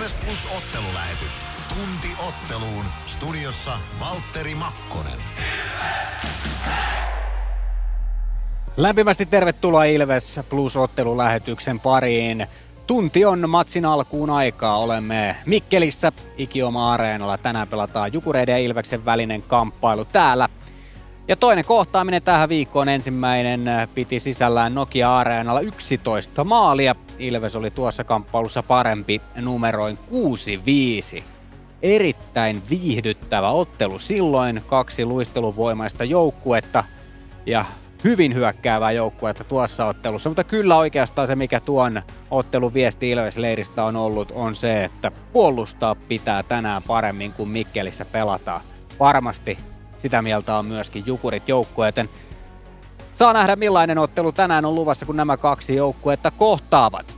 Ilves Plus ottelulähetys. Tunti otteluun. Studiossa Valtteri Makkonen. Lämpimästi tervetuloa Ilves Plus ottelulähetyksen pariin. Tunti on matsin alkuun aikaa. Olemme Mikkelissä Ikioma Areenalla. Tänään pelataan Jukureiden ja Ilveksen välinen kamppailu täällä. Ja toinen kohtaaminen tähän viikkoon ensimmäinen piti sisällään Nokia Areenalla 11 maalia. Ilves oli tuossa kamppailussa parempi numeroin 6-5. Erittäin viihdyttävä ottelu silloin, kaksi luisteluvoimaista joukkuetta ja hyvin hyökkäävää joukkuetta tuossa ottelussa, mutta kyllä oikeastaan se, mikä tuon ottelun viesti Ilves-leiristä on ollut, on se, että puolustaa pitää tänään paremmin kuin Mikkelissä pelataan. Varmasti sitä mieltä on myöskin Jukurit joukkueeten. Saa nähdä millainen ottelu tänään on luvassa, kun nämä kaksi joukkuetta kohtaavat.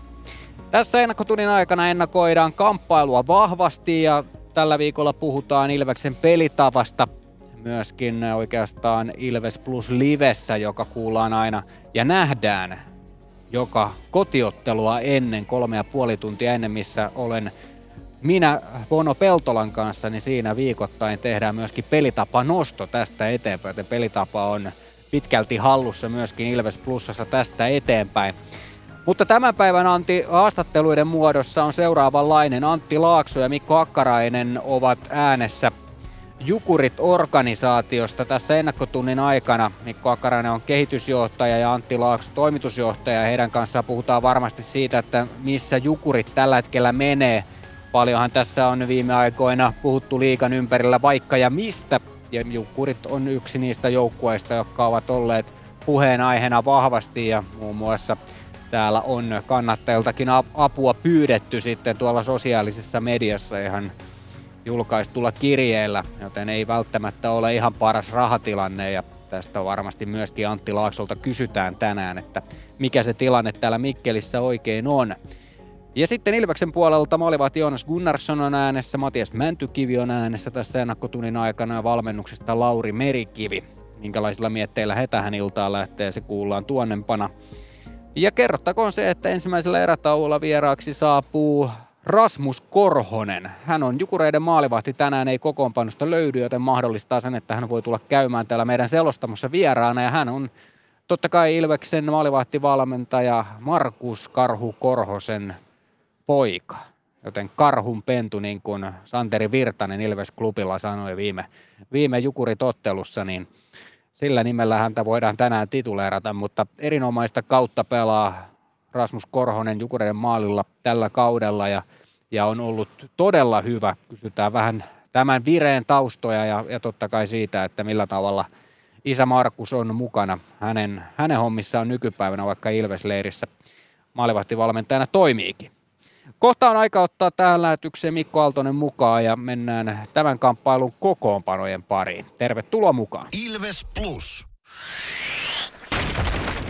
Tässä ennakkotunnin aikana ennakoidaan kamppailua vahvasti ja tällä viikolla puhutaan Ilveksen pelitavasta myöskin oikeastaan Ilves Plus Livessä, joka kuullaan aina ja nähdään joka kotiottelua ennen, kolme ja puoli tuntia ennen, missä olen minä Bono Peltolan kanssa, niin siinä viikoittain tehdään myöskin pelitapa nosto tästä eteenpäin, joten pelitapa on pitkälti hallussa myöskin Ilves Plusassa tästä eteenpäin. Mutta tämän päivän Antti haastatteluiden muodossa on seuraavanlainen. Antti Laakso ja Mikko Akkarainen ovat äänessä Jukurit-organisaatiosta tässä ennakkotunnin aikana. Mikko Akkarainen on kehitysjohtaja ja Antti Laakso toimitusjohtaja. Heidän kanssaan puhutaan varmasti siitä, että missä Jukurit tällä hetkellä menee. Paljonhan tässä on viime aikoina puhuttu liikan ympärillä vaikka ja mistä. Ja Jukurit on yksi niistä joukkueista, jotka ovat olleet puheenaiheena vahvasti ja muun muassa täällä on kannattajiltakin apua pyydetty sitten tuolla sosiaalisessa mediassa ihan julkaistulla kirjeellä, joten ei välttämättä ole ihan paras rahatilanne ja tästä varmasti myöskin Antti Laaksolta kysytään tänään, että mikä se tilanne täällä Mikkelissä oikein on. Ja sitten Ilveksen puolelta maalivat Jonas Gunnarsson on äänessä, Matias Mäntykivi on äänessä tässä ennakkotunnin aikana ja valmennuksesta Lauri Merikivi. Minkälaisilla mietteillä he tähän iltaan lähtee, se kuullaan tuonnempana. Ja kerrottakoon se, että ensimmäisellä erätauolla vieraaksi saapuu Rasmus Korhonen. Hän on Jukureiden maalivahti. Tänään ei kokoonpanosta löydy, joten mahdollistaa sen, että hän voi tulla käymään täällä meidän selostamossa vieraana. Ja hän on totta kai Ilveksen maalivahtivalmentaja Markus Karhu Korhosen poika. Joten karhun pentu, niin kuin Santeri Virtanen Ilves-klubilla sanoi viime, viime Jukurit-ottelussa, niin sillä nimellä häntä voidaan tänään tituleerata, mutta erinomaista kautta pelaa Rasmus Korhonen Jukureiden maalilla tällä kaudella ja, ja on ollut todella hyvä. Kysytään vähän tämän vireen taustoja ja, ja totta kai siitä, että millä tavalla isä Markus on mukana hänen, hänen hommissaan nykypäivänä, vaikka Ilves-leirissä maalivahtivalmentajana toimiikin. Kohta on aika ottaa tähän lähetykseen Mikko Aaltonen mukaan ja mennään tämän kamppailun kokoonpanojen pariin. Tervetuloa mukaan. Ilves Plus.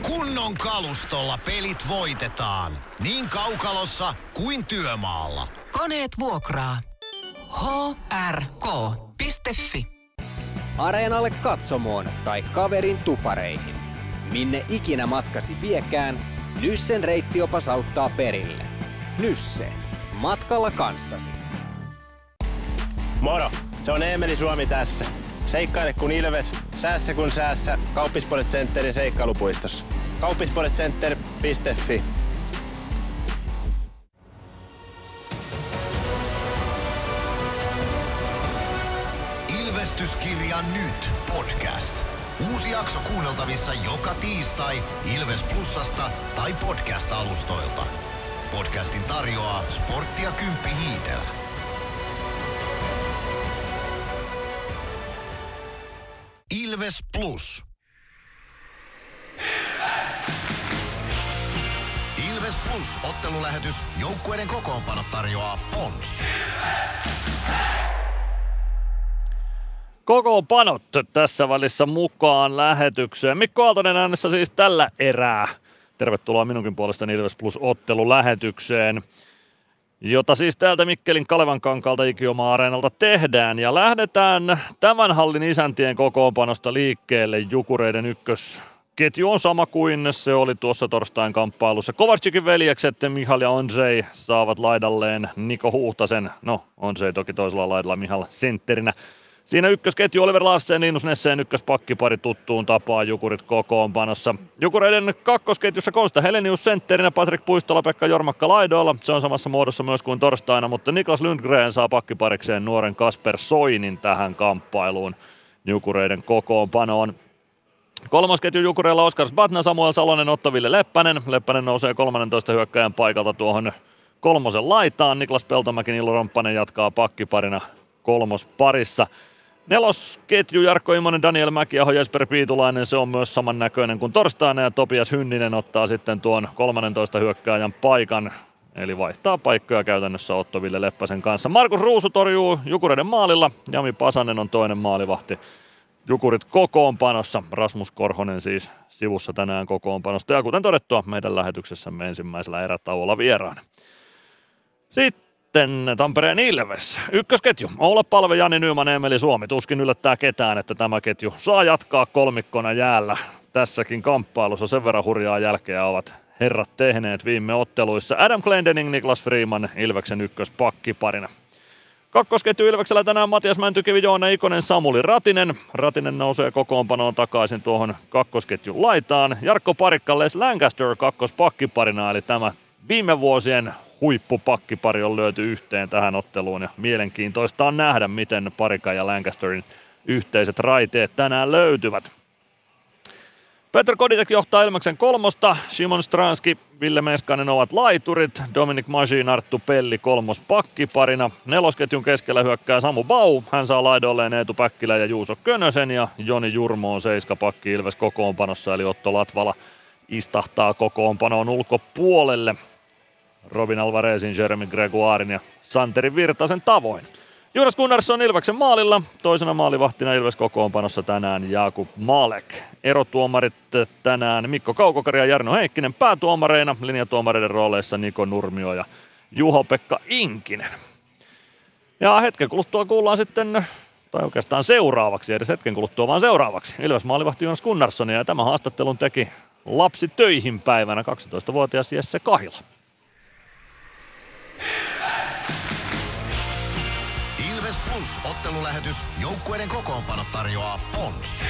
Kunnon kalustolla pelit voitetaan. Niin kaukalossa kuin työmaalla. Koneet vuokraa. hrk.fi Areenalle katsomoon tai kaverin tupareihin. Minne ikinä matkasi viekään, Nyssen reittiopas auttaa perille. Nysse. Matkalla kanssasi. Moro! Se on Eemeli Suomi tässä. Seikkaile kun ilves, säässä kun säässä. Kauppispoilet Centerin seikkailupuistossa. Kauppispoiletcenter.fi Ilvestyskirja nyt podcast. Uusi jakso kuunneltavissa joka tiistai Ilves Plusasta tai podcast-alustoilta. Podcastin tarjoaa Sporttia Kymppi Hiitelä. Ilves Plus. Ilves Plus ottelulähetys. Joukkueiden kokoonpano tarjoaa Pons. Kokoonpanot tässä välissä mukaan lähetykseen. Mikko Aaltonen äänessä siis tällä erää. Tervetuloa minunkin puolestani Ilves Plus ottelulähetykseen, jota siis täältä Mikkelin Kalevan kankalta Ikioma-areenalta tehdään. Ja lähdetään tämän hallin isäntien kokoonpanosta liikkeelle Jukureiden ykkös ketju on sama kuin se oli tuossa torstain kamppailussa. Kovacikin veljekset Mihal ja Andrzej saavat laidalleen Niko Huhtasen. No, Andrzej toki toisella laidalla Mihal sentterinä. Siinä ykkösketju Oliver Larsen, Linus Nesseen ykköspakkipari tuttuun tapaan Jukurit kokoonpanossa. Jukureiden kakkosketjussa Konsta Helenius sentterinä, Patrik Puistola, Pekka Jormakka laidoilla. Se on samassa muodossa myös kuin torstaina, mutta Niklas Lundgren saa pakkiparikseen nuoren Kasper Soinin tähän kamppailuun Jukureiden kokoonpanoon. Kolmas ketju Jukureilla Oskar Batna, Samuel Salonen, Ottaville Leppänen. Leppänen nousee 13 hyökkäjän paikalta tuohon kolmosen laitaan. Niklas Peltomäki, Nilo Romppanen jatkaa pakkiparina kolmosparissa. Nelosketju Jarkko Immonen, Daniel Mäki ja Jesper Piitulainen, se on myös samannäköinen kuin torstaina ja Topias Hynninen ottaa sitten tuon 13 hyökkääjän paikan. Eli vaihtaa paikkoja käytännössä Otto Ville Leppäsen kanssa. Markus Ruusu torjuu Jukureiden maalilla. Jami Pasanen on toinen maalivahti. Jukurit kokoonpanossa. Rasmus Korhonen siis sivussa tänään kokoonpanosta. Ja kuten todettua, meidän lähetyksessämme ensimmäisellä erätauolla vieraan. Sitten Tampereen Ilves. Ykkösketju. Oula Palve, Jani Nyman, Emeli Suomi. Tuskin yllättää ketään, että tämä ketju saa jatkaa kolmikkona jäällä tässäkin kamppailussa. Sen verran hurjaa jälkeä ovat herrat tehneet viime otteluissa. Adam Glendening, Niklas Freeman, Ilveksen ykköspakkiparina. Kakkosketju Ilveksellä tänään Matias Mäntykivi, Joona Ikonen, Samuli Ratinen. Ratinen nousee kokoonpanoon takaisin tuohon kakkosketjun laitaan. Jarkko Parikka, Les Lancaster kakkospakkiparina, eli tämä viime vuosien huippupakkipari on löyty yhteen tähän otteluun. Ja mielenkiintoista on nähdä, miten Parika ja Lancasterin yhteiset raiteet tänään löytyvät. Petr Koditek johtaa Ilmeksen kolmosta, Simon Stranski, Ville Meskanen ovat laiturit, Dominic Majin, Arttu Pelli kolmos pakkiparina. Nelosketjun keskellä hyökkää Samu Bau, hän saa laidolleen Eetu Päkkilä ja Juuso Könösen ja Joni Jurmo on seiska pakki Ilves kokoonpanossa, eli Otto Latvala istahtaa kokoonpanoon ulkopuolelle. Robin Alvarezin, Jeremy Gregoirin ja Santeri Virtasen tavoin. Jonas Gunnarsson Ilveksen maalilla, toisena maalivahtina Ilves kokoonpanossa tänään Jakub Malek. Erotuomarit tänään Mikko Kaukokari ja Jarno Heikkinen päätuomareina, linjatuomareiden rooleissa Niko Nurmio ja Juho-Pekka Inkinen. Ja hetken kuluttua kuullaan sitten, tai oikeastaan seuraavaksi, edes hetken kuluttua vaan seuraavaksi, Ilves maalivahti Jonas Gunnarssonia ja tämä haastattelun teki lapsi töihin päivänä 12-vuotias Jesse Kahila. Ilves Plus ottelulähetys. Joukkueiden kokoonpano tarjoaa Pons.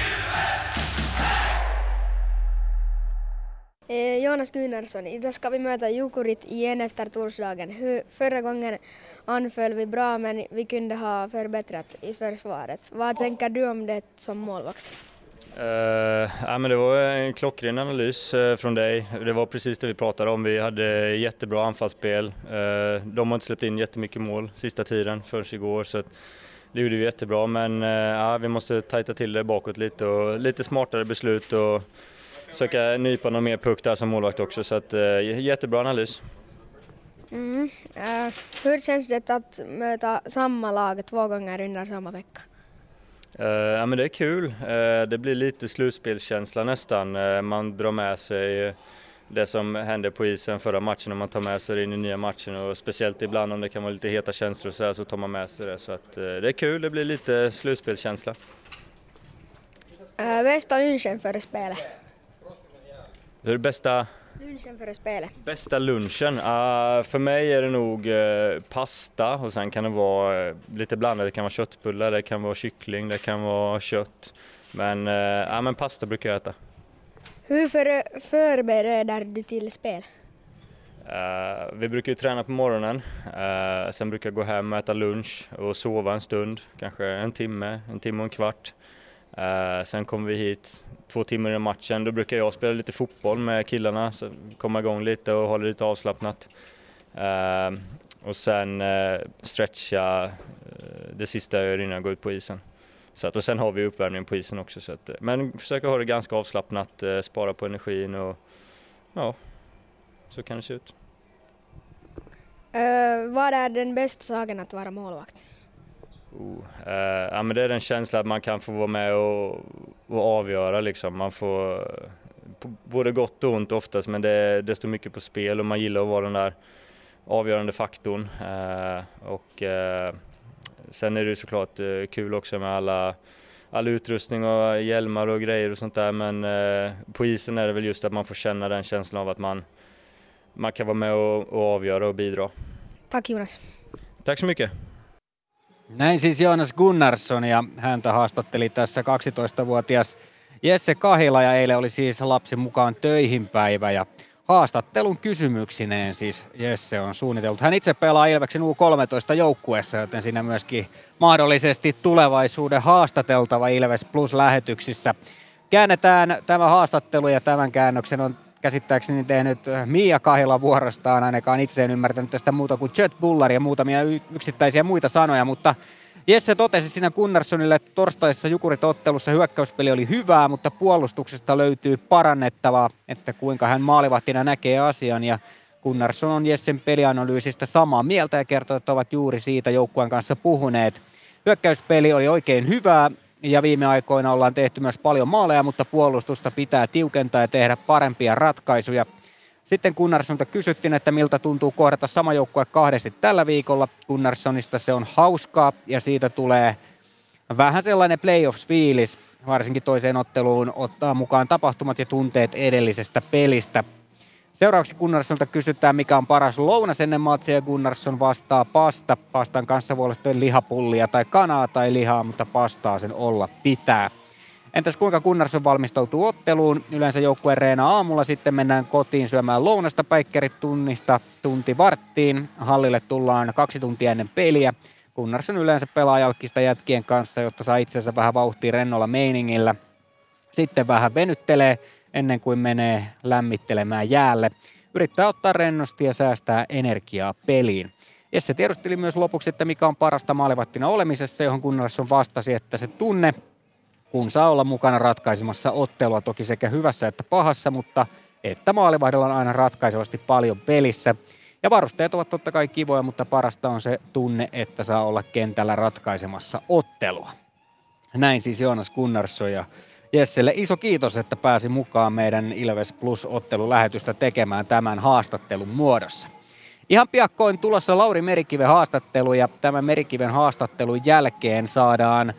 Jonas Gunnarsson, idag ska vi möta Jukurit igen efter torsdagen. Förra gången anföll vi bra men vi kunde ha förbättrat i försvaret. Vad tänker du om det som målvakt? Uh, ja, men det var en klockren analys uh, från dig. Det var precis det vi pratade om. Vi hade jättebra anfallsspel. Uh, de har inte släppt in jättemycket mål sista tiden förrän igår så att det gjorde vi jättebra men ja, vi måste tajta till det bakåt lite och lite smartare beslut och försöka nypa någon mer puck där som målvakt också så att jättebra analys. Mm. hur känns det att möta samma lag två gånger under samma vecka? Uh, ja men det är kul. Uh, det blir lite slutspelskänsla nästan. Uh, man drar med sig det som hände på isen förra matchen och man tar med sig det in i nya matchen och speciellt ibland om det kan vara lite heta känslor så, här, så tar man med sig det. Så att, det är kul, det blir lite slutspelskänsla. bästa lunchen före spelet? Det är bästa Lunchen före spelet? Bästa lunchen? Uh, för mig är det nog uh, pasta och sen kan det vara uh, lite blandat. Det kan vara köttbullar, det kan vara kyckling, det kan vara kött. Men, uh, men pasta brukar jag äta. Hur för, förbereder du till spel? vi brukar ju träna på morgonen, sen brukar jag gå hem och äta lunch och sova en stund, kanske en timme, en timme och en kvart. Eh, sen kommer vi hit två timmar innan matchen. Då brukar jag spela lite fotboll med killarna, så komma igång lite och hålla det lite avslappnat. Uh, och sen uh, stretcha det sista jag gör innan jag går ut på isen. Så att, och sen har vi uppvärmning på isen också. Så att, men försöka ha det ganska avslappnat, spara på energin och ja, så kan det se ut. vad är den bästa saken att vara målvakt? Oh, eh, ja, men det är den känslan att man kan få vara med och, och avgöra liksom. Man får både gott och ont oftast men det, det står mycket på spel och man gillar att vara den där avgörande faktorn. Eh, och eh, sen är det såklart eh, kul också med alla, all utrustning och hjälmar och grejer och sånt där men eh, på isen är det väl just att man får känna den känslan av att man, man kan vara med och, och avgöra och bidra. Tack Jonas. Tack så mycket. Näin siis Joonas Gunnarsson ja häntä haastatteli tässä 12-vuotias Jesse Kahila ja eilen oli siis lapsen mukaan töihin päivä ja haastattelun kysymyksineen siis Jesse on suunniteltu. Hän itse pelaa Ilveksen U13 joukkueessa, joten siinä myöskin mahdollisesti tulevaisuuden haastateltava Ilves Plus lähetyksissä. Käännetään tämä haastattelu ja tämän käännöksen on käsittääkseni tehnyt Mia Kahila vuorostaan, ainakaan itse en ymmärtänyt tästä muuta kuin Jet Buller ja muutamia yksittäisiä muita sanoja, mutta Jesse totesi siinä Gunnarssonille, torstaisessa Jukurit-ottelussa hyökkäyspeli oli hyvää, mutta puolustuksesta löytyy parannettavaa, että kuinka hän maalivahtina näkee asian. Ja Gunnarsson on Jessen pelianalyysistä samaa mieltä ja kertoo, että ovat juuri siitä joukkueen kanssa puhuneet. Hyökkäyspeli oli oikein hyvää ja viime aikoina ollaan tehty myös paljon maaleja, mutta puolustusta pitää tiukentaa ja tehdä parempia ratkaisuja – sitten Gunnarssonta kysyttiin, että miltä tuntuu kohdata sama joukkue kahdesti tällä viikolla. Gunnarssonista se on hauskaa ja siitä tulee vähän sellainen playoffs-fiilis, varsinkin toiseen otteluun ottaa mukaan tapahtumat ja tunteet edellisestä pelistä. Seuraavaksi Gunnarssonta kysytään, mikä on paras lounas ennen matsia. Gunnarsson vastaa pasta. Pastan kanssa voi olla lihapullia tai kanaa tai lihaa, mutta pastaa sen olla pitää. Entäs kuinka Gunnarsson valmistautuu otteluun? Yleensä joukkueen reena aamulla, sitten mennään kotiin syömään lounasta päikkerit tunnista tunti varttiin. Hallille tullaan kaksi tuntia ennen peliä. Gunnarsson yleensä pelaa jalkista jätkien kanssa, jotta saa itsensä vähän vauhtia rennolla meiningillä. Sitten vähän venyttelee ennen kuin menee lämmittelemään jäälle. Yrittää ottaa rennosti ja säästää energiaa peliin. Jesse tiedusteli myös lopuksi, että mikä on parasta maalivattina olemisessa, johon Gunnarsson vastasi, että se tunne, kun saa olla mukana ratkaisemassa ottelua toki sekä hyvässä että pahassa, mutta että maalivahdella on aina ratkaisevasti paljon pelissä. Ja varusteet ovat totta kai kivoja, mutta parasta on se tunne, että saa olla kentällä ratkaisemassa ottelua. Näin siis Joonas Gunnarsson ja Jesselle iso kiitos, että pääsi mukaan meidän Ilves Plus-ottelulähetystä tekemään tämän haastattelun muodossa. Ihan piakkoin tulossa Lauri Merikiven haastattelu ja tämän Merikiven haastattelun jälkeen saadaan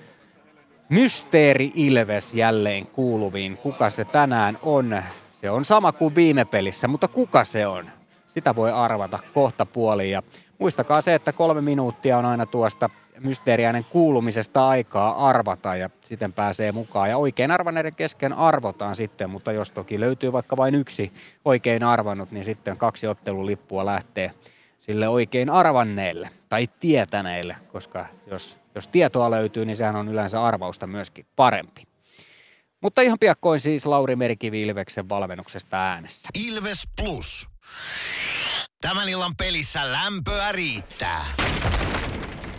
Mysteeri Ilves jälleen kuuluviin. Kuka se tänään on? Se on sama kuin viime pelissä, mutta kuka se on? Sitä voi arvata kohta puoliin. Ja muistakaa se, että kolme minuuttia on aina tuosta mysteeriäinen kuulumisesta aikaa arvata ja sitten pääsee mukaan. Ja oikein arvanneiden kesken arvotaan sitten, mutta jos toki löytyy vaikka vain yksi oikein arvannut, niin sitten kaksi ottelulippua lähtee sille oikein arvanneelle tai tietäneille, koska jos jos tietoa löytyy, niin sehän on yleensä arvausta myöskin parempi. Mutta ihan piakkoin siis Lauri Merikivi Ilveksen valmennuksesta äänessä. Ilves Plus. Tämän illan pelissä lämpöä riittää.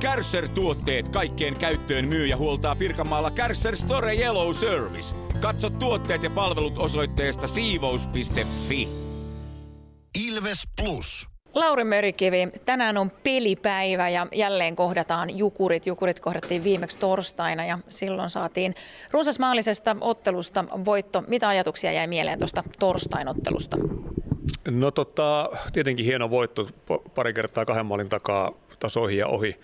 Kärsser-tuotteet kaikkeen käyttöön myy ja huoltaa Pirkanmaalla Kärsser Store Yellow Service. Katso tuotteet ja palvelut osoitteesta siivous.fi. Ilves Plus. Lauri Merikivi, tänään on pelipäivä ja jälleen kohdataan Jukurit. Jukurit kohdattiin viimeksi torstaina ja silloin saatiin runsasmaallisesta ottelusta voitto. Mitä ajatuksia jäi mieleen tuosta torstainottelusta? No tota, tietenkin hieno voitto pari kertaa kahden maalin takaa tasoihin ja ohi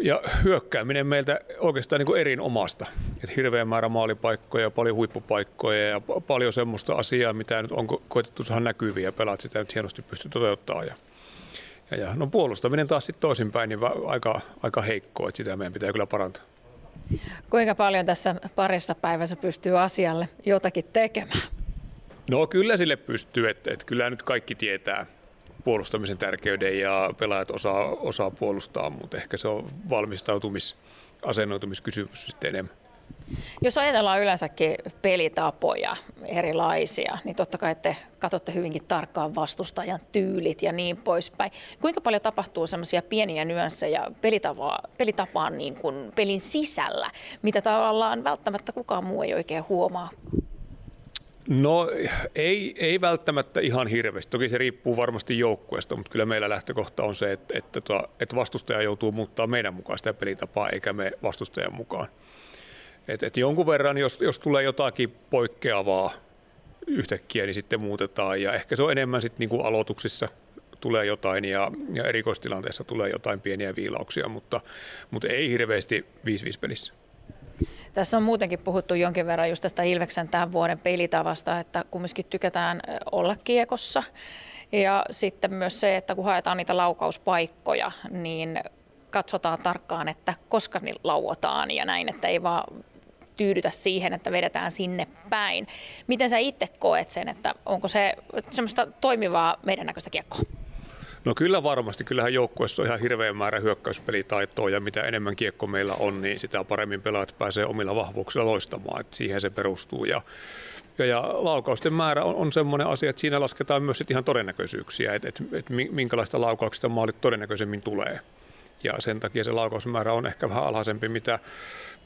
ja hyökkääminen meiltä oikeastaan niin kuin erinomasta. Et hirveä määrä maalipaikkoja, paljon huippupaikkoja ja paljon semmoista asiaa, mitä nyt on koetettu saada näkyviä ja pelaat sitä nyt hienosti pystyy toteuttamaan. Ja, ja, ja no puolustaminen taas sitten toisinpäin niin aika, aika heikkoa, että sitä meidän pitää kyllä parantaa. Kuinka paljon tässä parissa päivässä pystyy asialle jotakin tekemään? No kyllä sille pystyy, että, että kyllä nyt kaikki tietää, puolustamisen tärkeyden ja pelaajat osaa, osaa puolustaa, mutta ehkä se on valmistautumis, asennoitumiskysymys sitten enemmän. Jos ajatellaan yleensäkin pelitapoja erilaisia, niin totta kai te katsotte hyvinkin tarkkaan vastustajan tyylit ja niin poispäin. Kuinka paljon tapahtuu semmoisia pieniä nyanssejä pelitapaa, pelitapaan niin kuin pelin sisällä, mitä tavallaan välttämättä kukaan muu ei oikein huomaa? No ei, ei välttämättä ihan hirveästi. Toki se riippuu varmasti joukkueesta, mutta kyllä meillä lähtökohta on se, että, että, tota, että vastustaja joutuu muuttaa meidän mukaan sitä pelitapaa, eikä me vastustajan mukaan. Et, et jonkun verran, jos, jos tulee jotakin poikkeavaa yhtäkkiä, niin sitten muutetaan. Ja ehkä se on enemmän sitten niinku aloituksissa tulee jotain ja, ja erikoistilanteessa tulee jotain pieniä viilauksia, mutta, mutta ei hirveästi 5-5 pelissä. Tässä on muutenkin puhuttu jonkin verran just tästä Ilveksen tämän vuoden pelitavasta, että kumminkin tykätään olla kiekossa. Ja sitten myös se, että kun haetaan niitä laukauspaikkoja, niin katsotaan tarkkaan, että koska ne lauotaan ja näin, että ei vaan tyydytä siihen, että vedetään sinne päin. Miten sä itse koet sen, että onko se semmoista toimivaa meidän näköistä kiekkoa? No kyllä varmasti. Kyllähän joukkueessa on ihan hirveän määrä hyökkäyspelitaitoa ja mitä enemmän kiekko meillä on, niin sitä paremmin pelaajat pääsee omilla vahvuuksilla loistamaan. Että siihen se perustuu. Ja, ja, ja laukausten määrä on, on semmoinen asia, että siinä lasketaan myös ihan todennäköisyyksiä, että, että, että minkälaista laukauksista maalit todennäköisemmin tulee. Ja sen takia se laukausmäärä on ehkä vähän alhaisempi, mitä,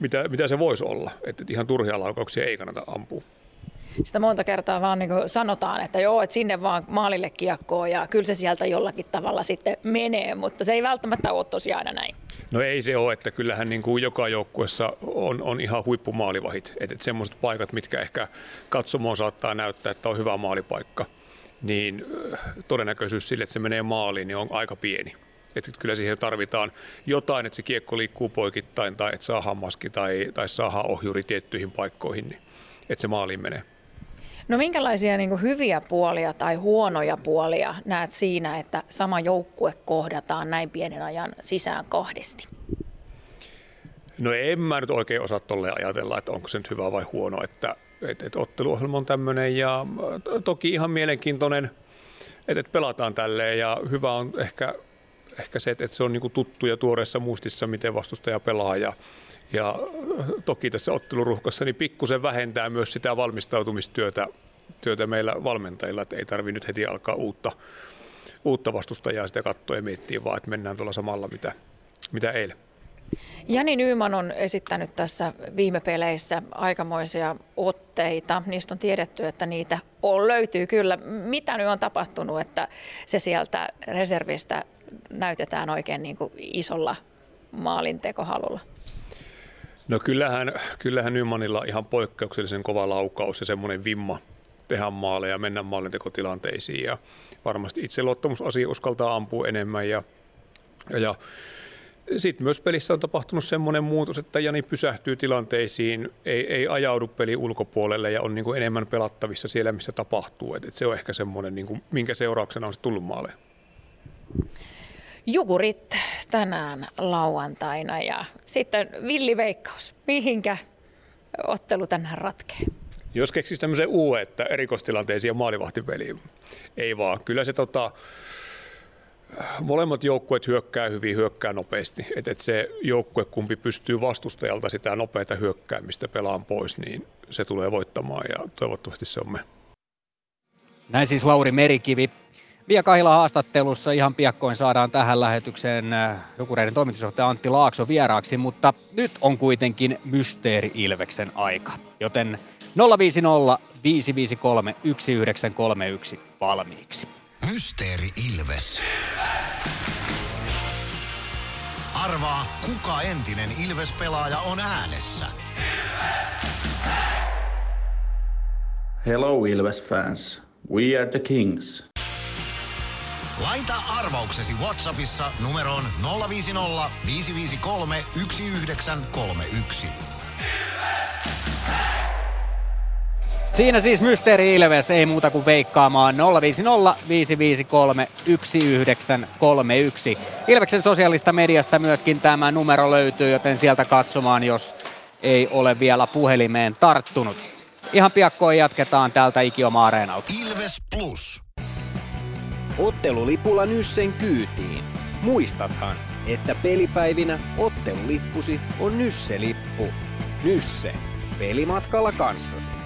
mitä, mitä se voisi olla. Että ihan turhia laukauksia ei kannata ampua sitä monta kertaa vaan niin sanotaan, että joo, että sinne vaan maalille kiekkoon ja kyllä se sieltä jollakin tavalla sitten menee, mutta se ei välttämättä ole tosiaan aina näin. No ei se ole, että kyllähän niin kuin joka joukkuessa on, on ihan huippumaalivahit. Että et semmoiset paikat, mitkä ehkä katsomoon saattaa näyttää, että on hyvä maalipaikka, niin todennäköisyys sille, että se menee maaliin, niin on aika pieni. Että kyllä siihen tarvitaan jotain, että se kiekko liikkuu poikittain tai että saa maski tai, tai saa ohjuri tiettyihin paikkoihin, niin että se maaliin menee. No minkälaisia niin hyviä puolia tai huonoja puolia näet siinä, että sama joukkue kohdataan näin pienen ajan sisään kahdesti? No en mä nyt oikein osaa tolle ajatella, että onko se nyt hyvä vai huono, että, että, että otteluohjelma on tämmöinen ja toki ihan mielenkiintoinen, että, että pelataan tälleen ja hyvä on ehkä, ehkä se, että se on niin tuttu ja tuoreessa muistissa, miten vastustaja pelaa ja, ja toki tässä otteluruhkassa niin pikkusen vähentää myös sitä valmistautumistyötä työtä meillä valmentajilla, että ei tarvitse nyt heti alkaa uutta, uutta vastustajaa sitä katsoa ja miettiä, vaan että mennään tuolla samalla, mitä, mitä eilen. Jani Nyyman on esittänyt tässä viime peleissä aikamoisia otteita. Niistä on tiedetty, että niitä on, löytyy kyllä. Mitä nyt on tapahtunut, että se sieltä reservistä näytetään oikein niin kuin isolla maalintekohalulla? No kyllähän, kyllähän Nymanilla ihan poikkeuksellisen kova laukaus ja semmoinen vimma tehdä maaleja ja mennä maalintekotilanteisiin. Ja varmasti itseluottamusasia uskaltaa ampua enemmän. Ja, ja, ja sitten myös pelissä on tapahtunut semmoinen muutos, että Jani pysähtyy tilanteisiin, ei, ei ajaudu peli ulkopuolelle ja on niin kuin enemmän pelattavissa siellä, missä tapahtuu. Et, et se on ehkä semmoinen, niin kuin, minkä seurauksena on tullut maaleja. Jukurit tänään lauantaina ja sitten villiveikkaus. Mihinkä ottelu tänään ratkee? Jos keksisi tämmöisen uuden, että erikoistilanteisiin ja maalivahtipeliin, ei vaan. Kyllä se tota, molemmat joukkueet hyökkää hyvin, hyökkää nopeasti. Että et se joukkue, kumpi pystyy vastustajalta sitä nopeata hyökkäämistä pelaan pois, niin se tulee voittamaan ja toivottavasti se on me. Näin siis Lauri Merikivi. Via Kahila haastattelussa ihan piakkoin saadaan tähän lähetykseen äh, Jukureiden toimitusjohtaja Antti Laakso vieraaksi, mutta nyt on kuitenkin Mysteeri Ilveksen aika. Joten 050 553 1931 valmiiksi. Mysteeri Ilves. Arvaa, kuka entinen Ilves-pelaaja on äänessä. Hello Ilves fans. We are the Kings. Laita arvauksesi Whatsappissa numeroon 050 553 1931. Siinä siis Mysteeri Ilves, ei muuta kuin veikkaamaan 050 553 1931. Ilveksen sosiaalista mediasta myöskin tämä numero löytyy, joten sieltä katsomaan, jos ei ole vielä puhelimeen tarttunut. Ihan piakkoin jatketaan täältä Ikioma Areenalta. Ilves Plus. Ottelulipulla Nyssen kyytiin. Muistathan, että pelipäivinä ottelulippusi on Nysse-lippu. Nysse. Pelimatkalla kanssasi.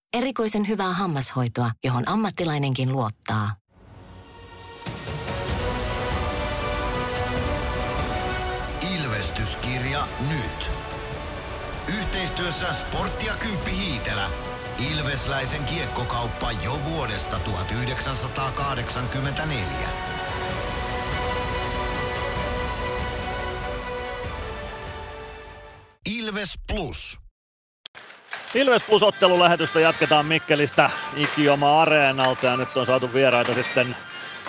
Erikoisen hyvää hammashoitoa, johon ammattilainenkin luottaa. Ilvestyskirja nyt. Yhteistyössä Sportti ja Kymppi Hiitelä. Ilvesläisen kiekkokauppa jo vuodesta 1984. Ilves Plus. Ilves Plus ottelulähetystä jatketaan Mikkelistä Ikioma Areenalta ja nyt on saatu vieraita sitten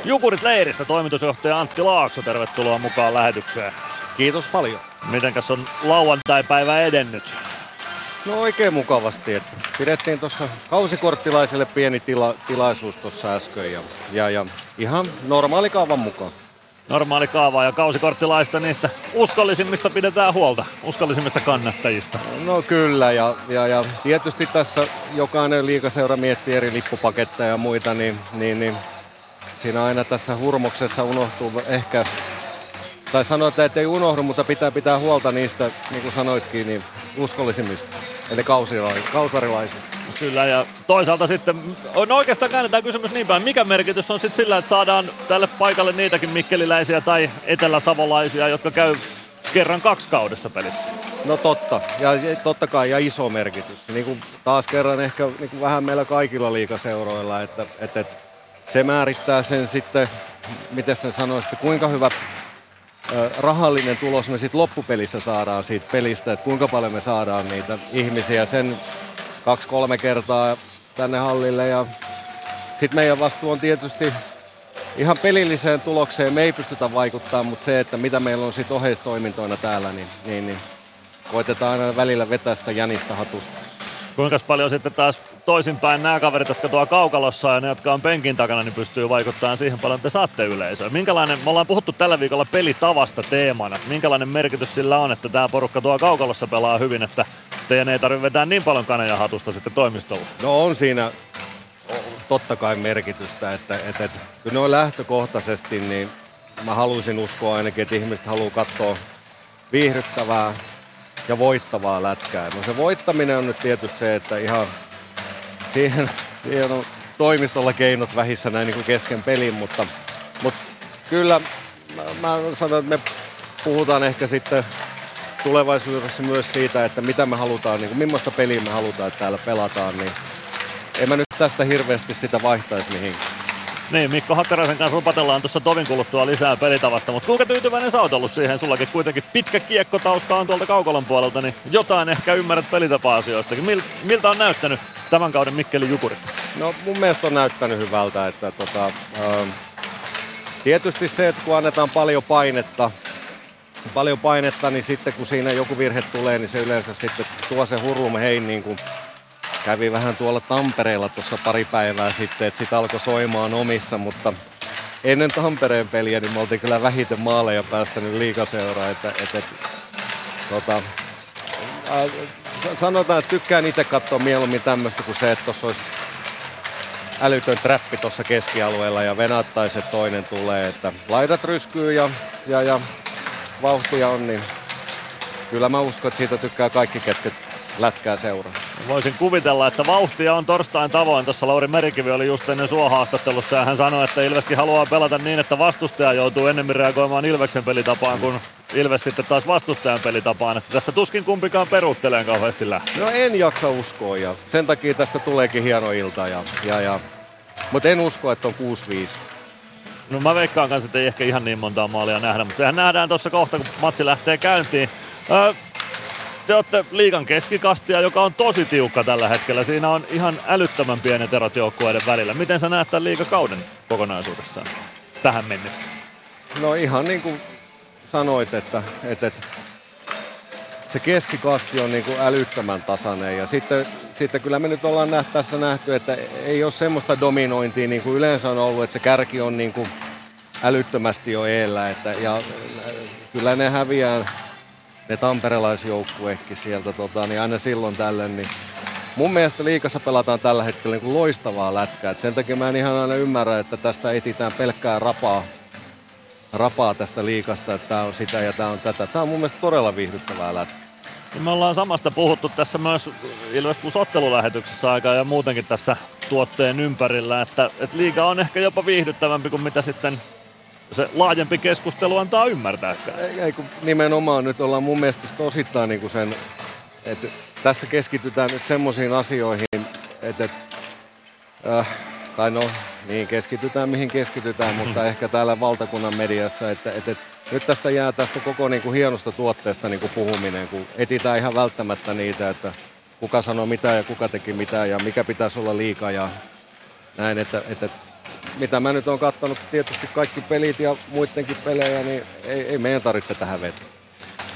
Jukurit Leiristä. Toimitusjohtaja Antti Laakso, tervetuloa mukaan lähetykseen. Kiitos paljon. Mitenkäs on lauantai-päivä edennyt? No oikein mukavasti. Että pidettiin tuossa kausikorttilaiselle pieni tila, tilaisuus tuossa äsken ja, ja, ja ihan normaali kaavan mukaan. Normaali kaava ja kausikorttilaista niistä uskollisimmista pidetään huolta, uskollisimmista kannattajista. No kyllä ja, ja, ja tietysti tässä jokainen liikaseura miettii eri lippupaketteja ja muita, niin, niin, niin siinä aina tässä hurmoksessa unohtuu ehkä tai sanotaan, että ei unohdu, mutta pitää pitää huolta niistä, niin kuin sanoitkin, niin uskollisimmista, eli kausarilaisista. Kyllä, ja toisaalta sitten, no oikeastaan käännetään kysymys niin päin, mikä merkitys on sitten sillä, että saadaan tälle paikalle niitäkin mikkeliläisiä tai eteläsavolaisia, jotka käy kerran kaksi kaudessa pelissä? No totta, ja totta kai, ja iso merkitys. Niin kuin taas kerran ehkä niin kuin vähän meillä kaikilla liikaseuroilla, että, että, että se määrittää sen sitten, miten sen sanoisi, että kuinka hyvät rahallinen tulos me sitten loppupelissä saadaan siitä pelistä, että kuinka paljon me saadaan niitä ihmisiä sen kaksi-kolme kertaa tänne hallille ja sitten meidän vastuu on tietysti ihan pelilliseen tulokseen me ei pystytä vaikuttamaan, mutta se, että mitä meillä on sitten oheistoimintoina täällä, niin, niin, niin koitetaan aina välillä vetää sitä jänistä hatusta. Kuinka paljon sitten taas toisinpäin nämä kaverit, jotka tuo kaukalossa ja ne, jotka on penkin takana, niin pystyy vaikuttamaan siihen paljon, että te saatte yleisöä. Minkälainen, me ollaan puhuttu tällä viikolla pelitavasta teemana. Minkälainen merkitys sillä on, että tämä porukka tuo kaukalossa pelaa hyvin, että teidän ei tarvitse vetää niin paljon kaneja hatusta sitten toimistolla? No on siinä totta kai merkitystä, että, että, että kyllä noin lähtökohtaisesti, niin mä haluaisin uskoa ainakin, että ihmiset haluaa katsoa viihdyttävää, ja voittavaa lätkää. No se voittaminen on nyt tietysti se, että ihan siihen, siihen on toimistolla keinot vähissä näin niin kuin kesken pelin, mutta, mutta kyllä mä, mä sanon, että me puhutaan ehkä sitten tulevaisuudessa myös siitä, että mitä me halutaan, niin kuin, millaista peliä me halutaan, että täällä pelataan, niin en mä nyt tästä hirveästi sitä vaihtaisi mihinkään. Niin, Mikko Hakkaraisen kanssa lupatellaan tuossa tovin kuluttua lisää pelitavasta, mutta kuinka tyytyväinen sä oot ollut siihen? Sullakin kuitenkin pitkä kiekkotausta on tuolta Kaukolan puolelta, niin jotain ehkä ymmärrät pelitapa-asioistakin. Mil, miltä on näyttänyt tämän kauden Mikkeli Jukurit? No mun mielestä on näyttänyt hyvältä, että tota, ähm, tietysti se, että kun annetaan paljon painetta, paljon painetta, niin sitten kun siinä joku virhe tulee, niin se yleensä sitten tuo se hurlum hei niin kuin kävi vähän tuolla Tampereella tuossa pari päivää sitten, että sitten alkoi soimaan omissa, mutta ennen Tampereen peliä niin me oltiin kyllä vähiten maaleja päästänyt liikaseuraa, että, että, että tota, sanotaan, että tykkään itse katsoa mieluummin tämmöistä kuin se, että tuossa olisi älytön trappi tuossa keskialueella ja venattaisi, toinen tulee, että laidat ryskyy ja, ja, ja vauhtia on, niin kyllä mä uskon, että siitä tykkää kaikki, ketkä lätkää seuraa. Voisin kuvitella, että vauhtia on torstain tavoin. Tuossa Lauri Merikivi oli just ennen sua haastattelussa ja hän sanoi, että Ilveskin haluaa pelata niin, että vastustaja joutuu ennemmin reagoimaan Ilveksen pelitapaan kuin Ilves sitten taas vastustajan pelitapaan. Että tässä tuskin kumpikaan peruuttelee kauheasti lähtee. No en jaksa uskoa ja sen takia tästä tuleekin hieno ilta. Ja, ja, ja. Mutta en usko, että on 6-5. No mä veikkaan kanssa, että ei ehkä ihan niin montaa maalia nähdä, mutta sehän nähdään tuossa kohta, kun matsi lähtee käyntiin. Öö, te olette liigan keskikastia, joka on tosi tiukka tällä hetkellä. Siinä on ihan älyttömän pienet erot joukkueiden välillä. Miten sä näet tämän liigakauden kokonaisuudessaan tähän mennessä? No ihan niin kuin sanoit, että, että, että se keskikasti on niin kuin älyttömän tasainen ja sitten, sitten kyllä me nyt ollaan nähty, tässä nähty, että ei ole semmoista dominointia niin kuin yleensä on ollut, että se kärki on niin kuin älyttömästi jo eellä että, ja kyllä ne häviää ne tamperelaisjoukkuekin sieltä, tota, niin aina silloin tällöin, niin mun mielestä liikassa pelataan tällä hetkellä niin kuin loistavaa lätkää. Et sen takia mä en ihan aina ymmärrä, että tästä etitään pelkkää rapaa, rapaa tästä liikasta, että tämä on sitä ja tämä on tätä. Tämä on mun mielestä todella viihdyttävää lätkää. Me ollaan samasta puhuttu tässä myös Ilves Plus ottelulähetyksessä aikaa ja muutenkin tässä tuotteen ympärillä, että, että liiga on ehkä jopa viihdyttävämpi kuin mitä sitten se laajempi keskustelu antaa ymmärtää. Ei, ei kun nimenomaan nyt ollaan mun mielestä sit osittain niin kuin sen, että tässä keskitytään nyt semmoisiin asioihin, että, äh, tai no niin keskitytään mihin keskitytään, mutta ehkä täällä valtakunnan mediassa, että, että, että nyt tästä jää tästä koko niin kuin hienosta tuotteesta niin kuin puhuminen, kun etitään ihan välttämättä niitä, että kuka sanoi mitä ja kuka teki mitä ja mikä pitäisi olla liikaa ja näin, että, että mitä mä nyt oon katsonut tietysti kaikki pelit ja muidenkin pelejä, niin ei, ei meidän tarvitse tähän vetoa.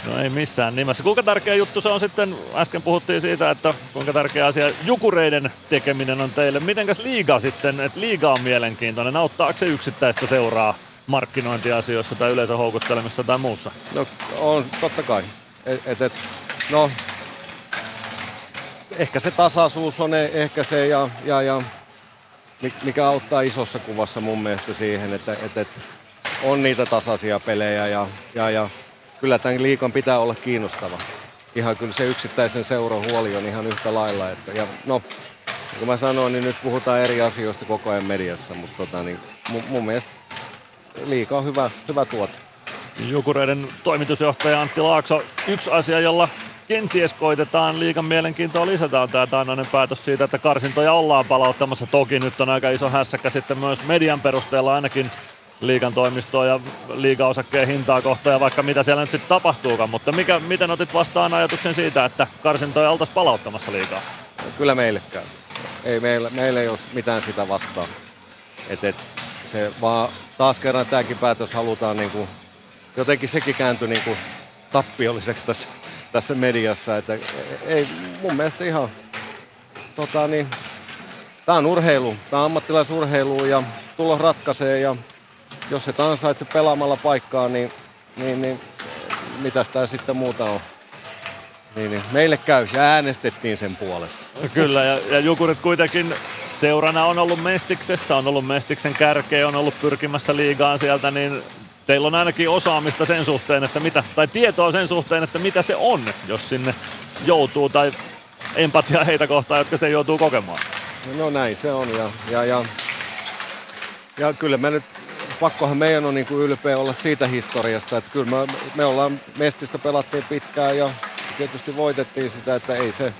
No ei missään nimessä. Kuinka tärkeä juttu se on sitten, äsken puhuttiin siitä, että kuinka tärkeä asia jukureiden tekeminen on teille. Mitenkäs liiga sitten, että liiga on mielenkiintoinen, auttaako se yksittäistä seuraa markkinointiasioissa tai yleensä houkuttelemisessa tai muussa? No on, totta kai. Et, et, et, no, ehkä se tasaisuus on ehkä se ja, ja, ja mikä auttaa isossa kuvassa mun mielestä siihen, että, että, että on niitä tasaisia pelejä ja, ja, ja kyllä tämän liikan pitää olla kiinnostava. Ihan kyllä se yksittäisen seuran huoli on ihan yhtä lailla. Että, ja no, kuin mä sanoin, niin nyt puhutaan eri asioista koko ajan mediassa, mutta tota, niin mun, mun mielestä liika on hyvä, hyvä tuote. Jukureiden toimitusjohtaja Antti Laakso, yksi asia, jolla kenties koitetaan liikan mielenkiintoa lisätä on tämä taannoinen päätös siitä, että karsintoja ollaan palauttamassa. Toki nyt on aika iso hässäkkä sitten myös median perusteella ainakin liikan toimistoa ja liigaosakkeen hintaa kohtaan ja vaikka mitä siellä nyt sitten tapahtuukaan. Mutta mikä, miten otit vastaan ajatuksen siitä, että karsintoja oltaisiin palauttamassa liikaa? Kyllä meille käy. Ei meillä, meillä ei ole mitään sitä vastaan. Et, et, se vaan taas kerran tämäkin päätös halutaan niin kuin, jotenkin sekin kääntyi niin kuin tappiolliseksi tässä, tässä mediassa. Että ei mun mielestä ihan, tota niin, tämä on urheilu, tämä on ammattilaisurheilu ja tulos ratkaisee ja jos et ansaitse pelaamalla paikkaa, niin, niin, niin mitäs tää sitten muuta on. Niin, niin. Meille käy ja äänestettiin sen puolesta. Kyllä, ja, ja Jukurit kuitenkin seurana on ollut Mestiksessä, on ollut Mestiksen kärkeä, on ollut pyrkimässä liigaan sieltä, niin teillä on ainakin osaamista sen suhteen, että mitä, tai tietoa sen suhteen, että mitä se on, jos sinne joutuu, tai empatia heitä kohtaan, jotka sitten joutuu kokemaan. No näin se on, ja, ja, ja, ja kyllä me nyt pakkohan meidän on niin kuin ylpeä olla siitä historiasta, että kyllä me, me ollaan Mestistä pelattiin pitkään ja tietysti voitettiin sitä, että ei se,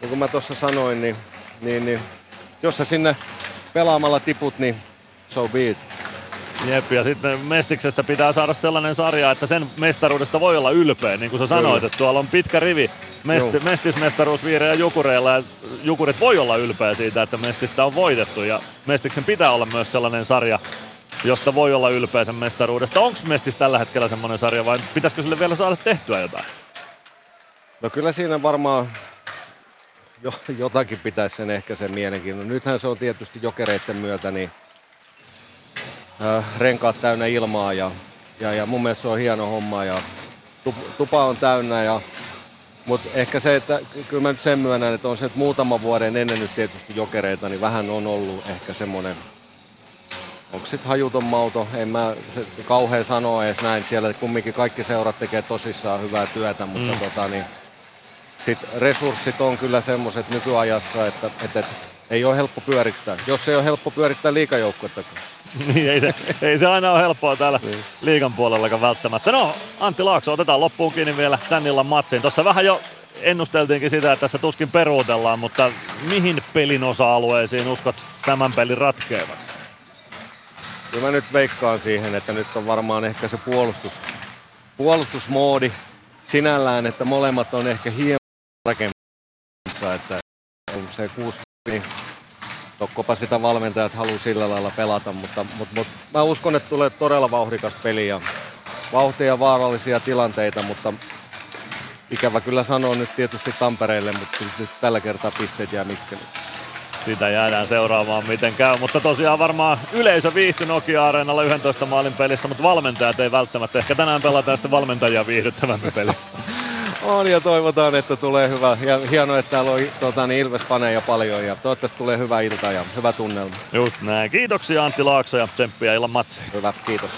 niin kuin mä tuossa sanoin, niin, niin, niin jos sä sinne pelaamalla tiput, niin so be it. Jep, ja sitten Mestiksestä pitää saada sellainen sarja, että sen mestaruudesta voi olla ylpeä, niin kuin sä sanoit, Kyllä. että tuolla on pitkä rivi mesti, mestismestaruus Viire ja Jukureilla, ja Jukurit voi olla ylpeä siitä, että Mestistä on voitettu, ja Mestiksen pitää olla myös sellainen sarja, josta voi olla ylpeä sen mestaruudesta. Onko Mestis tällä hetkellä semmoinen sarja vai pitäisikö sille vielä saada tehtyä jotain? No kyllä siinä varmaan jotakin pitäisi sen ehkä sen mielenkiinnon. Nythän se on tietysti jokereiden myötä niin renkaat täynnä ilmaa ja, ja, ja mun mielestä se on hieno homma ja tupa on täynnä ja mutta ehkä se, että kyllä mä nyt sen myönnän, että on se, että muutama vuoden ennen nyt tietysti jokereita, niin vähän on ollut ehkä semmoinen onko sitten hajuton mauto, en mä se, kauhean sanoa edes näin. Siellä kumminkin kaikki seurat tekee tosissaan hyvää työtä, mutta mm. tota, niin, sit resurssit on kyllä semmoiset nykyajassa, että, että, että ei ole helppo pyörittää. Jos ei ole helppo pyörittää liikajoukkuetta. niin, ei se, ei se aina ole helppoa täällä niin. liigan puolellakaan välttämättä. No, Antti Laakso, otetaan loppuun kiinni vielä tän illan matsiin. Tuossa vähän jo ennusteltiinkin sitä, että tässä tuskin peruutellaan, mutta mihin pelin osa-alueisiin uskot tämän pelin ratkeavat? Kyllä mä nyt veikkaan siihen, että nyt on varmaan ehkä se puolustus, puolustusmoodi sinällään, että molemmat on ehkä hieman rakennassa, että se kuusi niin tokkopa sitä valmentajat haluaa sillä lailla pelata, mutta, mutta, mutta mä uskon, että tulee todella vauhdikas peli ja vauhtia ja vaarallisia tilanteita, mutta ikävä kyllä sanoa nyt tietysti Tampereelle, mutta nyt tällä kertaa pisteet jää Mikkeliin. sitä jäädään seuraamaan miten käy, mutta tosiaan varmaan yleisö viihtyi Nokia-areenalla 11 maalin pelissä, mutta valmentajat ei välttämättä. Ehkä tänään pelataan sitten valmentajia viihdyttävämpi peli. On ja toivotaan, että tulee hyvä. Ja hienoa, että täällä on tota, niin Ilves-faneja paljon ja toivottavasti tulee hyvä ilta ja hyvä tunnelma. Just näin. Kiitoksia Antti Laakso ja tsemppiä illan matsi. Hyvä, kiitos.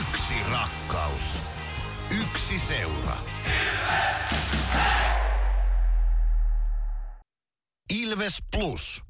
Yksi rakkaus. Yksi seura. Ilves Plus.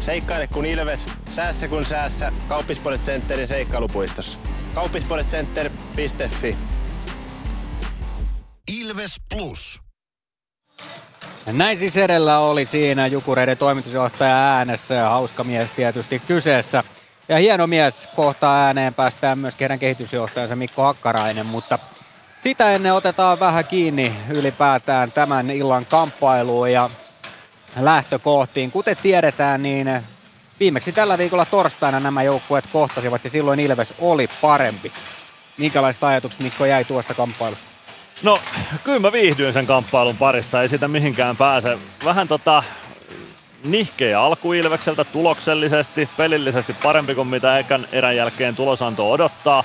Seikkaile kun ilves, säässä kun säässä. Kauppispoilet Centerin seikkailupuistossa. Kauppispoiletcenter.fi Ilves Plus. Näin siis edellä oli siinä Jukureiden toimitusjohtaja äänessä ja hauska mies tietysti kyseessä. Ja hieno mies kohtaa ääneen päästään myös heidän kehitysjohtajansa Mikko Hakkarainen, mutta sitä ennen otetaan vähän kiinni ylipäätään tämän illan kamppailuun ja lähtökohtiin. Kuten tiedetään, niin viimeksi tällä viikolla torstaina nämä joukkueet kohtasivat ja silloin Ilves oli parempi. Minkälaiset ajatukset Mikko jäi tuosta kamppailusta? No, kyllä mä viihdyin sen kamppailun parissa, ei sitä mihinkään pääse. Vähän tota nihkeä alku Ilvekseltä tuloksellisesti, pelillisesti parempi kuin mitä ekän erän jälkeen tulosanto odottaa.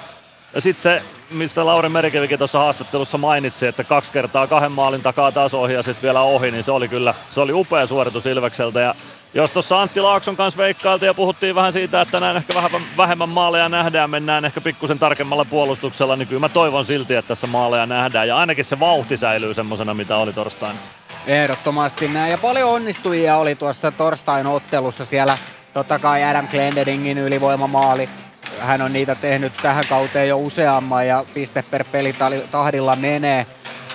Ja sitten se, mistä Lauri Merikivikin tuossa haastattelussa mainitsi, että kaksi kertaa kahden maalin takaa taas ohi ja sitten vielä ohi, niin se oli kyllä se oli upea suoritus Ilvekseltä. Ja jos tuossa Antti Laakson kanssa veikkailtiin ja puhuttiin vähän siitä, että näin ehkä vähän vähemmän maaleja nähdään, mennään ehkä pikkusen tarkemmalla puolustuksella, niin kyllä mä toivon silti, että tässä maaleja nähdään. Ja ainakin se vauhti säilyy semmoisena, mitä oli torstaina. Ehdottomasti näin. Ja paljon onnistujia oli tuossa torstain ottelussa siellä. Totta kai Adam Glendeningin ylivoimamaali. Hän on niitä tehnyt tähän kauteen jo useamman ja piste per peli tahdilla menee.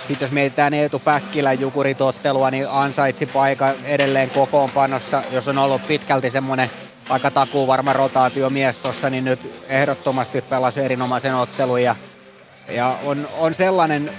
Sitten jos mietitään Eetu Päkkilän jukuritottelua, niin ansaitsi paikan edelleen kokoonpanossa. Jos on ollut pitkälti semmoinen aika takuu varma rotaatiomies tuossa, niin nyt ehdottomasti pelasi erinomaisen ottelun. Ja, ja on, on sellainen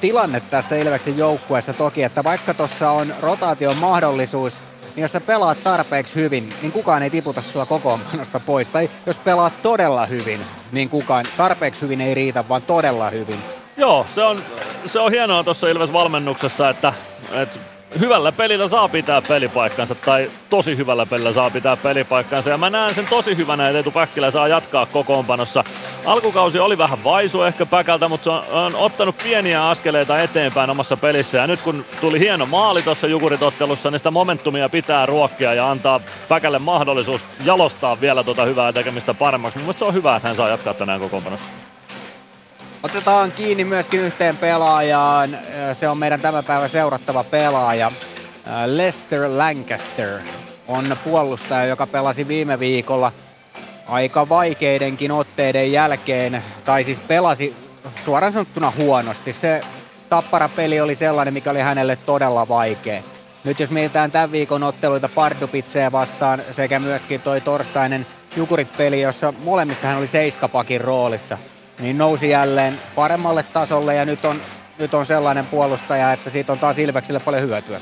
tilanne tässä Ilveksen joukkueessa toki, että vaikka tuossa on rotaation mahdollisuus, niin jos sä pelaat tarpeeksi hyvin, niin kukaan ei tiputa sua kokoonpanosta pois. Tai jos pelaat todella hyvin, niin kukaan tarpeeksi hyvin ei riitä, vaan todella hyvin. Joo, se on, se on hienoa tuossa Ilves-valmennuksessa, että, että hyvällä pelillä saa pitää pelipaikkansa tai tosi hyvällä pelillä saa pitää pelipaikkansa ja mä näen sen tosi hyvänä, että Eetu Päkkilä saa jatkaa kokoonpanossa. Alkukausi oli vähän vaisu ehkä Päkältä, mutta se on, on ottanut pieniä askeleita eteenpäin omassa pelissä ja nyt kun tuli hieno maali tuossa Jukuritottelussa, niin sitä momentumia pitää ruokkia ja antaa Päkälle mahdollisuus jalostaa vielä tuota hyvää tekemistä paremmaksi. Mun se on hyvä, että hän saa jatkaa tänään kokoonpanossa. Otetaan kiinni myöskin yhteen pelaajaan. Se on meidän tämän päivän seurattava pelaaja. Lester Lancaster on puolustaja, joka pelasi viime viikolla aika vaikeidenkin otteiden jälkeen, tai siis pelasi suoraan sanottuna huonosti. Se tappara-peli oli sellainen, mikä oli hänelle todella vaikea. Nyt jos mietitään tämän viikon otteluita Pardupitseä vastaan sekä myöskin toi torstainen Jukurit-peli, jossa molemmissa hän oli seiskapakin roolissa – niin nousi jälleen paremmalle tasolle ja nyt on, nyt on sellainen puolustaja, että siitä on taas Ilvekselle paljon hyötyä.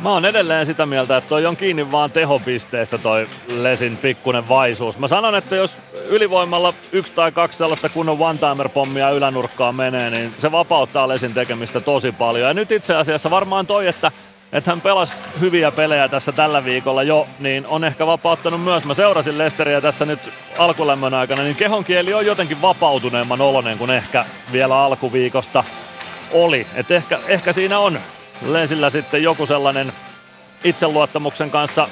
Mä oon edelleen sitä mieltä, että toi on kiinni vaan tehopisteestä toi Lesin pikkunen vaisuus. Mä sanon, että jos ylivoimalla yksi tai kaksi sellaista kunnon one-timer-pommia ylänurkkaan menee, niin se vapauttaa Lesin tekemistä tosi paljon. Ja nyt itse asiassa varmaan toi, että että hän pelasi hyviä pelejä tässä tällä viikolla jo, niin on ehkä vapauttanut myös. Mä seurasin Lesteriä tässä nyt alkulämmön aikana, niin kehonkieli on jotenkin vapautuneemman olonen kuin ehkä vielä alkuviikosta oli. Et ehkä, ehkä siinä on Lesillä sitten joku sellainen itseluottamuksen kanssa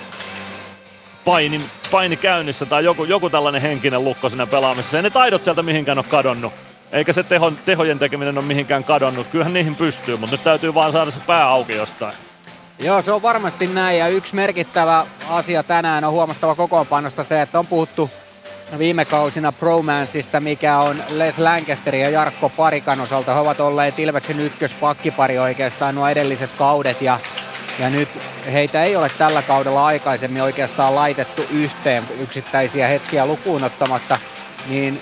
paini, paini käynnissä tai joku, joku tällainen henkinen lukko siinä pelaamisessa. Ei ne taidot sieltä mihinkään ole kadonnut. Eikä se teho, tehojen tekeminen ole mihinkään kadonnut. Kyllähän niihin pystyy, mutta nyt täytyy vaan saada se pää auki jostain. Joo, se on varmasti näin ja yksi merkittävä asia tänään on huomattava kokoonpanosta se, että on puhuttu viime kausina Promansista, mikä on Les Lancasterin ja Jarkko Parikan osalta. He ovat olleet Ilveksen ykköspakkipari oikeastaan nuo edelliset kaudet ja, ja nyt heitä ei ole tällä kaudella aikaisemmin oikeastaan laitettu yhteen yksittäisiä hetkiä lukuun ottamatta. Niin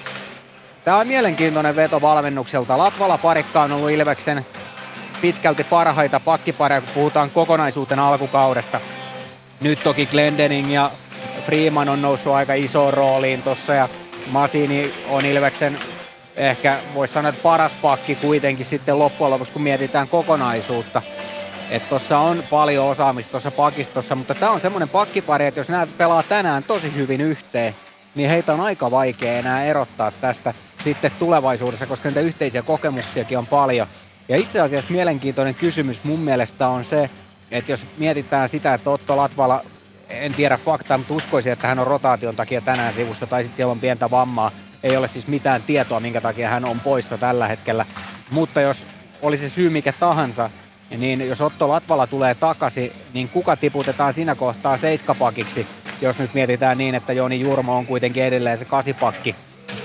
Tämä on mielenkiintoinen veto valmennukselta. Latvala parikka on ollut Ilveksen pitkälti parhaita pakkipareja, kun puhutaan kokonaisuutena alkukaudesta. Nyt toki Glendening ja Freeman on noussut aika isoon rooliin tuossa ja Masini on Ilveksen ehkä voisi sanoa, että paras pakki kuitenkin sitten loppujen lopuksi, kun mietitään kokonaisuutta. Että tuossa on paljon osaamista tuossa pakistossa, mutta tämä on semmoinen pakkipari, että jos nämä pelaa tänään tosi hyvin yhteen, niin heitä on aika vaikea enää erottaa tästä sitten tulevaisuudessa, koska niitä yhteisiä kokemuksiakin on paljon. Ja itse asiassa mielenkiintoinen kysymys mun mielestä on se, että jos mietitään sitä, että Otto Latvala, en tiedä faktaa, mutta uskoisin, että hän on rotaation takia tänään sivussa, tai sitten siellä on pientä vammaa. Ei ole siis mitään tietoa, minkä takia hän on poissa tällä hetkellä. Mutta jos olisi syy mikä tahansa, niin jos Otto Latvala tulee takaisin, niin kuka tiputetaan siinä kohtaa seiskapakiksi, jos nyt mietitään niin, että Joni Jurmo on kuitenkin edelleen se kasipakki,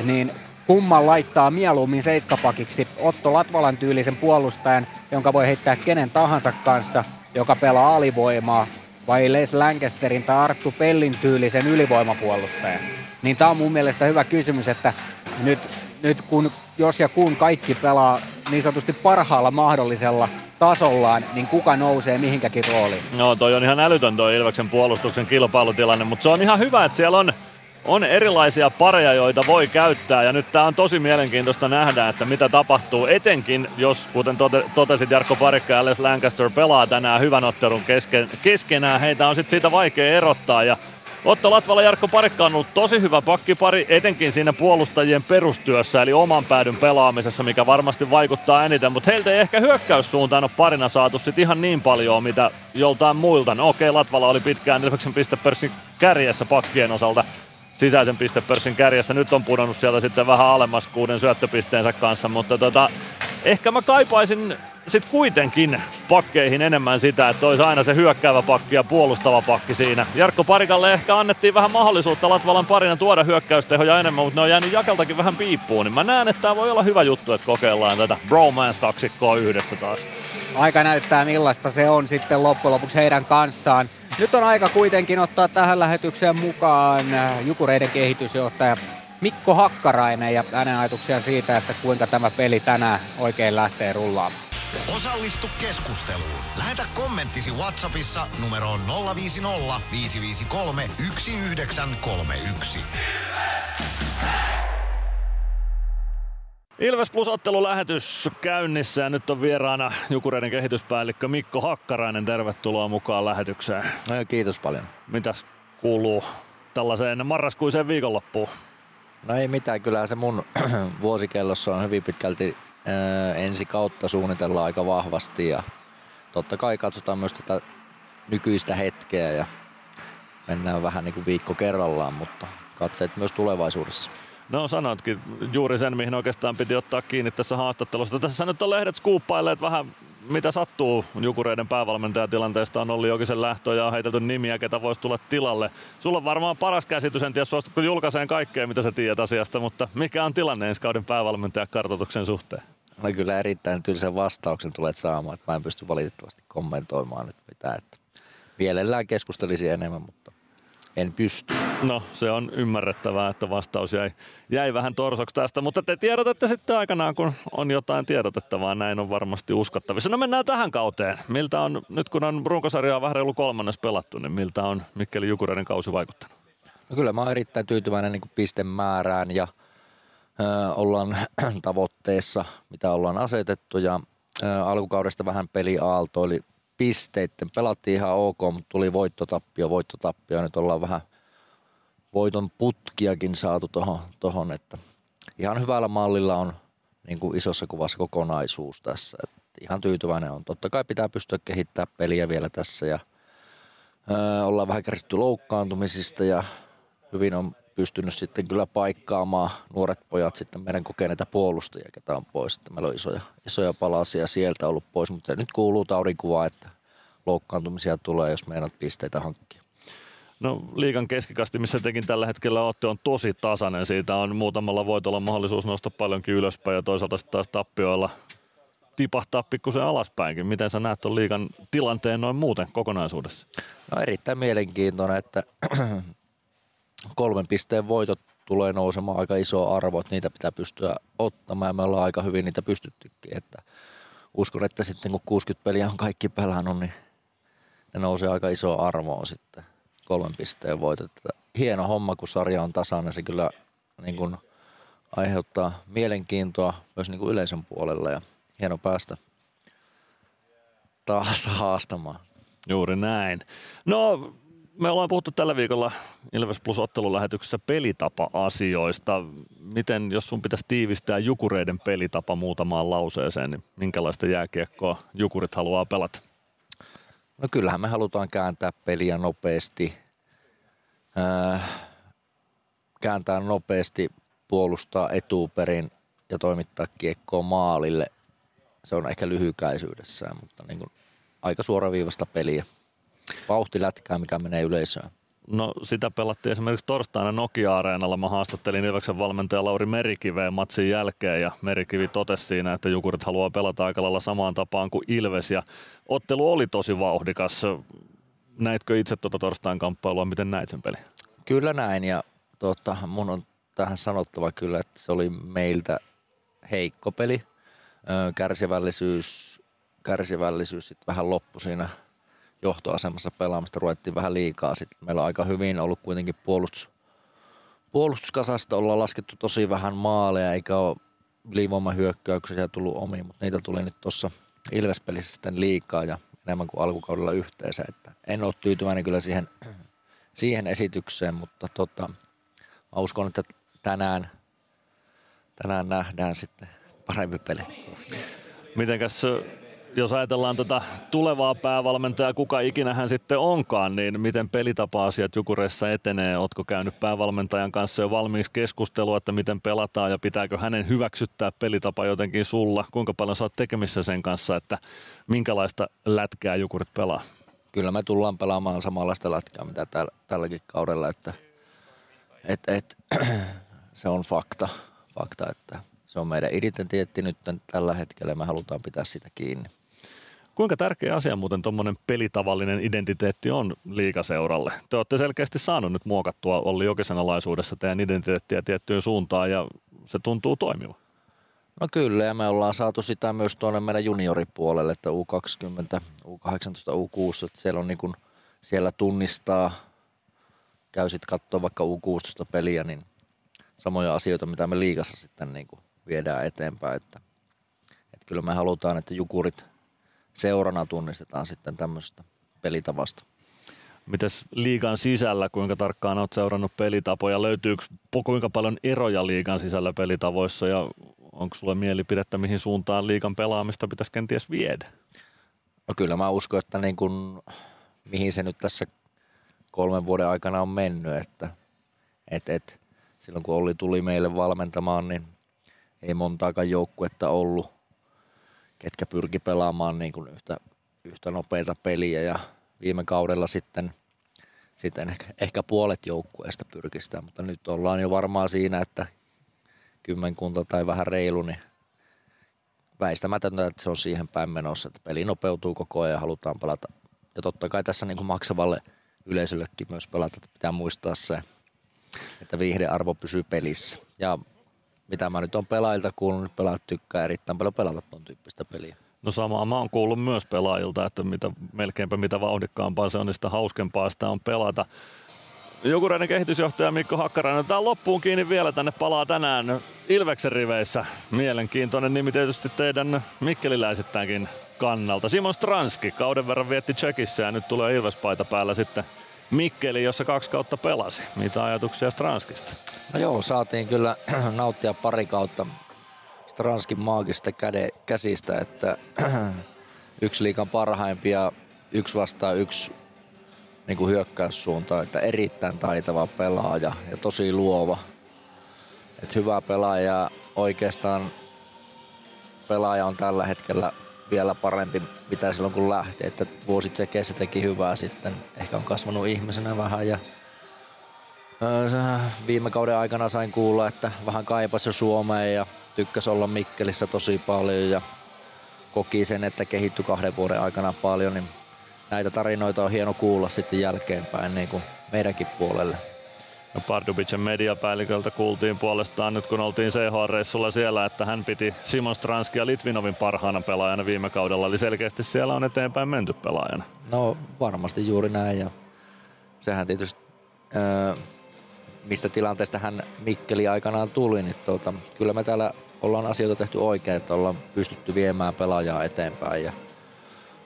niin kumman laittaa mieluummin seiskapakiksi Otto Latvalan tyylisen puolustajan, jonka voi heittää kenen tahansa kanssa, joka pelaa alivoimaa, vai Les Lancasterin tai Arttu Pellin tyylisen ylivoimapuolustajan? Niin tämä on mun mielestä hyvä kysymys, että nyt, nyt kun, jos ja kun kaikki pelaa niin sanotusti parhaalla mahdollisella tasollaan, niin kuka nousee mihinkäkin rooliin? No toi on ihan älytön toi Ilveksen puolustuksen kilpailutilanne, mutta se on ihan hyvä, että siellä on on erilaisia pareja, joita voi käyttää ja nyt tämä on tosi mielenkiintoista nähdä, että mitä tapahtuu, etenkin jos, kuten tote, totesit Jarkko Parikka ja Les Lancaster pelaa tänään hyvän ottelun kesken, keskenään, heitä on sitten siitä vaikea erottaa ja Otto Latvala Jarkko Parikka on ollut tosi hyvä pakkipari, etenkin siinä puolustajien perustyössä, eli oman päädyn pelaamisessa, mikä varmasti vaikuttaa eniten, mutta heiltä ei ehkä hyökkäyssuuntaan ole parina saatu sit ihan niin paljon, mitä joltain muilta. No okei, Latvala oli pitkään Ilveksen pistepörssin kärjessä pakkien osalta, sisäisen pistepörssin kärjessä. Nyt on pudonnut sieltä sitten vähän alemmas kuuden syöttöpisteensä kanssa, mutta tota, ehkä mä kaipaisin sitten kuitenkin pakkeihin enemmän sitä, että olisi aina se hyökkäävä pakki ja puolustava pakki siinä. Jarkko Parikalle ehkä annettiin vähän mahdollisuutta Latvalan parina tuoda hyökkäystehoja enemmän, mutta ne on jäänyt jakeltakin vähän piippuun. Niin mä näen, että tämä voi olla hyvä juttu, että kokeillaan tätä bromance-kaksikkoa yhdessä taas. Aika näyttää millaista se on sitten loppujen lopuksi heidän kanssaan. Nyt on aika kuitenkin ottaa tähän lähetykseen mukaan äh, Jukureiden kehitysjohtaja Mikko Hakkarainen ja hänen ajatuksiaan siitä, että kuinka tämä peli tänään oikein lähtee rullaamaan. Osallistu keskusteluun. Lähetä kommenttisi Whatsappissa numeroon 050 553 1931. Ilves Plus ottelulähetys käynnissä ja nyt on vieraana Jukureiden kehityspäällikkö Mikko Hakkarainen. Tervetuloa mukaan lähetykseen. No, kiitos paljon. Mitäs kuuluu tällaiseen marraskuiseen viikonloppuun? No ei mitään, kyllä se mun vuosikellossa on hyvin pitkälti ää, ensi kautta suunnitellaan aika vahvasti ja totta kai katsotaan myös tätä nykyistä hetkeä ja mennään vähän niin kuin viikko kerrallaan, mutta katseet myös tulevaisuudessa. No sanoitkin juuri sen, mihin oikeastaan piti ottaa kiinni tässä haastattelussa. Tässä nyt on lehdet skuuppailleet vähän mitä sattuu Jukureiden päävalmentajatilanteesta on ollut sen lähtö ja on heitelty nimiä, ketä voisi tulla tilalle. Sulla on varmaan paras käsitys, en tiedä suostutko julkaiseen kaikkea, mitä sä tiedät asiasta, mutta mikä on tilanne ensi kauden päävalmentajakartoituksen suhteen? No kyllä erittäin tylsän vastauksen tulet saamaan, että mä en pysty valitettavasti kommentoimaan nyt mitään. Että mielellään keskustelisin enemmän, mutta en pysty. No se on ymmärrettävää, että vastaus jäi, jäi vähän torsoksi tästä, mutta te tiedotatte sitten aikanaan, kun on jotain tiedotettavaa, näin on varmasti uskottavissa. No mennään tähän kauteen. Miltä on, nyt kun on runkosarjaa vähän reilu kolmannes pelattu, niin miltä on Mikkeli Jukureiden kausi vaikuttanut? No kyllä mä oon erittäin tyytyväinen niin pistemäärään ja ö, ollaan tavoitteessa, mitä ollaan asetettu ja ö, alkukaudesta vähän peli aaltoili pisteitten. Pelattiin ihan ok, mutta tuli voittotappio, voittotappio. Nyt ollaan vähän voiton putkiakin saatu tuohon, tohon, että ihan hyvällä mallilla on niin kuin isossa kuvassa kokonaisuus tässä. Et ihan tyytyväinen on. Totta kai pitää pystyä kehittämään peliä vielä tässä ja ö, ollaan vähän kärsitty loukkaantumisista ja hyvin on pystynyt sitten kyllä paikkaamaan nuoret pojat sitten meidän kokeneita puolustajia, ketä on pois. Että meillä on isoja, isoja palasia sieltä ollut pois, mutta nyt kuuluu taudinkuva, että loukkaantumisia tulee, jos meidät pisteitä hankkia. No liikan keskikasti, missä tekin tällä hetkellä olette, on tosi tasainen. Siitä on muutamalla voitolla mahdollisuus nostaa paljonkin ylöspäin ja toisaalta sitten taas tappioilla tipahtaa pikkusen alaspäinkin. Miten sä näet tuon liikan tilanteen noin muuten kokonaisuudessa? No erittäin mielenkiintoinen, että kolmen pisteen voitot tulee nousemaan aika iso arvo, että niitä pitää pystyä ottamaan ja me ollaan aika hyvin niitä pystyttykin. Että uskon, että sitten kun 60 peliä on kaikki pelannut, niin ne nousee aika iso arvoa sitten kolmen pisteen voitot. Hieno homma, kun sarja on tasainen, se kyllä niin kuin aiheuttaa mielenkiintoa myös niin kuin yleisön puolella ja hieno päästä taas haastamaan. Juuri näin. No, me ollaan puhuttu tällä viikolla Ilves Plus ottelulähetyksessä pelitapa-asioista. Miten, jos sun pitäisi tiivistää Jukureiden pelitapa muutamaan lauseeseen, niin minkälaista jääkiekkoa Jukurit haluaa pelata? No kyllähän me halutaan kääntää peliä nopeasti, äh, kääntää nopeasti, puolustaa etuperin ja toimittaa kiekkoa maalille. Se on ehkä lyhykäisyydessään, mutta niin kuin aika suoraviivasta peliä. Vauhtilätkää, mikä menee yleisöön. No sitä pelattiin esimerkiksi torstaina Nokia-areenalla. Mä haastattelin Ilveksen valmentaja Lauri Merikiveen matsin jälkeen ja Merikivi totesi siinä, että Jukurit haluaa pelata aika lailla samaan tapaan kuin Ilves ja ottelu oli tosi vauhdikas. Näitkö itse tuota torstain kamppailua, miten näit sen peli? Kyllä näin ja tota, mun on tähän sanottava kyllä, että se oli meiltä heikko peli. Kärsivällisyys, kärsivällisyys sitten vähän loppu siinä johtoasemassa pelaamista ruvettiin vähän liikaa. Sitten meillä on aika hyvin ollut kuitenkin puolustus, puolustuskasasta ollaan laskettu tosi vähän maaleja, eikä ole ylivoimahyökkäyksiä tullut omiin, mutta niitä tuli nyt tuossa Ilvespelissä sitten liikaa ja enemmän kuin alkukaudella yhteensä. Että en ole tyytyväinen kyllä siihen, siihen esitykseen, mutta tota, mä uskon, että tänään, tänään nähdään sitten parempi peli. Mitenkäs jos ajatellaan tuota tulevaa päävalmentajaa, kuka ikinä hän sitten onkaan, niin miten pelitapa-asiat Jukureissa etenee? Oletko käynyt päävalmentajan kanssa jo valmiiksi keskustelua, että miten pelataan ja pitääkö hänen hyväksyttää pelitapa jotenkin sulla? Kuinka paljon oot tekemissä sen kanssa, että minkälaista lätkää Jukurit pelaa? Kyllä me tullaan pelaamaan samanlaista lätkää, mitä täl, tälläkin kaudella, että et, et, se on fakta, fakta, että se on meidän identiteetti nyt tällä hetkellä ja me halutaan pitää sitä kiinni. Kuinka tärkeä asia muuten tuommoinen pelitavallinen identiteetti on liikaseuralle? Te olette selkeästi saanut nyt muokattua Olli Jokisen alaisuudessa teidän identiteettiä tiettyyn suuntaan ja se tuntuu toimiva. No kyllä, ja me ollaan saatu sitä myös tuonne meidän junioripuolelle, että U20, U18, U6, että siellä on niin kuin, siellä tunnistaa, käy sitten katsoa vaikka U16-peliä, niin samoja asioita, mitä me liikassa sitten niin kuin viedään eteenpäin, että, että kyllä me halutaan, että jukurit seurana tunnistetaan sitten tämmöistä pelitavasta. Mites liigan sisällä, kuinka tarkkaan olet seurannut pelitapoja? Löytyykö kuinka paljon eroja liigan sisällä pelitavoissa ja onko sulla mielipidettä, mihin suuntaan liigan pelaamista pitäisi kenties viedä? No kyllä mä uskon, että niin kun, mihin se nyt tässä kolmen vuoden aikana on mennyt, että et, et, silloin kun Olli tuli meille valmentamaan, niin ei montaakaan joukkuetta ollut, ketkä pyrki pelaamaan niin kuin yhtä, yhtä nopeita peliä ja viime kaudella sitten, sitten ehkä, ehkä puolet joukkueesta pyrki sitä, mutta nyt ollaan jo varmaan siinä, että kymmenkunta tai vähän reilu, niin väistämätöntä, että se on siihen päin menossa, että peli nopeutuu koko ajan ja halutaan pelata. Ja totta kai tässä niin kuin maksavalle yleisöllekin myös pelata, että pitää muistaa se, että viihdearvo pysyy pelissä. Ja mitä mä nyt on pelaajilta kuullut, niin pelaajat tykkää erittäin paljon pelata tuon tyyppistä peliä. No samaa mä oon kuullut myös pelaajilta, että mitä, melkeinpä mitä vauhdikkaampaa se on, niin sitä hauskempaa sitä on pelata. Jukureiden kehitysjohtaja Mikko Hakkarainen. Tämä loppuun kiinni vielä tänne palaa tänään Ilveksen riveissä. Mielenkiintoinen nimi tietysti teidän mikkeliläisittäänkin kannalta. Simon Stranski kauden verran vietti Tsekissä ja nyt tulee Ilvespaita päällä sitten Mikkeli, jossa kaksi kautta pelasi. Mitä ajatuksia Stranskista? No joo, saatiin kyllä nauttia pari kautta Stranskin maagista käde, käsistä, että yksi liikan parhaimpia, yksi vastaa yksi niin kuin hyökkäyssuunta, että erittäin taitava pelaaja ja tosi luova. Että hyvä pelaaja, oikeastaan pelaaja on tällä hetkellä vielä parempi, mitä silloin kun lähti. Että vuosi tsekeissä teki hyvää sitten. Ehkä on kasvanut ihmisenä vähän ja öö, viime kauden aikana sain kuulla, että vähän kaipasi jo Suomeen ja tykkäsi olla Mikkelissä tosi paljon ja koki sen, että kehittyi kahden vuoden aikana paljon, niin näitä tarinoita on hieno kuulla sitten jälkeenpäin niin kuin meidänkin puolelle. Pardubicen mediapäälliköltä kuultiin puolestaan nyt kun oltiin CH-reissulla siellä, että hän piti Simon Stranskia Litvinovin parhaana pelaajana viime kaudella, eli selkeästi siellä on eteenpäin menty pelaajana. No varmasti juuri näin. Ja sehän tietysti öö, mistä tilanteesta hän Mikkeli aikanaan tuli, niin tuota, kyllä me täällä ollaan asioita tehty oikein, että ollaan pystytty viemään pelaajaa eteenpäin. Ja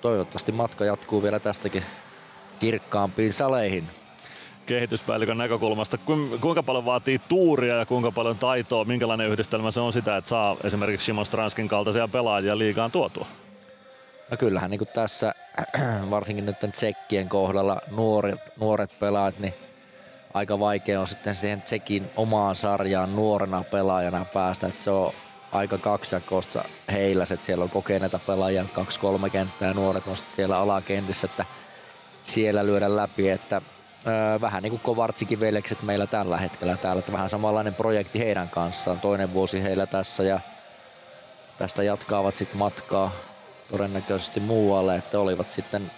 toivottavasti matka jatkuu vielä tästäkin kirkkaampiin saleihin kehityspäällikön näkökulmasta, kuinka paljon vaatii tuuria ja kuinka paljon taitoa, minkälainen yhdistelmä se on sitä, että saa esimerkiksi Simon Stranskin kaltaisia pelaajia liigaan tuotua? No kyllähän niin tässä varsinkin nyt tsekkien kohdalla nuoret, nuoret pelaajat, niin aika vaikea on sitten siihen tsekin omaan sarjaan nuorena pelaajana päästä, että se on aika kaksijakossa heillä, että siellä on kokeneita pelaajia, kaksi-kolme kenttää ja nuoret on siellä alakentissä, että siellä lyödä läpi, että vähän niin kuin Kovartsikin veljekset meillä tällä hetkellä täällä, että vähän samanlainen projekti heidän kanssaan. Toinen vuosi heillä tässä ja tästä jatkaavat sitten matkaa todennäköisesti muualle, että olivat sitten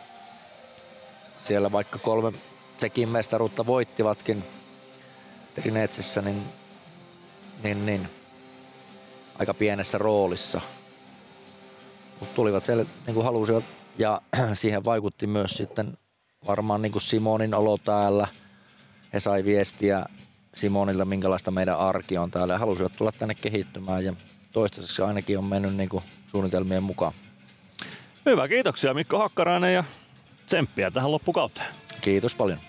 siellä vaikka kolme sekin mestaruutta voittivatkin Trinetsissä, niin, niin, niin aika pienessä roolissa. Mutta tulivat siellä niin kuin halusivat ja siihen vaikutti myös sitten varmaan niin kuin Simonin olo täällä. He sai viestiä Simonilta, minkälaista meidän arki on täällä ja halusivat tulla tänne kehittymään ja toistaiseksi ainakin on mennyt niin kuin suunnitelmien mukaan. Hyvä, kiitoksia Mikko Hakkarainen ja tsemppiä tähän loppukauteen. Kiitos paljon.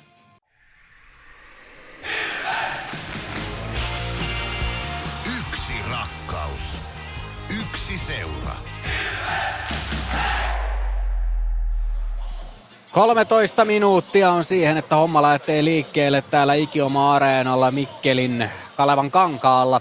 13 minuuttia on siihen, että homma lähtee liikkeelle täällä Ikioma Areenalla Mikkelin Kalevan kankaalla.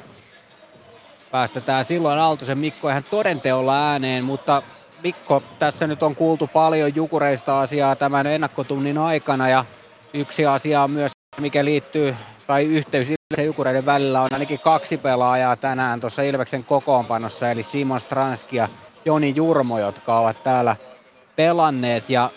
Päästetään silloin Aaltosen Mikko ihan todenteolla ääneen, mutta Mikko, tässä nyt on kuultu paljon Jukureista asiaa tämän ennakkotunnin aikana ja yksi asia on myös, mikä liittyy tai yhteys Ilveksen Jukureiden välillä on ainakin kaksi pelaajaa tänään tuossa Ilveksen kokoonpanossa, eli Simon Stranski ja Joni Jurmo, jotka ovat täällä pelanneet ja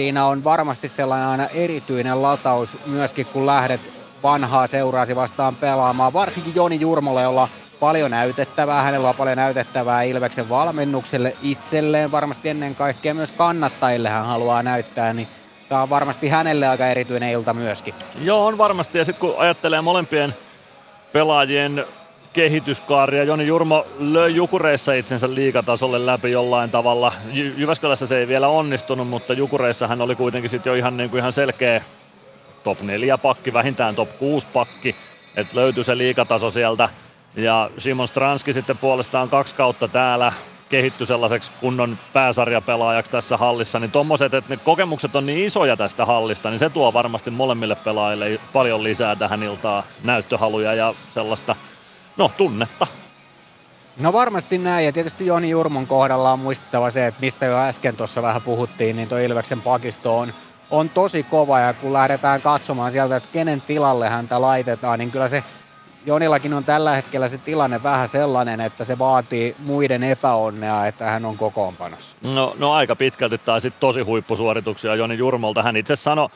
siinä on varmasti sellainen aina erityinen lataus myöskin, kun lähdet vanhaa seuraasi vastaan pelaamaan. Varsinkin Joni Jurmolle, jolla on paljon näytettävää. Hänellä on paljon näytettävää Ilveksen valmennukselle itselleen, varmasti ennen kaikkea myös kannattajille hän haluaa näyttää, niin tämä on varmasti hänelle aika erityinen ilta myöskin. Joo, on varmasti. Ja sitten kun ajattelee molempien pelaajien kehityskaari ja Joni Jurmo löi Jukureissa itsensä liikatasolle läpi jollain tavalla. Jy- Jyväskylässä se ei vielä onnistunut, mutta Jukureissa hän oli kuitenkin sitten jo ihan, niin kuin ihan selkeä top 4 pakki, vähintään top 6 pakki, että löytyi se liikataso sieltä. Ja Simon Stranski sitten puolestaan kaksi kautta täällä kehittyi sellaiseksi kunnon pääsarjapelaajaksi tässä hallissa, niin tommoset, että ne kokemukset on niin isoja tästä hallista, niin se tuo varmasti molemmille pelaajille paljon lisää tähän iltaan näyttöhaluja ja sellaista no, tunnetta. No varmasti näin, ja tietysti Joni Jurmon kohdalla on muistettava se, että mistä jo äsken tuossa vähän puhuttiin, niin tuo Ilveksen pakisto on, on tosi kova, ja kun lähdetään katsomaan sieltä, että kenen tilalle häntä laitetaan, niin kyllä se Jonillakin on tällä hetkellä se tilanne vähän sellainen, että se vaatii muiden epäonnea, että hän on kokoonpanossa. No, no aika pitkälti tai sitten tosi huippusuorituksia Joni Jurmolta. Hän itse sanoi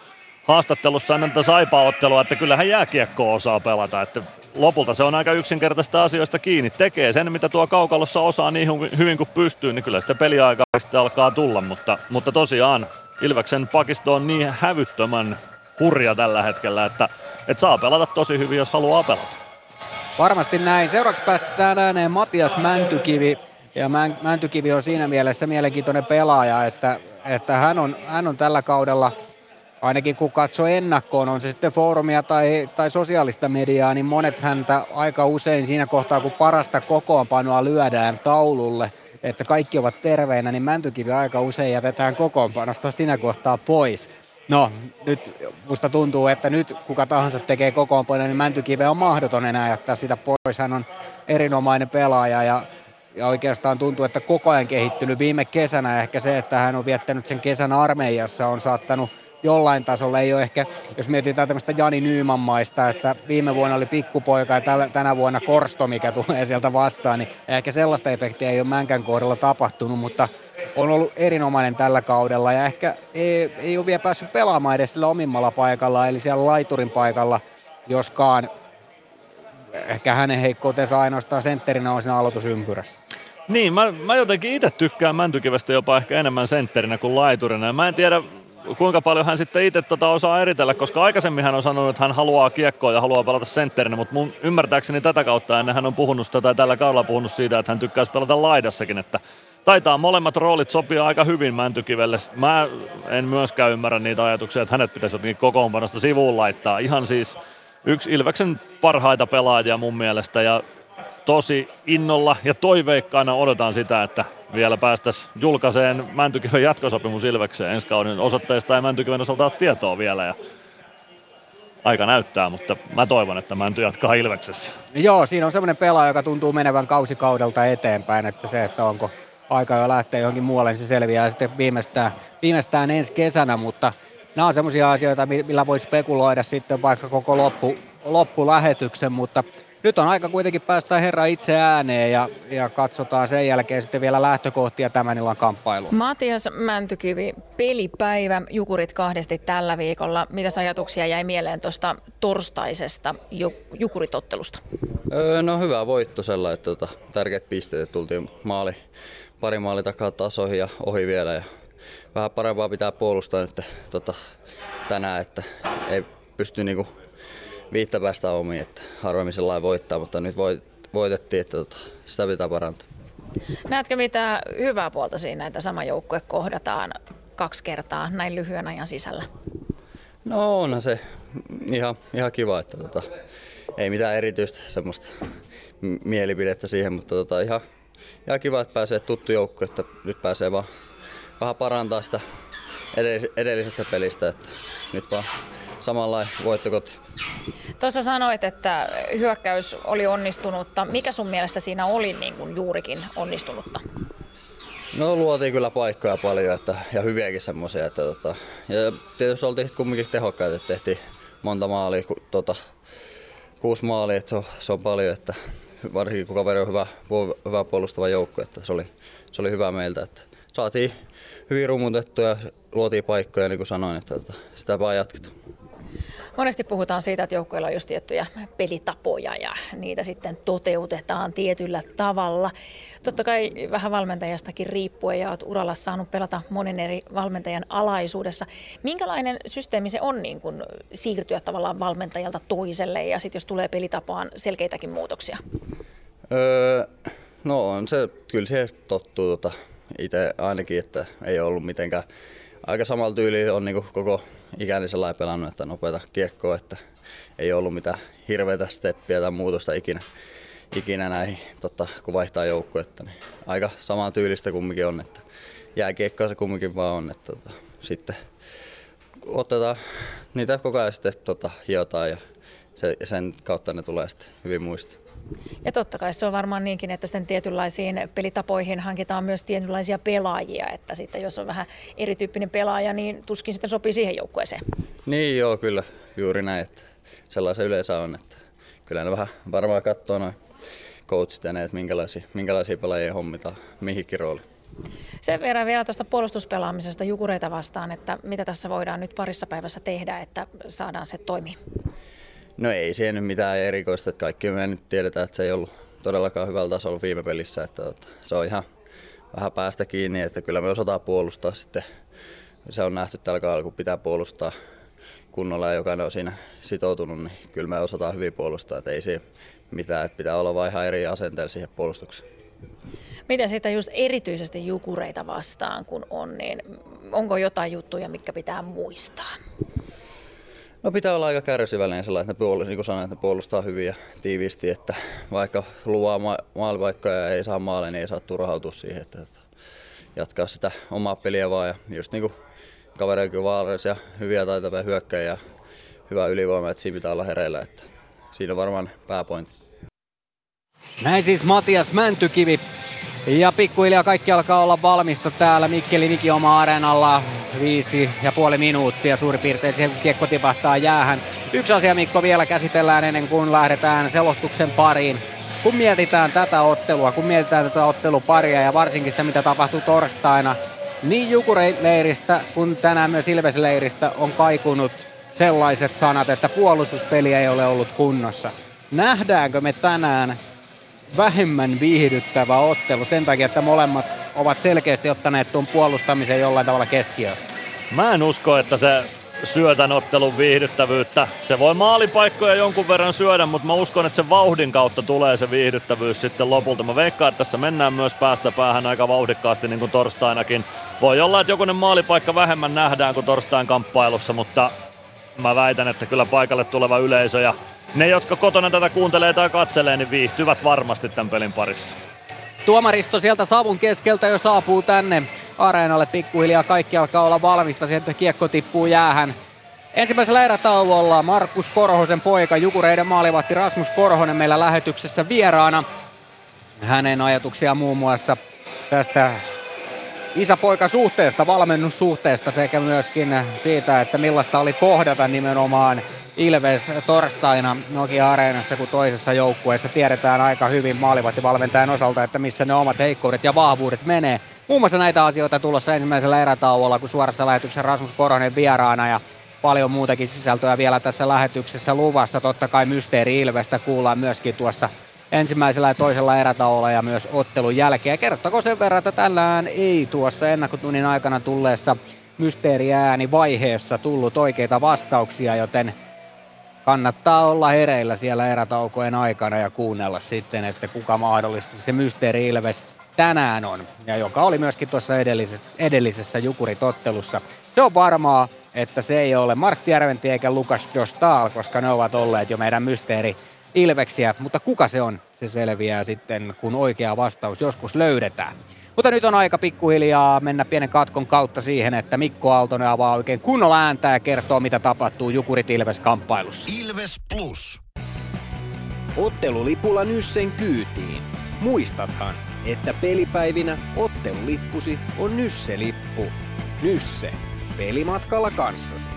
haastattelussa ennen tätä saipaottelua, että kyllä hän jääkiekkoa osaa pelata. Että lopulta se on aika yksinkertaista asioista kiinni. Tekee sen, mitä tuo kaukalossa osaa niin hyvin kuin pystyy, niin kyllä sitä peliaikaa alkaa tulla. Mutta, mutta tosiaan Ilveksen pakisto on niin hävyttömän hurja tällä hetkellä, että, että saa pelata tosi hyvin, jos haluaa pelata. Varmasti näin. Seuraavaksi päästetään ääneen Matias Mäntykivi. Ja Mäntykivi on siinä mielessä mielenkiintoinen pelaaja, että, että hän, on, hän on tällä kaudella – ainakin kun katsoo ennakkoon, on se sitten foorumia tai, tai sosiaalista mediaa, niin monet häntä aika usein siinä kohtaa, kun parasta kokoonpanoa lyödään taululle, että kaikki ovat terveinä, niin Mäntykivi aika usein jätetään kokoonpanosta siinä kohtaa pois. No, nyt musta tuntuu, että nyt kuka tahansa tekee kokoonpanoa, niin Mäntykive on mahdoton enää jättää sitä pois. Hän on erinomainen pelaaja ja ja oikeastaan tuntuu, että koko ajan kehittynyt viime kesänä. Ehkä se, että hän on viettänyt sen kesän armeijassa, on saattanut jollain tasolla. Ei ole ehkä, jos mietitään tämmöistä Jani Nyymanmaista, että viime vuonna oli pikkupoika ja tänä vuonna Korsto, mikä tulee sieltä vastaan, niin ehkä sellaista efektiä ei ole Mänkän kohdalla tapahtunut, mutta on ollut erinomainen tällä kaudella ja ehkä ei, ei ole vielä päässyt pelaamaan edes sillä omimmalla paikalla, eli siellä laiturin paikalla, joskaan ehkä hänen heikkoutensa ainoastaan sentterinä on siinä aloitusympyrässä. Niin, mä, mä jotenkin itse tykkään Mäntykivestä jopa ehkä enemmän sentterinä kuin laiturina. Mä en tiedä, kuinka paljon hän sitten itse tota osaa eritellä, koska aikaisemmin hän on sanonut, että hän haluaa kiekkoa ja haluaa pelata sentterinä, mutta mun ymmärtääkseni tätä kautta ennen hän on puhunut sitä, tai tällä kaudella puhunut siitä, että hän tykkäisi pelata laidassakin, että taitaa molemmat roolit sopia aika hyvin Mäntykivelle. Mä en myöskään ymmärrä niitä ajatuksia, että hänet pitäisi jotenkin kokoonpanosta sivuun laittaa. Ihan siis yksi Ilveksen parhaita pelaajia mun mielestä ja tosi innolla ja toiveikkaana odotan sitä, että vielä päästäisiin julkaiseen Mäntykiven jatkosopimus Ilvekseen ensi kauden osoitteesta ja Mäntykiven osalta ole tietoa vielä. Ja aika näyttää, mutta mä toivon, että Mänty jatkaa Ilveksessä. Joo, siinä on semmoinen pelaaja, joka tuntuu menevän kausikaudelta eteenpäin, että se, että onko aika jo lähteä johonkin muualle, niin se selviää sitten viimeistään, viimeistään ensi kesänä, mutta nämä on semmoisia asioita, millä voi spekuloida sitten vaikka koko loppu, loppulähetyksen, mutta nyt on aika kuitenkin päästä herra itse ääneen ja, ja katsotaan sen jälkeen sitten vielä lähtökohtia tämän illan kamppailuun. Matias Mäntykivi, pelipäivä, Jukurit kahdesti tällä viikolla. Mitä ajatuksia jäi mieleen tuosta torstaisesta Jukuritottelusta? Öö, no hyvä voitto sellainen, että tota, tärkeät pisteet tultiin maali, pari maali takaa tasoihin ja ohi vielä. Ja vähän parempaa pitää puolustaa nyt tota, tänään, että ei pysty niinku viittä päästä omiin, että harvemmin sellainen voittaa, mutta nyt voit, voitettiin, että tota, sitä pitää parantaa. Näetkö mitä hyvää puolta siinä, että sama joukkue kohdataan kaksi kertaa näin lyhyen ajan sisällä? No onhan se ihan, ihan kiva, että tota, ei mitään erityistä semmoista mielipidettä siihen, mutta tota, ihan, ihan kiva, että pääsee tuttu joukko, että nyt pääsee vaan vähän parantaa sitä edellisestä pelistä, että nyt vaan samanlainen voittokoti. Tuossa sanoit, että hyökkäys oli onnistunutta. Mikä sun mielestä siinä oli niin kuin juurikin onnistunutta? No luotiin kyllä paikkoja paljon että, ja hyviäkin semmoisia. Että, tota, ja tietysti oltiin kumminkin tehokkaita, että tehtiin monta maalia, ku, tota, kuusi maalia, että se on, se on paljon, että varsinkin kun kaveri on hyvä, hyvä puolustava joukko, että se oli, se oli hyvä meiltä. Että saatiin hyvin rumutettua ja luotiin paikkoja, niin kuin sanoin, että, että sitä vaan jatketaan. Monesti puhutaan siitä, että joukkueilla on just tiettyjä pelitapoja ja niitä sitten toteutetaan tietyllä tavalla. Totta kai vähän valmentajastakin riippuen ja olet uralla saanut pelata monen eri valmentajan alaisuudessa. Minkälainen systeemi se on niin kun siirtyä tavallaan valmentajalta toiselle ja sitten jos tulee pelitapaan selkeitäkin muutoksia? Öö, no on se, kyllä se tottuu tota, itse ainakin, että ei ollut mitenkään aika samalla tyylillä on niin koko ikäni sellainen pelannut, että nopeata kiekkoa, että ei ollut mitään hirveitä steppiä tai muutosta ikinä, ikinä näihin, totta, kun vaihtaa joukkuetta. Niin aika samaa tyylistä kumminkin on, että jääkiekkoa se kumminkin vaan on, että tota, sitten otetaan niitä koko ajan sitten tota, hiotaan ja se, sen kautta ne tulee sitten hyvin muistiin. Ja totta kai se on varmaan niinkin, että sitten tietynlaisiin pelitapoihin hankitaan myös tietynlaisia pelaajia, että sitten jos on vähän erityyppinen pelaaja, niin tuskin sitten sopii siihen joukkueeseen. Niin joo, kyllä, juuri näin, että sellaisen yleensä on, että kyllä ne vähän varmaan katsoo noin coachit ja ne, että minkälaisia, minkälaisia pelaajia hommitaan mihinkin rooliin. Sen verran vielä tuosta puolustuspelaamisesta Jukureita vastaan, että mitä tässä voidaan nyt parissa päivässä tehdä, että saadaan se toimii? No ei siihen nyt mitään erikoista, että kaikki me nyt tiedetään, että se ei ollut todellakaan hyvällä tasolla viime pelissä, että, että se on ihan vähän päästä kiinni, että kyllä me osataan puolustaa sitten. Se on nähty tällä kaudella, kun pitää puolustaa kunnolla ja jokainen on siinä sitoutunut, niin kyllä me osataan hyvin puolustaa, että ei siinä mitään, että pitää olla vain ihan eri asenteella siihen puolustukseen. Miten siitä just erityisesti jukureita vastaan kun on, niin onko jotain juttuja, mitkä pitää muistaa? No pitää olla aika kärsivällinen sellainen, että puolustaa, niin kuin sanoin, että puolustaa hyvin ja tiiviisti, että vaikka luvaa ma- maalipaikkoja ja ei saa maaleja, niin ei saa turhautua siihen, että, että jatkaa sitä omaa peliä vaan ja just niin kuin vaarallisia, hyviä taitavia hyökkäjiä ja hyvä ylivoima, että siinä pitää olla hereillä, että siinä on varmaan pääpointti. Näin siis Matias Mäntykivi Ja pikkuhiljaa kaikki alkaa olla valmista täällä Mikkeli Nikioma areenalla. Viisi ja puoli minuuttia suurin piirtein siihen, kun kiekko tipahtaa jäähän. Yksi asia Mikko vielä käsitellään ennen kuin lähdetään selostuksen pariin. Kun mietitään tätä ottelua, kun mietitään tätä otteluparia ja varsinkin sitä mitä tapahtuu torstaina, niin Jukureilleiristä kuin tänään myös Ilvesleiristä on kaikunut sellaiset sanat, että puolustuspeli ei ole ollut kunnossa. Nähdäänkö me tänään vähemmän viihdyttävä ottelu sen takia, että molemmat ovat selkeästi ottaneet tuon puolustamisen jollain tavalla keskiöön? Mä en usko, että se syö tämän ottelun viihdyttävyyttä. Se voi maalipaikkoja jonkun verran syödä, mutta mä uskon, että se vauhdin kautta tulee se viihdyttävyys sitten lopulta. Mä veikkaan, että tässä mennään myös päästä päähän aika vauhdikkaasti niin kuin torstainakin. Voi olla, että jokunen maalipaikka vähemmän nähdään kuin torstain kamppailussa, mutta mä väitän, että kyllä paikalle tuleva yleisö ja ne, jotka kotona tätä kuuntelee tai katselee, niin viihtyvät varmasti tämän pelin parissa. Tuomaristo sieltä savun keskeltä jo saapuu tänne areenalle pikkuhiljaa. Kaikki alkaa olla valmista, sieltä kiekko tippuu jäähän. Ensimmäisellä erätauolla Markus Korhosen poika, Jukureiden maalivahti Rasmus Korhonen meillä lähetyksessä vieraana. Hänen ajatuksia muun muassa tästä isä-poika-suhteesta, valmennussuhteesta sekä myöskin siitä, että millaista oli kohdata nimenomaan Ilves torstaina Nokia-areenassa kuin toisessa joukkueessa. Tiedetään aika hyvin maalivahtivalmentajan osalta, että missä ne omat heikkoudet ja vahvuudet menee. Muun muassa näitä asioita tulossa ensimmäisellä erätauolla, kun suorassa lähetyksessä Rasmus Korhonen vieraana ja paljon muutakin sisältöä vielä tässä lähetyksessä luvassa. Totta kai Mysteeri Ilvestä kuullaan myöskin tuossa ensimmäisellä ja toisella erätauolla ja myös ottelun jälkeen. Kerrottako sen verran, että tällään ei tuossa ennakkotunnin aikana tulleessa mysteeriääni vaiheessa tullut oikeita vastauksia, joten kannattaa olla hereillä siellä erätaukojen aikana ja kuunnella sitten, että kuka mahdollisesti se Mysteeri Ilves tänään on, ja joka oli myöskin tuossa edellisessä, edellisessä Jukurit-ottelussa. Se on varmaa, että se ei ole Martti Järventi eikä Lukas Jostal, koska ne ovat olleet jo meidän Mysteeri Ilveksiä, mutta kuka se on, se selviää sitten, kun oikea vastaus joskus löydetään. Mutta nyt on aika pikkuhiljaa mennä pienen katkon kautta siihen, että Mikko Aaltonen avaa oikein kunnolla ääntä ja kertoo, mitä tapahtuu Jukurit Ilves-kamppailussa. Ilves Plus. Ottelulipulla Nyssen kyytiin. Muistathan, että pelipäivinä ottelulippusi on Nysse-lippu. Nysse. Pelimatkalla kanssasi.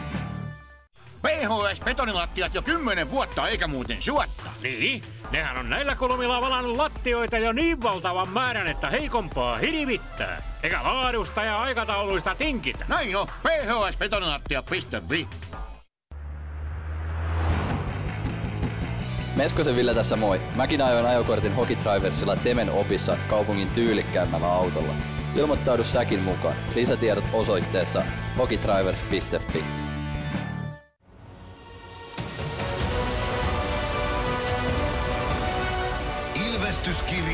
PHS-betonilattiat jo kymmenen vuotta eikä muuten suotta. Niin, nehän on näillä kolmilla valannut lattioita jo niin valtavan määrän, että heikompaa hirvittää. Eikä laadusta ja aikatauluista tinkitä. Näin on, phsbetonilattia.fi. Meskosen Ville tässä moi. Mäkin ajoin ajokortin Hokitriversilla Temen opissa kaupungin tyylikkäämmällä autolla. Ilmoittaudu säkin mukaan. Lisätiedot osoitteessa hokitrivers.fi.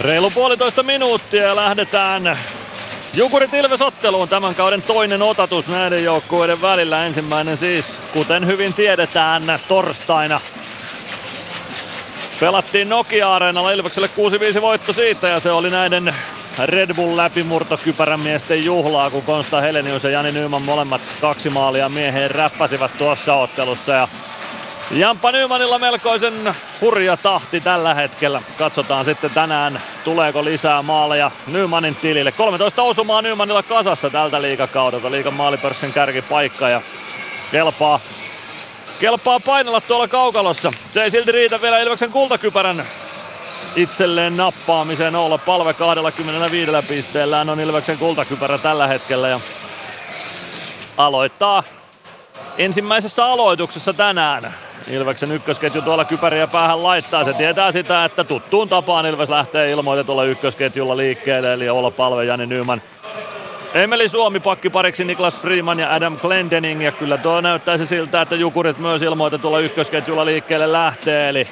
Reilu puolitoista minuuttia ja lähdetään Jukurit Ilves-otteluun tämän kauden toinen otatus näiden joukkueiden välillä. Ensimmäinen siis, kuten hyvin tiedetään, torstaina Pelattiin Nokia-areenalla Ilvekselle 6-5 voitto siitä ja se oli näiden Red Bull läpimurtokypärän miesten juhlaa, kun Konsta Helenius ja Jani Nyman molemmat kaksi maalia mieheen räppäsivät tuossa ottelussa. Ja Jampa Nymanilla melkoisen hurja tahti tällä hetkellä. Katsotaan sitten tänään, tuleeko lisää maaleja Nymanin tilille. 13 osumaa Nymanilla kasassa tältä liikakaudelta. Liikan maalipörssin kärkipaikka ja kelpaa kelpaa painella tuolla kaukalossa. Se ei silti riitä vielä Ilveksen kultakypärän itselleen nappaamiseen olla. Palve 25 pisteellä on Ilveksen kultakypärä tällä hetkellä ja aloittaa ensimmäisessä aloituksessa tänään. Ilveksen ykkösketju tuolla kypäriä päähän laittaa. Se tietää sitä, että tuttuun tapaan Ilves lähtee ilmoitetulla ykkösketjulla liikkeelle. Eli olla palve Jani Nyman Emeli Suomi pakkipariksi Niklas Freeman ja Adam Glendening ja kyllä tuo näyttäisi siltä, että Jukurit myös ilmoitetulla ykkösketjulla liikkeelle lähtee. Eli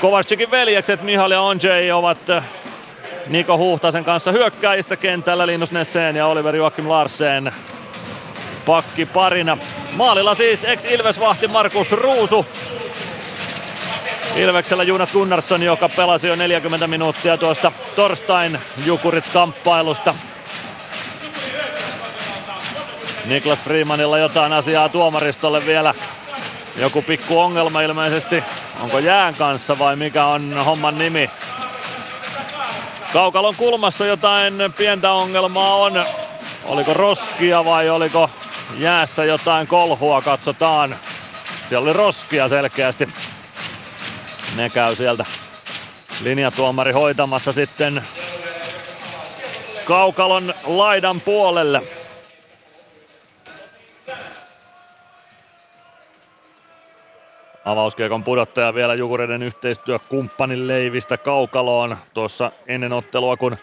Kovacikin veljekset Mihal ja Onjei ovat Niko Huhtasen kanssa hyökkääjistä kentällä Linus Nesseen ja Oliver Joakim Larsen pakki parina. Maalilla siis ex-Ilves-vahti Markus Ruusu. Ilveksellä Jonas Gunnarsson, joka pelasi jo 40 minuuttia tuosta torstain Jukurit-kamppailusta. Niklas Freemanilla jotain asiaa tuomaristolle vielä. Joku pikku ongelma ilmeisesti. Onko jään kanssa vai mikä on homman nimi? Kaukalon kulmassa jotain pientä ongelmaa on. Oliko roskia vai oliko jäässä jotain kolhua, katsotaan. Siellä oli roskia selkeästi. Ne käy sieltä linjatuomari hoitamassa sitten Kaukalon laidan puolelle. Avauskiekon pudottaja vielä Jukureiden yhteistyökumppanin Leivistä Kaukaloon. Tuossa ennen ottelua kun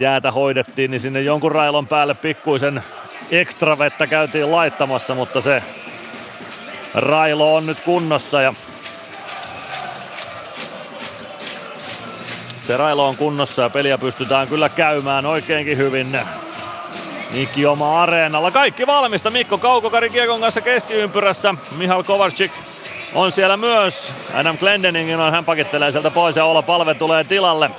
jäätä hoidettiin, niin sinne jonkun railon päälle pikkuisen ekstra vettä käytiin laittamassa, mutta se railo on nyt kunnossa ja se railo on kunnossa ja peliä pystytään kyllä käymään oikeinkin hyvin. Mikki oma areenalla. Kaikki valmista. Mikko Kaukokari Kiekon kanssa keskiympyrässä. Mihal Kovarczyk on siellä myös. Adam Glendening on, hän pakittelee sieltä pois ja Ola Palve tulee tilalle.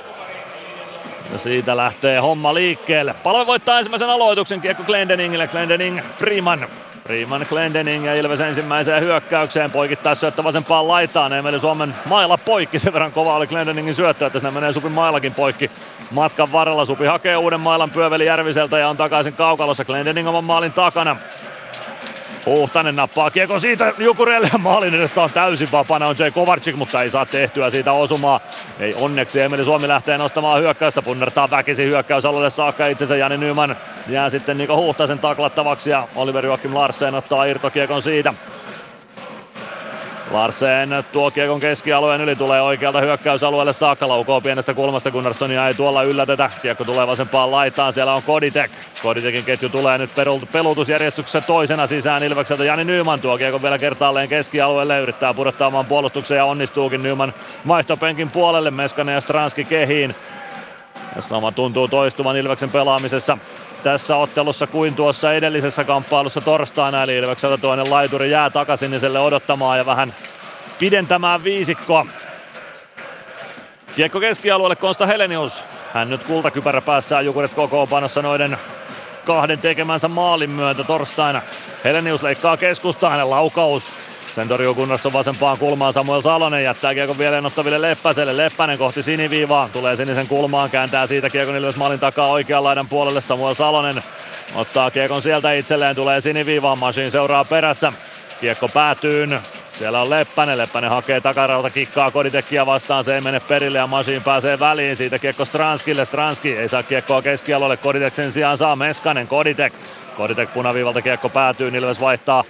Ja siitä lähtee homma liikkeelle. Palve voittaa ensimmäisen aloituksen kiekko Glendeningille. Glendening, Freeman. Freeman, Glendening ja Ilves ensimmäiseen hyökkäykseen. Poikittaa syöttö vasempaan laitaan. Emeli Suomen mailla poikki. Sen verran kova oli Glendeningin syöttö, että sinne menee Supin mailakin poikki. Matkan varrella Supi hakee uuden mailan Pyöveli Järviseltä ja on takaisin kaukalossa. Glendening oman maalin takana. Huhtanen nappaa kiekon siitä Jukureelle ja maalin edessä on täysin vapaana on Jay Kovarczyk, mutta ei saa tehtyä siitä osumaa. Ei onneksi Emeli Suomi lähtee nostamaan hyökkäystä, punnertaa väkisin hyökkäysalueelle saakka itsensä Jani Nyman jää sitten Niko Huhtasen taklattavaksi ja Oliver Joakim Larsen ottaa irtokiekon siitä. Larsen tuo kiekon keskialueen yli tulee oikealta hyökkäysalueelle saakka. Laukoo pienestä kulmasta Gunnarssonia ei tuolla yllätetä. Kiekko tulee vasempaan laitaan. Siellä on Koditek. Koditekin ketju tulee nyt pelutusjärjestyksessä toisena sisään Ilvekseltä. Jani Nyman tuo kiekon vielä kertaalleen keskialueelle. Yrittää pudottaa oman puolustuksen ja onnistuukin Nyman vaihtopenkin puolelle. Meskanen ja Stranski kehiin. Ja sama tuntuu toistuvan Ilveksen pelaamisessa tässä ottelussa kuin tuossa edellisessä kamppailussa torstaina, eli Ilvekseltä toinen laituri jää takaisin odottamaan ja vähän pidentämään viisikkoa. Kiekko keskialueelle Konsta Helenius. Hän nyt kultakypärä päässään Jukurit kokoonpanossa noiden kahden tekemänsä maalin myötä torstaina. Helenius leikkaa keskustaa, hänen laukaus sen torjuu kunnossa vasempaan kulmaan Samuel Salonen jättää kiekon vielä ottaville Leppäselle. Leppänen kohti siniviivaa, tulee sinisen kulmaan, kääntää siitä kiekon Ilves maalin takaa oikean laidan puolelle. Samuel Salonen ottaa kiekon sieltä itselleen, tulee siniviivaan, Masin seuraa perässä. Kiekko päätyy, siellä on Leppänen, Leppänen hakee takarauta, kikkaa Koditekkiä vastaan, se ei mene perille ja Masin pääsee väliin. Siitä kiekko Stranskille, Stranski ei saa kiekkoa keskialueelle, Koditek sen sijaan saa Meskanen, Koditek. Koditek punaviivalta kiekko päätyy, Ilves vaihtaa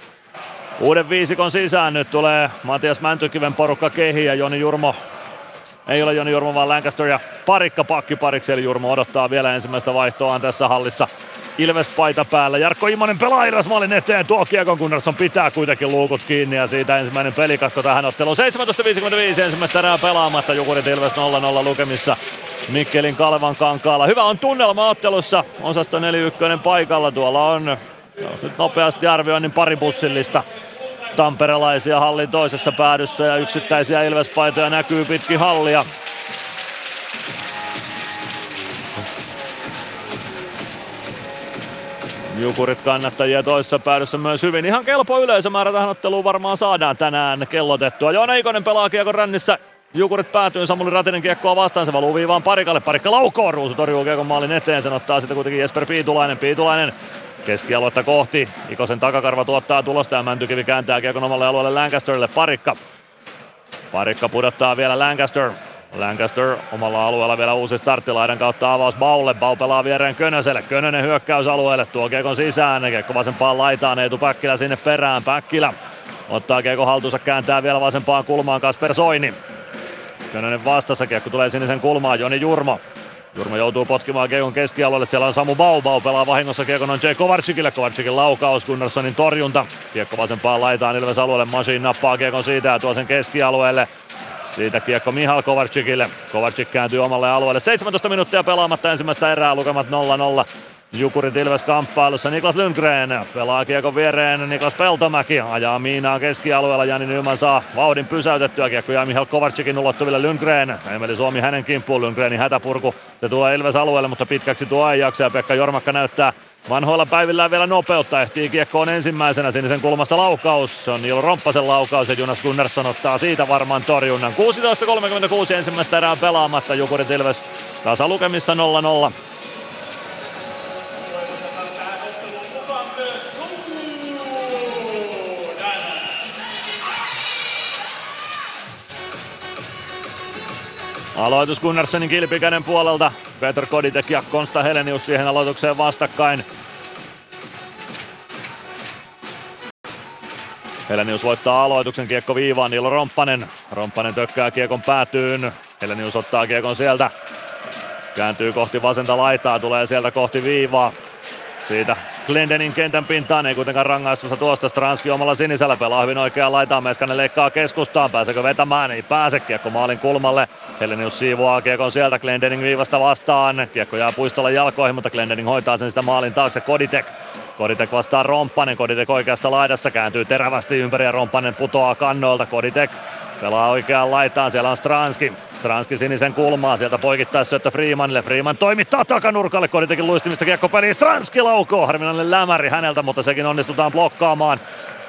Uuden viisikon sisään nyt tulee Matias Mäntykiven porukka kehi ja Joni Jurmo ei ole Joni Jurmo, vaan Lancaster ja parikka pakki pariksi, eli Jurmo odottaa vielä ensimmäistä vaihtoaan tässä hallissa. Ilves paita päällä. Jarkko Immonen pelaa Ilves maalin eteen. Tuo kiekon Gunnarsson pitää kuitenkin luukut kiinni ja siitä ensimmäinen pelikatko tähän otteluun. 17.55 ensimmäistä erää pelaamatta. Jukurit Ilves 0-0 lukemissa. Mikkelin Kalvan kankaalla. Hyvä on tunnelma ottelussa. Osasto 41 paikalla. Tuolla on no, nyt nopeasti arvioinnin pari bussillista tamperelaisia hallin toisessa päädyssä ja yksittäisiä Ilvespaitoja näkyy pitkin hallia. Jukurit kannattajia toisessa päädyssä myös hyvin. Ihan kelpo yleisömäärä tähän otteluun varmaan saadaan tänään kellotettua. Joona Ikonen pelaa kiekon rännissä. Jukurit päätyy Samuli Ratinen kiekkoa vastaan, se valuu viivaan parikalle. Parikka laukoo, Ruusu torjuu kiekon maalin eteen, sen ottaa sitten kuitenkin Jesper Piitulainen. Piitulainen Keskialuetta kohti. Ikosen takakarva tuottaa tulosta ja Mäntykivi kääntää kiekon omalle alueelle Lancasterille. Parikka. Parikka pudottaa vielä Lancaster. Lancaster omalla alueella vielä uusi starttilaidan kautta avaus Baulle. Bau pelaa viereen Könöselle. Könönen hyökkäysalueelle, tuo kiekon sisään. Kiekko vasempaan laitaan, Eetu Päkkilä sinne perään. Päkkilä ottaa kiekko haltuunsa, kääntää vielä vasempaan kulmaan Kasper Soini. Könönen vastassa, kiekko tulee sinisen kulmaan, Joni Jurmo. Jurmo joutuu potkimaan Kiekon keskialueelle, siellä on Samu Bau, Bau pelaa vahingossa Kiekon on Jay Kovarczykille, Kovarczykin laukaus, Gunnarssonin torjunta. Kiekko vasempaan laitaan Ilves alueelle, Masin nappaa Kiekon siitä ja tuo sen keskialueelle. Siitä kiekko Mihal Kovarcikille. Kovarcik kääntyy omalle alueelle. 17 minuuttia pelaamatta ensimmäistä erää, lukemat 0-0. Jukurit Ilves kamppailussa. Niklas Lundgren pelaa kiekon viereen. Niklas Peltomäki ajaa Miinaa keskialueella. Jani Nyman saa vauhdin pysäytettyä. Kiekko jää Mihail Kovarcikin ulottuville Lundgren. Emeli Suomi hänen kimppuun. Lundgrenin hätäpurku. Se tulee Ilves alueelle, mutta pitkäksi tuo ei jaksa. Ja Pekka Jormakka näyttää vanhoilla päivillään vielä nopeutta. Ehtii kiekkoon ensimmäisenä sinisen kulmasta laukaus. Se on Niilo Romppasen laukaus ja Jonas Gunnarsson ottaa siitä varmaan torjunnan. 16.36 ensimmäistä erää pelaamatta. Jukurit Ilves tasalukemissa 0-0. Aloitus Gunnarssonin kilpikäden puolelta. Peter Koditek ja Konsta Helenius siihen aloitukseen vastakkain. Helenius voittaa aloituksen, kiekko viivaan, Niilo Romppanen. Romppanen tökkää kiekon päätyyn. Helenius ottaa kiekon sieltä. Kääntyy kohti vasenta laitaa, tulee sieltä kohti viivaa. Siitä Glendenin kentän pintaan, ei kuitenkaan rangaistusta tuosta. Stranski omalla sinisellä pelaa hyvin oikeaan laitaan. Meskanen leikkaa keskustaan, pääseekö vetämään? Ei pääse, kiekko maalin kulmalle. Helenius siivoaa kiekon sieltä Glendening viivasta vastaan. Kiekko jää puistolla jalkoihin, mutta Glendening hoitaa sen sitä maalin taakse. Koditek Koditek vastaa Romppanen, Koditek oikeassa laidassa kääntyy terävästi ympäri ja Romppanen putoaa kannoilta. Koditek pelaa oikeaan laitaan, siellä on Stranski. Stranski sinisen kulmaa, sieltä poikittaa syöttö Freemanille. Freeman toimittaa takanurkalle, Koditekin luistimista kiekko peliin. Stranski laukoo, harvinainen lämäri häneltä, mutta sekin onnistutaan blokkaamaan.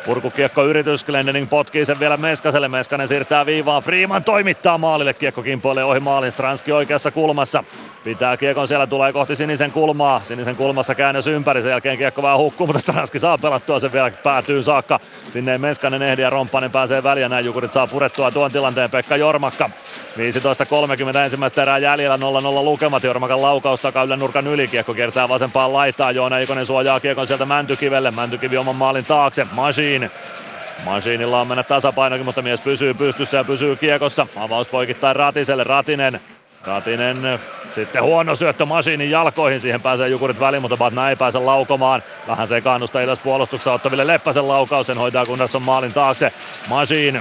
Purkukiekko yritys, Glendening potkii sen vielä Meskaselle, Meskanen siirtää viivaan, Freeman toimittaa maalille, kiekko kimpoilee ohi maalin, Stranski oikeassa kulmassa. Pitää kiekon siellä, tulee kohti sinisen kulmaa, sinisen kulmassa käännös ympäri, sen jälkeen kiekko vähän hukkuu, mutta Stranski saa pelattua sen vielä päätyyn saakka. Sinne ei Meskanen ehdi ja Romppanen pääsee väliin, näin Jukurit saa purettua tuon tilanteen. Pekka Jormakka. 15.30 ensimmäistä erää jäljellä 0-0 lukemat, Jormakan laukaus takaa nurkan yli, kiekko kiertää vasempaan laitaan, Joona Ikonen suojaa kiekon sieltä Mäntykivelle, Mäntykivi oman maalin taakse, Machine Masiinilla on mennä tasapainokin, mutta mies pysyy pystyssä ja pysyy kiekossa. Avaus poikittain Ratiselle, Ratinen. Ratinen sitten huono syöttö Masiinin jalkoihin, siihen pääsee Jukurit väliin, mutta Batna ei pääse laukomaan. Vähän sekaannusta Ilves puolustuksessa ottaville Leppäsen laukaus, sen hoitaa Gunnarsson maalin taakse. Masiin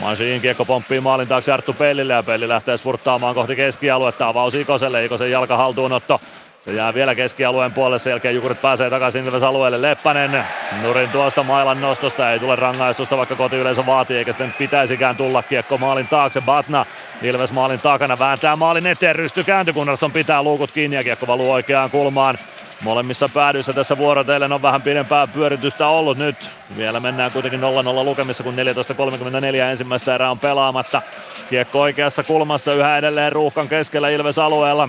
Masiin kiekko pomppii maalin taakse Arttu Pellille ja Pelli lähtee spurttaamaan kohti keskialuetta. Avaus Ikoselle, Ikosen jalka haltuunotto. Se jää vielä keskialueen puolelle, sen jälkeen Jukurit pääsee takaisin Ilves alueelle. Leppänen nurin tuosta mailan nostosta, ei tule rangaistusta vaikka kotiyleisö vaatii, eikä sitten pitäisikään tulla kiekko maalin taakse. Batna Ilves maalin takana vääntää maalin eteen, rysty käänty, Gunnarsson pitää luukut kiinni ja kiekko valuu oikeaan kulmaan. Molemmissa päädyissä tässä vuorotellen on vähän pidempää pyöritystä ollut nyt. Vielä mennään kuitenkin 0-0 lukemissa, kun 14.34 ensimmäistä erää on pelaamatta. Kiekko oikeassa kulmassa yhä edelleen ruuhkan keskellä Ilves alueella.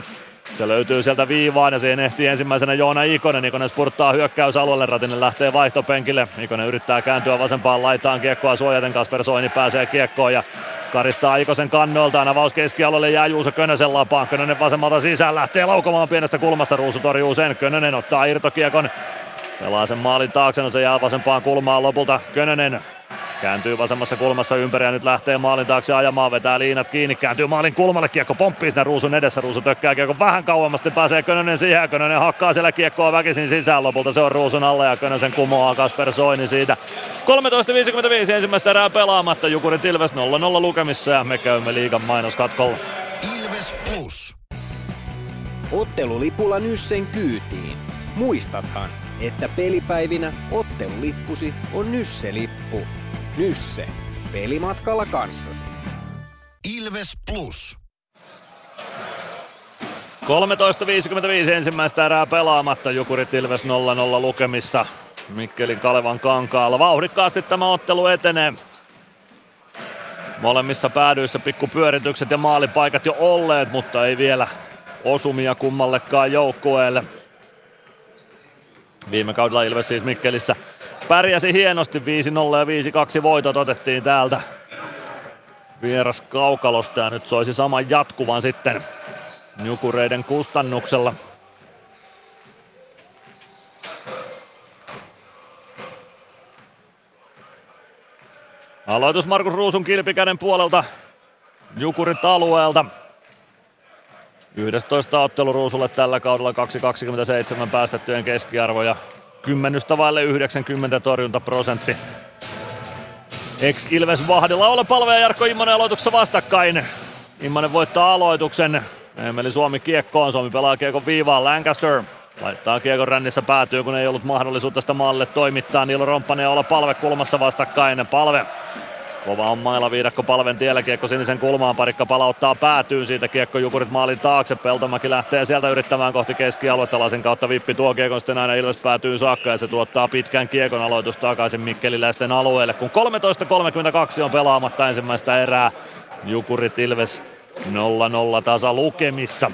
Se löytyy sieltä viivaan ja siihen ehtii ensimmäisenä Joona Ikonen. Ikonen spurttaa hyökkäysalueelle, Ratinen lähtee vaihtopenkille. Ikonen yrittää kääntyä vasempaan laitaan kiekkoa suojaten. Kasper Soini pääsee kiekkoon ja karistaa Ikosen kannoiltaan. Avaus keskialueelle jää Juuso Könösen lapaan. Könönen vasemmalta sisään lähtee laukomaan pienestä kulmasta. Ruusu torjuu sen. Könönen ottaa irtokiekon. Pelaa sen maalin taakse, no se jää vasempaan kulmaan lopulta. Könönen Kääntyy vasemmassa kulmassa ympäri ja nyt lähtee maalin taakse ajamaan, vetää liinat kiinni, kääntyy maalin kulmalle, kiekko pomppii sinne Ruusun edessä, Ruusu tökkää kiekko vähän kauemmasti, pääsee Könönen siihen, Könönen hakkaa siellä kiekkoa väkisin sisään, lopulta se on Ruusun alla ja Könösen kumoaa Kasper Soini siitä. 13.55 ensimmäistä erää pelaamatta, Jukurit Ilves 0-0 lukemissa ja me käymme liigan mainoskatkolla. Ilves Plus. Ottelulipulla Nyssen kyytiin. Muistathan, että pelipäivinä ottelulippusi on Nysse-lippu. Nysse. Pelimatkalla kanssasi. Ilves Plus. 13.55 ensimmäistä erää pelaamatta, Jukurit Ilves 0-0 lukemissa. Mikkelin Kalevan kankaalla. Vauhdikkaasti tämä ottelu etenee. Molemmissa päädyissä pyöritykset ja maalipaikat jo olleet, mutta ei vielä osumia kummallekaan joukkueelle. Viime kaudella Ilves siis Mikkelissä pärjäsi hienosti 5-0 ja 5-2 voitot otettiin täältä vieras kaukalosta ja nyt soisi saman jatkuvan sitten Jukureiden kustannuksella. Aloitus Markus Ruusun kilpikäden puolelta Jukurit alueelta. 11 ottelu Ruusulle tällä kaudella 2,27 päästettyjen keskiarvo ja kymmenystä vaille 90 torjuntaprosentti. ex Ilves Vahdilla Ole Palve ja Jarkko Immonen aloituksessa vastakkain. Immonen voittaa aloituksen. Emeli Suomi kiekkoon. Suomi pelaa kiekon viivaan. Lancaster laittaa kiekon rännissä päätyy, kun ei ollut mahdollisuutta sitä maalille toimittaa. Niilo Romppanen olla palve kulmassa vastakkain. Palve Kova on mailla viidakko palven tiellä, kiekko sinisen kulmaan, parikka palauttaa päätyyn. Siitä, kiekko Jukurit maalin taakse, Peltomäki lähtee sieltä yrittämään kohti keskialuetta, lasin kautta vippi tuo kiekon sitten aina Ilves päätyy saakka ja se tuottaa pitkän kiekon aloitus takaisin Mikkeliläisten alueelle, kun 13.32 on pelaamatta ensimmäistä erää, Jukurit Ilves 0-0 tasa lukemissa.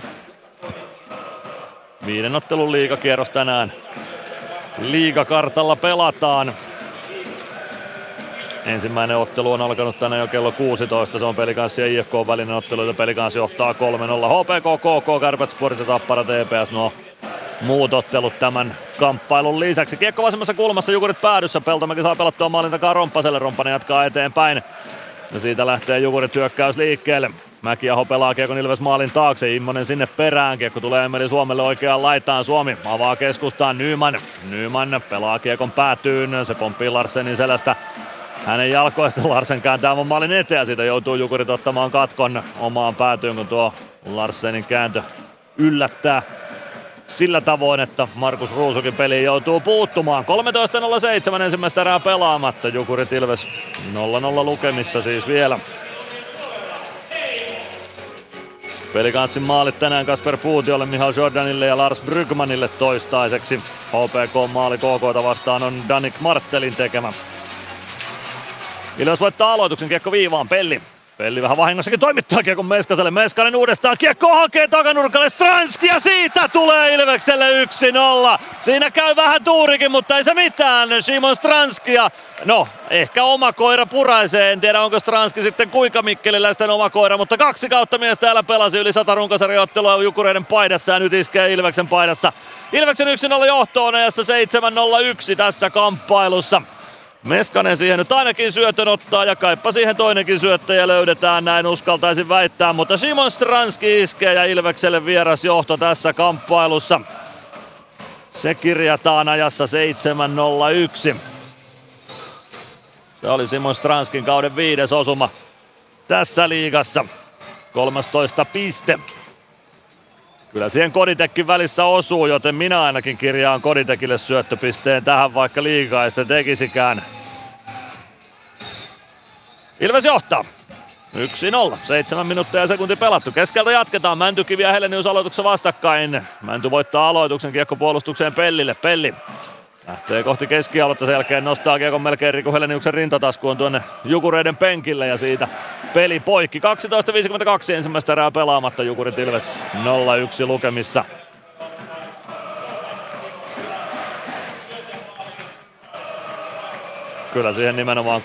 Viiden ottelun liigakierros tänään. Liigakartalla pelataan. Ensimmäinen ottelu on alkanut tänään jo kello 16. Se on Pelikanssi ja IFK välinen ottelu, jota Pelikanssi johtaa 3-0. HPK, KK, Kärpät, Sport ja Tappara, TPS. No muut ottelut tämän kamppailun lisäksi. Kiekko vasemmassa kulmassa, Jukurit päädyssä. Peltomäki saa pelattua maalin takaa Romppaselle. Romppanen jatkaa eteenpäin. Ja siitä lähtee Jukurit hyökkäys liikkeelle. Mäki ja pelaa Kiekon Ilves maalin taakse, Immonen sinne perään, Kiekko tulee Emeli Suomelle oikeaan laitaan, Suomi avaa keskustaan Nyman, Nyman pelaa Kiekon päätyyn, se pomppii Larsenin selästä hänen jalkoista Larsen kääntää maalin eteen siitä joutuu Jukurit ottamaan katkon omaan päätyyn, kun tuo Larsenin kääntö yllättää sillä tavoin, että Markus Ruusukin peli joutuu puuttumaan. 13.07 ensimmäistä erää pelaamatta. Jukurit Ilves 0-0 lukemissa siis vielä. Pelikanssin maalit tänään Kasper Puutiolle, Mihail Jordanille ja Lars Brygmanille toistaiseksi. HPK maali KK vastaan on Danik Martelin tekemä. Ilves voittaa aloituksen, kiekko viivaan, Pelli. Pelli vähän vahingossakin toimittaa kiekon Meskaselle. Meskanen uudestaan kiekko hakee takanurkalle Stranski ja siitä tulee Ilvekselle 1-0. Siinä käy vähän tuurikin, mutta ei se mitään. Simon Stranski ja no ehkä oma koira puraisee. En tiedä onko Stranski sitten kuinka Mikkeliläisten oma koira, mutta kaksi kautta mies täällä pelasi yli sata runkosarjoittelua Jukureiden paidassa ja nyt iskee Ilveksen paidassa. Ilveksen 1-0 johtoon ajassa 7-0-1 tässä kamppailussa. Meskanen siihen nyt ainakin syötön ottaa ja kaippa siihen toinenkin syöttäjä löydetään, näin uskaltaisin väittää. Mutta Simon Stranski iskee ja Ilvekselle vieras johto tässä kamppailussa. Se kirjataan ajassa 7.01. Se oli Simon Stranskin kauden viides osuma tässä liigassa. 13 piste. Kyllä siihen Koditekin välissä osuu, joten minä ainakin kirjaan Koditekille syöttöpisteen tähän, vaikka liikaa ei sitä tekisikään. Ilves johtaa. 1-0. 7 minuuttia ja sekunti pelattu. Keskeltä jatketaan. Mäntykivi ja Helenius aloituksessa vastakkain. Mänty voittaa aloituksen kiekko puolustukseen Pellille. Pelli Lähtee kohti keskialuetta, sen jälkeen nostaa kiekon melkein Riku Heleniuksen rintataskuun tuonne Jukureiden penkille ja siitä peli poikki. 12.52 ensimmäistä erää pelaamatta Jukurit Ilves 0-1 lukemissa. Kyllä siihen nimenomaan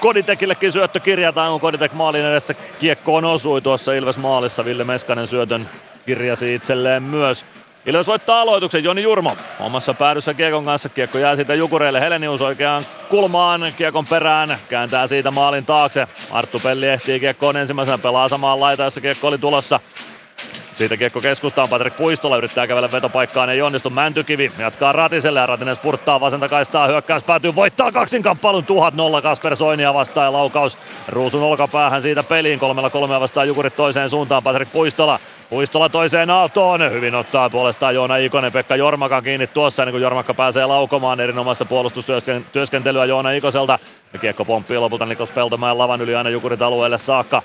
Koditekillekin syöttö kirjataan, kun Koditek maalin edessä kiekkoon osui tuossa Ilves maalissa. Ville Meskanen syötön kirjasi itselleen myös. Ilves voittaa aloituksen, Joni Jurmo omassa päädyssä Kiekon kanssa. Kiekko jää siitä Jukureille, Helenius oikeaan kulmaan Kiekon perään, kääntää siitä maalin taakse. Arttu Pelli ehtii Kiekkoon ensimmäisenä, pelaa samaan laitaan, jossa Kiekko oli tulossa. Siitä kiekko keskustaan, Patrik Puistola yrittää kävellä vetopaikkaan, ei onnistu. Mäntykivi jatkaa Ratiselle ja Ratinen spurttaa vasenta kaistaa, hyökkäys päätyy, voittaa kaksinkamppailun, tuhat nolla Kasper Soinia vastaan ja laukaus Ruusun olkapäähän siitä peliin, kolmella kolmea vastaan Jukurit toiseen suuntaan, Patrik Puistola Puistola toiseen aaltoon. Hyvin ottaa puolestaan Joona Ikonen. Pekka Jormaka kiinni tuossa, niin kun Jormakka pääsee laukomaan erinomaista puolustustyöskentelyä Joona Ikoselta. Ja kiekko pomppii lopulta Niklas Peltomäen lavan yli aina Jukurit alueelle saakka.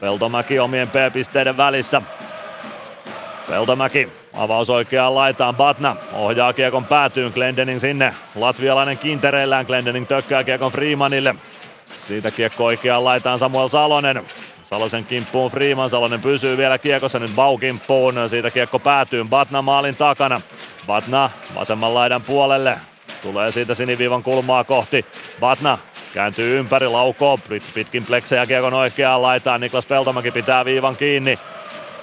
Peltomäki omien P-pisteiden välissä. Peltomäki avaus oikeaan laitaan. Batna ohjaa kiekon päätyyn. Glendening sinne. Latvialainen kintereillään. Glendening tökkää kiekon Freemanille. Siitä kiekko oikeaan laitaan Samuel Salonen. Salosen kimppuun Freeman, Salonen pysyy vielä kiekossa, nyt Bau kimppuun, siitä kiekko päätyy. Batna maalin takana. Batna vasemman laidan puolelle, tulee siitä siniviivan kulmaa kohti. Batna kääntyy ympäri, laukoo. Pitkin pleksejä kiekon oikeaan laitaan, Niklas Peltomäki pitää viivan kiinni.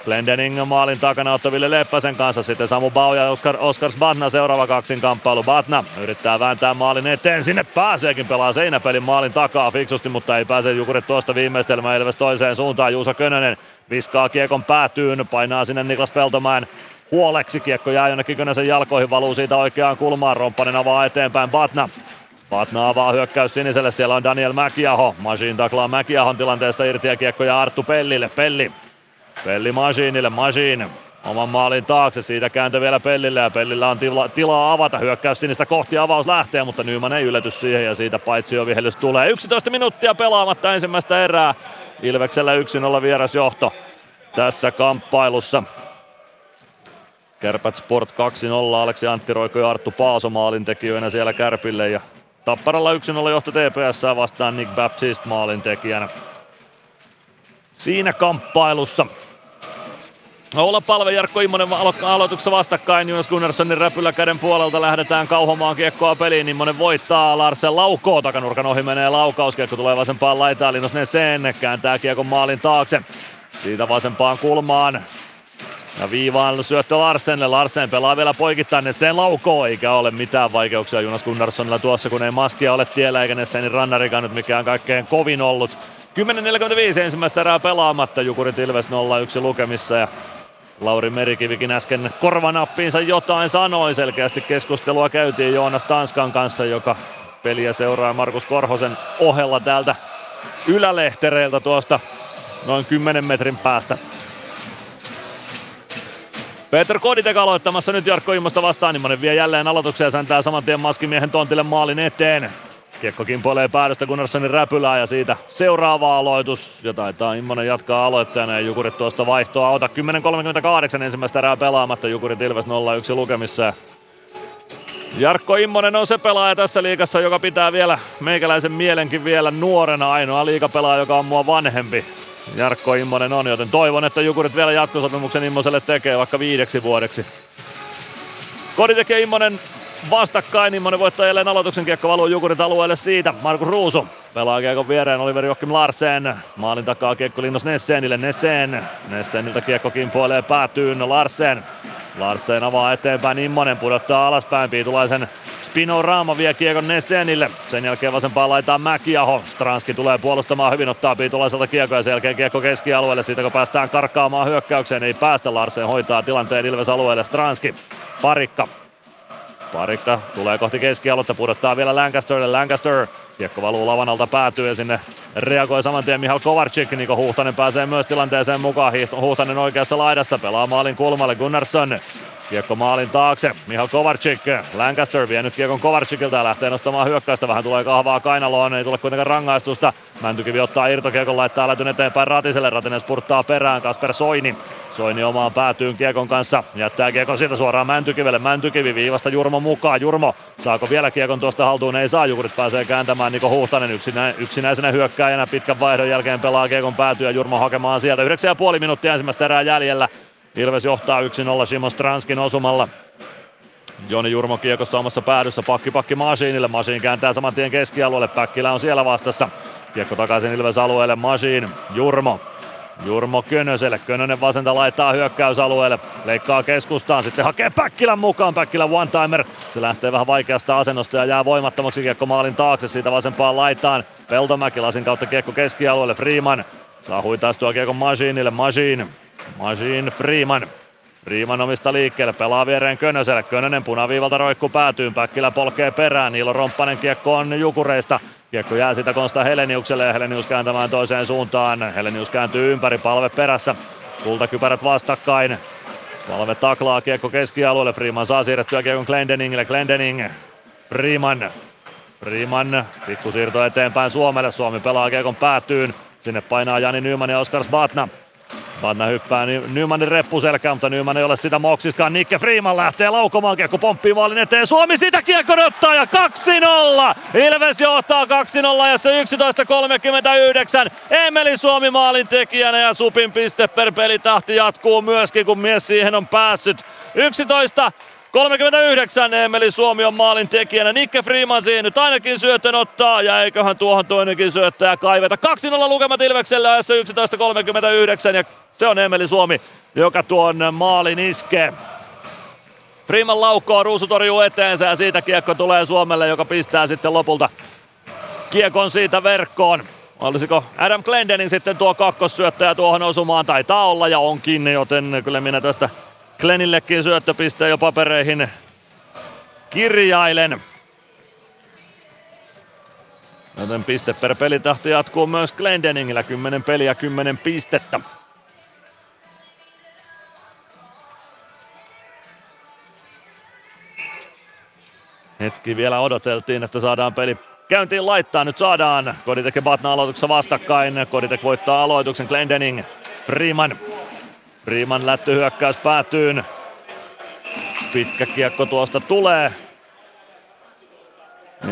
Glendening maalin takana ottaville Leppäsen kanssa. Sitten Samu Bau ja Oskar, Oskars Batna seuraava kaksin kamppailu. Batna yrittää vääntää maalin eteen. Sinne pääseekin pelaa seinäpelin maalin takaa fiksusti, mutta ei pääse Jukurit tuosta viimeistelmään Ilves toiseen suuntaan. Juuso Könönen viskaa kiekon päätyyn, painaa sinne Niklas Peltomäen huoleksi. Kiekko jää jonnekin Könösen jalkoihin, valuu siitä oikeaan kulmaan. Romppanen avaa eteenpäin Batna. Patna avaa hyökkäys siniselle, siellä on Daniel Mäkiaho. Machine taklaa Mäkiahon tilanteesta irti ja kiekko ja Arttu Pellille. Pelli. Pelli Machineille, Machine oman maalin taakse. Siitä kääntö vielä Pellille ja Pellillä on tila, tilaa avata. Hyökkäys sinistä kohti avaus lähtee, mutta Nyman ei ylety siihen ja siitä paitsi jo vihellys tulee. 11 minuuttia pelaamatta ensimmäistä erää. Ilveksellä 1-0 vierasjohto tässä kamppailussa. Kärpät Sport 2-0, Aleksi Antti Roiko ja Arttu Paaso maalin tekijöinä siellä Kärpille ja Tapparalla 1-0 johto TPS vastaan Nick Baptiste maalin tekijänä. Siinä kamppailussa olla palve Jarkko Immonen alo- aloituksessa vastakkain. Jonas Gunnarssonin räpylä käden puolelta lähdetään kauhomaan kiekkoa peliin. Immonen voittaa. Larsen laukoo. Takanurkan ohi menee laukaus. Kiekko tulee vasempaan laitaan. Linnos sen kääntää kiekon maalin taakse. Siitä vasempaan kulmaan. Ja viivaan syöttö Larsenille. Larsen pelaa vielä poikittain. Sen laukoo eikä ole mitään vaikeuksia Jonas Gunnarssonilla tuossa, kun ei maskia ole tiellä eikä Nessenin rannarikaan nyt mikään kaikkein kovin ollut. 10.45 ensimmäistä erää pelaamatta. Jukurit Ilves 0-1 lukemissa ja Lauri Merikivikin äsken korvanappiinsa jotain sanoi. Selkeästi keskustelua käytiin Joonas Tanskan kanssa, joka peliä seuraa Markus Korhosen ohella täältä ylälehtereiltä tuosta noin 10 metrin päästä. Peter Koditek aloittamassa nyt Jarkko Immosta vastaan. Immonen vie jälleen aloituksia ja säntää saman tien maskimiehen tontille maalin eteen. Kiekko kimpoilee päädystä Gunnarssonin räpylää ja siitä seuraava aloitus. Ja taitaa Immonen jatkaa aloittajana ja Jukurit tuosta vaihtoa auta. 10.38 ensimmäistä erää pelaamatta. Jukurit Ilves 0-1 lukemissa. Jarkko Immonen on se pelaaja tässä liigassa, joka pitää vielä meikäläisen mielenkin vielä nuorena. Ainoa liigapelaaja, joka on mua vanhempi. Jarkko Immonen on, joten toivon, että Jukurit vielä jatkosopimuksen Immoselle tekee vaikka viideksi vuodeksi. Kodi Immonen vastakkain. Immonen voittaa jälleen aloituksen kiekko valuu Jukurit alueelle siitä. Markus Ruusu pelaa kiekon viereen Oliver Joachim Larsen. Maalin takaa kiekko Linnos Nessenille. Nessen. Nesseniltä kiekko kimpoilee päätyyn Larsen. Larsen avaa eteenpäin, Immonen pudottaa alaspäin, Piitulaisen Spinorama vie kiekon Nessenille. Sen jälkeen vasempaan laitaan Mäkiaho. Stranski tulee puolustamaan hyvin, ottaa Piitulaiselta kiekko ja sen jälkeen kiekko keskialueelle. Siitä kun päästään karkkaamaan hyökkäykseen, ei päästä Larsen hoitaa tilanteen Ilves alueelle. Stranski, Parikka. Parikka tulee kohti keskialuetta, pudottaa vielä Lancasterille. Lancaster Kiekko valuu lavan alta päätyy ja sinne reagoi saman tien Mihal Kovarczyk. Niko Huhtanen pääsee myös tilanteeseen mukaan. Huhtanen oikeassa laidassa pelaa maalin kulmalle Gunnarsson. Kiekko maalin taakse. Mihal Kovarczyk. Lancaster vie nyt kiekon Kovarczykilta ja lähtee nostamaan hyökkäystä. Vähän tulee kahvaa kainaloon. Ei tule kuitenkaan rangaistusta. Mäntykivi ottaa irtokiekon, laittaa lätyn eteenpäin Ratiselle. Ratinen spurttaa perään. Kasper Soini. Soini omaan päätyyn kiekon kanssa. Jättää kiekon siitä suoraan Mäntykivelle. Mäntykivi viivasta Jurmo mukaan. Jurmo saako vielä kiekon tuosta haltuun? Ei saa. Jukurit pääsee kääntämään Niko Huhtanen yksinä, yksinäisenä hyökkääjänä. Pitkän vaihdon jälkeen pelaa kiekon päätyä. Jurmo hakemaan sieltä. 9,5 minuuttia ensimmäistä erää jäljellä. Ilves johtaa 1-0 Simon Stranskin osumalla. Joni Jurmo kiekossa omassa päädyssä, pakki pakki Masiinille, Masiin kääntää saman tien keskialueelle, Päkkilä on siellä vastassa. Kiekko takaisin Ilves alueelle, Masiin, Jurmo. Jurmo Könöselle, Könönen vasenta laittaa hyökkäysalueelle, leikkaa keskustaan, sitten hakee Päkkilän mukaan, Päkkilä one-timer. Se lähtee vähän vaikeasta asennosta ja jää voimattomaksi kiekko maalin taakse, siitä vasempaan laitaan. Peltomäki lasin kautta kiekko keskialueelle, Freeman saa huitaistua kiekon Masiinille, Masiin Machine Freeman. Freeman omista liikkeelle, pelaa viereen Könöselle. Könönen punaviivalta roikku päätyyn, Päkkilä polkee perään. Niilo Romppanen kiekko on Jukureista. Kiekko jää sitä Konsta Heleniukselle ja Helenius kääntämään toiseen suuntaan. Helenius kääntyy ympäri, palve perässä. Kultakypärät vastakkain. Palve taklaa kiekko keskialueelle. Freeman saa siirrettyä kiekon Glendeningille. Glendening. Freeman. Freeman. Pikkusiirto eteenpäin Suomelle. Suomi pelaa kiekon päätyyn. Sinne painaa Jani Nyman ja Oskar Sbatna. Vanna hyppää Nymanin reppuselkään, mutta Nyman ei ole sitä moksiskaan. Nikke Freeman lähtee laukomaan kiekko pomppii maalin eteen. Suomi sitä kiekko ottaa ja 2-0! Ilves johtaa 2-0 ja se 11.39. Emeli Suomi maalin tekijänä ja Supin piste per pelitahti jatkuu myöskin, kun mies siihen on päässyt. 11 39 Emeli Suomi on maalin tekijänä. Nikke Freeman siihen nyt ainakin syötön ottaa ja eiköhän tuohon toinenkin syöttäjä kaiveta. 2-0 lukemat Ilveksellä ajassa 11.39 ja se on Emeli Suomi, joka tuon maalin iskee. Freeman laukkoo, Ruusu torjuu eteensä ja siitä kiekko tulee Suomelle, joka pistää sitten lopulta kiekon siitä verkkoon. Olisiko Adam Glendening sitten tuo kakkossyöttäjä tuohon osumaan? Taitaa olla ja onkin, joten kyllä minä tästä Glenillekin syöttöpiste jo papereihin kirjailen. Joten piste per pelitahti jatkuu myös Glendeningillä. 10 peliä, 10 pistettä. Hetki vielä odoteltiin, että saadaan peli käyntiin laittaa. Nyt saadaan. Koditek ja Batna aloituksessa vastakkain. Koditek voittaa aloituksen. Glendening. Freeman. Freeman lättyhyökkäys päätyyn. Pitkä kiekko tuosta tulee.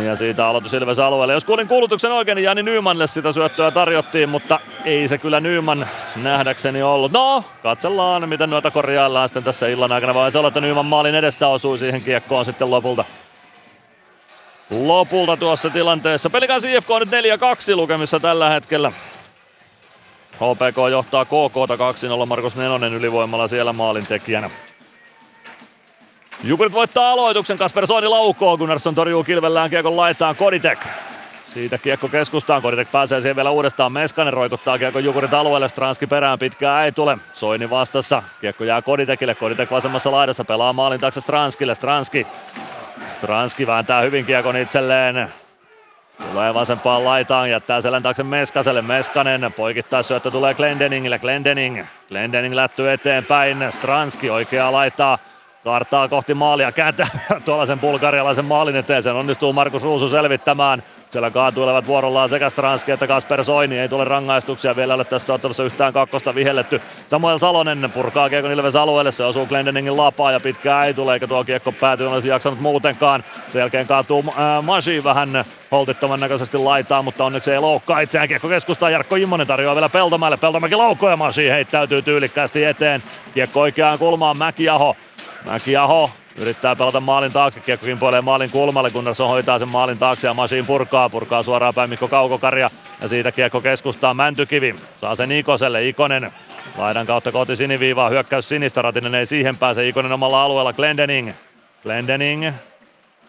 Ja siitä aloitus Ilves alueelle. Jos kuulin kuulutuksen oikein, niin Jani Nymanille sitä syöttöä tarjottiin, mutta ei se kyllä Nyman nähdäkseni ollut. No, katsellaan miten noita korjaillaan sitten tässä illan aikana. Vai se olla, että Nyman maalin edessä osui siihen kiekkoon sitten lopulta. Lopulta tuossa tilanteessa. Pelikas IFK on nyt 4-2 lukemissa tällä hetkellä. HPK johtaa KK 2-0, Markus Nenonen ylivoimalla siellä maalintekijänä. Jukurit voittaa aloituksen, Kasper Soini laukoo, Gunnarsson torjuu kilvellään. Kiekon laitaan Koditek. Siitä kiekko keskustaan, Koditek pääsee siihen vielä uudestaan, Meskanen roikuttaa kiekko Jukurit alueelle, Stranski perään, pitkää ei tule, Soini vastassa, kiekko jää Koditekille, Koditek vasemmassa laidassa, pelaa maalin taakse Stranskille, Stranski. Stranski vääntää hyvin kiekon itselleen, Tulee vasempaan laitaan, jättää selän taakse Meskaselle. Meskanen poikittaa syöttö tulee Glendeningille. Glendening. Glendening lättyy eteenpäin. Stranski oikeaa laittaa. Kartaa kohti maalia, kääntää tuollaisen bulgarialaisen maalin eteen. Sen onnistuu Markus Ruusu selvittämään. Siellä kaatuilevat vuorollaan sekä Stranski että Kasper Soini. Ei tule rangaistuksia vielä ole tässä ottelussa yhtään kakkosta vihelletty. Samuel Salonen purkaa kiekon Ilves alueelle. Se osuu Glendeningin lapaa ja pitkää ei tule eikä tuo kiekko päätyy olisi jaksanut muutenkaan. Sen jälkeen kaatuu äh, Mashi vähän holtittoman näköisesti laitaa, mutta onneksi ei loukkaa itseään. Kiekko keskustaa Jarkko Immonen tarjoaa vielä Peltomäelle. Peltomäki laukoo ja Mashi heittäytyy tyylikkäästi eteen. Kiekko oikeaan kulmaan Mäkiaho. Mäkiaho Yrittää pelata maalin taakse, kiekko kimpoilee maalin kulmalle, Gunnarsson hoitaa sen maalin taakse ja Masiin purkaa, purkaa suoraan päin Mikko Kaukokarja ja siitä kiekko keskustaa Mäntykivi. Saa sen Ikoselle, Ikonen laidan kautta kohti siniviivaa, hyökkäys sinistä, Ratinen ei siihen pääse, Ikonen omalla alueella, Glendening. Glendening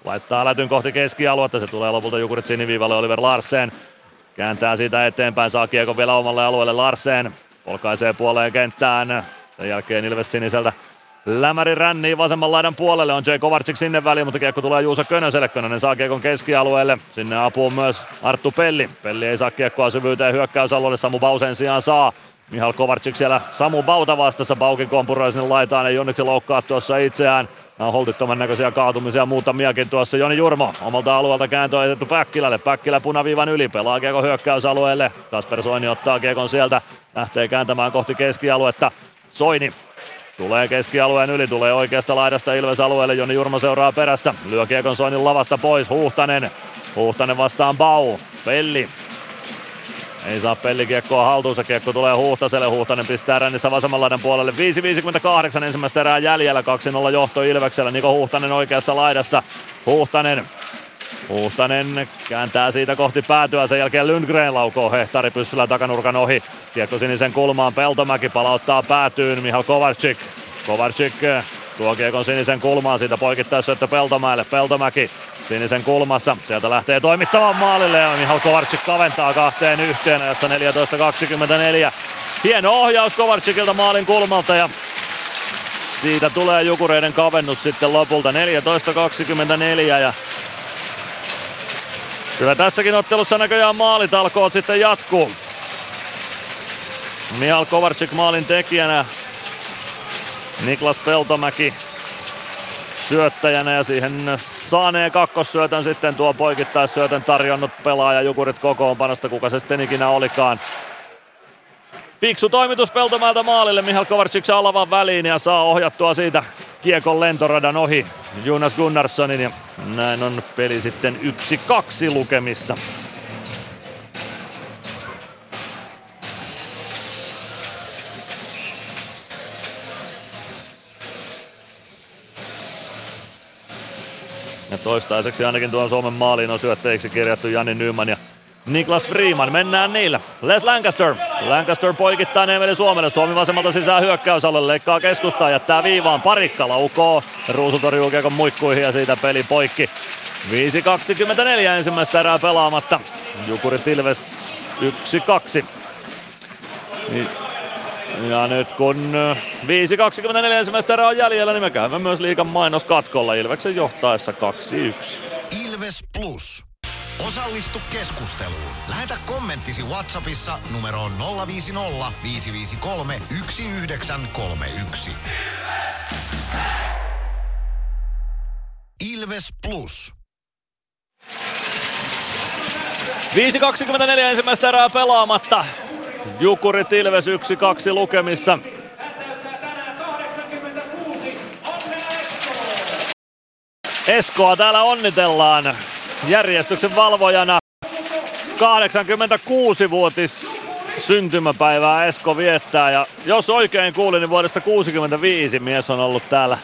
laittaa lätyn kohti keskialuetta, se tulee lopulta Jukurit siniviivalle, Oliver Larsen kääntää siitä eteenpäin, saa kiekko vielä omalle alueelle Larsen, polkaisee puoleen kenttään, sen jälkeen Ilves siniseltä Lämäri rännii vasemman laidan puolelle, on Jay Kovarczyk sinne väliin, mutta kiekko tulee Juuso Könöselle. Könönen saa kiekon keskialueelle, sinne apuun myös Arttu Pelli. Pelli ei saa kiekkoa syvyyteen hyökkäysalueelle, Samu Bausen sijaan saa. Mihal Kovarczyk siellä Samu Bauta vastassa, Baukin kompuroi sinne laitaan, ei onneksi loukkaa tuossa itseään. Nämä on holtittoman näköisiä kaatumisia muutamiakin tuossa. Joni Jurmo omalta alueelta kääntö ajetettu Päkkilälle. Päkkilä punaviivan yli, pelaa kiekko hyökkäysalueelle. Kasper Soini ottaa kiekon sieltä, lähtee kääntämään kohti keskialuetta. Soini Tulee keskialueen yli, tulee oikeasta laidasta Ilves alueelle, Joni Jurmo seuraa perässä. Lyö kiekon Soinin lavasta pois, Huhtanen. Huhtanen vastaan Bau. Pelli. Ei saa pellikiekkoa haltuunsa, kiekko tulee Huhtaselle, Huhtanen pistää rännissä vasemman laidan puolelle. 5.58 ensimmäistä erää jäljellä, 2-0 johto Ilveksellä, Niko Huhtanen oikeassa laidassa. Huhtanen Huhtanen kääntää siitä kohti päätyä, sen jälkeen Lundgren laukoo hehtaari pyssyllä takanurkan ohi. Kiekko sinisen kulmaan, Peltomäki palauttaa päätyyn, Mihal Kovarczyk. Kovarczyk tuo kiekon sinisen kulmaan, siitä poikittaessa että Peltomäelle. Peltomäki sinisen kulmassa, sieltä lähtee toimittamaan maalille ja Mihal Kovarczyk kaventaa kahteen yhteen ajassa 14.24. Hieno ohjaus Kovarczykilta maalin kulmalta ja siitä tulee Jukureiden kavennus sitten lopulta 14.24 ja Kyllä tässäkin ottelussa näköjään maalitalkoot sitten jatkuu. Mial Kovarczyk maalin tekijänä. Niklas Peltomäki syöttäjänä ja siihen saaneen kakkossyötön sitten tuo poikittaisyötön tarjonnut pelaaja Jukurit kokoonpanosta, kuka se sitten ikinä olikaan. Fiksu toimitus Peltomäeltä maalille, Mihal Kovarczyk saa alavan väliin ja saa ohjattua siitä kiekon lentoradan ohi Jonas Gunnarssonin ja näin on peli sitten 1-2 lukemissa. Ja toistaiseksi ainakin tuon Suomen maaliin on syöttäjiksi kirjattu Jani Nyman ja Niklas Freeman, mennään niillä. Les Lancaster. Lancaster poikittaa Neveli Suomelle. Suomi vasemmalta sisään hyökkäysalueelle, leikkaa keskustaa, jättää viivaan. Parikka laukoo. Ruusu torjuu kiekon muikkuihin ja siitä peli poikki. 5.24 ensimmäistä erää pelaamatta. Jukuri Tilves 1-2. Ja nyt kun 5.24 ensimmäistä erää on jäljellä, niin me käymme myös liikan mainos katkolla Ilveksen johtaessa 2-1. Ilves Plus Osallistu keskusteluun. Lähetä kommenttisi Whatsappissa numeroon 050 553 1931. Ilves Plus. 5.24 ensimmäistä erää pelaamatta. Jukurit Ilves 1-2 lukemissa. Eskoa täällä onnitellaan järjestyksen valvojana. 86-vuotis syntymäpäivää Esko viettää ja jos oikein kuulin, niin vuodesta 65 mies on ollut täällä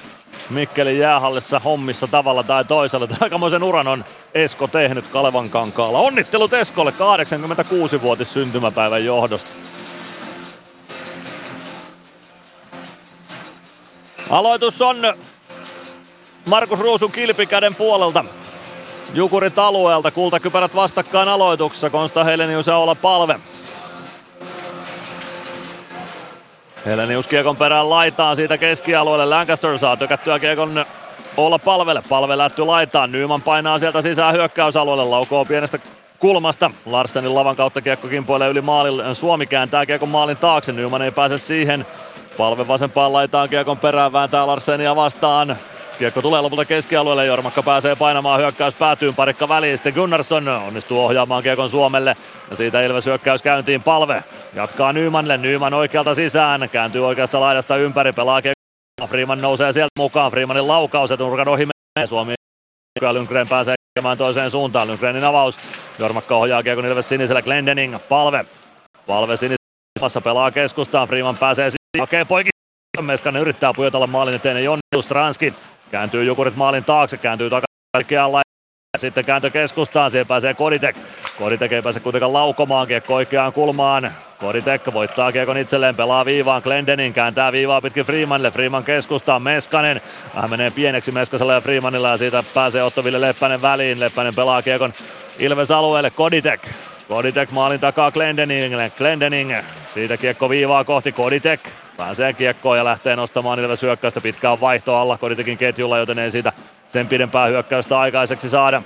Mikkelin jäähallissa hommissa tavalla tai toisella. Aikamoisen uran on Esko tehnyt Kalevan kankaalla. Onnittelut Eskolle 86-vuotis syntymäpäivän johdosta. Aloitus on Markus Ruusun kilpikäden puolelta. Jukurit alueelta, kultakypärät vastakkain aloituksessa, Konsta Helenius ja Oula Palve. Helenius kiekon perään laitaan siitä keskialueelle. Lancaster saa tökättyä kiekon olla palvelle. Palve lätty laitaan. Nyman painaa sieltä sisään hyökkäysalueelle. Laukoo pienestä kulmasta. Larsenin lavan kautta kiekko kimpoilee yli maalin. Suomi kääntää kiekon maalin taakse. Nyman ei pääse siihen. Palve vasempaan laitaan kiekon perään vääntää Larsenia vastaan. Kiekko tulee lopulta keskialueelle, Jormakka pääsee painamaan hyökkäys päätyyn, parikka väliin, sitten Gunnarsson onnistuu ohjaamaan kiekon Suomelle. Ja siitä Ilves hyökkäys käyntiin. Palve. Jatkaa Nymanille, Nyman oikealta sisään, kääntyy oikeasta laidasta ympäri, pelaa kiekko. Freeman nousee sieltä mukaan, Freemanin laukaus, nurkan ohi menee, Suomi ja Lundgren pääsee tekemään toiseen suuntaan, Lundgrenin avaus, Jormakka ohjaa kiekon Ilves sinisellä, Glendening, palve, palve sinisessä pelaa keskustaan, Freeman pääsee sisään, hakee poikin. Meskanen yrittää pujotella maalin eteen. Ja Jonni Stranskin Kääntyy Jukurit maalin taakse, kääntyy takaisin sitten kääntö keskustaan, siihen pääsee Koditek. Koditek ei pääse kuitenkaan laukomaan kiekko oikeaan kulmaan. Koditek voittaa kiekon itselleen, pelaa viivaan Glendenin, kääntää viivaa pitkin Freemanille. Freeman keskustaan, Meskanen. Vähän menee pieneksi Meskasella ja Freemanilla ja siitä pääsee Ottoville Leppänen väliin. Leppänen pelaa kiekon Ilves alueelle, Koditek. Koditek maalin takaa Glendeningille. Glendening, siitä kiekko viivaa kohti Koditek. Pääsee kiekkoon ja lähtee nostamaan Ilves hyökkäystä. Pitkään vaihto alla Koditekin ketjulla, joten ei siitä sen pidempää hyökkäystä aikaiseksi saada.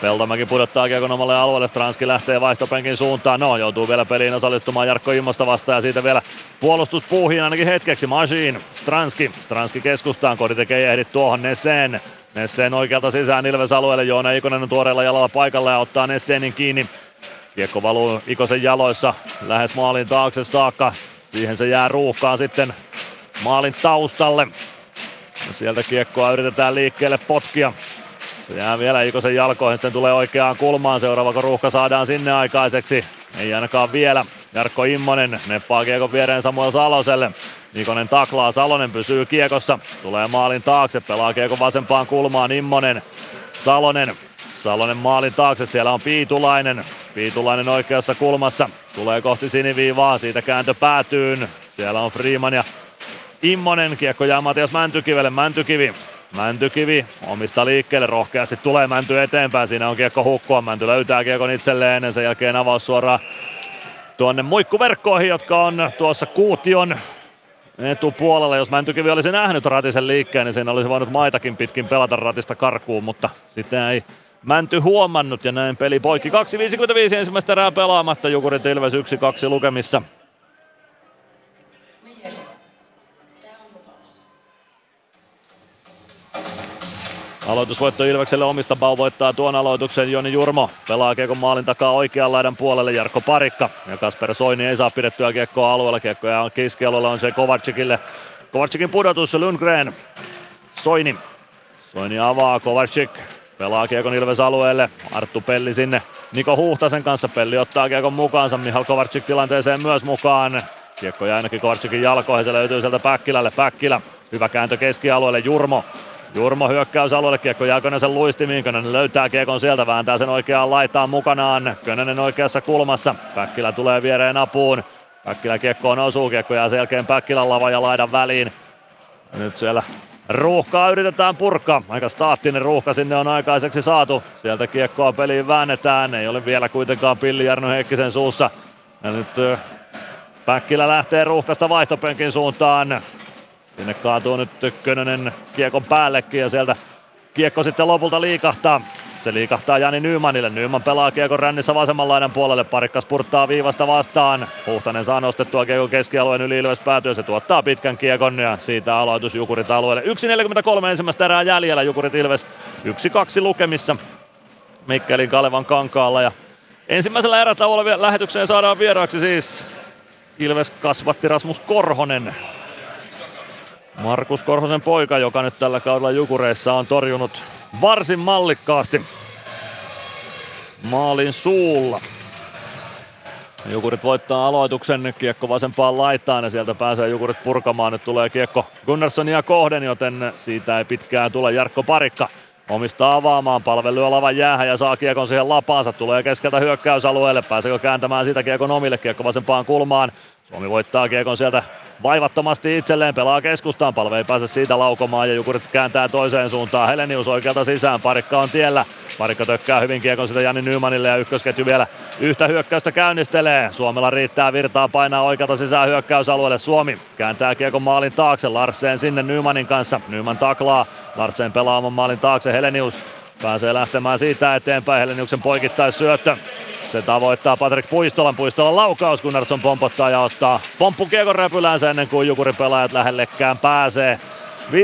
Peltomäki pudottaa kiekon omalle alueelle, Stranski lähtee vaihtopenkin suuntaan. No, joutuu vielä peliin osallistumaan Jarkko Immosta vastaan ja siitä vielä puolustuspuuhiin ainakin hetkeksi. Machine, Stranski, Stranski keskustaan, Kodi tekee ehdi tuohon Nesseen. Nesseen oikealta sisään Ilves alueelle, Joona Ikonen on tuoreella jalalla paikalla ja ottaa Nesseenin kiinni. Kiekko valuu Ikosen jaloissa lähes maalin taakse saakka. Siihen se jää ruuhkaan sitten maalin taustalle. Ja sieltä kiekkoa yritetään liikkeelle potkia. Se jää vielä Ikosen jalkoihin, sitten tulee oikeaan kulmaan. Seuraava kun ruuhka saadaan sinne aikaiseksi. Ei ainakaan vielä. Jarkko Immonen neppaa kiekon viereen Samuel Saloselle. Ikonen taklaa, Salonen pysyy kiekossa. Tulee maalin taakse, pelaa kiekon vasempaan kulmaan Immonen. Salonen Salonen maalin taakse, siellä on Piitulainen. Piitulainen oikeassa kulmassa, tulee kohti siniviivaa, siitä kääntö päätyyn. Siellä on Freeman ja Immonen, kiekko jää Matias Mäntykivelle, Mäntykivi. Mäntykivi omista liikkeelle, rohkeasti tulee Mänty eteenpäin, siinä on kiekko hukkua, Mänty löytää kiekon itselleen, sen jälkeen avaus suoraan tuonne muikkuverkkoihin, jotka on tuossa Kuution etupuolella. Jos Mäntykivi olisi nähnyt ratisen liikkeen, niin siinä olisi voinut maitakin pitkin pelata ratista karkuun, mutta sitä ei Mänty huomannut ja näin peli poikki. 2.55 ensimmäistä erää pelaamatta, Jukurit Ilves 1-2 lukemissa. Aloitusvoitto Ilvekselle omista Bau voittaa tuon aloituksen. Joni Jurmo pelaa kiekon maalin takaa oikean laidan puolelle Jarkko Parikka. Ja Kasper Soini ei saa pidettyä kiekkoa alueella. Kiekkoja on keskialueella on se Kovacikille. Kovacikin pudotus Lundgren. Soini. Soini avaa Kovacik. Pelaa Kiekon Ilves alueelle. Arttu Pelli sinne Niko Huhtasen kanssa. Pelli ottaa Kiekon mukaansa. Mihal Kovarczyk tilanteeseen myös mukaan. Kiekko jää ainakin Kovarczykin jalkoihin. Se löytyy sieltä Päkkilälle. Päkkilä. Hyvä kääntö keskialueelle. Jurmo. Jurmo hyökkäysalueelle, kiekko jää Könösen luistimiin, Könönen löytää kiekon sieltä, vääntää sen oikeaan laitaan mukanaan, Könönen oikeassa kulmassa, Päkkilä tulee viereen apuun, Päkkilä kiekkoon osuu, kiekko jää selkeän Päkkilän lava ja laidan väliin. Nyt siellä Ruuhkaa yritetään purkaa. Aika staattinen ruuhka sinne on aikaiseksi saatu. Sieltä kiekkoa peliin väännetään. Ei ole vielä kuitenkaan Pilli Jarno Heikkisen suussa. Ja nyt Päkkilä lähtee ruuhkasta vaihtopenkin suuntaan. Sinne kaatuu nyt Könönen kiekon päällekin ja sieltä kiekko sitten lopulta liikahtaa. Se liikahtaa Jani Nymanille. Nyman pelaa kiekon rännissä vasemman laidan puolelle. Parikka spurttaa viivasta vastaan. Huhtanen saa nostettua kiekon keskialueen yli Ilves päätyä. Se tuottaa pitkän kiekon ja siitä aloitus Jukurit alueelle. 1.43 ensimmäistä erää jäljellä. Jukurit Ilves 1-2 lukemissa. Mikkelin Kalevan kankaalla ja ensimmäisellä erätauolla lähetykseen saadaan vieraaksi siis Ilves kasvatti Rasmus Korhonen. Markus Korhosen poika, joka nyt tällä kaudella Jukureissa on torjunut varsin mallikkaasti maalin suulla. Jukurit voittaa aloituksen, kiekko vasempaan laitaan ja sieltä pääsee Jukurit purkamaan. Nyt tulee kiekko Gunnarssonia kohden, joten siitä ei pitkään tule Jarkko Parikka. Omistaa avaamaan, palvelu lavan jäähän ja saa kiekon siihen lapaansa. Tulee keskeltä hyökkäysalueelle, pääseekö kääntämään sitä kiekon omille, kiekko vasempaan kulmaan. Suomi voittaa kiekon sieltä vaivattomasti itselleen, pelaa keskustaan, palve ei pääse siitä laukomaan ja Jukurit kääntää toiseen suuntaan. Helenius oikealta sisään, parikka on tiellä. Parikka tökkää hyvin kiekon sitä Jani Nymanille ja ykkösketju vielä yhtä hyökkäystä käynnistelee. Suomella riittää virtaa painaa oikealta sisään hyökkäysalueelle. Suomi kääntää kiekon maalin taakse. Larsen sinne Nymanin kanssa. Nyman taklaa. Larsen pelaa oman maalin taakse. Helenius pääsee lähtemään siitä eteenpäin. Heleniuksen poikittais syöttö. Se tavoittaa Patrik Puistolan. Puistolan laukaus, Gunnarsson pompottaa ja ottaa pomppu kiekon räpyläänsä ennen kuin Jukurin pelaajat lähellekään pääsee. 54-70,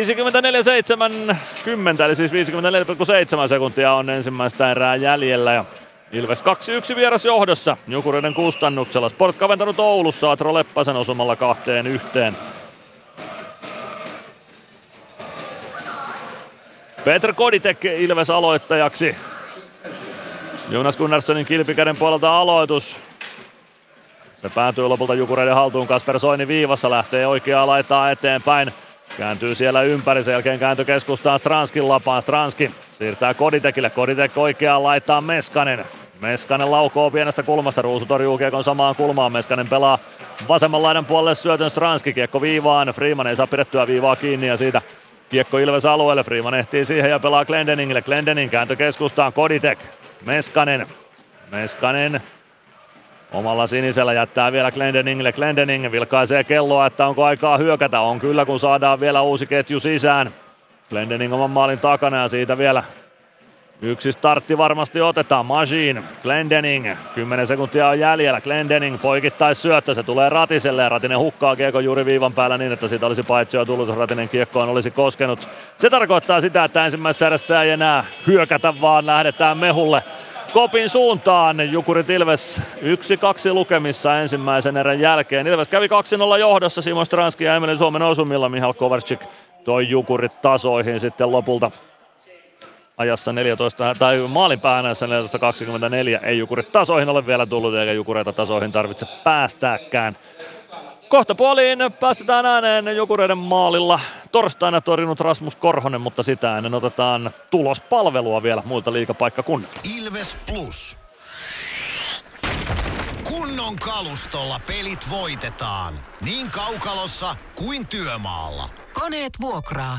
eli siis 54,7 sekuntia on ensimmäistä erää jäljellä. Ja Ilves 2-1 vieras johdossa Jukureiden kustannuksella. Sport kaventanut Oulussa Atro Leppäsen osumalla kahteen yhteen. Petr Koditek Ilves aloittajaksi. Jonas Gunnarssonin kilpikäden puolelta aloitus. Se päätyy lopulta Jukureiden haltuun. Kasper Soini viivassa lähtee oikeaa laitaa eteenpäin. Kääntyy siellä ympäri, sen jälkeen kääntö keskustaan Stranskin lapaan. Stranski siirtää Koditekille, Koditek oikeaan laittaa Meskanen. Meskanen laukoo pienestä kulmasta, Ruusu torjuu kiekon samaan kulmaan. Meskanen pelaa vasemman laidan puolelle syötön Stranski, kiekko viivaan. Freeman ei saa pidettyä viivaa kiinni ja siitä kiekko Ilves alueelle. Freeman ehtii siihen ja pelaa Glendeningille. Glendening kääntö keskustaan, Koditek. Meskanen. Meskanen Omalla sinisellä jättää vielä Glendeningille. Glendening vilkaisee kelloa, että onko aikaa hyökätä. On kyllä, kun saadaan vielä uusi ketju sisään. Glendening oman maalin takana ja siitä vielä yksi startti varmasti otetaan. Majin, Glendening, 10 sekuntia on jäljellä. Glendening poikittais syöttö, se tulee Ratiselle ja Ratinen hukkaa kiekko juuri viivan päällä niin, että siitä olisi paitsi jo tullut, jos Ratinen kiekkoon olisi koskenut. Se tarkoittaa sitä, että ensimmäisessä erässä ei enää hyökätä, vaan lähdetään mehulle. Kopin suuntaan. Jukurit Ilves 1-2 lukemissa ensimmäisen erän jälkeen. Ilves kävi 2-0 johdossa Simo Stranski ja Emeli Suomen osumilla. Mihal Kovarczyk toi Jukurit tasoihin sitten lopulta ajassa 14, tai maalin päänässä 14.24. Ei Jukurit tasoihin ole vielä tullut, eikä Jukureita tasoihin tarvitse päästääkään. Kohta puoliin päästetään ääneen Jukureiden maalilla torstaina torjunut Rasmus Korhonen, mutta sitä ennen otetaan tulospalvelua vielä muilta liikapaikkakunnilta. Ilves Plus. Kunnon kalustolla pelit voitetaan. Niin kaukalossa kuin työmaalla. Koneet vuokraa.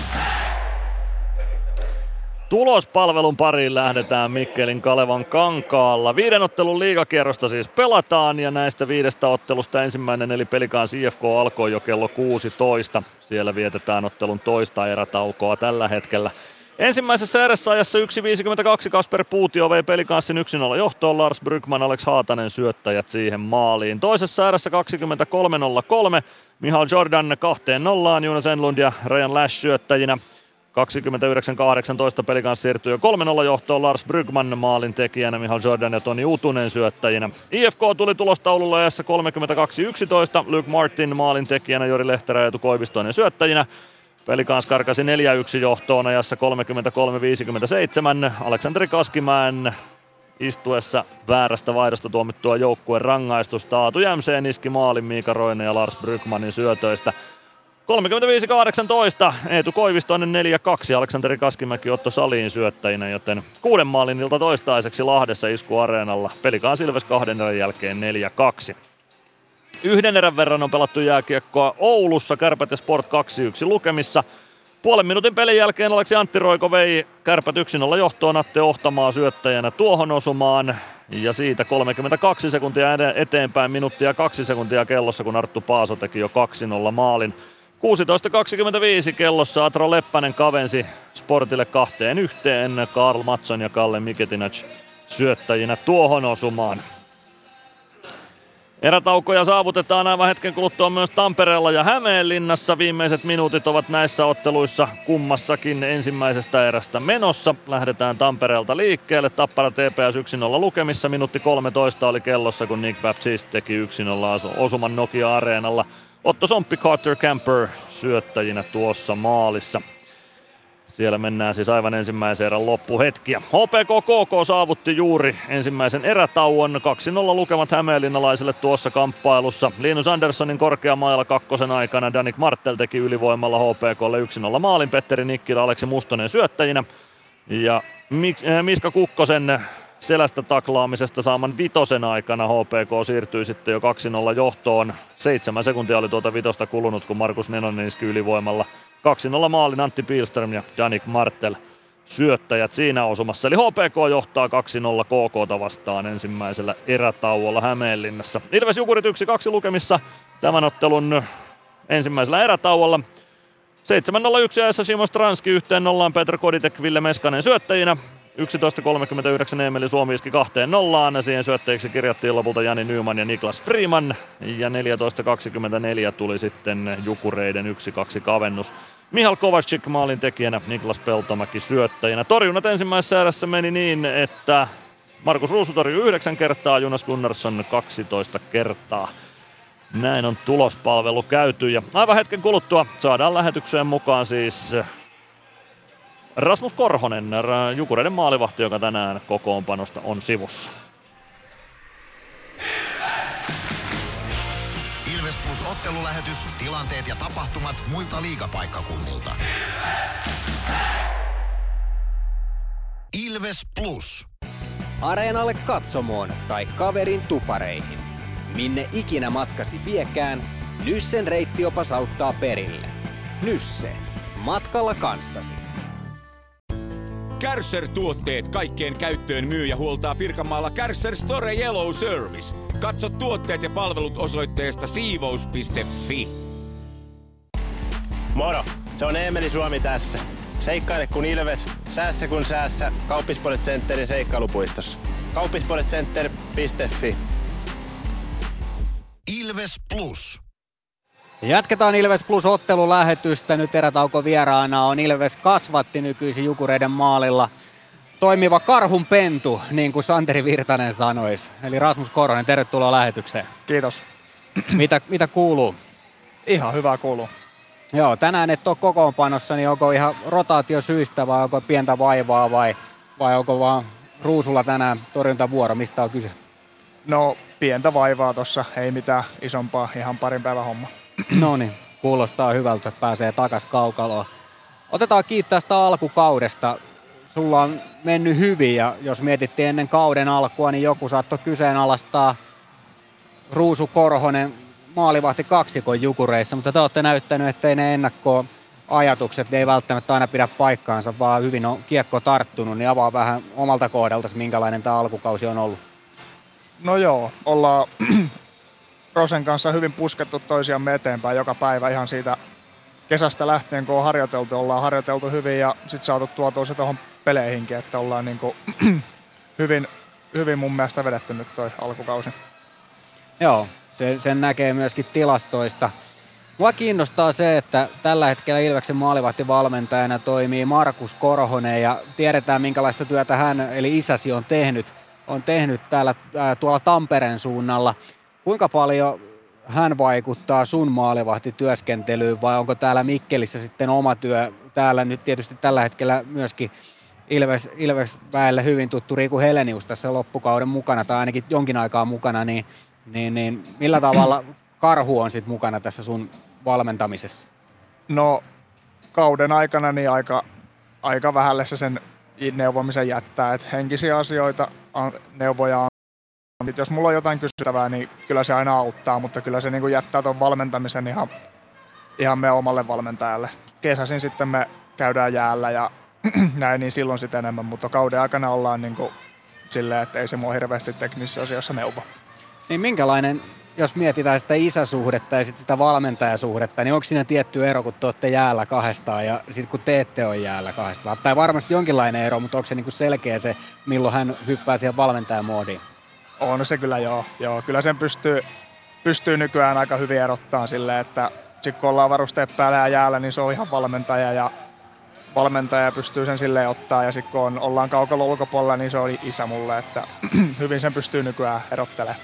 Tulospalvelun pariin lähdetään Mikkelin Kalevan kankaalla. Viiden ottelun liigakierrosta siis pelataan ja näistä viidestä ottelusta ensimmäinen eli pelikaan CFK alkoi jo kello 16. Siellä vietetään ottelun toista erätaukoa tällä hetkellä. Ensimmäisessä erässä ajassa 1.52 Kasper Puutio vei pelikanssin 1-0 johtoon, Lars Brygman, Alex Haatanen syöttäjät siihen maaliin. Toisessa erässä 23.03 Mihal Jordan kahteen nollaan, Jonas Enlund ja Ryan Lash syöttäjinä. 29-18 pelikanssi siirtyy 3-0 johtoon Lars Brygman maalin tekijänä, Mihal Jordan ja Toni Utunen syöttäjinä. IFK tuli tulostaululla ajassa 32-11, Luke Martin maalin tekijänä, Jori Lehterä ja Koivistoinen syöttäjinä. Pelikans karkasi 4-1 johtoon ajassa 33-57. Aleksanteri Kaskimäen istuessa väärästä vaihdosta tuomittua joukkueen rangaistusta. Aatu Jämseen iski maalin Miika Roine ja Lars Brygmanin syötöistä. 35-18, Eetu Koivistoinen 4-2, Aleksanteri Kaskimäki Otto Saliin syöttäjinä, joten kuuden maalin ilta toistaiseksi Lahdessa iskuareenalla. Pelikaan Silves kahden erän jälkeen 4-2. Yhden erän verran on pelattu jääkiekkoa Oulussa, Kärpät ja Sport 2-1 lukemissa. Puolen minuutin pelin jälkeen Aleksi Antti Roiko vei Kärpät 1-0 johtoon Atte Ohtamaa syöttäjänä tuohon osumaan. Ja siitä 32 sekuntia eteenpäin, minuuttia kaksi sekuntia kellossa, kun Arttu Paaso teki jo 2-0 maalin. 16.25 kellossa Atro Leppänen kavensi Sportille kahteen yhteen. Karl Matson ja Kalle Miketinac syöttäjinä tuohon osumaan. Erätaukoja saavutetaan aivan hetken kuluttua myös Tampereella ja Hämeenlinnassa. Viimeiset minuutit ovat näissä otteluissa kummassakin ensimmäisestä erästä menossa. Lähdetään Tampereelta liikkeelle. Tappara TPS 1-0 lukemissa. Minuutti 13 oli kellossa, kun Nick Baptiste teki 1-0 osuman Nokia-areenalla. Otto Somppi, Carter Camper syöttäjinä tuossa maalissa. Siellä mennään siis aivan ensimmäisen erän loppuhetkiä. HPK KK saavutti juuri ensimmäisen erätauon. 2-0 lukemat hämeenlinnalaisille tuossa kamppailussa. Linus Anderssonin korkea mailla kakkosen aikana Danik Martel teki ylivoimalla HPKlle 1-0 maalin. Petteri Nikkilä, Aleksi Mustonen syöttäjinä. Ja äh, Miska Kukkosen selästä taklaamisesta saaman vitosen aikana HPK siirtyi sitten jo 2-0 johtoon. Seitsemän sekuntia oli tuota vitosta kulunut, kun Markus Nenonen iski ylivoimalla 2-0 maalin Antti Pilström ja Danik Martel syöttäjät siinä osumassa. Eli HPK johtaa 2-0 KK vastaan ensimmäisellä erätauolla Hämeenlinnassa. Ilves Jukurit 1-2 lukemissa tämän ottelun ensimmäisellä erätauolla. 7-0-1 ajassa Simo Stranski yhteen nollaan Petr Koditek, Ville Meskanen syöttäjinä. 11.39 Emeli Suomi iski kahteen nollaan. Siihen syötteiksi kirjattiin lopulta Jani Nyman ja Niklas Freeman. Ja 14.24 tuli sitten Jukureiden 1-2 kavennus. Mihal Kovacic maalin tekijänä, Niklas Peltomäki syöttäjänä. Torjunnat ensimmäisessä erässä meni niin, että Markus Ruusu torjui 9 kertaa, Jonas Gunnarsson 12 kertaa. Näin on tulospalvelu käyty ja aivan hetken kuluttua saadaan lähetykseen mukaan siis Rasmus Korhonen, Jukureiden maalivahti, joka tänään kokoonpanosta on sivussa. Ilves Plus ottelulähetys, tilanteet ja tapahtumat muilta liigapaikkakunnilta. Ilves Plus. Areenalle katsomoon tai kaverin tupareihin. Minne ikinä matkasi viekään, Nyssen reittiopas auttaa perille. Nysse. Matkalla kanssasi. Kärsser-tuotteet kaikkeen käyttöön myy ja huoltaa Pirkanmaalla Kärsser Store Yellow Service. Katso tuotteet ja palvelut osoitteesta siivous.fi. Moro, se on Eemeli Suomi tässä. Seikkaile kun ilves, säässä kun säässä. Kauppispoilet Centerin seikkailupuistossa. Kauppispoiletcenter.fi Ilves Plus. Jatketaan Ilves Plus ottelulähetystä. Nyt erätauko vieraana on Ilves kasvatti nykyisin Jukureiden maalilla. Toimiva karhun pentu, niin kuin Santeri Virtanen sanoisi. Eli Rasmus Koronen, tervetuloa lähetykseen. Kiitos. Mitä, mitä kuuluu? Ihan hyvää kuuluu. Joo, tänään et ole kokoonpanossa, niin onko ihan rotaatiosyistä vai onko pientä vaivaa vai, vai onko vaan ruusulla tänään torjuntavuoro? Mistä on kyse? No, pientä vaivaa tossa, ei mitään isompaa, ihan parin päivän homma. No niin, kuulostaa hyvältä, että pääsee takas kaukaloon. Otetaan kiittää sitä alkukaudesta. Sulla on mennyt hyvin ja jos mietittiin ennen kauden alkua, niin joku saattoi kyseenalaistaa Ruusu Korhonen maalivahti kaksikon jukureissa, mutta te olette näyttänyt, ettei ne ennakkoon ajatukset ne ei välttämättä aina pidä paikkaansa, vaan hyvin on kiekko tarttunut, niin avaa vähän omalta kohdalta, minkälainen tämä alkukausi on ollut. No joo, ollaan Rosen kanssa hyvin puskettu toisiamme eteenpäin joka päivä ihan siitä kesästä lähtien, kun on harjoiteltu, ollaan harjoiteltu hyvin ja sitten saatu tuotua se tuohon peleihinkin, että ollaan niin kuin hyvin, hyvin mun mielestä vedetty nyt toi alkukausi. Joo, se, sen näkee myöskin tilastoista. Mua kiinnostaa se, että tällä hetkellä Ilveksen maalivahtivalmentajana toimii Markus Korhonen ja tiedetään minkälaista työtä hän eli isäsi on tehnyt, on tehnyt täällä ää, tuolla Tampereen suunnalla. Kuinka paljon hän vaikuttaa sun maalivahtityöskentelyyn vai onko täällä Mikkelissä sitten oma työ? Täällä nyt tietysti tällä hetkellä myöskin Ilves, Ilves väelle hyvin tuttu Riku Helenius tässä loppukauden mukana tai ainakin jonkin aikaa mukana, niin, niin, niin millä tavalla karhu on sitten mukana tässä sun valmentamisessa? No kauden aikana niin aika, aika vähälle se sen neuvomisen jättää, että henkisiä asioita neuvoja. Sitten jos mulla on jotain kysyttävää, niin kyllä se aina auttaa, mutta kyllä se niin kuin jättää tuon valmentamisen ihan, ihan me omalle valmentajalle. Kesäsin sitten me käydään jäällä ja näin, niin silloin sitten enemmän, mutta kauden aikana ollaan niin kuin silleen, että ei se mua hirveästi teknisissä asioissa neuvo. Niin minkälainen, jos mietitään sitä isäsuhdetta ja sit sitä valmentajasuhdetta, niin onko siinä tietty ero, kun te olette jäällä kahdestaan ja sitten kun te ette ole jäällä kahdestaan? Tai varmasti jonkinlainen ero, mutta onko se niinku selkeä se, milloin hän hyppää siihen valmentajamoodiin? On se kyllä joo. joo. Kyllä sen pystyy, pystyy nykyään aika hyvin erottaa silleen, että kun ollaan varusteet päällä ja jäällä, niin se on ihan valmentaja ja valmentaja pystyy sen silleen ottaa ja sitten kun on, ollaan kaukalla ulkopuolella, niin se oli isä mulle, että hyvin sen pystyy nykyään erottelemaan.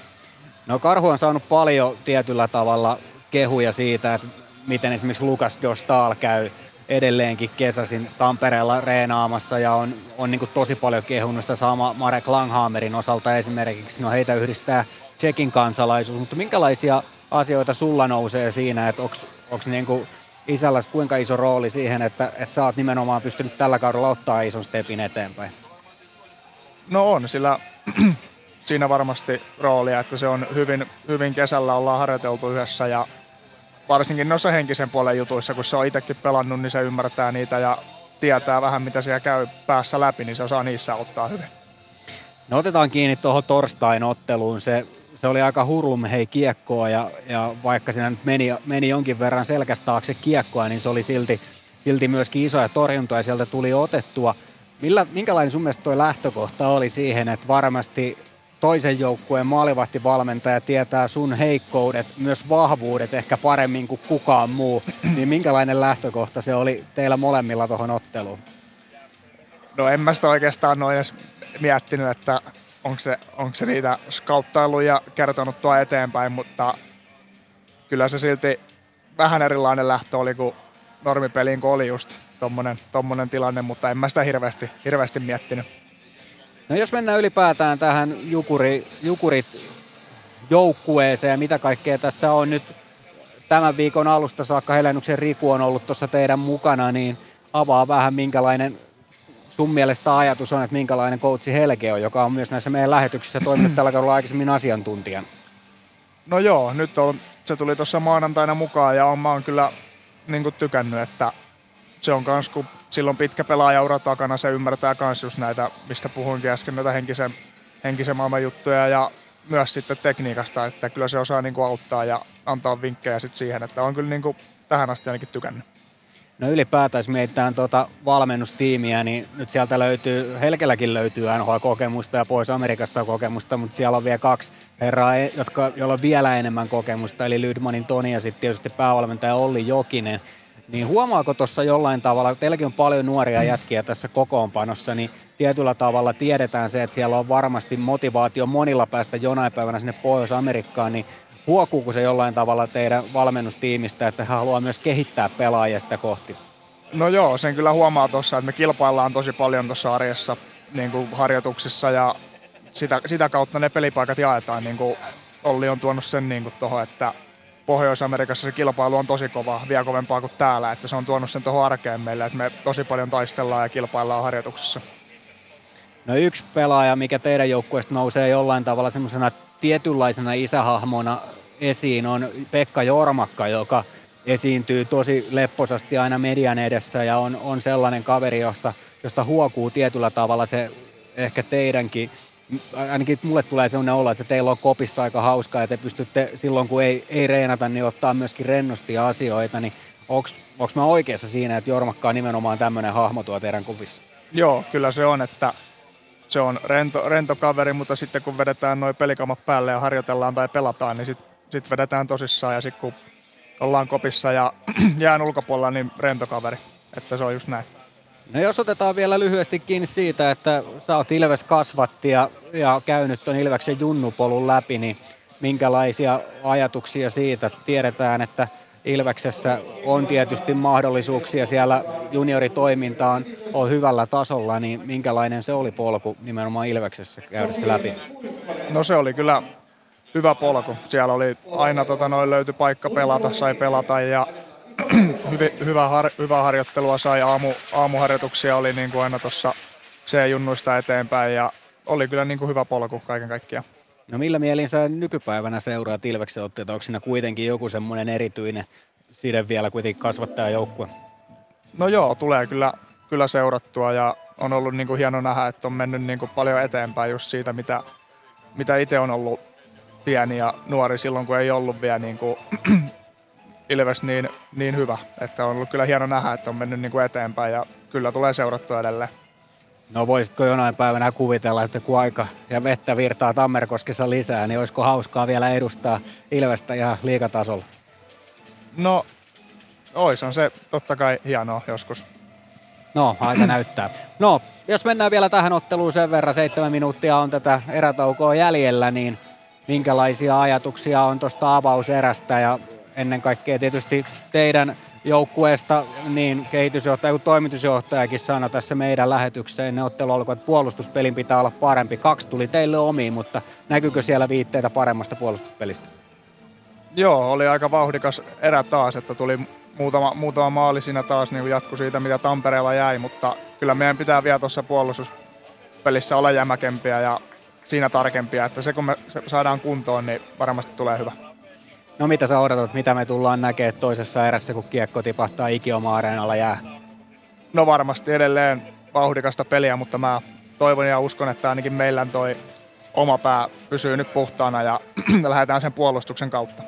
No Karhu on saanut paljon tietyllä tavalla kehuja siitä, että miten esimerkiksi Lukas Dostal käy edelleenkin kesäsin Tampereella reenaamassa ja on, on niin tosi paljon kehunut sitä sama Marek Langhammerin osalta esimerkiksi. No heitä yhdistää Tsekin kansalaisuus, mutta minkälaisia asioita sulla nousee siinä, että onko niin isälläs kuinka iso rooli siihen, että, että sä oot nimenomaan pystynyt tällä kaudella ottaa ison stepin eteenpäin? No on, sillä siinä varmasti roolia, että se on hyvin, hyvin kesällä ollaan harjoiteltu yhdessä ja varsinkin noissa henkisen puolen jutuissa, kun se on itsekin pelannut, niin se ymmärtää niitä ja tietää vähän, mitä siellä käy päässä läpi, niin se osaa niissä ottaa hyvin. No otetaan kiinni tuohon torstain otteluun. Se, se oli aika hurum hei kiekkoa ja, ja vaikka siinä nyt meni, meni jonkin verran selkästä taakse kiekkoa, niin se oli silti, silti myöskin isoja torjuntoja sieltä tuli otettua. Millä, minkälainen sun mielestä tuo lähtökohta oli siihen, että varmasti toisen joukkueen maalivahtivalmentaja tietää sun heikkoudet, myös vahvuudet ehkä paremmin kuin kukaan muu, niin minkälainen lähtökohta se oli teillä molemmilla tuohon otteluun? No en mä sitä oikeastaan noin edes miettinyt, että onko se, onko se niitä skauttailuja kertonut tuo eteenpäin, mutta kyllä se silti vähän erilainen lähtö oli kuin normipeliin, kun oli just tommonen, tommonen tilanne, mutta en mä sitä hirveästi, hirveästi miettinyt. No jos mennään ylipäätään tähän jukuri, jukurit joukkueeseen ja mitä kaikkea tässä on nyt tämän viikon alusta saakka Helennuksen Riku on ollut tuossa teidän mukana, niin avaa vähän minkälainen sun mielestä ajatus on, että minkälainen coachi Helge on, joka on myös näissä meidän lähetyksissä toiminut tällä kaudella aikaisemmin asiantuntijan? No joo, nyt on, se tuli tuossa maanantaina mukaan ja on, mä oon kyllä niin tykännyt, että se on kans, kun silloin pitkä pelaajaura takana, se ymmärtää kans just näitä, mistä puhuinkin äsken, näitä henkisen, henkisen maailman juttuja ja myös sitten tekniikasta, että kyllä se osaa niin kuin auttaa ja antaa vinkkejä sit siihen, että on kyllä niin kuin tähän asti ainakin tykännyt. No ylipäätään, jos mietitään tuota valmennustiimiä, niin nyt sieltä löytyy, Helkelläkin löytyy NHL-kokemusta ja pois Amerikasta kokemusta, mutta siellä on vielä kaksi herraa, jotka, joilla on vielä enemmän kokemusta, eli Lydmanin Toni ja sitten tietysti päävalmentaja Olli Jokinen. Niin huomaako tuossa jollain tavalla, teilläkin on paljon nuoria jätkiä tässä kokoonpanossa, niin tietyllä tavalla tiedetään se, että siellä on varmasti motivaatio monilla päästä jonain päivänä sinne Pohjois-Amerikkaan, niin huokuuko se jollain tavalla teidän valmennustiimistä, että he haluaa myös kehittää pelaajia sitä kohti? No joo, sen kyllä huomaa tuossa, että me kilpaillaan tosi paljon tuossa arjessa niin kuin harjoituksissa ja sitä, sitä kautta ne pelipaikat jaetaan. Niin kuin Olli on tuonut sen niin tuohon, että Pohjois-Amerikassa se kilpailu on tosi kova, vielä kovempaa kuin täällä, että se on tuonut sen tuohon arkeen meille, että me tosi paljon taistellaan ja kilpaillaan harjoituksessa. No yksi pelaaja, mikä teidän joukkueesta nousee jollain tavalla semmoisena tietynlaisena isähahmona esiin, on Pekka Jormakka, joka esiintyy tosi lepposasti aina median edessä ja on, on sellainen kaveri, josta, josta huokuu tietyllä tavalla se ehkä teidänkin ainakin mulle tulee sellainen olo, että teillä on kopissa aika hauskaa ja te pystytte silloin, kun ei, ei reenata, niin ottaa myöskin rennosti asioita, niin onko mä oikeassa siinä, että Jormakka on nimenomaan tämmöinen hahmo tuo teidän kopissa? Joo, kyllä se on, että se on rento, rento kaveri, mutta sitten kun vedetään noin pelikamat päälle ja harjoitellaan tai pelataan, niin sitten sit vedetään tosissaan ja sitten kun ollaan kopissa ja jään ulkopuolella, niin rento kaveri. Että se on just näin. No jos otetaan vielä lyhyesti kiinni siitä, että sä oot Ilves kasvatti ja, ja käynyt ton Ilveksen junnupolun läpi, niin minkälaisia ajatuksia siitä? Tiedetään, että Ilveksessä on tietysti mahdollisuuksia siellä junioritoiminta on, hyvällä tasolla, niin minkälainen se oli polku nimenomaan Ilveksessä käydä se läpi? No se oli kyllä hyvä polku. Siellä oli aina tota, noin löytyi paikka pelata, sai pelata ja hyvä, har, hyvää harjoittelua sai, aamu, aamuharjoituksia oli niin kuin aina tuossa C-junnuista eteenpäin ja oli kyllä niin kuin hyvä polku kaiken kaikkiaan. No millä mielin sä nykypäivänä seuraat Ilveksen otteita? Onko siinä kuitenkin joku semmoinen erityinen side vielä kuitenkin kasvattaa joukkue? No joo, tulee kyllä, kyllä seurattua ja on ollut niin kuin hieno nähdä, että on mennyt niin kuin paljon eteenpäin just siitä, mitä, mitä itse on ollut pieni ja nuori silloin, kun ei ollut vielä niin kuin Ilves niin, niin hyvä. Että on ollut kyllä hieno nähdä, että on mennyt niin kuin eteenpäin ja kyllä tulee seurattua edelleen. No voisitko jonain päivänä kuvitella, että kun aika ja vettä virtaa Tammerkoskessa lisää, niin olisiko hauskaa vielä edustaa Ilvestä ihan liikatasolla? No, ois on se totta kai hienoa joskus. No, aika näyttää. No, jos mennään vielä tähän otteluun sen verran, seitsemän minuuttia on tätä erätaukoa jäljellä, niin minkälaisia ajatuksia on tuosta avauserästä ja ennen kaikkea tietysti teidän joukkueesta niin kehitysjohtaja kuin toimitusjohtajakin sanoi tässä meidän lähetykseen ne ottelu alkoi, että puolustuspelin pitää olla parempi. Kaksi tuli teille omiin, mutta näkyykö siellä viitteitä paremmasta puolustuspelistä? Joo, oli aika vauhdikas erä taas, että tuli muutama, muutama maali siinä taas niin jatku siitä, mitä Tampereella jäi, mutta kyllä meidän pitää vielä tuossa puolustuspelissä olla jämäkempiä ja siinä tarkempia, että se kun me saadaan kuntoon, niin varmasti tulee hyvä. No mitä sä odotat, mitä me tullaan näkemään toisessa erässä, kun kiekko tipahtaa Ikioma-areenalla jää? No varmasti edelleen vauhdikasta peliä, mutta mä toivon ja uskon, että ainakin meillä toi oma pää pysyy nyt puhtaana ja lähdetään sen puolustuksen kautta.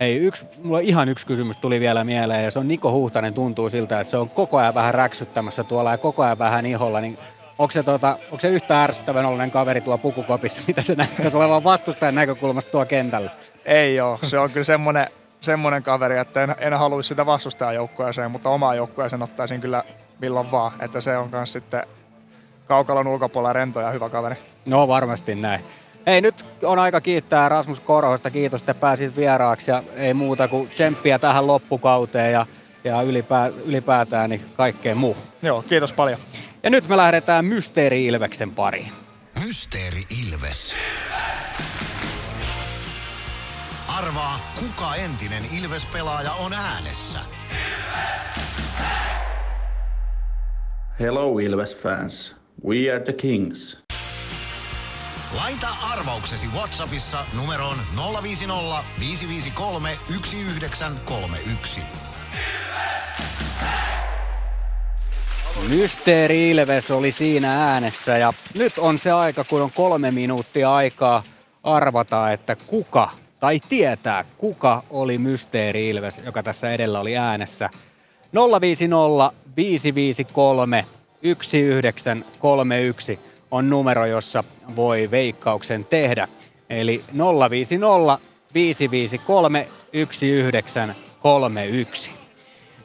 Hei, yksi, mulla ihan yksi kysymys tuli vielä mieleen ja se on Niko Huhtanen tuntuu siltä, että se on koko ajan vähän räksyttämässä tuolla ja koko ajan vähän iholla, niin onko se, tuota, onko se yhtä ärsyttävän ollen kaveri tuo pukukopissa, mitä se näyttäisi olevan vastustajan näkökulmasta tuo kentällä? Ei ole. Se on kyllä semmoinen, semmoinen kaveri, että en, en haluaisi sitä vastustajajoukkueeseen, mutta omaa joukkueeseen ottaisin kyllä milloin vaan. Että se on myös sitten kaukalon ulkopuolella rento ja hyvä kaveri. No varmasti näin. Hei, nyt on aika kiittää Rasmus Korhosta. Kiitos, että pääsit vieraaksi ja ei muuta kuin tsemppiä tähän loppukauteen ja, ja ylipää, ylipäätään niin kaikkeen muu. Joo, kiitos paljon. Ja nyt me lähdetään Mysteeri Ilveksen pariin. Mysteeri Ilves. Arvaa, kuka entinen Ilves-pelaaja on äänessä. Hello Ilves fans. We are the Kings. Laita arvauksesi Whatsappissa numeroon 050 553 1931. Mysteeri Ilves oli siinä äänessä ja nyt on se aika, kun on kolme minuuttia aikaa arvata, että kuka tai tietää, kuka oli Mysteeri Ilves, joka tässä edellä oli äänessä. 050 553 1931 on numero, jossa voi veikkauksen tehdä. Eli 050 553 1931.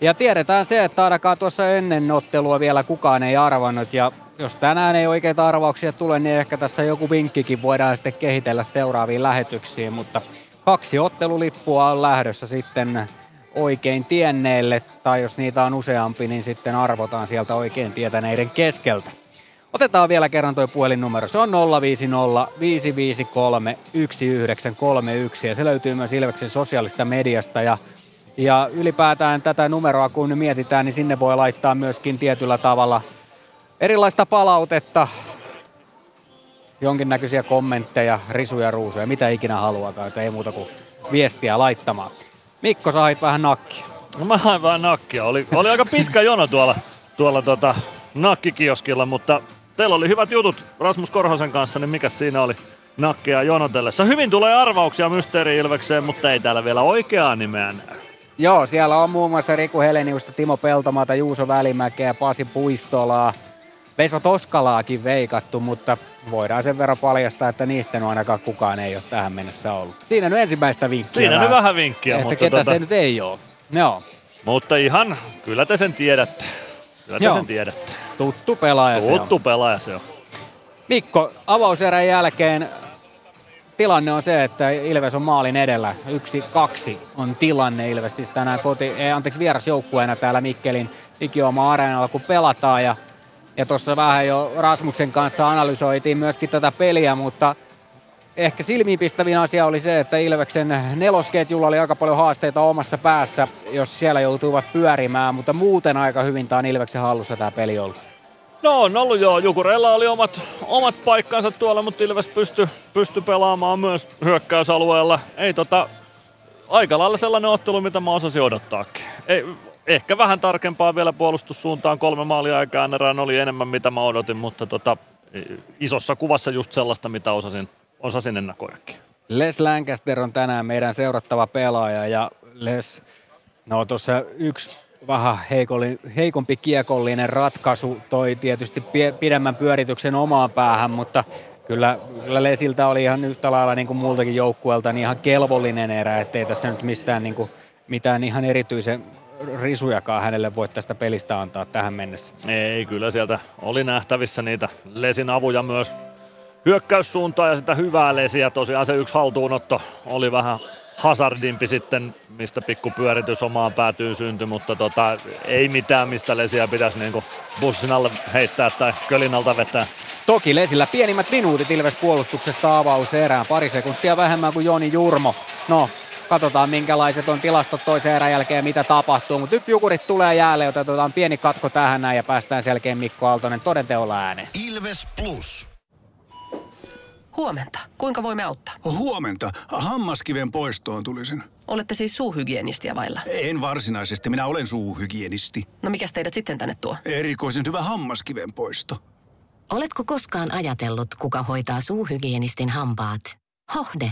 Ja tiedetään se, että ainakaan tuossa ennen ottelua vielä kukaan ei arvannut. Ja jos tänään ei oikeita arvauksia tule, niin ehkä tässä joku vinkkikin voidaan sitten kehitellä seuraaviin lähetyksiin. Mutta kaksi ottelulippua on lähdössä sitten oikein tienneelle, tai jos niitä on useampi, niin sitten arvotaan sieltä oikein tietäneiden keskeltä. Otetaan vielä kerran tuo puhelinnumero. Se on 050 553 1931 ja se löytyy myös Ilveksen sosiaalista mediasta ja ja ylipäätään tätä numeroa kun mietitään, niin sinne voi laittaa myöskin tietyllä tavalla erilaista palautetta, jonkinnäköisiä kommentteja, risuja, ruusuja, mitä ikinä haluaa, että ei muuta kuin viestiä laittamaan. Mikko, sait vähän nakkia. No mä hain vähän nakkia. Oli, oli aika pitkä jono tuolla, tuolla tota, nakkikioskilla, mutta teillä oli hyvät jutut Rasmus Korhosen kanssa, niin mikä siinä oli nakkia jonotellessa? Hyvin tulee arvauksia Mysteeri Ilvekseen, mutta ei täällä vielä oikeaa nimeä näy. Joo, siellä on muun muassa Riku Heleniusta, Timo Peltomaata, Juuso Välimäkeä, Pasi Puistolaa, Veso Toskalaakin veikattu, mutta voidaan sen verran paljastaa, että niistä on ainakaan kukaan ei ole tähän mennessä ollut. Siinä nyt ensimmäistä vinkkiä. Siinä nyt vähän vinkkiä, että mutta ketä tota, se nyt ei ole. Joo. Mutta ihan, kyllä te sen tiedätte. Kyllä te Joo. sen tiedätte. Tuttu pelaaja se on. Tuttu pelaaja se on. Mikko, avauserän jälkeen tilanne on se, että Ilves on maalin edellä. Yksi, kaksi on tilanne Ilves, siis tänään koti, ei, anteeksi, vierasjoukkueena täällä Mikkelin Ikioma areenalla, kun pelataan. Ja, ja tuossa vähän jo Rasmuksen kanssa analysoitiin myöskin tätä peliä, mutta ehkä silmiinpistävin asia oli se, että Ilveksen nelosketjulla oli aika paljon haasteita omassa päässä, jos siellä joutuivat pyörimään, mutta muuten aika hyvin tämä on Ilveksen hallussa tämä peli ollut. No on ollut joo, Jukureilla oli omat, omat paikkansa tuolla, mutta Ilves pystyi pysty pelaamaan myös hyökkäysalueella. Ei tota, aika lailla sellainen ottelu, mitä mä osasin odottaakin. Ei, ehkä vähän tarkempaa vielä puolustussuuntaan, kolme maalia aikaa erään oli enemmän mitä mä odotin, mutta tota, isossa kuvassa just sellaista, mitä osasin, osasin ennakoidakin. Les Lancaster on tänään meidän seurattava pelaaja ja Les, no tuossa yksi vähän heikolli, heikompi kiekollinen ratkaisu toi tietysti pie, pidemmän pyörityksen omaan päähän, mutta kyllä, kyllä Lesiltä oli ihan yhtä lailla niin kuin muultakin joukkueelta niin ihan kelvollinen erä, ettei tässä nyt mistään niin kuin, mitään ihan erityisen risujakaan hänelle voi tästä pelistä antaa tähän mennessä. Ei, kyllä sieltä oli nähtävissä niitä Lesin avuja myös hyökkäyssuuntaan ja sitä hyvää Lesiä. Tosiaan se yksi haltuunotto oli vähän hazardimpi sitten, mistä pikku pyöritys omaan päätyy syntyi, mutta tota, ei mitään, mistä Lesiä pitäisi niinku bussin alle heittää tai kölin alta vetää. Toki Lesillä pienimmät minuutit Ilves puolustuksesta avauserään, pari sekuntia vähemmän kuin Joni Jurmo. No, katsotaan minkälaiset on tilastot toisen erän jälkeen mitä tapahtuu, mutta nyt Jukurit tulee jäälle, joten otetaan pieni katko tähän näin ja päästään selkeän Mikko Aaltonen todenteolla ääneen. Ilves Plus. Huomenta. Kuinka voimme auttaa? Huomenta. Hammaskiven poistoon tulisin. Olette siis suuhygienistiä vailla? En varsinaisesti. Minä olen suuhygienisti. No mikä teidät sitten tänne tuo? Erikoisen hyvä hammaskiven poisto. Oletko koskaan ajatellut, kuka hoitaa suuhygienistin hampaat? Hohde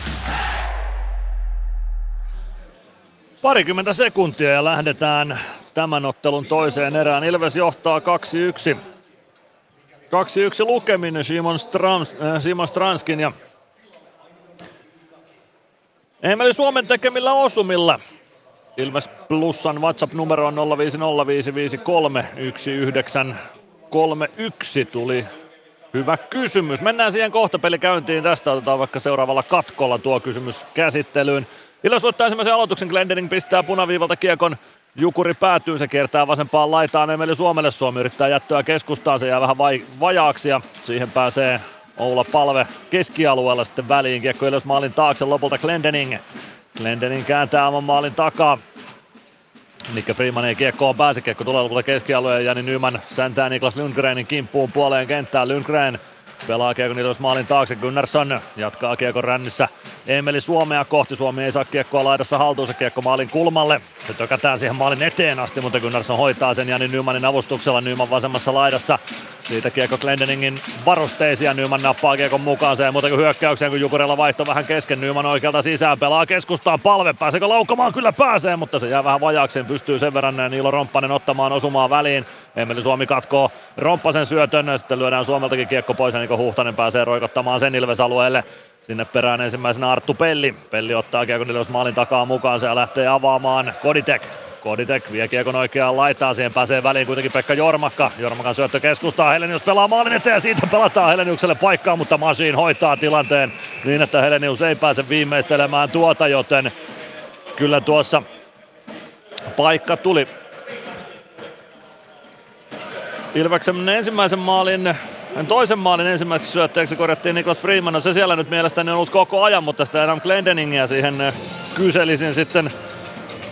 Parikymmentä sekuntia ja lähdetään tämän ottelun toiseen erään. Ilves johtaa 2-1. 2-1 lukeminen Simon, Strams, äh, Simon Stranskin ja Emeli Suomen tekemillä osumilla. Ilves Plussan WhatsApp-numero on 0505531931 tuli hyvä kysymys. Mennään siihen kohta peli käyntiin. Tästä otetaan vaikka seuraavalla katkolla tuo kysymys käsittelyyn. Ilves voittaa ensimmäisen aloituksen. Glendening pistää punaviivalta kiekon. Jukuri päätyy, se kiertää vasempaan laitaan. Emeli Suomelle Suomi yrittää jättöä keskustaan, se jää vähän vai, vajaaksi ja siihen pääsee Oula Palve keskialueella sitten väliin. Kiekko Ilves maalin taakse lopulta Glendening. Glendening kääntää oman maalin takaa. Nikke Freeman ei kiekkoon pääse, kiekko tulee lopulta keskialueen ja Jani Nyman säntää Niklas Lundgrenin kimppuun puoleen kenttään. Lundgren Pelaa Kiekon maalin taakse. Gunnarsson jatkaa Kiekon rännissä. Emeli Suomea kohti. Suomi ei saa kiekkoa laidassa haltuun. Se kiekko maalin kulmalle. Se tökätään siihen maalin eteen asti, mutta Gunnarsson hoitaa sen Jani Nymanin avustuksella. Nyman vasemmassa laidassa. Siitä kiekko Glendeningin varusteisia. Nyman nappaa kiekon mukaan. Se ei muuta kuin hyökkäykseen, kun Jukurella vaihto vähän kesken. Nyman oikealta sisään pelaa keskustaan. Palve pääseekö laukkamaan? Kyllä pääsee, mutta se jää vähän vajaakseen. Pystyy sen verran Niilo Romppanen ottamaan osumaan väliin. Emeli Suomi katkoo Romppasen syötön. Sitten lyödään Suomeltakin kiekko pois ja Niko Huhtanen pääsee roikottamaan sen Ilves-alueelle. Sinne perään ensimmäisenä Arttu Pelli. Pelli ottaa kiekon Ilves maalin takaa mukaan ja lähtee avaamaan Koditek. Koditek vie kiekon oikeaan laitaan, siihen pääsee väliin kuitenkin Pekka Jormakka. Jormakan syöttö keskustaa, Helenius pelaa maalin eteen ja siitä pelataan Heleniukselle paikkaa, mutta Masiin hoitaa tilanteen niin, että Helenius ei pääse viimeistelemään tuota, joten kyllä tuossa paikka tuli. Ilveksen ensimmäisen maalin Toisen maalin ensimmäiseksi syöttäjäksi korjattiin Niklas Freeman. No se siellä nyt mielestäni on ollut koko ajan, mutta sitä Adam Glendeningia siihen eh, kyselisin sitten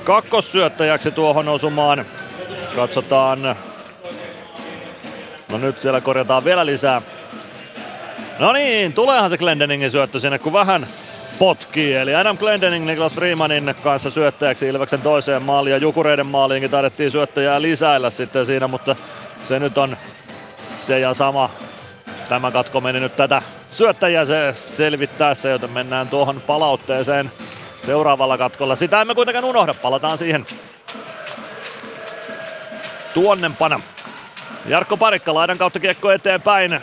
kakkossyöttäjäksi tuohon osumaan. Katsotaan. No nyt siellä korjataan vielä lisää. No niin, tuleehan se Glendeningin syöttö sinne, kun vähän potkii. Eli Adam Glendening Niklas Freemanin kanssa syöttäjäksi Ilveksen toiseen maaliin ja Jukureiden maaliinkin taidettiin syöttäjää lisäillä sitten siinä, mutta se nyt on se ja sama. Tämä katko meni nyt tätä syöttäjää se selvittäessä, joten mennään tuohon palautteeseen seuraavalla katkolla. Sitä emme kuitenkaan unohda, palataan siihen tuonnempana. Jarkko Parikka laidan kautta kiekko eteenpäin.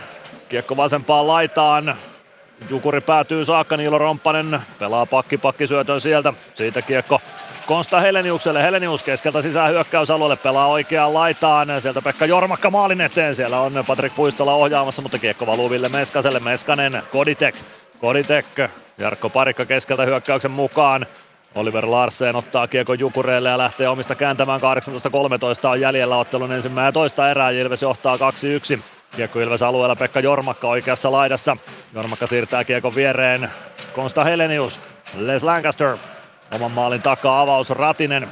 Kiekko vasempaan laitaan. Jukuri päätyy saakka, Niilo Romppanen pelaa pakki pakkisyötön sieltä. Siitä kiekko Konsta Heleniukselle. Helenius keskeltä sisään hyökkäysalueelle pelaa oikeaan laitaan. Sieltä Pekka Jormakka maalin eteen. Siellä on Patrik Puistola ohjaamassa, mutta kiekko valuu Ville Meskaselle. Meskanen, Koditek. Koditek, Jarkko Parikka keskeltä hyökkäyksen mukaan. Oliver Larsen ottaa kiekko Jukureelle ja lähtee omista kääntämään 18-13 on jäljellä ottelun ensimmäinen toista erää. Ilves johtaa 2-1. Kiekko Ilves alueella Pekka Jormakka oikeassa laidassa. Jormakka siirtää kiekon viereen. Konsta Helenius. Les Lancaster. Oman maalin takaa avaus Ratinen.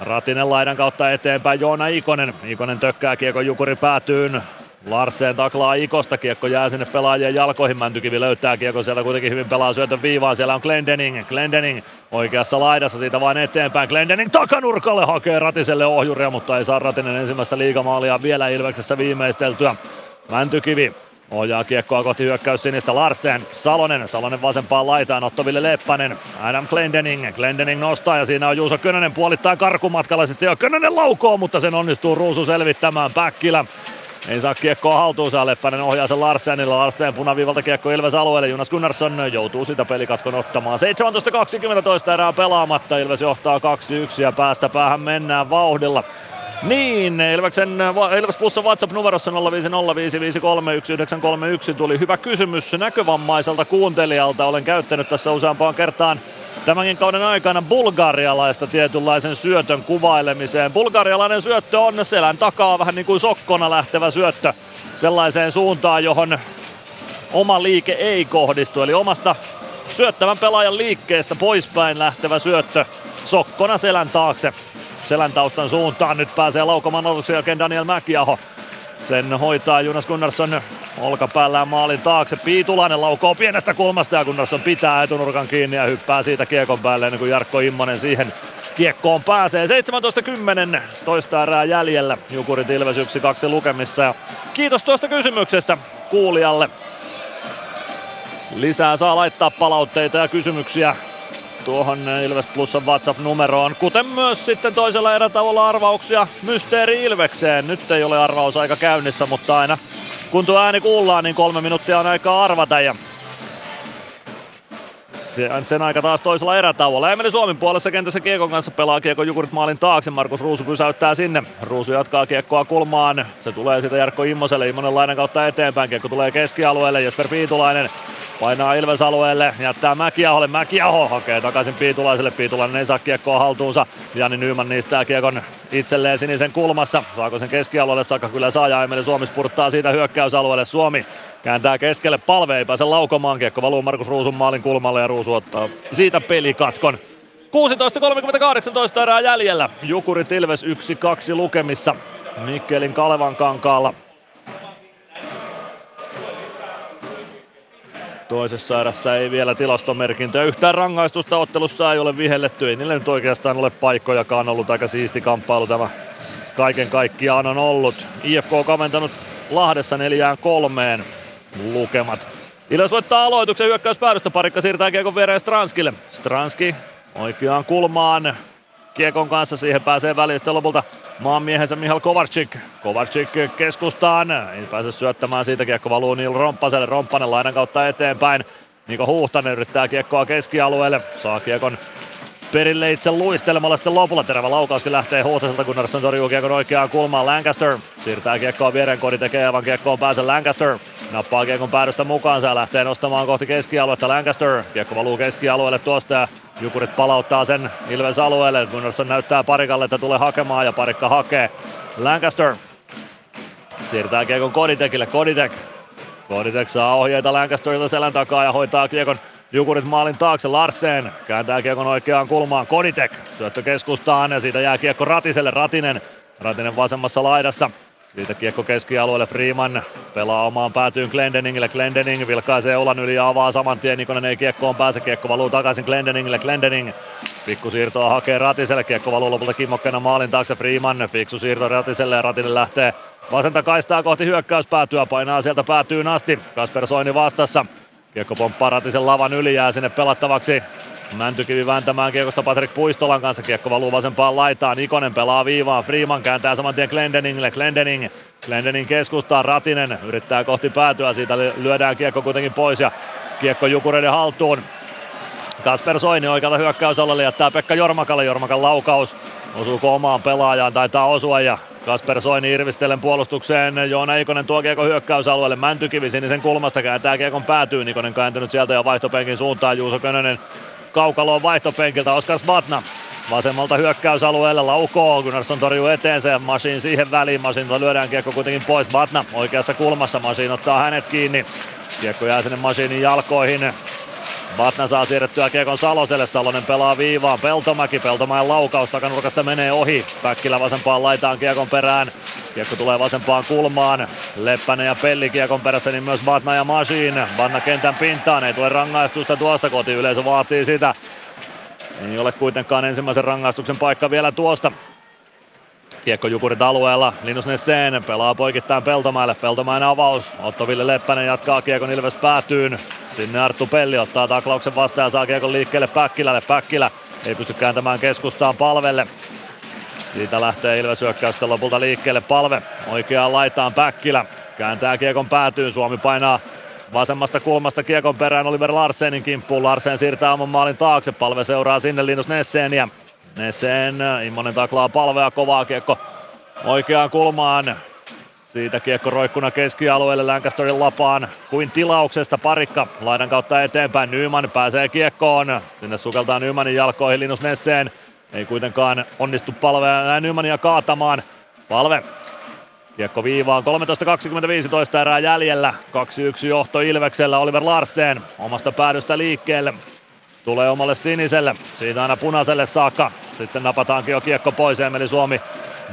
Ratinen laidan kautta eteenpäin Joona Ikonen. Ikonen tökkää kiekon Jukuri päätyyn. Larsen taklaa Ikosta, kiekko jää sinne pelaajien jalkoihin, Mäntykivi löytää kiekko, siellä kuitenkin hyvin pelaa syötön viivaan, siellä on Glendening, Glendening oikeassa laidassa, siitä vain eteenpäin, Glendening takanurkalle hakee Ratiselle ohjuria, mutta ei saa Ratinen ensimmäistä liigamaalia vielä Ilveksessä viimeisteltyä. Mäntykivi Ohjaa kiekkoa kohti hyökkäys sinistä. Larsen, Salonen, Salonen vasempaan laitaan, Ottoville Leppänen, Adam Glendening, Glendening nostaa ja siinä on Juuso Könönen puolittain karkumatkalla. Sitten jo Könönen laukoo, mutta sen onnistuu Ruusu selvittämään, Päkkilä ei saa kiekkoa haltuunsa, Leppänen ohjaa sen Larsenilla, Larsen punaviivalta kiekko Ilves alueelle, Jonas Gunnarsson joutuu sitä pelikatkon ottamaan. 17-20 erää pelaamatta, Ilves johtaa 2-1 ja päästä päähän mennään vauhdilla. Niin, Ilveksen, Ilves Plussa WhatsApp-numerossa 0505531931 tuli hyvä kysymys näkövammaiselta kuuntelijalta. Olen käyttänyt tässä useampaan kertaan tämänkin kauden aikana bulgarialaista tietynlaisen syötön kuvailemiseen. Bulgarialainen syöttö on selän takaa vähän niin kuin sokkona lähtevä syöttö sellaiseen suuntaan, johon oma liike ei kohdistu. Eli omasta syöttävän pelaajan liikkeestä poispäin lähtevä syöttö sokkona selän taakse selän taustan suuntaan. Nyt pääsee laukomaan aloituksen jälkeen Daniel Mäkiaho. Sen hoitaa Jonas Gunnarsson olkapäällään maalin taakse. Piitulainen laukoo pienestä kulmasta ja Gunnarsson pitää etunurkan kiinni ja hyppää siitä kiekon päälle ennen kuin Jarkko Immonen siihen kiekkoon pääsee. 17.10 toista erää jäljellä. Jukurit Ilves 1-2 lukemissa. Ja kiitos tuosta kysymyksestä kuulijalle. Lisää saa laittaa palautteita ja kysymyksiä tuohon Ilves Plusan WhatsApp-numeroon, kuten myös sitten toisella erätauolla arvauksia Mysteeri Ilvekseen. Nyt ei ole arvausaika käynnissä, mutta aina kun tuo ääni kuullaan, niin kolme minuuttia on aikaa arvata ja sen, sen aika taas toisella erätauolla. Emeli Suomen puolessa kentässä Kiekon kanssa pelaa Kiekko Jukurit maalin taakse. Markus Ruusu pysäyttää sinne. Ruusu jatkaa Kiekkoa kulmaan. Se tulee siitä Jarkko Immoselle. Immonen lainan kautta eteenpäin. Kiekko tulee keskialueelle. Jesper Piitulainen painaa Ilves alueelle. Jättää Mäkiaholle. Mäkiaho hakee takaisin Piitulaiselle. Piitulainen ei saa kiekkoa haltuunsa. Jani Nyman niistää Kiekon itselleen sinisen kulmassa. Saako sen keskialueelle saakka? Kyllä saa ja Emeli Suomi spurttaa siitä hyökkäysalueelle. Suomi kääntää keskelle. Palve ei pääse laukomaan. Kiekko valuu Markus Ruusun maalin kulmalle ja Ruusu ottaa siitä pelikatkon. 16.38 erää jäljellä. Jukurit Ilves 1-2 lukemissa. Mikkelin Kalevan kankaalla. Toisessa erässä ei vielä tilastomerkintöä. Yhtään rangaistusta ottelussa ei ole vihelletty. Ei niille nyt oikeastaan ole paikkojakaan ollut. Aika siisti kamppailu tämä kaiken kaikkiaan on ollut. IFK on kaventanut Lahdessa neljään kolmeen lukemat. Ilves voittaa aloituksen hyökkäyspäädystä. Parikka siirtää kiekon viereen Stranskille. Stranski oikeaan kulmaan. Kiekon kanssa siihen pääsee väliin sitten lopulta maanmiehensä Mihal Kovarczyk. Kovarczyk keskustaan. Ei pääse syöttämään siitä. Kiekko valuu Niil Romppaselle. Romppanen lainan kautta eteenpäin. Niko Huhtanen yrittää kiekkoa keskialueelle. Saa kiekon perille itse luistelemalla sitten lopulla. Terävä laukauskin lähtee Huhtaselta, kun Narsson torjuu kiekon oikeaan kulmaan. Lancaster siirtää kiekkoa viereen, kodi tekee aivan kiekkoon pääse Lancaster. Nappaa kiekon päädystä mukaan, ja lähtee nostamaan kohti keskialuetta Lancaster. Kiekko valuu keskialueelle tuosta ja Jukurit palauttaa sen Ilves alueelle. Gunnarsson näyttää parikalle, että tulee hakemaan ja parikka hakee. Lancaster siirtää kiekon Koditekille. Koditek. Koditek saa ohjeita Lancasterilta selän takaa ja hoitaa kiekon Jukurit maalin taakse, Larsen kääntää kiekon oikeaan kulmaan, Koditek syöttö keskustaan ja siitä jää kiekko Ratiselle, Ratinen, Ratinen vasemmassa laidassa. Siitä kiekko keskialueelle Freeman pelaa omaan päätyyn Glendeningille. Glendening vilkaisee olan yli ja avaa saman tien. Nikonen ei kiekkoon pääse. Kiekko valuu takaisin Glendeningille. Glendening pikku siirtoa hakee Ratiselle. Kiekko valuu lopulta kimmokkeena maalin taakse Freeman. Fiksu siirto Ratiselle ja Ratinen lähtee vasenta kaistaa kohti hyökkäyspäätyä. Painaa sieltä päätyyn asti. Kasper Soini vastassa. Kiekko pomppaa Ratisen lavan yli jää sinne pelattavaksi Mäntykivi vääntämään kiekosta Patrick Puistolan kanssa. Kiekko valuu vasempaan laitaan. Ikonen pelaa viivaan. Freeman kääntää saman tien Glendeningille. Glendening. Glendening keskustaa. Ratinen yrittää kohti päätyä. Siitä lyödään kiekko kuitenkin pois ja kiekko Jukureiden haltuun. Kasper Soini oikealta hyökkäysalueelle jättää Pekka Jormakalle. Jormakan laukaus osuuko omaan pelaajaan, taitaa osua ja Kasper Soini irvistellen puolustukseen. Joona Ikonen tuo kiekko hyökkäysalueelle. Mäntykivi sinisen kulmasta kääntää kiekon päätyyn. Ikonen kääntynyt sieltä jo vaihtopenkin suuntaan. Juuso Könönen kaukaloon vaihtopenkiltä Oskar Smatna. Vasemmalta hyökkäysalueelle laukoo, Gunnarsson torjuu eteensä ja Masin siihen väliin. Masin lyödään kiekko kuitenkin pois. Batna oikeassa kulmassa, Masin ottaa hänet kiinni. Kiekko jää sinne Masinin jalkoihin. Batna saa siirrettyä Kiekon Saloselle, Salonen pelaa viivaan, Peltomäki, Peltomäen laukaus takanurkasta menee ohi, Päkkilä vasempaan laitaan Kiekon perään, Kiekko tulee vasempaan kulmaan, Leppänen ja Pelli Kiekon perässä, niin myös Batna ja Machine, Vanna kentän pintaan, ei tule rangaistusta tuosta, koti yleisö vaatii sitä. Ei ole kuitenkaan ensimmäisen rangaistuksen paikka vielä tuosta. Kiekko Jukurit alueella, Linus Nesseen pelaa poikittain Peltomäelle, Peltomäen avaus, Otto Ville Leppänen jatkaa Kiekon Ilves päätyyn, sinne Arttu Pelli ottaa taklauksen vastaan ja saa Kiekon liikkeelle Päkkilälle, Päkkilä ei pysty kääntämään keskustaan palvelle. Siitä lähtee Ilves hyökkäystä lopulta liikkeelle. Palve, oikeaan laitaan. Päkkilä, kääntää Kiekon päätyyn, Suomi painaa vasemmasta kulmasta Kiekon perään Oliver Larsenin kimppuun, Larsen siirtää oman maalin taakse, palve seuraa sinne Linus Nesseniä, Nesen, Immonen taklaa palvea, kovaa kiekko oikeaan kulmaan. Siitä kiekko roikkuna keskialueelle Lancasterin lapaan kuin tilauksesta parikka laidan kautta eteenpäin. Nyman pääsee kiekkoon. Sinne sukeltaa Nymanin jalkoihin Linus Nesseen. Ei kuitenkaan onnistu palvea Nymania kaatamaan. Palve Kiekko viivaan, 13.25 erää jäljellä. 2-1 johto Ilveksellä, Oliver Larsen omasta päädystä liikkeelle. Tulee omalle siniselle, siitä aina punaiselle saakka. Sitten napataankin jo kiekko pois, Emeli Suomi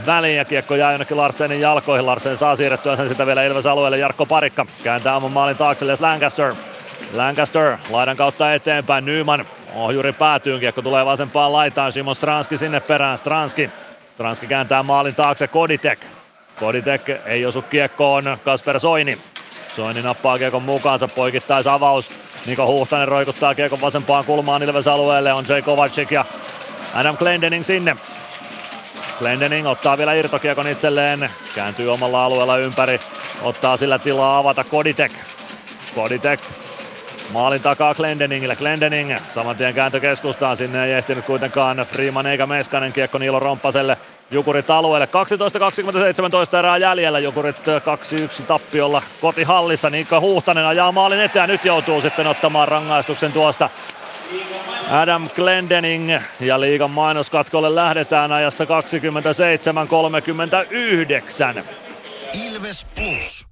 väliin ja kiekko jää jonnekin Larsenin jalkoihin. Larsen saa siirrettyä sen sitä vielä Ilves alueelle. Jarkko Parikka kääntää oman maalin taakse Lancaster. Lancaster laidan kautta eteenpäin. Nyman ohjuri päätyyn. Kiekko tulee vasempaan laitaan. Simon Stranski sinne perään. Stranski. Stranski kääntää maalin taakse Koditek. Koditek ei osu kiekkoon. Kasper Soini. Soini nappaa kiekon mukaansa. Poikittais avaus. Niko Huhtanen roikuttaa kiekon vasempaan kulmaan Ilves alueelle. On Jay Kovacic ja Adam Glendening sinne. Glendening ottaa vielä irtokiekon itselleen, kääntyy omalla alueella ympäri, ottaa sillä tilaa avata Koditek. Koditek maalin takaa Glendeningille, Glendening saman tien kääntö keskustaan, sinne ei ehtinyt kuitenkaan Freeman eikä Meskanen, kiekko Niilo Romppaselle, Jukurit alueelle, 12-27 erää jäljellä, Jukurit 2-1 tappiolla kotihallissa, Niikka Huhtanen ajaa maalin eteen nyt joutuu sitten ottamaan rangaistuksen tuosta Adam Glendening ja liigan mainoskatkolle lähdetään ajassa 27-39. Ilves Plus.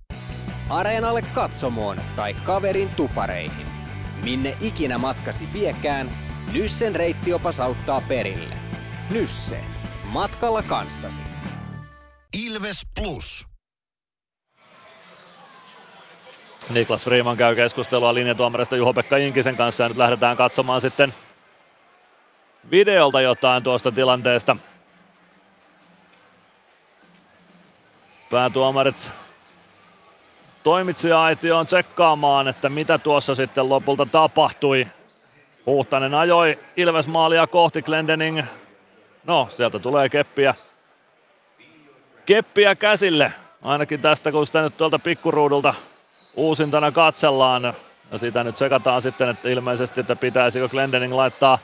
Areenalle katsomoon tai kaverin tupareihin. Minne ikinä matkasi viekään, Nyssen reittiopas auttaa perille. Nysse. Matkalla kanssasi. Ilves Plus. Niklas Freeman käy keskustelua linjatuomarista Juho-Pekka Inkisen kanssa ja nyt lähdetään katsomaan sitten videolta jotain tuosta tilanteesta. Päätuomarit toimitsija-aitioon tsekkaamaan, että mitä tuossa sitten lopulta tapahtui. Huhtanen ajoi Ilves-maalia kohti Glendening. No, sieltä tulee keppiä. Keppiä käsille. Ainakin tästä, kun sitä nyt tuolta pikkuruudulta uusintana katsellaan. Ja sitä nyt sekataan sitten, että ilmeisesti, että pitäisikö Glendening laittaa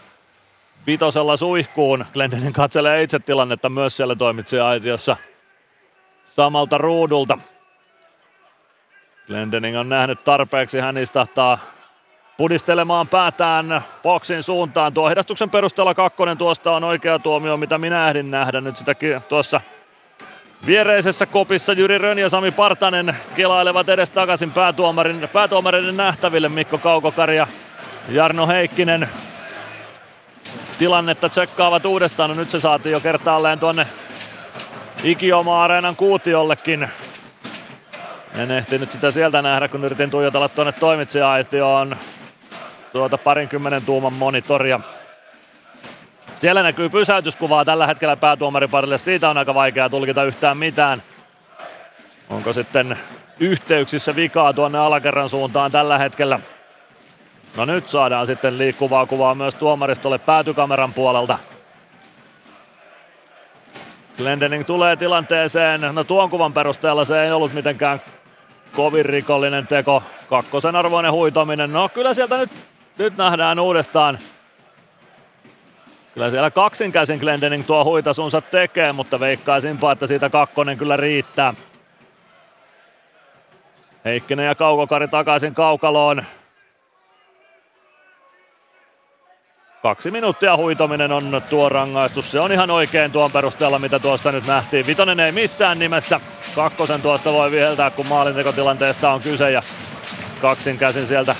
vitosella suihkuun. Glendening katselee itse tilannetta myös siellä toimitsija-aitiossa samalta ruudulta. Glendening on nähnyt tarpeeksi, hän istahtaa pudistelemaan päätään boksin suuntaan. Tuo hidastuksen perusteella kakkonen tuosta on oikea tuomio, mitä minä ehdin nähdä nyt sitäkin tuossa Viereisessä kopissa Jyri Rön ja Sami Partanen kelailevat edes takaisin päätuomarin, päätuomarin nähtäville Mikko Kaukokari ja Jarno Heikkinen tilannetta tsekkaavat uudestaan. No nyt se saatiin jo kertaalleen tuonne Ikioma Areenan kuutiollekin. En ehtinyt sitä sieltä nähdä, kun yritin tuijotella tuonne toimitsija-aitioon tuota parinkymmenen tuuman monitoria. Siellä näkyy pysäytyskuvaa tällä hetkellä päätuomariparille. Siitä on aika vaikea tulkita yhtään mitään. Onko sitten yhteyksissä vikaa tuonne alakerran suuntaan tällä hetkellä? No nyt saadaan sitten liikkuvaa kuvaa myös tuomaristolle päätykameran puolelta. Glendening tulee tilanteeseen. No tuon kuvan perusteella se ei ollut mitenkään kovin rikollinen teko. Kakkosen arvoinen huitominen. No kyllä sieltä nyt, nyt nähdään uudestaan. Kyllä siellä kaksinkäsin Glendening tuo huitasunsa tekee, mutta veikkaisinpa, että siitä kakkonen kyllä riittää. Heikkinen ja Kaukokari takaisin kaukaloon. Kaksi minuuttia huitominen on tuo rangaistus. Se on ihan oikein tuon perusteella, mitä tuosta nyt nähtiin. Vitonen ei missään nimessä. Kakkosen tuosta voi viheltää, kun maalintekotilanteesta on kyse. Ja kaksin käsin sieltä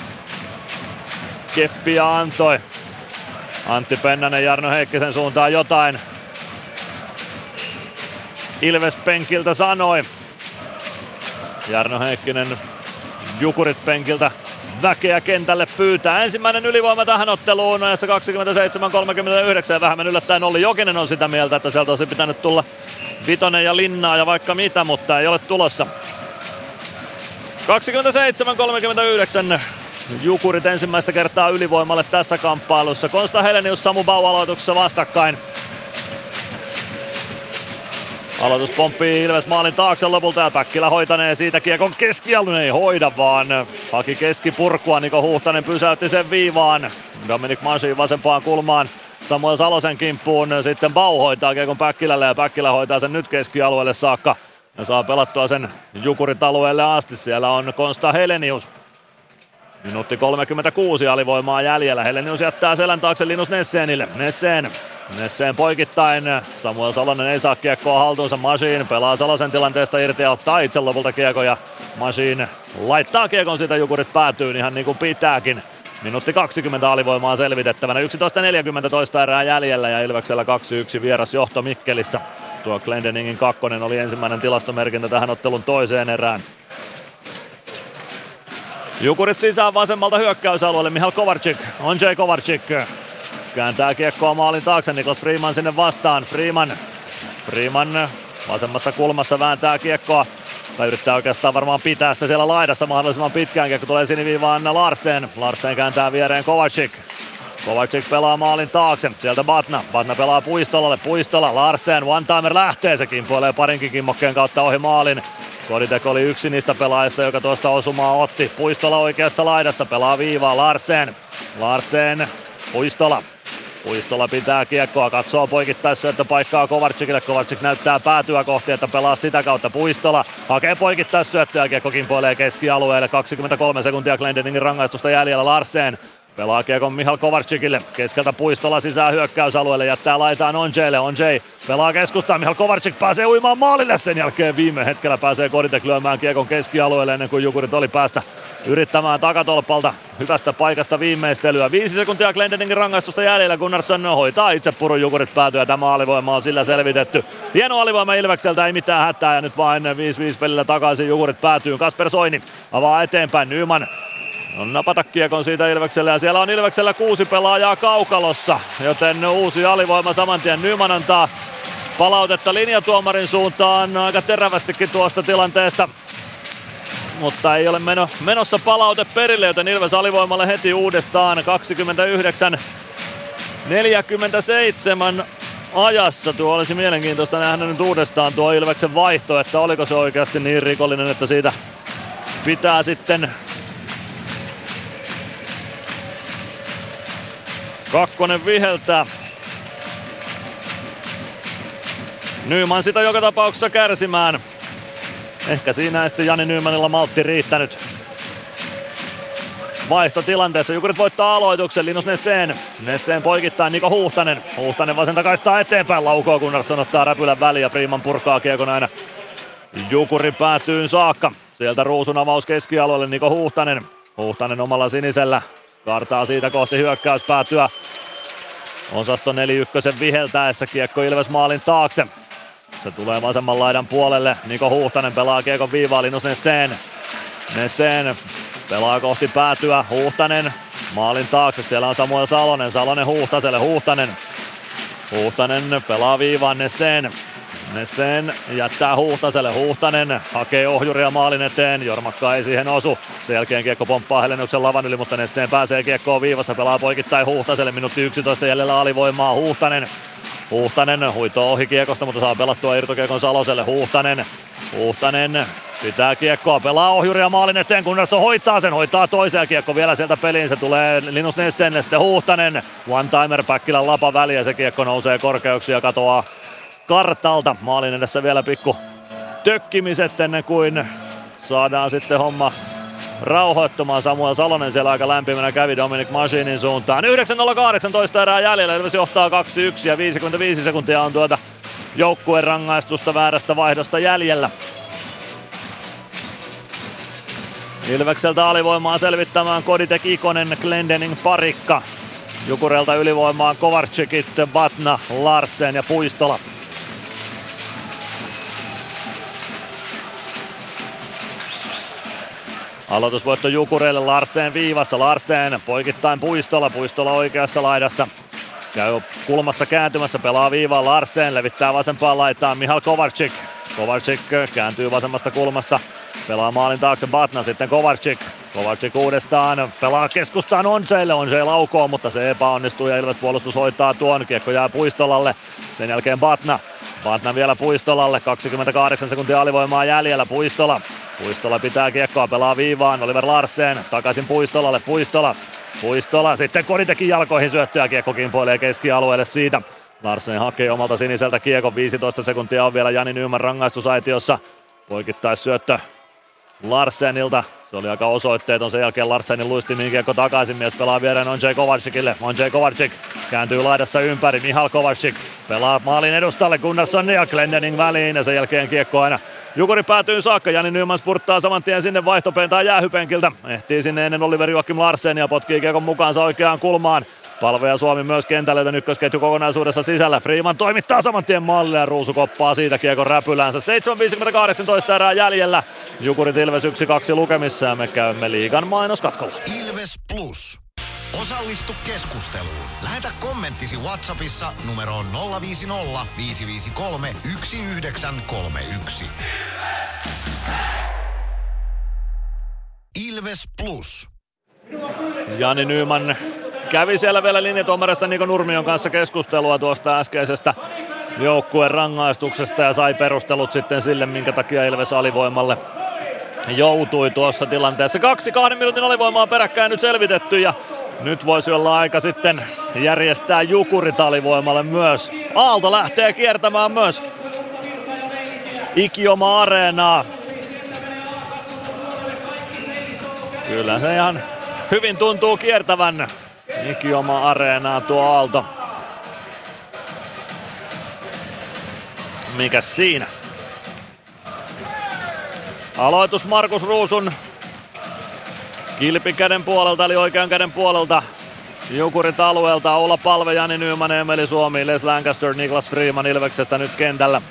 keppiä antoi. Antti Pennanen Jarno Heikkisen suuntaan jotain. Ilves penkiltä sanoi. Jarno Heikkinen Jukurit penkiltä väkeä kentälle pyytää. Ensimmäinen ylivoima tähän otteluun ajassa 27-39 ja vähemmän yllättäen Olli Jokinen on sitä mieltä, että sieltä olisi pitänyt tulla Vitonen ja Linnaa ja vaikka mitä, mutta ei ole tulossa. 27-39 Jukurit ensimmäistä kertaa ylivoimalle tässä kamppailussa. Konsta Helenius Samu Bau aloituksessa vastakkain. Aloitus pomppii Ilves maalin taakse lopulta ja Päkkilä hoitanee siitä kiekon keskialun ei hoida vaan haki keskipurkua. Niko Huhtanen pysäytti sen viivaan. Dominic Masin vasempaan kulmaan. Samuel Salosen kimppuun sitten Bau hoitaa kiekon Päkkilälle ja Päkkilä hoitaa sen nyt keskialueelle saakka. Ja saa pelattua sen Jukurit alueelle asti. Siellä on Konsta Helenius. Minuutti 36 alivoimaa jäljellä. Helenius jättää selän taakse Linus Nessenille. Nessen Nesseen poikittain. Samuel Salonen ei saa kiekkoa haltuunsa. Machine pelaa Salosen tilanteesta irti ja ottaa itse lopulta kiekko ja Machine laittaa kiekon siitä Jukurit päätyyn ihan niin kuin pitääkin. Minuutti 20 alivoimaa selvitettävänä. 11.40 toista erää jäljellä ja Ilveksellä 2-1 vieras johto Mikkelissä. Tuo Glendeningin kakkonen oli ensimmäinen tilastomerkintä tähän ottelun toiseen erään. Jukurit sisään vasemmalta hyökkäysalueelle. Mihal Kovarczyk, on Jay Kovarczyk. Kääntää kiekkoa maalin taakse, Niklas Freeman sinne vastaan. Freeman, Freeman vasemmassa kulmassa vääntää kiekkoa. Tai yrittää oikeastaan varmaan pitää sitä siellä laidassa mahdollisimman pitkään, kiekko tulee siniviivaan Larsen. Larsen kääntää viereen Kovacic. Kovacic pelaa maalin taakse, sieltä Batna. Batna pelaa Puistolalle, Puistola, Larsen, one-timer lähtee, se kimpoilee parinkin kimmokkeen kautta ohi maalin. Koditek oli yksi niistä pelaajista, joka tuosta osumaa otti. Puistola oikeassa laidassa, pelaa viivaa, Larsen. Larsen, Puistola, Puistola pitää kiekkoa, katsoo poikittaessa, että paikkaa Kovarcikille. Kovarcik näyttää päätyä kohti, että pelaa sitä kautta. Puistola hakee poikittaessa syöttöä, kiekko kimpoilee keskialueelle. 23 sekuntia Glendeningin rangaistusta jäljellä Larsen. Pelaa kiekon Mihal Kovarcikille. Keskeltä puistolla sisään hyökkäysalueelle. Jättää laitaan Onjelle. Onjay pelaa keskustaan. Mihal Kovarcik pääsee uimaan maalille. Sen jälkeen viime hetkellä pääsee Koditek lyömään kiekon keskialueelle ennen kuin Jukurit oli päästä yrittämään takatolpalta hyvästä paikasta viimeistelyä. Viisi sekuntia Glendeningin rangaistusta jäljellä. Gunnarsson hoitaa itse purun Jukurit päätyä. Tämä alivoima on sillä selvitetty. Hieno alivoima Ilvekseltä, ei mitään hätää ja nyt vain 5-5 pelillä takaisin Jukurit päätyy. Kasper Soini avaa eteenpäin. Nyman on napata kiekon siitä Ilveksellä ja siellä on Ilveksellä kuusi pelaajaa kaukalossa, joten uusi alivoima saman tien Nyman antaa palautetta linjatuomarin suuntaan aika terävästikin tuosta tilanteesta. Mutta ei ole meno, menossa palaute perille, joten Ilves alivoimalle heti uudestaan 29 47 ajassa. Tuo olisi mielenkiintoista nähdä nyt uudestaan tuo Ilveksen vaihto, että oliko se oikeasti niin rikollinen, että siitä pitää sitten Kakkonen viheltää. Nyman sitä joka tapauksessa kärsimään. Ehkä siinä ei sitten Jani Nymanilla maltti riittänyt. Vaihtotilanteessa Jukurit voittaa aloituksen, Linus Nesseen. Nesseen poikittaa Niko Huhtanen. Huhtanen vasenta kaistaa eteenpäin, laukoo Gunnarsson ottaa räpylän väliin ja Freeman purkaa kiekon aina Jukurin päätyyn saakka. Sieltä ruusun avaus keskialueelle Niko Huhtanen. Huhtanen omalla sinisellä Kartaa siitä kohti hyökkäyspäätyä. Osasto 4-1 viheltäessä kiekko Ilves maalin taakse. Se tulee vasemman laidan puolelle. Niko Huhtanen pelaa Kiekon viivaa, Linus Nesseen. Nesseen pelaa kohti päätyä. Huhtanen maalin taakse. Siellä on Samuel Salonen. Salonen Huhtaselle. Huhtanen. Huhtanen pelaa viivaan Nesseen. Nesseen jättää Huhtaselle. Huhtanen hakee ohjuria maalin eteen. Jormakka ei siihen osu. Sen jälkeen kiekko pomppaa Helennyksen lavan yli, mutta Nesseen pääsee kiekkoon viivassa. Pelaa poikittain Huhtaselle. Minuutti 11 jäljellä alivoimaa. Huhtanen. Huhtanen huitoo ohi kiekosta, mutta saa pelattua irtokiekon Saloselle. Huhtanen. Huhtanen pitää kiekkoa, pelaa ohjuria maalin eteen, Gunnarsson hoitaa sen, hoitaa toiseen kiekko vielä sieltä peliin, se tulee Linus Nessen, sitten Huhtanen, one-timer Päkkilän lapa väliä, se kiekko nousee korkeuksia ja katoaa kartalta. Maalin edessä vielä pikku tökkimiset ennen kuin saadaan sitten homma rauhoittumaan. Samuel Salonen siellä aika lämpimänä kävi Dominic Machinin suuntaan. 9.018 erää jäljellä, Ilves johtaa 2-1 ja 55 sekuntia on tuota joukkueen rangaistusta väärästä vaihdosta jäljellä. Ilvekseltä alivoimaa selvittämään Koditek Ikonen, Glendening parikka. Jukurelta ylivoimaan Kovarczykit, Batna, Larsen ja Puistola. Aloitusvoitto Jukureille Larsen viivassa. Larsen poikittain Puistola. Puistola oikeassa laidassa. Käy kulmassa kääntymässä, pelaa viivaa Larsen, levittää vasempaan laitaan Mihal Kovarczyk. Kovarczyk kääntyy vasemmasta kulmasta, pelaa maalin taakse Batna, sitten Kovarczyk. Kovarczyk uudestaan, pelaa keskustaan Onseille, Onse laukoo, mutta se epäonnistuu ja Ilves puolustus hoitaa tuon, kiekko jää Puistolalle, sen jälkeen Batna. Batna vielä Puistolalle, 28 sekuntia alivoimaa jäljellä, Puistola. Puistola pitää kiekkoa, pelaa viivaan, Oliver Larsen, takaisin Puistolalle, Puistola. Puistola sitten Koditekin jalkoihin syöttöä, kiekko kimpoilee keskialueelle siitä. Larsen hakee omalta siniseltä kiekon, 15 sekuntia on vielä Jani Nyman rangaistusaitiossa. Poikittais syöttö Larsenilta. Se oli aika osoitteeton. Sen jälkeen Larsenin luistimiin kiekko takaisin. Mies pelaa viereen Onjay Kovarcikille. Onjay Kovarcik kääntyy laidassa ympäri. Mihal Kovarcik pelaa maalin edustalle Gunnarsson ja Glendening väliin. Ja sen jälkeen kiekko aina Jukuri päätyy saakka, Jani Nyman spurttaa saman tien sinne vaihtopen tai jäähypenkiltä. Ehtii sinne ennen Oliver Joakim Larsen ja potkii kiekon mukaansa oikeaan kulmaan. Palve ja Suomi myös kentälle, joten ykkösketju kokonaisuudessa sisällä. Freeman toimittaa saman tien mallille ja Ruusu koppaa siitä kiekon räpylänsä. 7.58 erää jäljellä. Jukurit Ilves 1-2 lukemissa ja me käymme liigan mainoskatkolla. Ilves Plus. Osallistu keskusteluun. Lähetä kommenttisi Whatsappissa numeroon 050 553 1931. Ilves Plus. Jani Nyman kävi siellä vielä linjatuomarista Niko Nurmion kanssa keskustelua tuosta äskeisestä joukkueen rangaistuksesta ja sai perustelut sitten sille, minkä takia Ilves alivoimalle joutui tuossa tilanteessa. Kaksi kahden minuutin alivoimaa peräkkäin nyt selvitetty ja nyt voisi olla aika sitten järjestää jukurit alivoimalle myös. Aalto lähtee kiertämään myös Ikioma Areenaa. Kyllä se ihan hyvin tuntuu kiertävän Ikioma Areenaa tuo Aalto. Mikäs siinä? Aloitus Markus Ruusun kilpikäden puolelta eli oikean käden puolelta. Jukurit alueelta Oula Palve, Jani Nyman, Emeli Suomi, Les Lancaster, Niklas Freeman Ilveksestä nyt kentällä.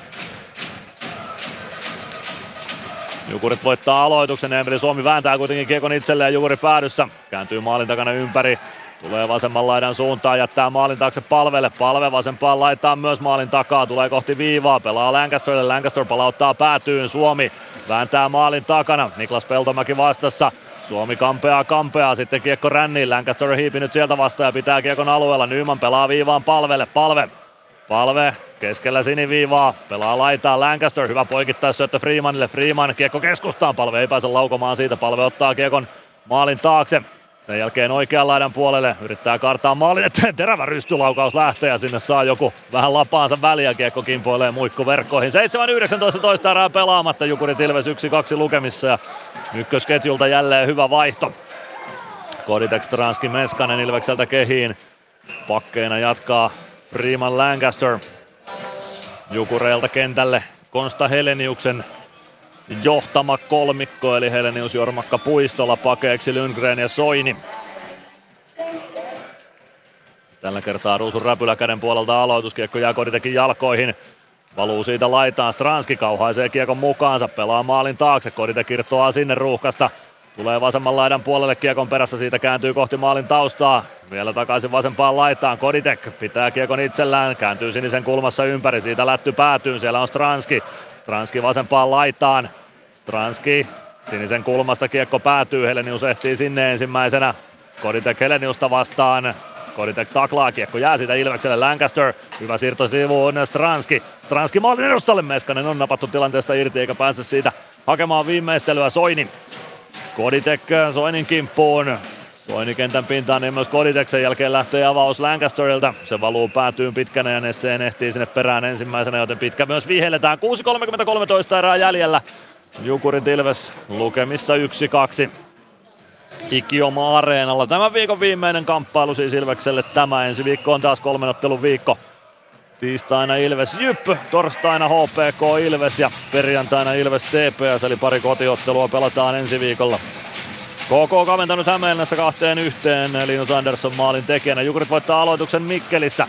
Jukurit voittaa aloituksen, Emeli Suomi vääntää kuitenkin kiekon itselleen Jukuri päädyssä. Kääntyy maalin takana ympäri, Tulee vasemman laidan suuntaan, jättää maalin taakse palvelle. Palve vasempaan laittaa myös maalin takaa, tulee kohti viivaa, pelaa Lancasterille. Lancaster palauttaa päätyyn, Suomi vääntää maalin takana. Niklas Peltomäki vastassa. Suomi kampeaa kampeaa, sitten kiekko ränniin. Lancaster hiipinyt sieltä vastaan ja pitää kiekon alueella. Nyman pelaa viivaan palvelle, palve. Palve keskellä siniviivaa, pelaa laitaa Lancaster, hyvä poikittaa syöttö Freemanille, Freeman kiekko keskustaan, palve ei pääse laukomaan siitä, palve ottaa kiekon maalin taakse, sen jälkeen oikean laidan puolelle yrittää kartaa maalin eteen. Terävä rystylaukaus lähtee ja sinne saa joku vähän lapaansa väliä. Kiekko kimpoilee muikku verkkoihin. 7-19 toista erää pelaamatta. Jukurit Ilves 1-2 lukemissa ja ykkösketjulta jälleen hyvä vaihto. Koditek Stranski Meskanen Ilvekseltä kehiin. Pakkeina jatkaa Freeman Lancaster. Jukureilta kentälle Konsta Heleniuksen johtama kolmikko, eli Helenius Jormakka Puistola pakeeksi Lundgren ja Soini. Tällä kertaa Ruusun räpylä käden puolelta aloituskiekko jää Koditekin jalkoihin. Valuu siitä laitaan, Stranski kauhaisee kiekon mukaansa, pelaa maalin taakse, Kodite kirtoaa sinne ruuhkasta. Tulee vasemman laidan puolelle kiekon perässä, siitä kääntyy kohti maalin taustaa. Vielä takaisin vasempaan laitaan, Koditek pitää kiekon itsellään, kääntyy sinisen kulmassa ympäri, siitä lätty päätyy, siellä on Stranski. Stranski vasempaan laitaan, Stranski sinisen kulmasta kiekko päätyy, Helenius ehtii sinne ensimmäisenä. Koditek Heleniusta vastaan, Koditek taklaa, kiekko jää siitä Ilvekselle Lancaster. Hyvä siirto sivuun Stranski. Stranski maalin edustalle Meskanen on napattu tilanteesta irti eikä pääse siitä hakemaan viimeistelyä Soini. Koditek Soinin kimppuun. Soini kentän pintaan, niin myös Koditek sen jälkeen lähtee avaus Lancasterilta. Se valuu päätyyn pitkänä ja Nesseen ehtii sinne perään ensimmäisenä, joten pitkä myös vihelletään. 6.33 erää jäljellä. Jukurit Ilves lukemissa 1-2. Ikioma Areenalla. Tämän viikon viimeinen kamppailu siis Ilvekselle tämä. Ensi viikko on taas kolmenottelun viikko. Tiistaina Ilves Jypp, torstaina HPK Ilves ja perjantaina Ilves TPS, eli pari kotiottelua pelataan ensi viikolla. KK kaventanut Hämeenlässä kahteen yhteen Linus Andersson maalin tekijänä. Jukurit voittaa aloituksen Mikkelissä.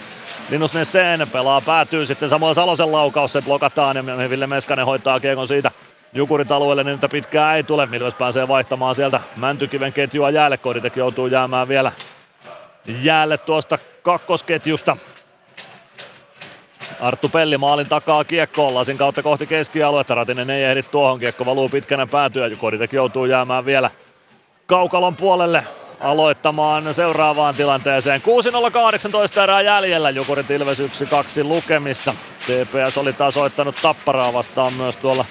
Linus Nesseen pelaa päätyy sitten samoin Salosen laukaus, se blokataan ja Ville Meskanen hoitaa kiekon siitä Jukurit alueelle, niin että pitkää ei tule. Ilves pääsee vaihtamaan sieltä Mäntykiven ketjua jäälle. Koditek joutuu jäämään vielä jäälle tuosta kakkosketjusta. Arttu Pelli maalin takaa kiekkoon, lasin kautta kohti keskialuetta. Ratinen ei ehdi tuohon, kiekko valuu pitkänä päätyä. Koditek joutuu jäämään vielä kaukalon puolelle aloittamaan seuraavaan tilanteeseen. 6.018 erää jäljellä, Jukurit Ilves 1-2 lukemissa. TPS oli tasoittanut Tapparaa vastaan myös tuolla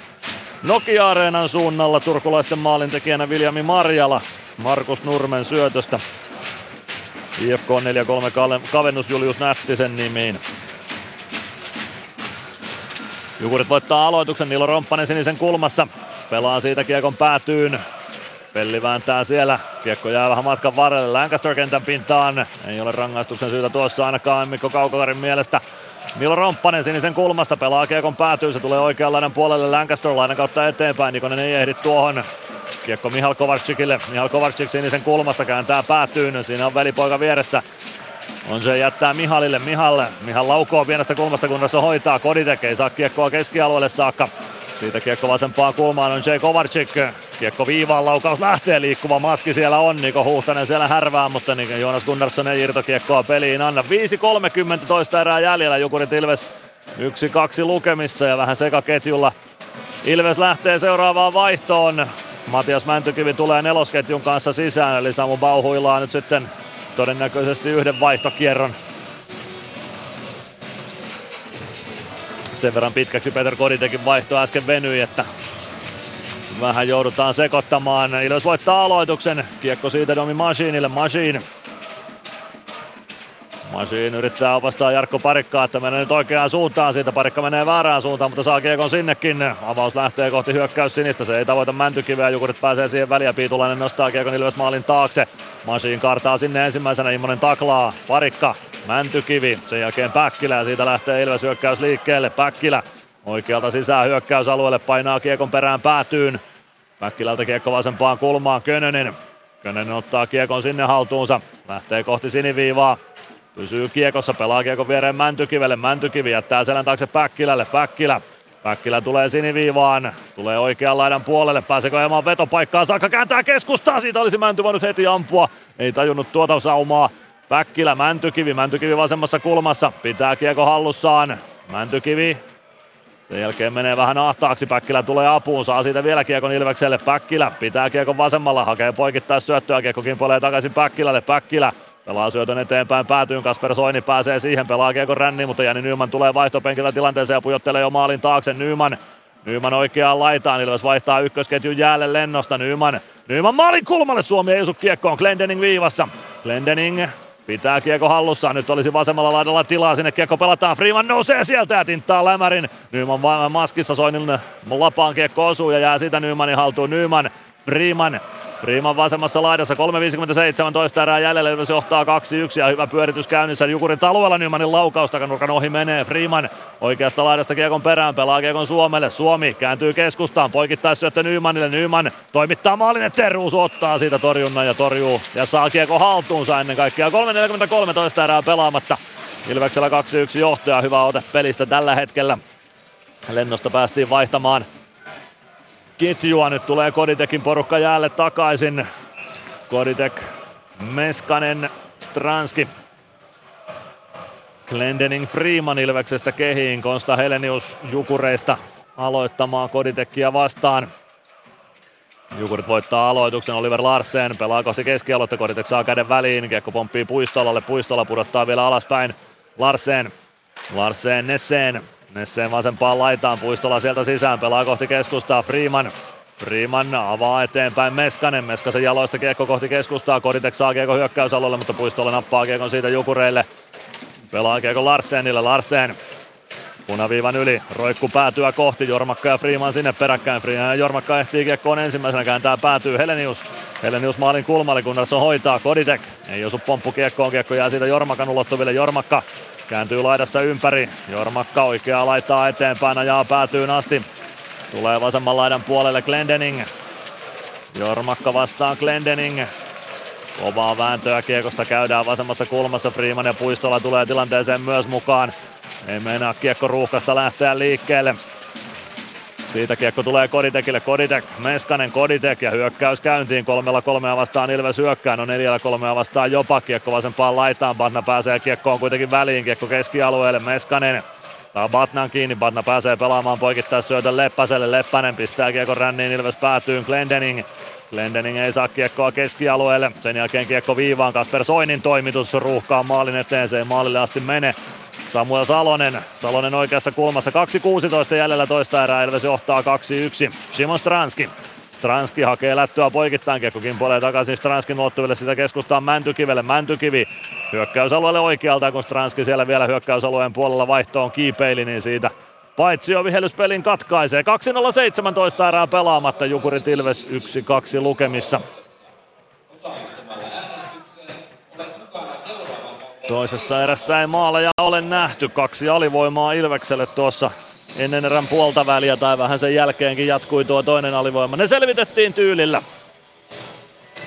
Nokia-areenan suunnalla turkulaisten maalintekijänä Viljami Marjala Markus Nurmen syötöstä. IFK 4-3 kavennus Julius Nättisen nimiin. Jukurit voittaa aloituksen, Nilo Romppanen sinisen kulmassa. Pelaa siitä kiekon päätyyn. Pelli vääntää siellä. Kiekko jää vähän matkan varrelle Lancaster kentän pintaan. Ei ole rangaistuksen syytä tuossa ainakaan Mikko Kaukokarin mielestä. Milo Romppanen sinisen kulmasta pelaa kiekon päätyy, se tulee oikeanlainen puolelle Lancaster lainen kautta eteenpäin, Nikonen ei ehdi tuohon. Kiekko Mihal Kovarcikille, Mihal Kovarcik sinisen kulmasta kääntää päätyyn, siinä on velipoika vieressä. On se jättää Mihalille, Mihalle. Mihal laukoo pienestä kulmasta, kun hoitaa. Koditek ei saa kiekkoa keskialueelle saakka. Siitä kiekko vasempaan kulmaan on Jay Kovarczyk. Kiekko viivaan, laukaus lähtee, liikkuva maski siellä on. Niko Huhtanen siellä härvää, mutta niin Joonas Gunnarsson ei irtokiekkoa peliin anna. 5.30 toista erää jäljellä, Jukurit Ilves 1-2 lukemissa ja vähän sekaketjulla. Ilves lähtee seuraavaan vaihtoon. Matias Mäntykivi tulee nelosketjun kanssa sisään, eli Samu Bauhuilaa nyt sitten todennäköisesti yhden vaihtokierron Sen verran pitkäksi Peter Koditekin vaihto äsken venyi, että vähän joudutaan sekoittamaan. Ilves voittaa aloituksen. Kiekko siitä Domi Machineille. Machine Machine yrittää opastaa Jarkko Parikkaa, että menee nyt oikeaan suuntaan. Siitä Parikka menee väärään suuntaan, mutta saa kiekon sinnekin. Avaus lähtee kohti hyökkäys sinistä. Se ei tavoita Mäntykiveä. Jukurit pääsee siihen väliä. Piitulainen nostaa kiekon Ilves maalin taakse. Machine kartaa sinne ensimmäisenä. Immonen taklaa. Parikka. Mäntykivi. Sen jälkeen Päkkilä siitä lähtee Ilves hyökkäys liikkeelle. Päkkilä oikealta sisään hyökkäysalueelle painaa kiekon perään päätyyn. Päkkilältä kiekko vasempaan kulmaan. Könönen. Könönen ottaa kiekon sinne haltuunsa. Lähtee kohti siniviivaa. Pysyy kiekossa, pelaa kiekon viereen Mäntykivelle. Mäntykivi jättää selän taakse Päkkilälle. Päkkilä. Päkkilä tulee siniviivaan, tulee oikean laidan puolelle, pääseekö ajamaan vetopaikkaa? Saakka, kääntää keskustaa, siitä olisi Mänty voinut heti ampua, ei tajunnut tuota saumaa. Päkkilä, Mäntykivi, Mäntykivi vasemmassa kulmassa, pitää kiekko hallussaan, Mäntykivi. Sen jälkeen menee vähän ahtaaksi, Päkkilä tulee apuun, saa siitä vielä kiekon Ilvekselle, Päkkilä pitää kiekon vasemmalla, hakee poikittaa syöttöä, kiekko kimpoilee takaisin Päkkilälle, Päkkilä Pelaa syötön eteenpäin päätyyn, Kasper Soini pääsee siihen, pelaa kiekon ränni, mutta Jani Nyman tulee vaihtopenkiltä tilanteeseen ja pujottelee jo maalin taakse. Nyman Nyman oikeaan laitaan, Ilves vaihtaa ykkösketjun jäälle lennosta. Nyman, Nyman maalin kulmalle, Suomi ei kiekkoon, Glendening viivassa. Glendening pitää kiekko hallussaan, nyt olisi vasemmalla laidalla tilaa, sinne kiekko pelataan, Freeman nousee sieltä ja tinttaa lämärin. Nyman maskissa, Soinin lapaan kiekko osuu ja jää siitä Nymanin haltuun. Nyman, Freeman Freeman vasemmassa laidassa 3.57 toista erää jäljellä, Ilves johtaa 2-1 ja hyvä pyöritys käynnissä. Jukurin taluella Nymanin laukaus takanurkan ohi menee. Freeman oikeasta laidasta kiekon perään, pelaa kiekon Suomelle. Suomi kääntyy keskustaan, poikittaisi syöttö Nymanille. Nyman toimittaa maalin eteen, Ruusu ottaa siitä torjunnan ja torjuu ja saa kiekon haltuunsa ennen kaikkea. 3.43 toista erää pelaamatta. Ilveksellä 2-1 johtaja, hyvä ote pelistä tällä hetkellä. Lennosta päästiin vaihtamaan ketjua. Nyt tulee Koditekin porukka jäälle takaisin. Koditek, Meskanen, Stranski. Glendening Freeman Ilveksestä kehiin. Konsta Helenius Jukureista aloittamaan Koditekkiä vastaan. Jukurit voittaa aloituksen, Oliver Larsen pelaa kohti keskialuetta, Koditek saa käden väliin, kiekko pomppii Puistolalle, Puistola pudottaa vielä alaspäin, Larsen, Larsen Nesseen, Nesseen vasempaan laitaan, Puistola sieltä sisään, pelaa kohti keskustaa, Freeman, Freeman avaa eteenpäin Meskanen, Meskasen jaloista kiekko kohti keskustaa, Koditek saa kiekko hyökkäysalueelle, mutta Puistola nappaa kiekon siitä Jukureille, pelaa kiekko Larsenille, Larsen Punaviivan yli, roikku päätyä kohti, Jormakka ja Freeman sinne peräkkäin. Freeman ja Jormakka ehtii kiekkoon ensimmäisenä, kääntää päätyy Helenius. Helenius maalin kulmalle, Gunnarsson hoitaa, Koditek. Ei osu pomppu kiekkoon, kiekko jää siitä Jormakan ulottuville. Jormakka kääntyy laidassa ympäri. Jormakka oikeaa laittaa eteenpäin, ajaa päätyy asti. Tulee vasemman laidan puolelle Glendening. Jormakka vastaan Glendening. Kovaa vääntöä kiekosta käydään vasemmassa kulmassa. Freeman ja Puistola tulee tilanteeseen myös mukaan. Ei meinaa kiekko ruuhkasta lähteä liikkeelle. Siitä kiekko tulee Koditekille. Koditek, Meskanen, Koditek ja hyökkäys käyntiin. Kolmella kolmea vastaan Ilves hyökkää. No neljällä kolmea vastaan jopa. Kiekko vasempaan laitaan. Batna pääsee kiekkoon kuitenkin väliin. Kiekko keskialueelle. Meskanen Tää Batnan kiinni. Batna pääsee pelaamaan poikittaa syötön Leppäselle. Leppänen pistää kiekko ränniin. Ilves päätyy. Glendening. Glendening ei saa kiekkoa keskialueelle. Sen jälkeen kiekko viivaan. Kasper Soinin toimitus ruuhkaa maalin eteen. Se ei maalille asti mene. Samuel Salonen, Salonen oikeassa kulmassa, 2.16 jäljellä toista erää, Ilves johtaa 2-1. Simon Stranski, Stranski hakee lättyä poikittain, kiekko kimpoilee takaisin Stranskin ulottuville sitä keskustaan Mäntykivelle, Mäntykivi hyökkäysalueelle oikealta, kun Stranski siellä vielä hyökkäysalueen puolella vaihtoon kiipeili, niin siitä paitsi jo vihellyspelin katkaisee. 2.017 erää pelaamatta, Jukurit Ilves 1-2 lukemissa. Toisessa erässä ei maaleja ole nähty. Kaksi alivoimaa Ilvekselle tuossa ennen erän puolta väliä tai vähän sen jälkeenkin jatkui tuo toinen alivoima. Ne selvitettiin tyylillä.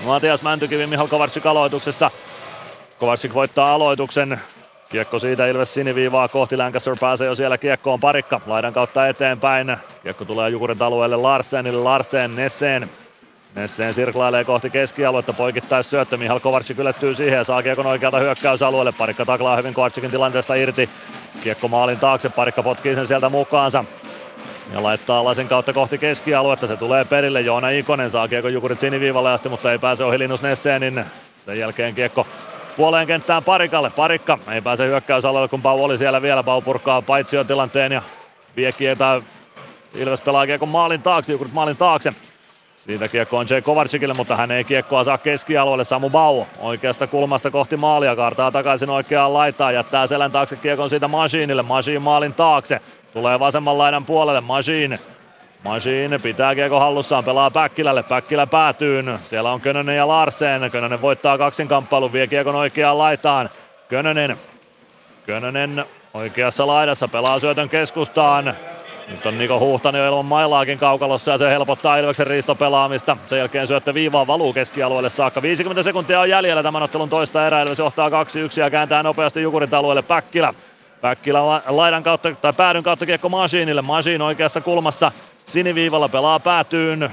Matias Mäntykivi Mihal Kovarsik aloituksessa. Kovarsik voittaa aloituksen. Kiekko siitä Ilves siniviivaa kohti, Lancaster pääsee jo siellä kiekkoon parikka, laidan kautta eteenpäin. Kiekko tulee Jukurin alueelle Larsenille, Larsen Nesseen Nesseen sirklailee kohti keskialuetta, poikittais syöttö, Mihal Kovarsik ylettyy siihen ja saa kiekon oikealta hyökkäysalueelle. Parikka taklaa hyvin Kovarsikin tilanteesta irti. Kiekko maalin taakse, Parikka potkii sen sieltä mukaansa. Ja laittaa lasin kautta kohti keskialuetta, se tulee perille. Joona Ikonen saa kiekko Jukurit siniviivalle asti, mutta ei pääse ohi Linus Nesseenin. Sen jälkeen kiekko puoleen kenttään Parikalle. Parikka ei pääse hyökkäysalueelle, kun Pau oli siellä vielä. Pau purkaa paitsion tilanteen ja vie kietää. Ilves pelaa kiekko maalin taakse, Jukurit maalin taakse. Siitä kiekko on Jay Kovarcikille, mutta hän ei kiekkoa saa keskialueelle. Samu Bau oikeasta kulmasta kohti maalia, kaartaa takaisin oikeaan laitaan, jättää selän taakse kiekon siitä Masiinille. Masiin maalin taakse, tulee vasemman laidan puolelle, Masiin. Masiin pitää kiekko hallussaan, pelaa Päkkilälle, Päkkilä päätyy. Siellä on Könönen ja Larsen. Könönen voittaa kaksinkamppailun, vie kiekon oikeaan laitaan. Könönen, Könönen oikeassa laidassa, pelaa syötön keskustaan. Nyt on Niko Huhtanen ilman mailaakin kaukalossa ja se helpottaa Ilveksen riistopelaamista. Sen jälkeen syöttö viivaan valuu keskialueelle saakka. 50 sekuntia on jäljellä tämän ottelun toista erää. Ilves johtaa 2-1 ja kääntää nopeasti Jukurin alueelle Päkkilä. Päkkilä laidan kautta tai päädyn kautta kiekko Masiinille. Masiin oikeassa kulmassa siniviivalla pelaa päätyyn.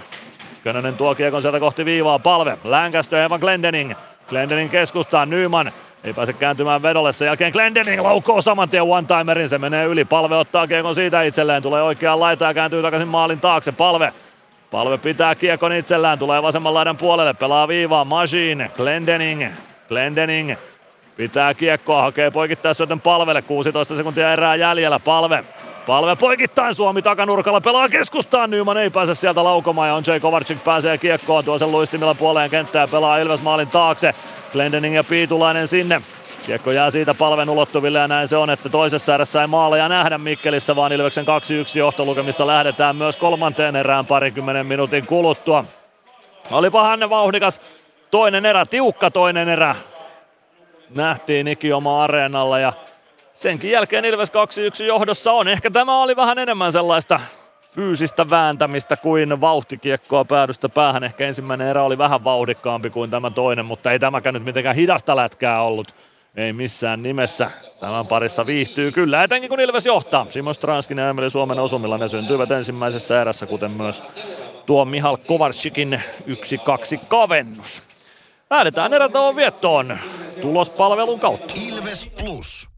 Könönen tuo kiekon sieltä kohti viivaa. Palve. Lancaster Evan Glendening. Glendening keskustaan. Nyman ei pääse kääntymään vedolle, sen jälkeen Glendening laukoo saman tien one-timerin, se menee yli. Palve ottaa kiekon siitä. Itselleen, tulee oikeaan laitaan ja kääntyy takaisin maalin taakse. Palve. Palve pitää kiekon itsellään, tulee vasemman laidan puolelle, pelaa viivaa. Machine, Glendening, Glendening pitää kiekkoa, hakee poikittaissyötön palvelle, 16 sekuntia erää jäljellä, palve Palve poikittain Suomi takanurkalla pelaa keskustaan. Nyman ei pääse sieltä laukomaan ja on Jay Kovarczyk pääsee kiekkoon tuo sen luistimilla puoleen kenttää pelaa Ilves maalin taakse. Glendening ja Piitulainen sinne. Kiekko jää siitä palven ulottuville ja näin se on, että toisessa erässä ei maaleja nähdä Mikkelissä, vaan Ilveksen 2-1 johtolukemista lähdetään myös kolmanteen erään parikymmenen minuutin kuluttua. Olipa Hanne vauhdikas toinen erä, tiukka toinen erä. Nähtiin Ikioma areenalla ja senkin jälkeen Ilves 2-1 johdossa on. Ehkä tämä oli vähän enemmän sellaista fyysistä vääntämistä kuin vauhtikiekkoa päädystä päähän. Ehkä ensimmäinen erä oli vähän vauhdikkaampi kuin tämä toinen, mutta ei tämäkään nyt mitenkään hidasta lätkää ollut. Ei missään nimessä. Tämän parissa viihtyy kyllä, etenkin kun Ilves johtaa. Simo Stranskinen ja Emeli Suomen osumilla ne syntyivät ensimmäisessä erässä, kuten myös tuo Mihal Kovarczykin 1-2 kavennus. Lähdetään erätauon viettoon tulospalvelun kautta. Ilves Plus.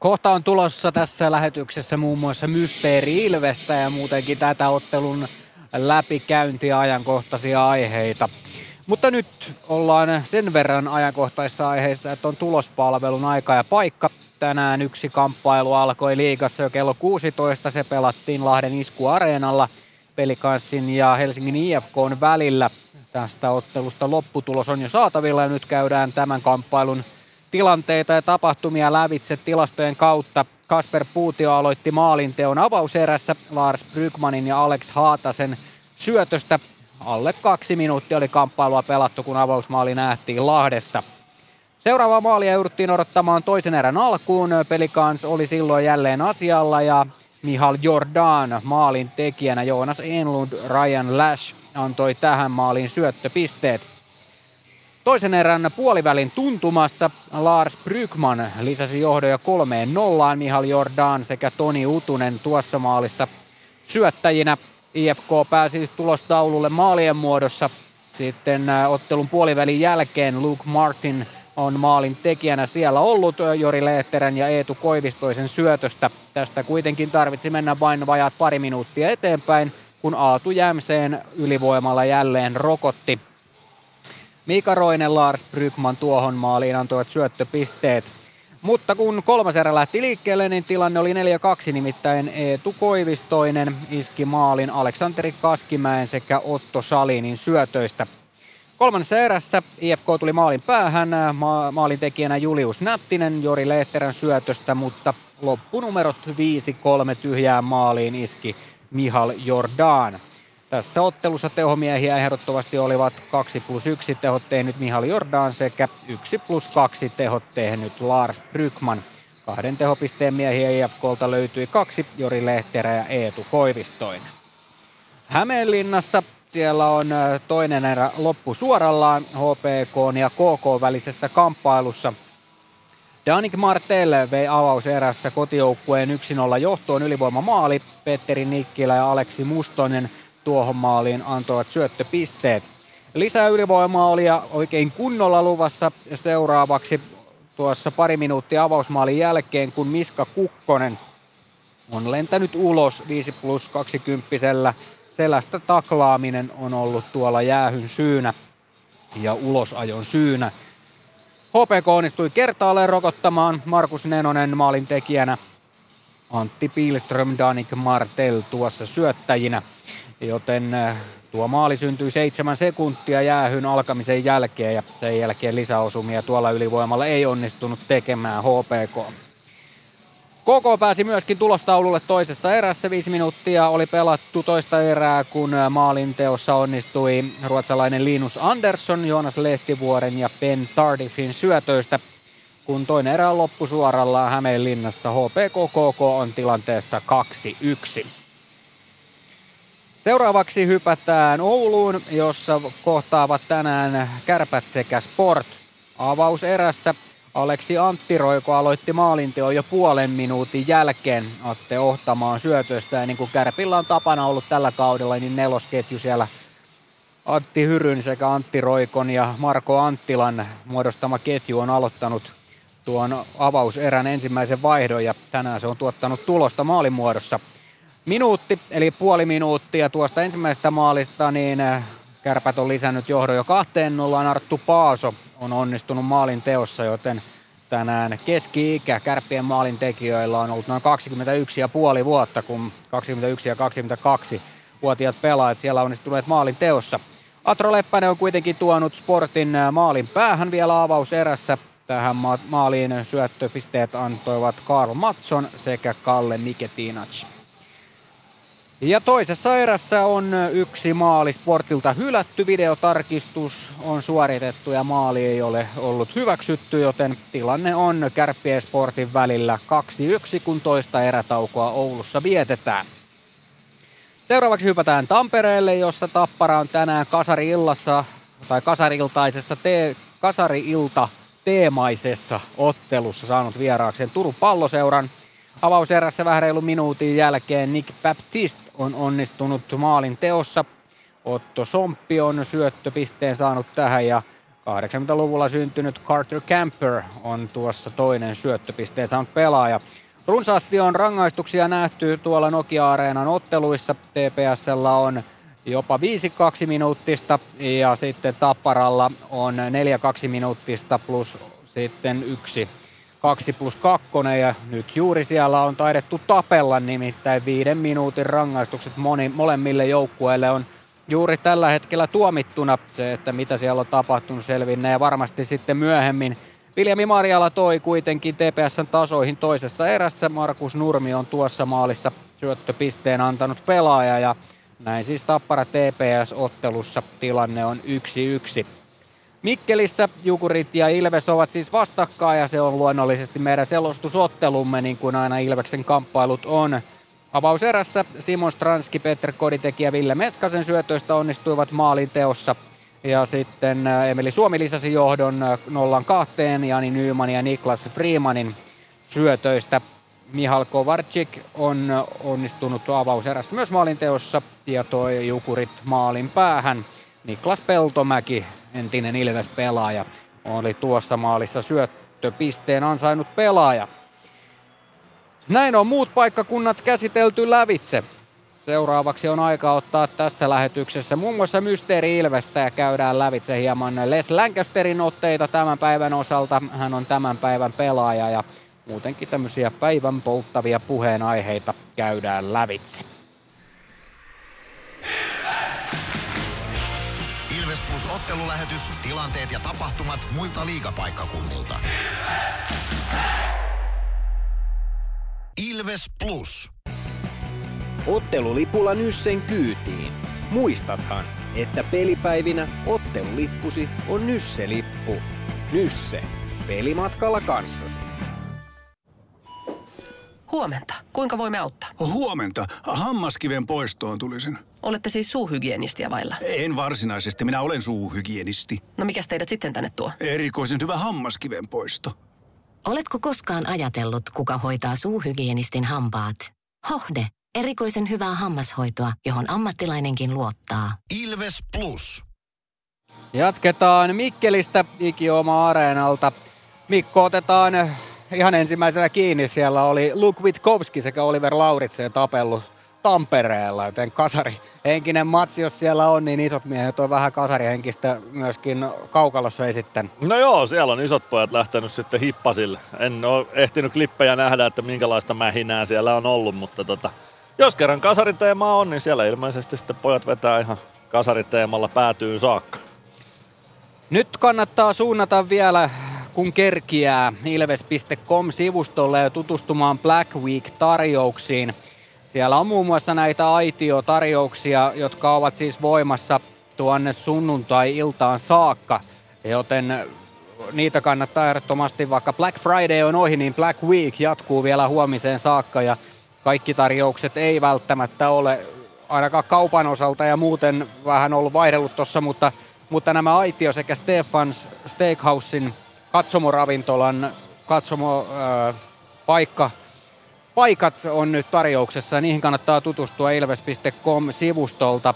Kohta on tulossa tässä lähetyksessä muun muassa Mysteeri Ilvestä ja muutenkin tätä ottelun läpikäyntiä ajankohtaisia aiheita. Mutta nyt ollaan sen verran ajankohtaisissa aiheissa, että on tulospalvelun aika ja paikka. Tänään yksi kamppailu alkoi liigassa jo kello 16. Se pelattiin Lahden iskuareenalla pelikanssin ja Helsingin IFKn välillä. Tästä ottelusta lopputulos on jo saatavilla ja nyt käydään tämän kamppailun tilanteita ja tapahtumia lävitse tilastojen kautta. Kasper Puutio aloitti maalinteon avauserässä Lars Brygmanin ja Alex Haatasen syötöstä. Alle kaksi minuuttia oli kamppailua pelattu, kun avausmaali nähtiin Lahdessa. Seuraavaa maalia jouduttiin odottamaan toisen erän alkuun. Pelikans oli silloin jälleen asialla ja Mihal Jordan maalin tekijänä Joonas Enlund Ryan Lash antoi tähän maaliin syöttöpisteet. Toisen erän puolivälin tuntumassa Lars Brygman lisäsi johdoja kolmeen nollaan. Mihal Jordan sekä Toni Utunen tuossa maalissa syöttäjinä. IFK pääsi tulostaululle maalien muodossa. Sitten ottelun puolivälin jälkeen Luke Martin on maalin tekijänä siellä ollut Jori Leetterän ja Eetu Koivistoisen syötöstä. Tästä kuitenkin tarvitsi mennä vain vajaat pari minuuttia eteenpäin, kun Aatu Jämseen ylivoimalla jälleen rokotti Mika Roinen, Lars Brygman tuohon maaliin antoivat syöttöpisteet. Mutta kun kolmas erä lähti liikkeelle, niin tilanne oli 4-2, nimittäin Eetu Koivistoinen iski maalin Aleksanteri Kaskimäen sekä Otto Salinin syötöistä. Kolmannessa erässä IFK tuli maalin päähän, ma- maalin tekijänä Julius Nättinen Jori Leetterän syötöstä, mutta loppunumerot 5-3 tyhjään maaliin iski Mihal Jordan. Tässä ottelussa tehomiehiä ehdottomasti olivat 2 plus 1 tehot tehnyt Mihal Jordan sekä 1 plus 2 tehot tehnyt Lars Brykman. Kahden tehopisteen miehiä IFKlta löytyi kaksi, Jori Lehterä ja Eetu Koivistoinen. Hämeenlinnassa siellä on toinen erä loppu suorallaan HPK ja KK välisessä kamppailussa. Danik Martel vei avauserässä kotijoukkueen 1-0 johtoon ylivoimamaali. Petteri Nikkilä ja Aleksi Mustonen tuohon maaliin antoivat syöttöpisteet. Lisää ylivoimaa oli ja oikein kunnolla luvassa seuraavaksi tuossa pari minuuttia avausmaalin jälkeen, kun Miska Kukkonen on lentänyt ulos 5 plus 20 selästä taklaaminen on ollut tuolla jäähyn syynä ja ulosajon syynä. HPK onnistui kertaalleen rokottamaan Markus Nenonen maalin tekijänä. Antti Pilström, Danik Martel tuossa syöttäjinä joten äh, tuo maali syntyi seitsemän sekuntia jäähyn alkamisen jälkeen ja sen jälkeen lisäosumia tuolla ylivoimalla ei onnistunut tekemään HPK. KK pääsi myöskin tulostaululle toisessa erässä. Viisi minuuttia oli pelattu toista erää, kun äh, maalin teossa onnistui ruotsalainen Linus Andersson, Joonas Lehtivuoren ja Ben Tardifin syötöistä. Kun toinen erä on loppusuoralla Hämeenlinnassa, HPK KK on tilanteessa 2-1. Seuraavaksi hypätään Ouluun, jossa kohtaavat tänään Kärpät sekä Sport. Avauserässä Aleksi Anttiroiko aloitti maalinteon jo puolen minuutin jälkeen Atte Ohtamaan syötöstä. Ja niin kuin Kärpillä on tapana ollut tällä kaudella, niin nelosketju siellä Antti Hyryn sekä Antti Roikon ja Marko Anttilan muodostama ketju on aloittanut tuon avauserän ensimmäisen vaihdon ja tänään se on tuottanut tulosta maalin muodossa. Minuutti, eli puoli minuuttia tuosta ensimmäisestä maalista, niin äh, Kärpät on lisännyt johdon jo kahteen nollaan. Arttu Paaso on onnistunut maalin teossa, joten tänään keski-ikä kärppien maalin tekijöillä on ollut noin 21,5 vuotta, kun 21 ja 22 vuotiaat pelaajat siellä onnistuneet maalin teossa. Atro Leppänen on kuitenkin tuonut sportin äh, maalin päähän vielä avauserässä. Tähän ma- maaliin syöttöpisteet antoivat Karl Matson sekä Kalle Miketinac. Ja toisessa erässä on yksi maali Sportilta hylätty. Videotarkistus on suoritettu ja maali ei ole ollut hyväksytty, joten tilanne on Kärppien Sportin välillä 2-1, kun toista erätaukoa Oulussa vietetään. Seuraavaksi hypätään Tampereelle, jossa Tappara on tänään kasari-illassa tai kasariltaisessa te- kasari-ilta teemaisessa ottelussa saanut vieraakseen Turun palloseuran. Avauserässä vähän reilu minuutin jälkeen Nick Baptiste on onnistunut maalin teossa. Otto Somppi on syöttöpisteen saanut tähän ja 80-luvulla syntynyt Carter Camper on tuossa toinen syöttöpisteen saanut pelaaja. Runsaasti on rangaistuksia nähty tuolla Nokia-areenan otteluissa. TPSllä on jopa 5-2 minuuttista ja sitten Tapparalla on 4-2 minuuttista plus sitten yksi 2 plus 2 ja nyt juuri siellä on taidettu tapella nimittäin viiden minuutin rangaistukset moni, molemmille joukkueille on juuri tällä hetkellä tuomittuna. Se, että mitä siellä on tapahtunut selvinnee varmasti sitten myöhemmin. Viljami Marjala toi kuitenkin TPSn tasoihin toisessa erässä. Markus Nurmi on tuossa maalissa syöttöpisteen antanut pelaaja ja näin siis Tappara TPS-ottelussa tilanne on 1-1. Mikkelissä Jukurit ja Ilves ovat siis vastakkain ja se on luonnollisesti meidän selostusottelumme niin kuin aina Ilveksen kamppailut on. Avauserässä Simon Stranski, Petr Koditeki ja Ville Meskasen syötöistä onnistuivat maalin teossa. Ja sitten Emeli Suomi lisäsi johdon nollan kahteen Jani Nyman ja Niklas Freemanin syötöistä. Mihal Kovarczyk on onnistunut avauserässä myös maalin teossa ja toi Jukurit maalin päähän. Niklas Peltomäki entinen Ilves-pelaaja, oli tuossa maalissa syöttöpisteen ansainnut pelaaja. Näin on muut paikkakunnat käsitelty lävitse. Seuraavaksi on aika ottaa tässä lähetyksessä muun muassa Mysteeri Ilvestä ja käydään lävitse hieman Les Lancasterin otteita tämän päivän osalta. Hän on tämän päivän pelaaja ja muutenkin tämmöisiä päivän polttavia puheenaiheita käydään lävitse. Ottelulähetys, tilanteet ja tapahtumat muilta liigapaikkakunnilta. Ilves Plus. Ottelulipulla Nyssen kyytiin. Muistathan, että pelipäivinä ottelulippusi on Nysse-lippu. Nysse. Pelimatkalla kanssasi. Huomenta. Kuinka voimme auttaa? Huomenta. Hammaskiven poistoon tulisin. Olette siis suuhygienistiä vailla? En varsinaisesti. Minä olen suuhygienisti. No mikä teidät sitten tänne tuo? Erikoisen hyvä hammaskiven poisto. Oletko koskaan ajatellut, kuka hoitaa suuhygienistin hampaat? Hohde. Erikoisen hyvää hammashoitoa, johon ammattilainenkin luottaa. Ilves Plus. Jatketaan Mikkelistä ikioma areenalta. Mikko otetaan ihan ensimmäisenä kiinni. Siellä oli Luke Witkowski sekä Oliver Lauritsen tapellut Tampereella, joten kasari henkinen matsi, jos siellä on, niin isot miehet on vähän kasarihenkistä myöskin kaukalossa esittänyt. No joo, siellä on isot pojat lähtenyt sitten hippasille. En ole ehtinyt klippejä nähdä, että minkälaista mähinää siellä on ollut, mutta tota, jos kerran kasariteema on, niin siellä ilmeisesti sitten pojat vetää ihan kasariteemalla päätyyn saakka. Nyt kannattaa suunnata vielä kun kerkiää ilves.com-sivustolle ja tutustumaan Black Week-tarjouksiin. Siellä on muun muassa näitä aitiotarjouksia, jotka ovat siis voimassa tuonne sunnuntai-iltaan saakka, joten niitä kannattaa ehdottomasti, vaikka Black Friday on ohi, niin Black Week jatkuu vielä huomiseen saakka ja kaikki tarjoukset ei välttämättä ole ainakaan kaupan osalta ja muuten vähän ollut vaihdellut tuossa, mutta, mutta nämä Aitio sekä Stefans Steakhousein katsomoravintolan katsomo, äh, paikka, paikat on nyt tarjouksessa ja niihin kannattaa tutustua ilves.com-sivustolta.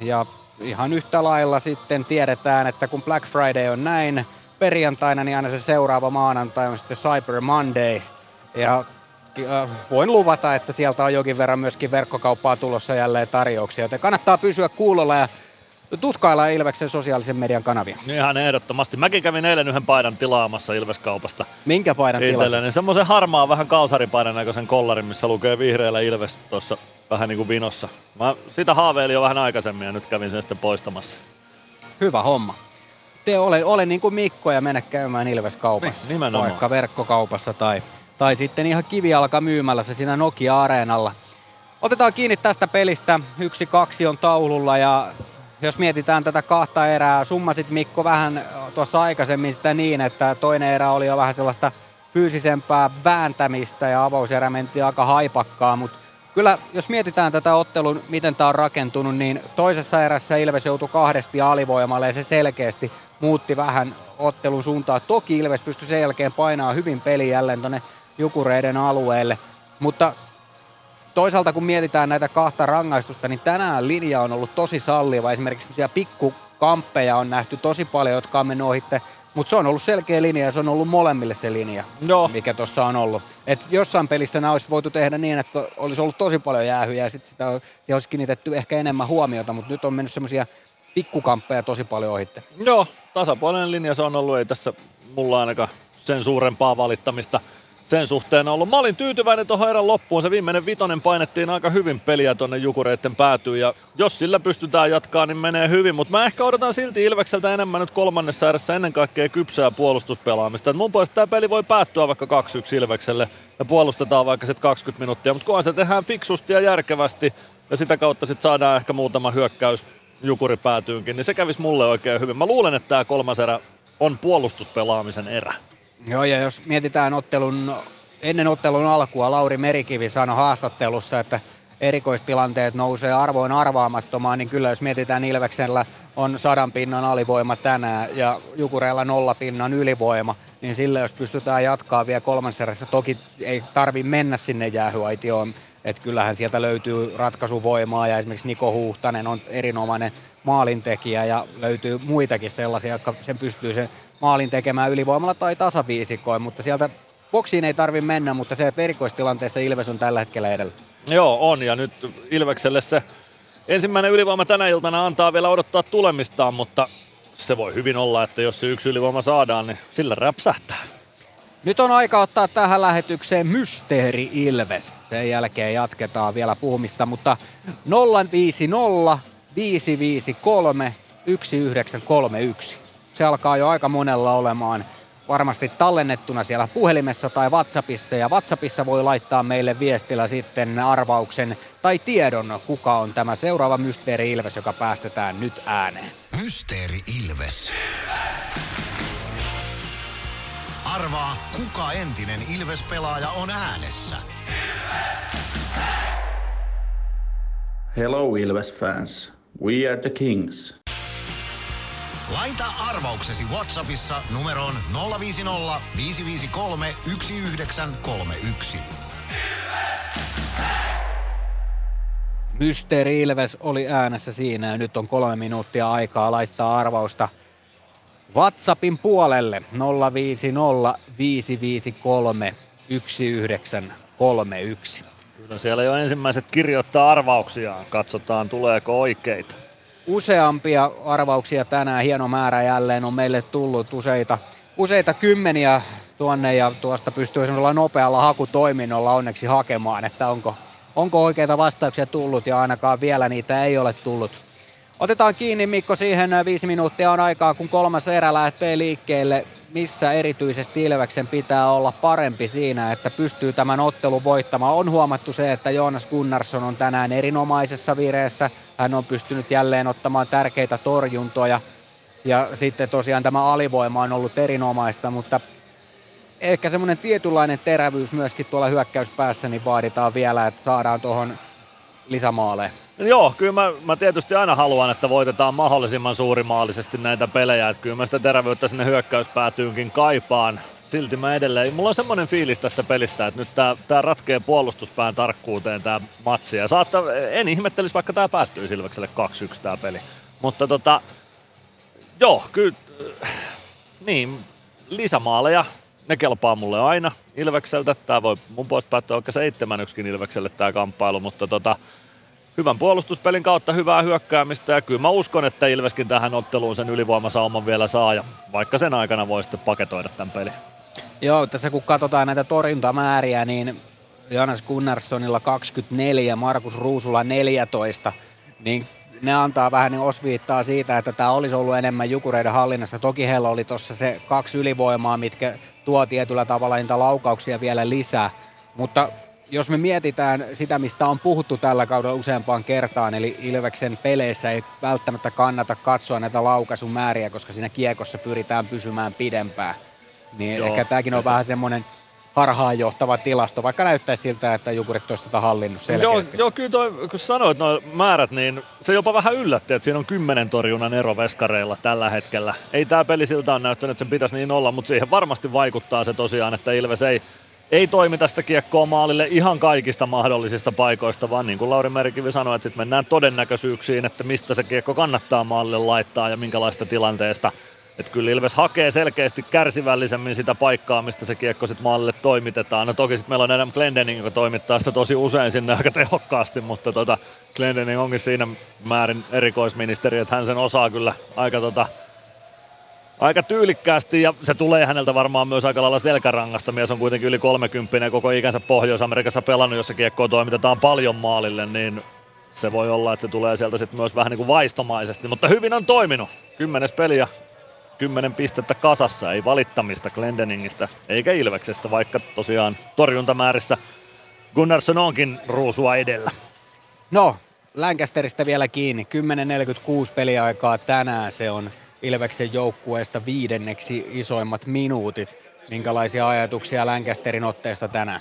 Ja ihan yhtä lailla sitten tiedetään, että kun Black Friday on näin perjantaina, niin aina se seuraava maanantai on sitten Cyber Monday. Ja äh, voin luvata, että sieltä on jokin verran myöskin verkkokauppaa tulossa jälleen tarjouksia, joten kannattaa pysyä kuulolla ja tutkailla Ilveksen sosiaalisen median kanavia. Ihan ehdottomasti. Mäkin kävin eilen yhden paidan tilaamassa Ilveskaupasta. Minkä paidan tilasit? Itselleni semmoisen harmaa vähän kalsaripaidan näköisen kollarin, missä lukee vihreällä Ilves tuossa vähän niin kuin vinossa. Mä sitä haaveilin jo vähän aikaisemmin ja nyt kävin sen sitten poistamassa. Hyvä homma. Te ole, ole niin kuin Mikko ja mennä käymään Ilves-kaupassa. Niin, nimenomaan. Vaikka verkkokaupassa tai, tai sitten ihan kivialka myymällä se siinä Nokia-areenalla. Otetaan kiinni tästä pelistä. Yksi kaksi on taululla ja jos mietitään tätä kahta erää, summasit Mikko vähän tuossa aikaisemmin sitä niin, että toinen erä oli jo vähän sellaista fyysisempää vääntämistä ja avauserä mentiin aika haipakkaa, mutta kyllä jos mietitään tätä ottelun, miten tämä on rakentunut, niin toisessa erässä Ilves joutui kahdesti alivoimalle ja se selkeästi muutti vähän ottelun suuntaa. Toki Ilves pystyi sen jälkeen painaa hyvin peli jälleen tuonne Jukureiden alueelle, mutta toisaalta kun mietitään näitä kahta rangaistusta, niin tänään linja on ollut tosi salliva. Esimerkiksi pikkukamppeja on nähty tosi paljon, jotka on mennyt ohitte mutta se on ollut selkeä linja ja se on ollut molemmille se linja, Joo. mikä tuossa on ollut. Et jossain pelissä nämä olisi voitu tehdä niin, että olisi ollut tosi paljon jäähyjä ja sitten sitä siihen olisi kiinnitetty ehkä enemmän huomiota, mutta nyt on mennyt semmoisia pikkukamppeja tosi paljon ohitte. Joo, tasapuolinen linja se on ollut, ei tässä mulla ainakaan sen suurempaa valittamista sen suhteen ollut. Mä olin tyytyväinen tuohon erän loppuun. Se viimeinen vitonen painettiin aika hyvin peliä tuonne Jukureitten päätyyn ja jos sillä pystytään jatkaa, niin menee hyvin. Mutta mä ehkä odotan silti Ilvekseltä enemmän nyt kolmannessa erässä ennen kaikkea kypsää puolustuspelaamista. Et mun puolesta tämä peli voi päättyä vaikka 2-1 Ilvekselle ja puolustetaan vaikka sitten 20 minuuttia. Mutta kunhan se tehdään fiksusti ja järkevästi ja sitä kautta sitten saadaan ehkä muutama hyökkäys Jukuri päätyynkin, niin se kävisi mulle oikein hyvin. Mä luulen, että tämä kolmas erä on puolustuspelaamisen erä. Joo, ja jos mietitään ottelun, ennen ottelun alkua, Lauri Merikivi sanoi haastattelussa, että erikoistilanteet nousee arvoin arvaamattomaan, niin kyllä jos mietitään Ilveksellä on sadan pinnan alivoima tänään ja Jukureella nolla pinnan ylivoima, niin sillä jos pystytään jatkaa vielä kolmansessa, toki ei tarvi mennä sinne jäähyaitioon, että kyllähän sieltä löytyy ratkaisuvoimaa ja esimerkiksi Niko Huhtanen on erinomainen maalintekijä ja löytyy muitakin sellaisia, jotka sen pystyy sen maalin tekemään ylivoimalla tai tasaviisikoin, mutta sieltä boksiin ei tarvi mennä, mutta se, erikoistilanteessa Ilves on tällä hetkellä edellä. Joo, on ja nyt Ilvekselle se ensimmäinen ylivoima tänä iltana antaa vielä odottaa tulemistaan, mutta se voi hyvin olla, että jos se yksi ylivoima saadaan, niin sillä räpsähtää. Nyt on aika ottaa tähän lähetykseen Mysteeri Ilves. Sen jälkeen jatketaan vielä puhumista, mutta 050 553 1931 se alkaa jo aika monella olemaan varmasti tallennettuna siellä puhelimessa tai WhatsAppissa. Ja WhatsAppissa voi laittaa meille viestillä sitten arvauksen tai tiedon, kuka on tämä seuraava Mysteeri Ilves, joka päästetään nyt ääneen. Mysteeri Ilves. Arvaa, kuka entinen Ilves-pelaaja on äänessä. Hello Ilves fans. We are the Kings. Laita arvauksesi Whatsappissa numeroon 050 553 1931. Mysteeri Ilves oli äänessä siinä ja nyt on kolme minuuttia aikaa laittaa arvausta WhatsAppin puolelle 050 553 1931. Kyllä siellä jo ensimmäiset kirjoittaa arvauksiaan. Katsotaan tuleeko oikeita useampia arvauksia tänään. Hieno määrä jälleen on meille tullut useita, useita kymmeniä tuonne ja tuosta pystyy semmoisella nopealla hakutoiminnolla onneksi hakemaan, että onko, onko oikeita vastauksia tullut ja ainakaan vielä niitä ei ole tullut. Otetaan kiinni Mikko siihen, viisi minuuttia on aikaa, kun kolmas erä lähtee liikkeelle. Missä erityisesti Ilveksen pitää olla parempi siinä, että pystyy tämän ottelun voittamaan? On huomattu se, että Joonas Gunnarsson on tänään erinomaisessa vireessä. Hän on pystynyt jälleen ottamaan tärkeitä torjuntoja. Ja sitten tosiaan tämä alivoima on ollut erinomaista, mutta ehkä semmoinen tietynlainen terävyys myöskin tuolla hyökkäyspäässä niin vaaditaan vielä, että saadaan tuohon lisämaaleja. Joo, kyllä mä, mä tietysti aina haluan, että voitetaan mahdollisimman suurimaalisesti näitä pelejä. Että kyllä mä sitä terävyyttä sinne hyökkäyspäätyynkin kaipaan. Silti mä edelleen, mulla on semmoinen fiilis tästä pelistä, että nyt tää, tää ratkee puolustuspään tarkkuuteen tää matsi. Ja saattaa, en ihmettelisi vaikka tää päättyy Silvekselle 2-1 tää peli. Mutta tota, joo, kyllä Niin, lisämaaleja, ne kelpaa mulle aina Ilvekseltä. Tää voi mun puolesta päättyä vaikka 7-1 Ilvekselle tää kamppailu, mutta tota, hyvän puolustuspelin kautta hyvää hyökkäämistä ja kyllä mä uskon, että Ilveskin tähän otteluun sen ylivoimasauman vielä saa ja vaikka sen aikana voi sitten paketoida tämän pelin. Joo, tässä kun katsotaan näitä torjuntamääriä, niin Jonas Gunnarssonilla 24, Markus Ruusula 14, niin ne antaa vähän niin osviittaa siitä, että tämä olisi ollut enemmän Jukureiden hallinnassa. Toki heillä oli tuossa se kaksi ylivoimaa, mitkä tuo tietyllä tavalla niitä laukauksia vielä lisää. Mutta jos me mietitään sitä, mistä on puhuttu tällä kaudella useampaan kertaan, eli Ilveksen peleissä ei välttämättä kannata katsoa näitä laukaisumääriä, koska siinä kiekossa pyritään pysymään pidempään. Niin Joo, ehkä tämäkin on se- vähän semmoinen harhaanjohtava tilasto, vaikka näyttäisi siltä, että Jukurit olisi tätä hallinnut Joo, selkeästi. joo, kyllä toi, kun sanoit nuo määrät, niin se jopa vähän yllätti, että siinä on kymmenen torjunnan ero veskareilla tällä hetkellä. Ei tämä peli siltä on näyttänyt, että sen pitäisi niin olla, mutta siihen varmasti vaikuttaa se tosiaan, että Ilves ei, ei toimita sitä kiekkoa maalille ihan kaikista mahdollisista paikoista, vaan niin kuin Lauri Merikivi sanoi, että sitten mennään todennäköisyyksiin, että mistä se kiekko kannattaa maalille laittaa ja minkälaista tilanteesta. Että kyllä Ilves hakee selkeästi kärsivällisemmin sitä paikkaa, mistä se kiekko sitten maalille toimitetaan. No toki sitten meillä on Adam Glendening, joka toimittaa sitä tosi usein sinne aika tehokkaasti, mutta tota, Glendening onkin siinä määrin erikoisministeri, että hän sen osaa kyllä aika tota, aika tyylikkäästi ja se tulee häneltä varmaan myös aika lailla selkärangasta. Mies on kuitenkin yli 30 ja koko ikänsä Pohjois-Amerikassa pelannut, jossa kiekkoa toimitetaan paljon maalille, niin se voi olla, että se tulee sieltä sitten myös vähän niin kuin vaistomaisesti, mutta hyvin on toiminut. Kymmenes peli ja kymmenen pistettä kasassa, ei valittamista Glendeningistä eikä Ilveksestä, vaikka tosiaan torjuntamäärissä Gunnarsson onkin ruusua edellä. No, Lancasterista vielä kiinni. 10.46 peliaikaa tänään. Se on Ilveksen joukkueesta viidenneksi isoimmat minuutit. Minkälaisia ajatuksia Lancasterin otteesta tänään?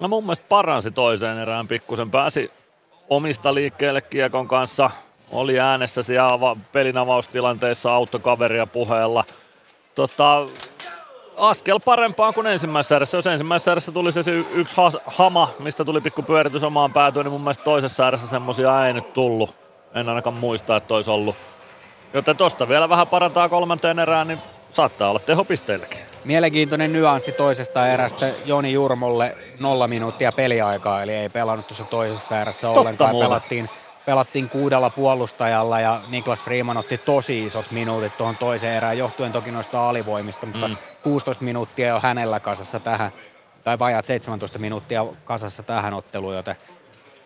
No mun mielestä paransi toiseen erään pikkusen. Pääsi omista liikkeelle kiekon kanssa. Oli äänessä siellä pelin avaustilanteessa autokaveria puheella. Tota, askel parempaan kuin ensimmäisessä erässä. Jos ensimmäisessä erässä tuli se, yksi has, hama, mistä tuli pikku pyöritys omaan päätyyn, niin mun mielestä toisessa erässä semmosia ei nyt tullut. En ainakaan muista, että olisi ollut. Joten tosta vielä vähän parantaa kolmanteen erään, niin saattaa olla tehopisteilläkin. Mielenkiintoinen nyanssi toisesta erästä Joni Jurmolle nolla minuuttia peliaikaa, eli ei pelannut tuossa toisessa erässä Totta ollenkaan. muuten. Pelattiin, pelattiin kuudella puolustajalla ja Niklas Freeman otti tosi isot minuutit tuohon toiseen erään, johtuen toki noista alivoimista, mutta Mm. 16 minuuttia on hänellä kasassa tähän, tai vajaat 17 minuuttia kasassa tähän otteluun, joten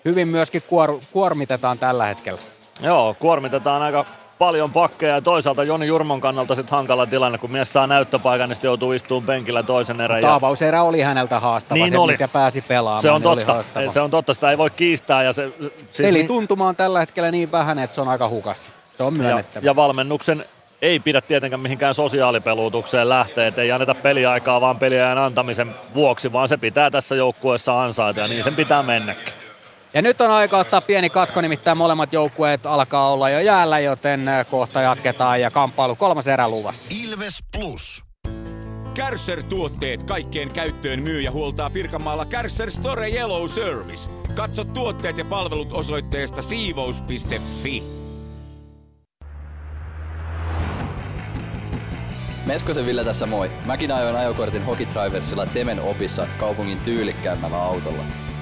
hyvin myöskin kuor, kuormitetaan tällä hetkellä. Joo, kuormitetaan aika paljon pakkeja ja toisaalta Joni Jurmon kannalta sitten hankala tilanne, kun mies saa näyttöpaikan, niin sitten joutuu istumaan penkillä toisen erän. Mutta avauserä oli häneltä haastava, Niin se oli. mikä pääsi pelaamaan, se on niin oli totta, se on totta, sitä ei voi kiistää. Ja se, siis Peli niin- tuntuma on tällä hetkellä niin vähän, että se on aika hukassa. Se on ja, myönnettävä. ja valmennuksen ei pidä tietenkään mihinkään sosiaalipeluutukseen lähteä, että ei anneta peliaikaa vaan peliajan antamisen vuoksi, vaan se pitää tässä joukkueessa ansaita ja niin sen pitää mennäkin. Ja nyt on aika ottaa pieni katko, nimittäin molemmat joukkueet alkaa olla jo jäällä, joten äh, kohta jatketaan ja kamppailu kolmas erä luvassa. Ilves Plus. Kärcher-tuotteet kaikkeen käyttöön myy ja huoltaa Pirkanmaalla Kärcher Store Yellow Service. Katso tuotteet ja palvelut osoitteesta siivous.fi. Meskosen Ville tässä moi. Mäkin ajoin ajokortin Hokitriversilla Temen opissa kaupungin tyylikkäämmällä autolla.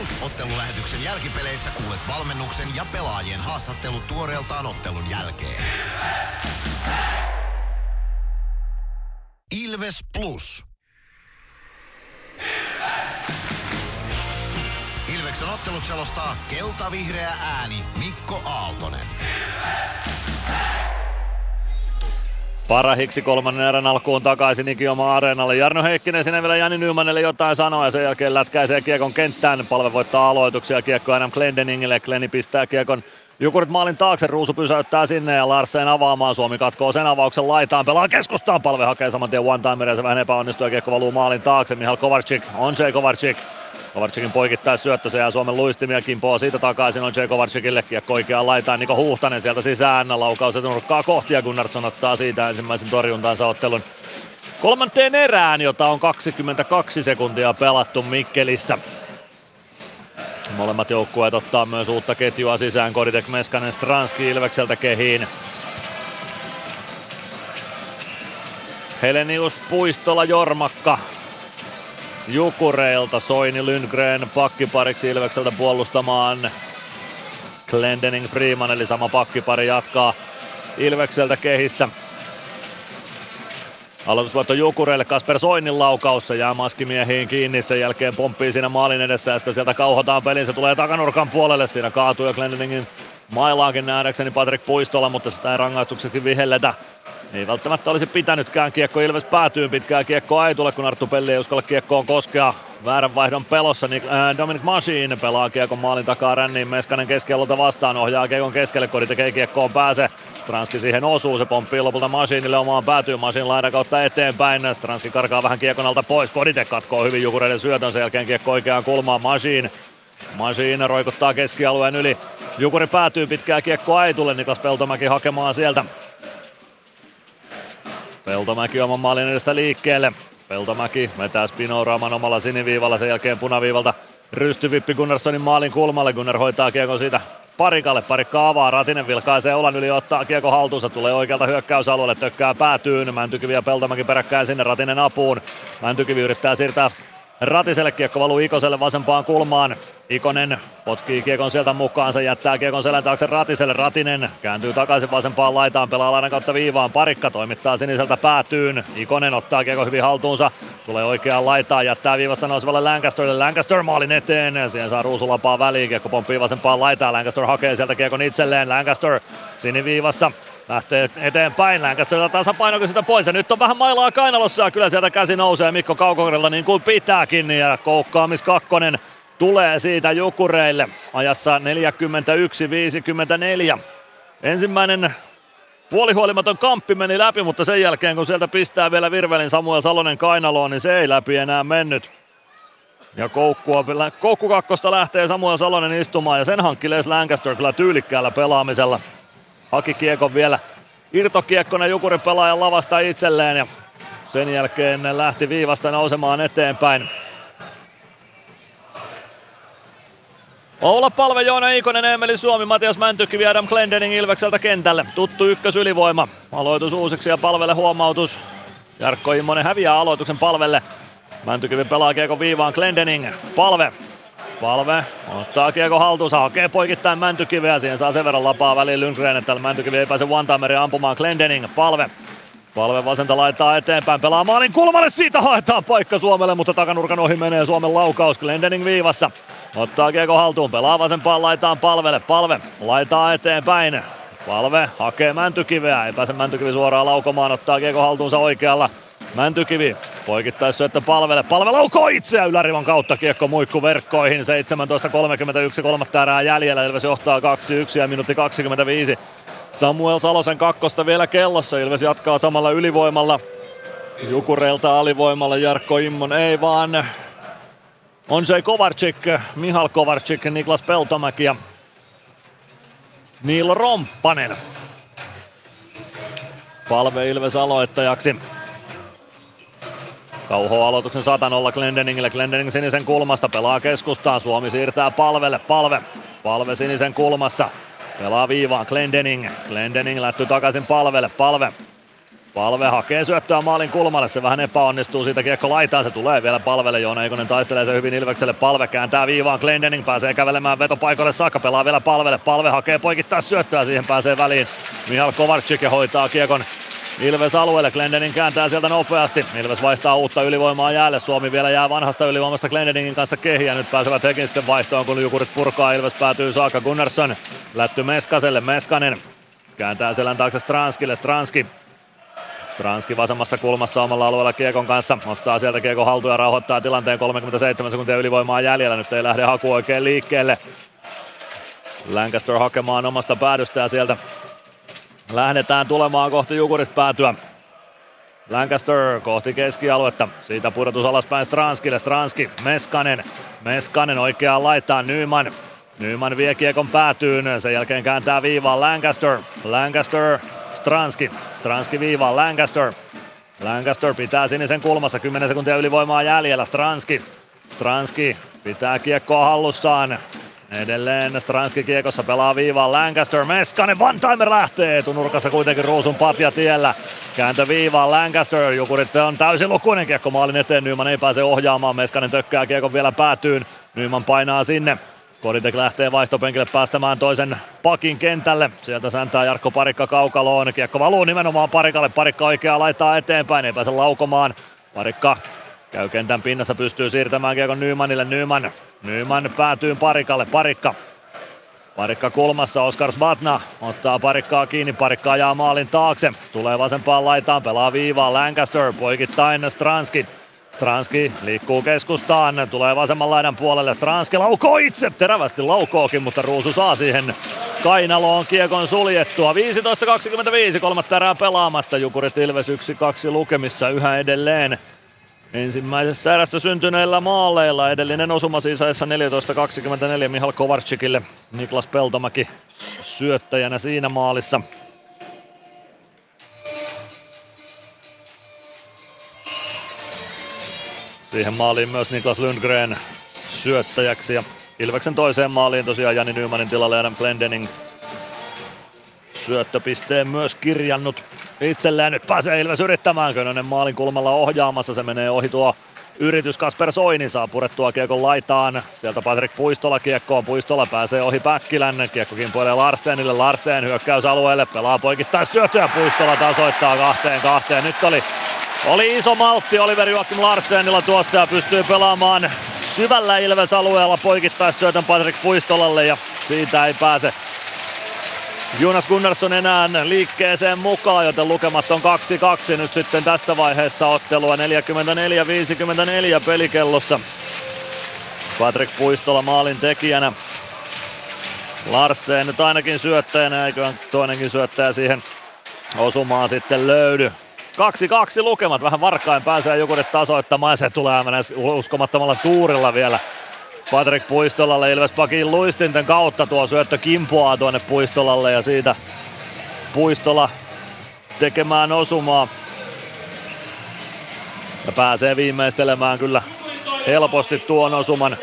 Plus ottelulähetyksen jälkipeleissä kuulet valmennuksen ja pelaajien haastattelut tuoreeltaan ottelun jälkeen. Ilves Plus. Ilveksen ottelut selostaa kelta-vihreä ääni Mikko Aaltonen. Parahiksi kolmannen erän alkuun takaisin Ikioma Areenalle. Jarno Heikkinen sinne vielä Jani Nymanille jotain sanoa ja sen jälkeen lätkäisee kiekon kenttään. Palve voittaa aloituksia kiekko Adam Glendeningille. Gleni pistää kiekon Jukurit maalin taakse, Ruusu pysäyttää sinne ja Larsen avaamaan. Suomi katkoo sen avauksen laitaan, pelaa keskustaan, palve hakee saman tien one timer ja se vähän epäonnistuu ja kiekko valuu maalin taakse. Mihal Kovarczyk, on Jay Kovarczyk. Kovarczykin poikittaa syöttö, se jää Suomen luistimia, kimpoo siitä takaisin on Jay Kovarczykille, kiekko oikeaan laitaan, Niko Huhtanen sieltä sisään, laukaus nurkkaa kohti ja Gunnarsson ottaa siitä ensimmäisen torjuntansa ottelun kolmanteen erään, jota on 22 sekuntia pelattu Mikkelissä. Molemmat joukkueet ottaa myös uutta ketjua sisään. Koditek Meskanen Stranski Ilvekseltä kehiin. Helenius Puistola Jormakka Jukureilta. Soini Lundgren pakkipariksi Ilvekseltä puolustamaan. Glendening Freeman eli sama pakkipari jatkaa Ilvekseltä kehissä. Aloitusvoitto Jukureille, Kasper Soinin laukaus, se jää maskimiehiin kiinni, sen jälkeen pomppii siinä maalin edessä ja sitten sieltä kauhotaan peliin, se tulee takanurkan puolelle, siinä kaatuu jo Glendeningin mailaankin nähdäkseni Patrick Puistola, mutta sitä ei rangaistukseksi vihelletä. Ei välttämättä olisi pitänytkään kiekko Ilves päätyy pitkään kiekko ei tule, kun Arttu Pelli ei uskalla kiekkoon koskea. Väärän vaihdon pelossa niin, Dominic Machine pelaa kiekon maalin takaa ränniin. Meskanen keskialolta vastaan ohjaa kiekon keskelle, kodi tekee kiekkoon pääse. Stranski siihen osuu, se pomppii lopulta Machineille omaan päätyy. Machine laidan kautta eteenpäin. Stranski karkaa vähän kiekon alta pois. Kodite katkoo hyvin Jukureiden syötön, sen jälkeen kiekko oikeaan kulmaan Machine. Machine roikuttaa keskialueen yli. Jukuri päätyy pitkää kiekkoa ei tule, Niklas Peltomäki hakemaan sieltä Peltomäki oman maalin edestä liikkeelle. Peltomäki vetää Spinoraaman omalla siniviivalla, sen jälkeen punaviivalta rystyvippi Gunnarssonin maalin kulmalle. Gunnar hoitaa kiekon siitä parikalle. Parikka avaa, Ratinen vilkaisee olan yli, ottaa kiekko haltuunsa, tulee oikealta hyökkäysalueelle, tökkää päätyyn. Mäntykivi ja Peltomäki peräkkäin sinne, Ratinen apuun. Mäntykivi yrittää siirtää Ratiselle kiekko valuu Ikoselle vasempaan kulmaan. Ikonen potkii kiekon sieltä mukaan, se jättää kiekon selän taakse Ratiselle. Ratinen kääntyy takaisin vasempaan laitaan, pelaa lainan kautta viivaan. Parikka toimittaa siniseltä päätyyn. Ikonen ottaa kiekon hyvin haltuunsa, tulee oikeaan laitaan, jättää viivasta nousevalle Lancasterille. Lancaster maalin eteen, siihen saa Ruusulapaa väliin, kiekko pomppii vasempaan laitaan. Lancaster hakee sieltä kiekon itselleen. Lancaster siniviivassa lähtee eteenpäin. Lancaster tasapainokin sitä pois ja nyt on vähän mailaa kainalossa ja kyllä sieltä käsi nousee Mikko Kaukokorilla niin kuin pitääkin ja koukkaamis kakkonen tulee siitä Jukureille ajassa 41-54. Ensimmäinen puolihuolimaton kamppi meni läpi, mutta sen jälkeen kun sieltä pistää vielä Virvelin Samuel Salonen kainaloon, niin se ei läpi enää mennyt. Ja koukkua, koukku kakkosta lähtee Samuel Salonen istumaan ja sen hankki Les Lancaster kyllä tyylikkäällä pelaamisella. Haki kiekon vielä irtokiekkona Jukurin pelaajan lavasta itselleen ja sen jälkeen lähti viivasta nousemaan eteenpäin. Oula Palve, Joona Ikonen, Emeli Suomi, Matias Mäntykivi, Adam Glendening Ilvekseltä kentälle. Tuttu ykkösylivoima. Aloitus uusiksi ja palvelle huomautus. Jarkko Immonen häviää aloituksen palvelle. Mäntykivi pelaa kiekko viivaan Glendening. Palve. Palve ottaa kiekko haltuunsa, hakee poikittain Mäntykiveä. Siihen saa sen verran lapaa väliin Lundgren, että Mäntykivi ei pääse one ampumaan Glendening. Palve. Palve vasenta laittaa eteenpäin, pelaa maalin kulmalle, siitä haetaan paikka Suomelle, mutta takanurkan ohi menee Suomen laukaus, Glendening viivassa. Ottaa kiekko haltuun, pelaa vasempaan laitaan palvelle, palve laitaa eteenpäin. Palve hakee Mäntykiveä, ei pääse Mäntykivi suoraan laukomaan, ottaa kiekko haltuunsa oikealla. Mäntykivi poikittais syöttö palvelle. Palve laukoo itseä ylärivon kautta kiekko muikku verkkoihin. 17.31 kolmatta erää jäljellä. Ilves johtaa 2-1 ja minuutti 25. Samuel Salosen kakkosta vielä kellossa. Ilves jatkaa samalla ylivoimalla. Jukureilta alivoimalla Jarkko Immon ei vaan Onjei Kovarczyk, Mihal Kovarczyk, Niklas Peltomäki ja Niilo Romppanen. Palve Ilves aloittajaksi. Kauho aloituksen 100 Glendeningille. Glendening sinisen kulmasta pelaa keskustaan. Suomi siirtää palvelle. Palve. Palve sinisen kulmassa. Pelaa viivaan Glendening. Glendening lätty takaisin palvelle. Palve. Palve hakee syöttöä maalin kulmalle, se vähän epäonnistuu, siitä kiekko laitaan, se tulee vielä palvelle, Joona Eikonen taistelee se hyvin Ilvekselle, palve kääntää viivaan, Glendening pääsee kävelemään vetopaikalle saakka, pelaa vielä palvelle, palve hakee poikittaa syöttöä, siihen pääsee väliin Mihal Kovarczyk hoitaa kiekon Ilves alueelle, Glendening kääntää sieltä nopeasti. Ilves vaihtaa uutta ylivoimaa jäälle. Suomi vielä jää vanhasta ylivoimasta Glendeningin kanssa kehiä. Nyt pääsevät hekin sitten vaihtoon, kun Jukurit purkaa. Ilves päätyy saakka Gunnarsson. Lätty Meskaselle, Meskanen kääntää selän taakse Stranskille. Stranski Stranski vasemmassa kulmassa omalla alueella Kiekon kanssa. Ottaa sieltä Kiekon haltuun ja rauhoittaa tilanteen 37 sekuntia ylivoimaa jäljellä. Nyt ei lähde haku oikein liikkeelle. Lancaster hakemaan omasta päädystä ja sieltä lähdetään tulemaan kohti Jukurit päätyä. Lancaster kohti keskialuetta. Siitä pudotus alaspäin Stranskille. Stranski, Meskanen. Meskanen oikeaan laittaa Nyman. Nyman vie kiekon päätyyn. Sen jälkeen kääntää viivaan Lancaster. Lancaster, Stranski. Stranski viivaan Lancaster. Lancaster pitää sinisen kulmassa. 10 sekuntia ylivoimaa jäljellä. Stranski. Stranski pitää kiekkoa hallussaan. Edelleen Stranski kiekossa pelaa viivaan Lancaster, Meskanen, one timer lähtee, etunurkassa kuitenkin Ruusun patja tiellä. Kääntö viivaan Lancaster, Jukurit on täysin lukuinen kiekko maalin eteen, Nyman ei pääse ohjaamaan, Meskanen tökkää kiekon vielä päätyyn, Nyman painaa sinne. Koditek lähtee vaihtopenkille päästämään toisen pakin kentälle. Sieltä säntää Jarkko Parikka kaukaloon. Kiekko valuu nimenomaan Parikalle. Parikka oikeaa laittaa eteenpäin. Ei pääse laukomaan. Parikka Käy kentän pinnassa, pystyy siirtämään kiekon Nymanille. Nyman, Nyman päätyy Parikalle. Parikka. Parikka kulmassa, Oskar Svatna ottaa parikkaa kiinni, parikka ajaa maalin taakse. Tulee vasempaan laitaan, pelaa viivaa Lancaster, poikittain Stranski. Stranski liikkuu keskustaan, tulee vasemman laidan puolelle. Stranski laukoo itse, terävästi laukookin, mutta Ruusu saa siihen kainaloon kiekon suljettua. 15.25, kolmatta erää pelaamatta. Jukurit Ilves 1-2 lukemissa yhä edelleen. Ensimmäisessä erässä syntyneillä maaleilla edellinen osuma siis 14.24 Mihal Kovarčikille. Niklas Peltomäki syöttäjänä siinä maalissa. Siihen maaliin myös Niklas Lundgren syöttäjäksi ja Ilveksen toiseen maaliin tosiaan Jani Nymanin tilalle Adam Glendening syöttöpisteen myös kirjannut itselleen. Nyt pääsee Ilves yrittämään. Könönen maalin kulmalla ohjaamassa. Se menee ohi tuo yritys. Kasper Soini saa purettua kiekon laitaan. Sieltä Patrik Puistola kiekkoon. Puistola pääsee ohi Päkkilän. Kiekko kimpoilee Larsenille. Larsen hyökkäysalueelle. Pelaa poikittaa syötyä. Puistola tasoittaa kahteen kahteen. Nyt oli, oli iso maltti Oliver Joakim Larsenilla tuossa ja pystyy pelaamaan syvällä Ilves-alueella poikittaisyötön Patrik Puistolalle ja siitä ei pääse Jonas Gunnarsson enää liikkeeseen mukaan, joten lukemat on 2-2 nyt sitten tässä vaiheessa ottelua. 44-54 pelikellossa. Patrick Puistola maalin tekijänä. Larsen nyt ainakin syöttäjänä, eiköhän toinenkin syöttäjä siihen osumaan sitten löydy. 2-2 lukemat, vähän varkain pääsee joku tasoittamaan ja se tulee uskomattomalla tuurilla vielä Patrik Puistolalle Ilves Pakin luistinten kautta tuo syöttö kimpoaa tuonne Puistolalle ja siitä Puistola tekemään osumaa. Ja pääsee viimeistelemään kyllä helposti tuon osuman.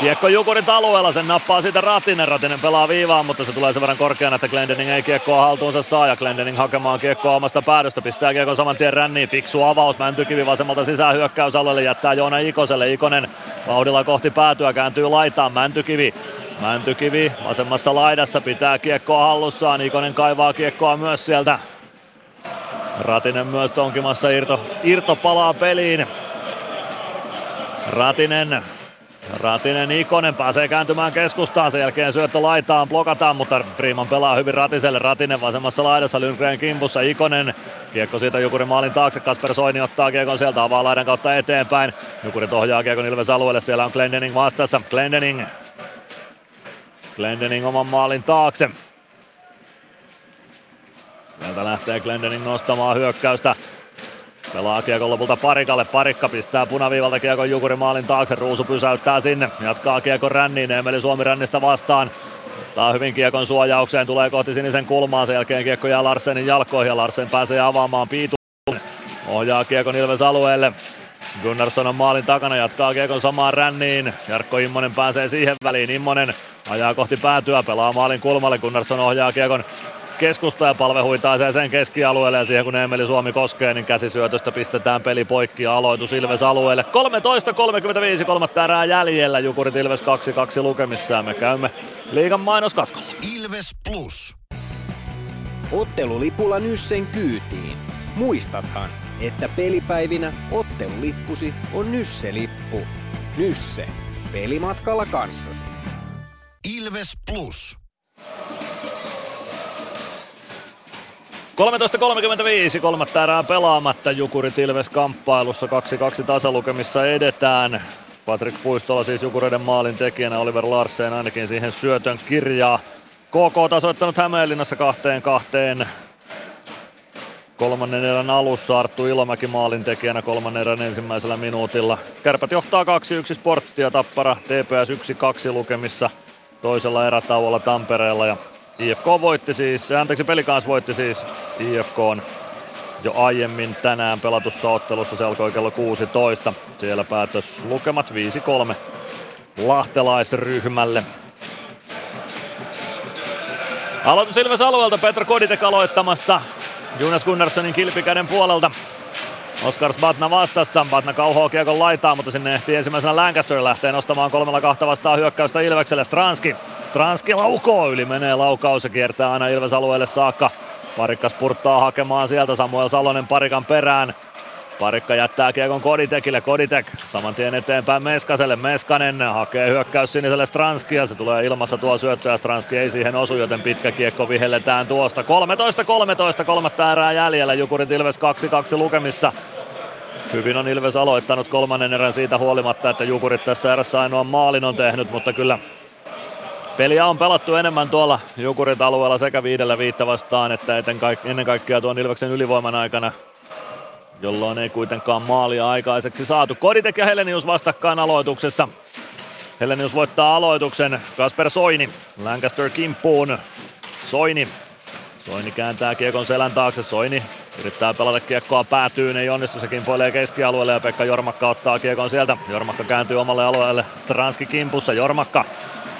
Kiekko Jukurit alueella, sen nappaa siitä Ratinen. Ratinen pelaa viivaan, mutta se tulee sen verran korkeana, että Glendening ei kiekkoa haltuunsa saa. Ja Glendening hakemaan kiekkoa omasta päädystä, pistää kiekko saman tien ränniin. Fiksu avaus, Mäntykivi vasemmalta sisään hyökkäysalueelle, jättää Joona Ikoselle. Ikonen vauhdilla kohti päätyä, kääntyy laitaan. Mäntykivi Mäntykivi vasemmassa laidassa pitää kiekkoa hallussaan. Ikonen kaivaa kiekkoa myös sieltä. Ratinen myös tonkimassa irto, irto palaa peliin. Ratinen Ratinen Ikonen pääsee kääntymään keskustaan, sen jälkeen syöttö laitaan, blokataan, mutta Freeman pelaa hyvin Ratiselle. Ratinen vasemmassa laidassa, Lundgren kimpussa, Ikonen. Kiekko siitä Jukurin maalin taakse, Kasper Soini ottaa kiekon sieltä avaa laidan kautta eteenpäin. Jukurit ohjaa kiekon Ilves alueelle, siellä on Glendening vastassa. Glendening. Glendening oman maalin taakse. Sieltä lähtee Glendening nostamaan hyökkäystä. Pelaa kiekon lopulta Parikalle. Parikka pistää punaviivalta kiekon Jukuri maalin taakse. Ruusu pysäyttää sinne. Jatkaa kiekon ränniin. Emeli Suomi rännistä vastaan. Ottaa hyvin kiekon suojaukseen. Tulee kohti sinisen kulmaa. Sen jälkeen kiekko jää Larsenin jalkoihin ja Larsen pääsee avaamaan Piitu. Ohjaa kiekon Ilves alueelle. Gunnarsson on maalin takana, jatkaa kiekon samaan ränniin. Jarkko Immonen pääsee siihen väliin. Immonen ajaa kohti päätyä, pelaa maalin kulmalle. Gunnarsson ohjaa kiekon keskusta ja palve huitaa sen keskialueelle ja siihen kun Emeli Suomi koskee, niin käsisyötöstä pistetään peli poikki ja aloitus Ilves alueelle. 13.35 kolmatta erää jäljellä, Jukurit Ilves 2-2 lukemissa ja me käymme liigan mainoskatkolla. Ilves Plus. Ottelulipulla Nyssen kyytiin. Muistathan, että pelipäivinä ottelulippusi on Nysse-lippu. Nysse. Pelimatkalla kanssasi. Ilves Plus. 13.35, kolmatta erää pelaamatta, Jukurit Ilves kamppailussa 2-2 tasalukemissa edetään. Patrick Puistola siis Jukureiden maalin tekijänä, Oliver Larsen ainakin siihen syötön kirjaa. KK tasoittanut Hämeenlinnassa kahteen kahteen. Kolmannen erän alussa Arttu Ilomäki maalin tekijänä kolmannen erän ensimmäisellä minuutilla. Kärpät johtaa 2-1 sporttia, Tappara TPS 1-2 lukemissa toisella erätauolla Tampereella ja IFK voitti siis, anteeksi Pelikans voitti siis IFK jo aiemmin tänään pelatussa ottelussa, se alkoi kello 16. Siellä päätös lukemat 5-3 lahtelaisryhmälle. Aloitus Ilves alueelta, Petro Koditek aloittamassa Jonas Gunnarssonin kilpikäden puolelta. Oskar Batna vastassa. Batna kauhoo kiekon laitaa, mutta sinne ehtii ensimmäisenä Lancaster lähtee nostamaan kolmella kahta vastaan hyökkäystä Ilvekselle. Stranski. Stranski laukoo yli menee laukaus ja kiertää aina Ilves alueelle saakka. Parikkas purttaa hakemaan sieltä Samuel Salonen parikan perään. Parikka jättää kiekon Koditekille, Koditek saman tien eteenpäin Meskaselle, Meskanen hakee hyökkäys siniselle Stranski ja se tulee ilmassa tuo syöttö ja Stranski ei siihen osu, joten pitkä kiekko vihelletään tuosta. 13-13, kolmatta erää jäljellä, Jukurit Ilves 2-2 lukemissa. Hyvin on Ilves aloittanut kolmannen erän siitä huolimatta, että Jukurit tässä erässä ainoa maalin on tehnyt, mutta kyllä Peliä on pelattu enemmän tuolla Jukurit alueella sekä viidellä viittä vastaan, että ennen kaikkea tuon Ilveksen ylivoiman aikana jolloin ei kuitenkaan maalia aikaiseksi saatu. Koditek ja Helenius vastakkain aloituksessa. Helenius voittaa aloituksen, Kasper Soini, Lancaster kimppuun, Soini. Soini kääntää kiekon selän taakse, Soini yrittää pelata kiekkoa päätyyn, ei onnistu, se kimpoilee keskialueelle ja Pekka Jormakka ottaa kiekon sieltä. Jormakka kääntyy omalle alueelle, Stranski kimpussa, Jormakka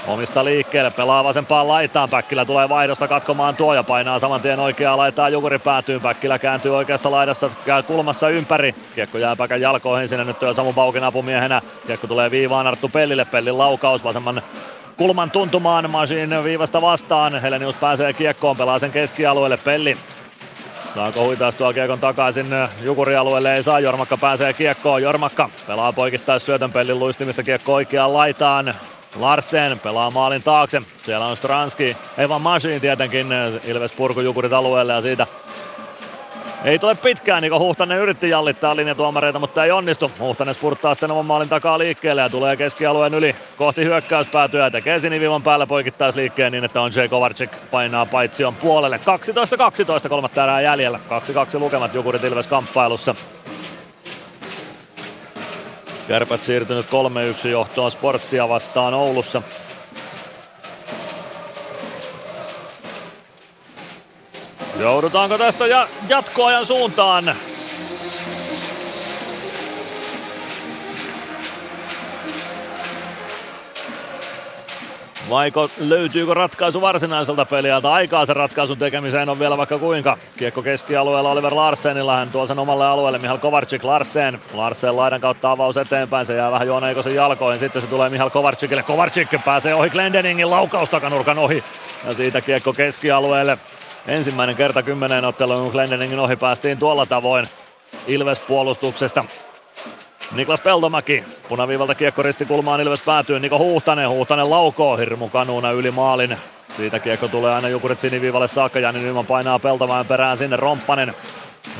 Omista liikkeelle, pelaa vasempaan laitaan, Päkkilä tulee vaihdosta katkomaan tuo ja painaa saman tien oikeaa laitaa, Jukuri päätyy, Päkkilä kääntyy oikeassa laidassa, käy kulmassa ympäri, kiekko jää Päkän jalkoihin, sinne nyt työ Samu Paukin apumiehenä, kiekko tulee viivaan Arttu Pellille, Pellin laukaus vasemman kulman tuntumaan, Masin viivasta vastaan, Helenius pääsee kiekkoon, pelaa sen keskialueelle, Pelli Saako huitaistua kiekon takaisin Jukuri-alueelle? Ei saa. Jormakka pääsee kiekkoon. Jormakka pelaa poikittais syötön pellin luistimista kiekko oikeaan laitaan. Larsen pelaa maalin taakse. Siellä on Stranski, ei vaan Masin tietenkin, Ilves purkujukurit alueelle ja siitä ei tule pitkään, niin Huhtanen yritti jallittaa linjatuomareita, mutta ei onnistu. Huhtanen spurttaa sitten oman maalin takaa liikkeelle ja tulee keskialueen yli kohti hyökkäyspäätyä tekee siniviivan päällä poikittaisliikkeen niin, että on Jay Kovarczyk painaa paitsion puolelle. 12-12, kolmatta erää jäljellä. 2-2 lukemat Jukurit Ilves kamppailussa. Kärpät siirtynyt 3-1 johtoon sporttia vastaan Oulussa. Joudutaanko tästä ja jatkoajan suuntaan? Vaiko löytyykö ratkaisu varsinaiselta peliältä? Aikaa sen ratkaisun tekemiseen on vielä vaikka kuinka. Kiekko keskialueella Oliver Larsenilla, hän tuo sen omalle alueelle Mihal Kovarczyk Larsen. Larsen laidan kautta avaus eteenpäin, se jää vähän Joona Eikosen jalkoihin, sitten se tulee Mihal Kovarczykille. Kovarczyk pääsee ohi Glendeningin laukaus takanurkan ohi ja siitä kiekko keskialueelle. Ensimmäinen kerta kymmeneen otteluun, kun Glendeningin ohi päästiin tuolla tavoin Ilves puolustuksesta. Niklas Peltomäki, punaviivalta kiekko ristikulmaan Ilves päätyy, Niko Huhtanen, Huhtanen laukoo hirmu kanuuna yli maalin. Siitä kiekko tulee aina Jukurit siniviivalle saakka, Jani Nyman painaa Peltomäen perään sinne, Romppanen.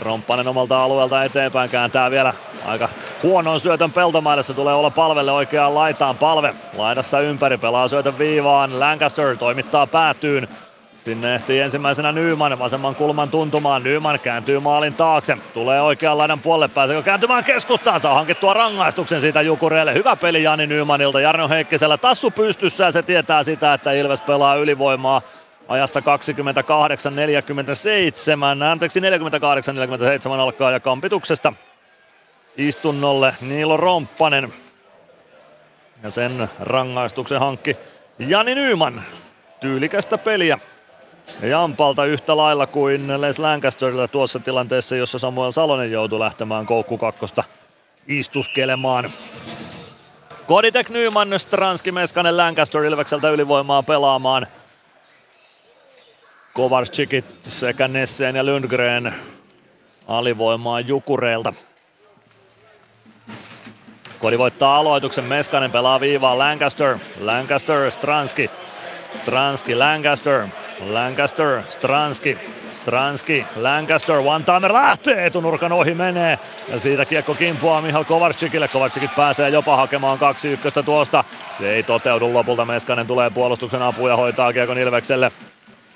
Romppanen omalta alueelta eteenpäin kääntää vielä aika huonon syötön Peltomaille, se tulee olla palvelle oikeaan laitaan, palve laidassa ympäri, pelaa syötön viivaan, Lancaster toimittaa päätyyn, Sinne ehtii ensimmäisenä Nyman vasemman kulman tuntumaan. Nyman kääntyy maalin taakse. Tulee oikean laidan puolelle. Pääseekö kääntymään keskustaan? Saa hankittua rangaistuksen siitä Jukureelle. Hyvä peli Jani Nymanilta. Jarno Heikkisellä tassu pystyssä ja se tietää sitä, että Ilves pelaa ylivoimaa ajassa 28-47, anteeksi 48-47 alkaa ja kampituksesta istunnolle Niilo Romppanen. Ja sen rangaistuksen hankki Jani Nyman. Tyylikästä peliä Jampalta yhtä lailla kuin Les Lancasterilla tuossa tilanteessa, jossa Samuel Salonen joutui lähtemään koukku kakkosta istuskelemaan. Koditek Nyman, Stranski, Meskanen, Lancaster Ilvekseltä ylivoimaa pelaamaan. Kovarczykit sekä Nesseen ja Lundgren alivoimaa Jukureelta. Kodi voittaa aloituksen, Meskanen pelaa viivaa Lancaster, Lancaster, Stranski, Stranski, Lancaster, Lancaster, Stranski. Stranski, Lancaster, one timer lähtee, etunurkan ohi menee. Ja siitä kiekko kimpuaa Mihal Kovarcikille. Kovarcikit pääsee jopa hakemaan kaksi ykköstä tuosta. Se ei toteudu lopulta. Meskanen tulee puolustuksen apuun ja hoitaa kiekon Ilvekselle.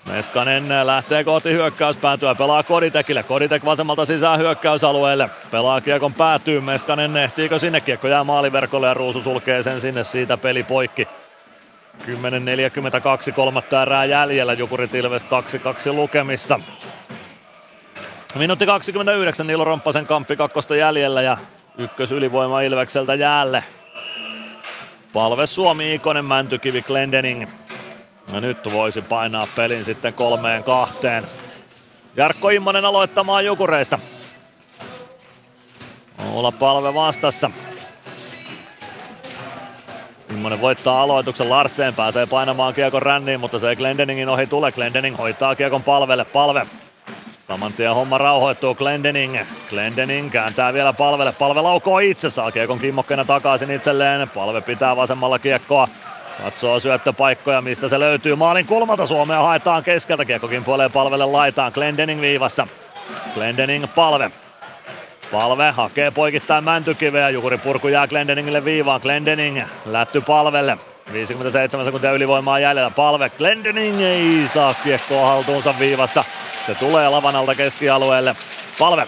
Meskanen lähtee kohti hyökkäyspäätyä, pelaa Koditekille. Koditek vasemmalta sisään hyökkäysalueelle. Pelaa kiekon päätyy, Meskanen ehtiikö sinne? Kiekko jää maaliverkolle ja Ruusu sulkee sen sinne siitä peli poikki. 10.42 kolmatta erää jäljellä, Jukurit Ilves 2-2 lukemissa. Minuutti 29, Niilo Romppasen kamppi kakkosta jäljellä ja ykkös ylivoima Ilvekseltä jäälle. Palve Suomi, Ikonen, Mäntykivi, Glendening. Ja nyt voisi painaa pelin sitten kolmeen kahteen. Jarkko Immonen aloittamaan Jukureista. Olla palve vastassa. Immonen voittaa aloituksen, Larsen pääsee painamaan kiekon ränniin, mutta se ei Glendeningin ohi tule. Glendening hoitaa kiekon palvelle, palve. Saman tien homma rauhoittuu Glendening. Glendening kääntää vielä palvelle. Palve laukoo itse, saa kiekon kimmokkeena takaisin itselleen. Palve pitää vasemmalla kiekkoa. Katsoo syöttöpaikkoja, mistä se löytyy. Maalin kulmalta Suomea haetaan keskeltä. Kiekkokin puoleen palvelle laitaan. Glendening viivassa. Glendening palve. Palve hakee poikittain Mäntykiveä. Jukuri purku jää Glendeningille viivaan. Glendening lätty palvelle. 57 sekuntia ylivoimaa jäljellä. Palve Glendening ei saa kiekkoa haltuunsa viivassa. Se tulee lavan alta keskialueelle. Palve.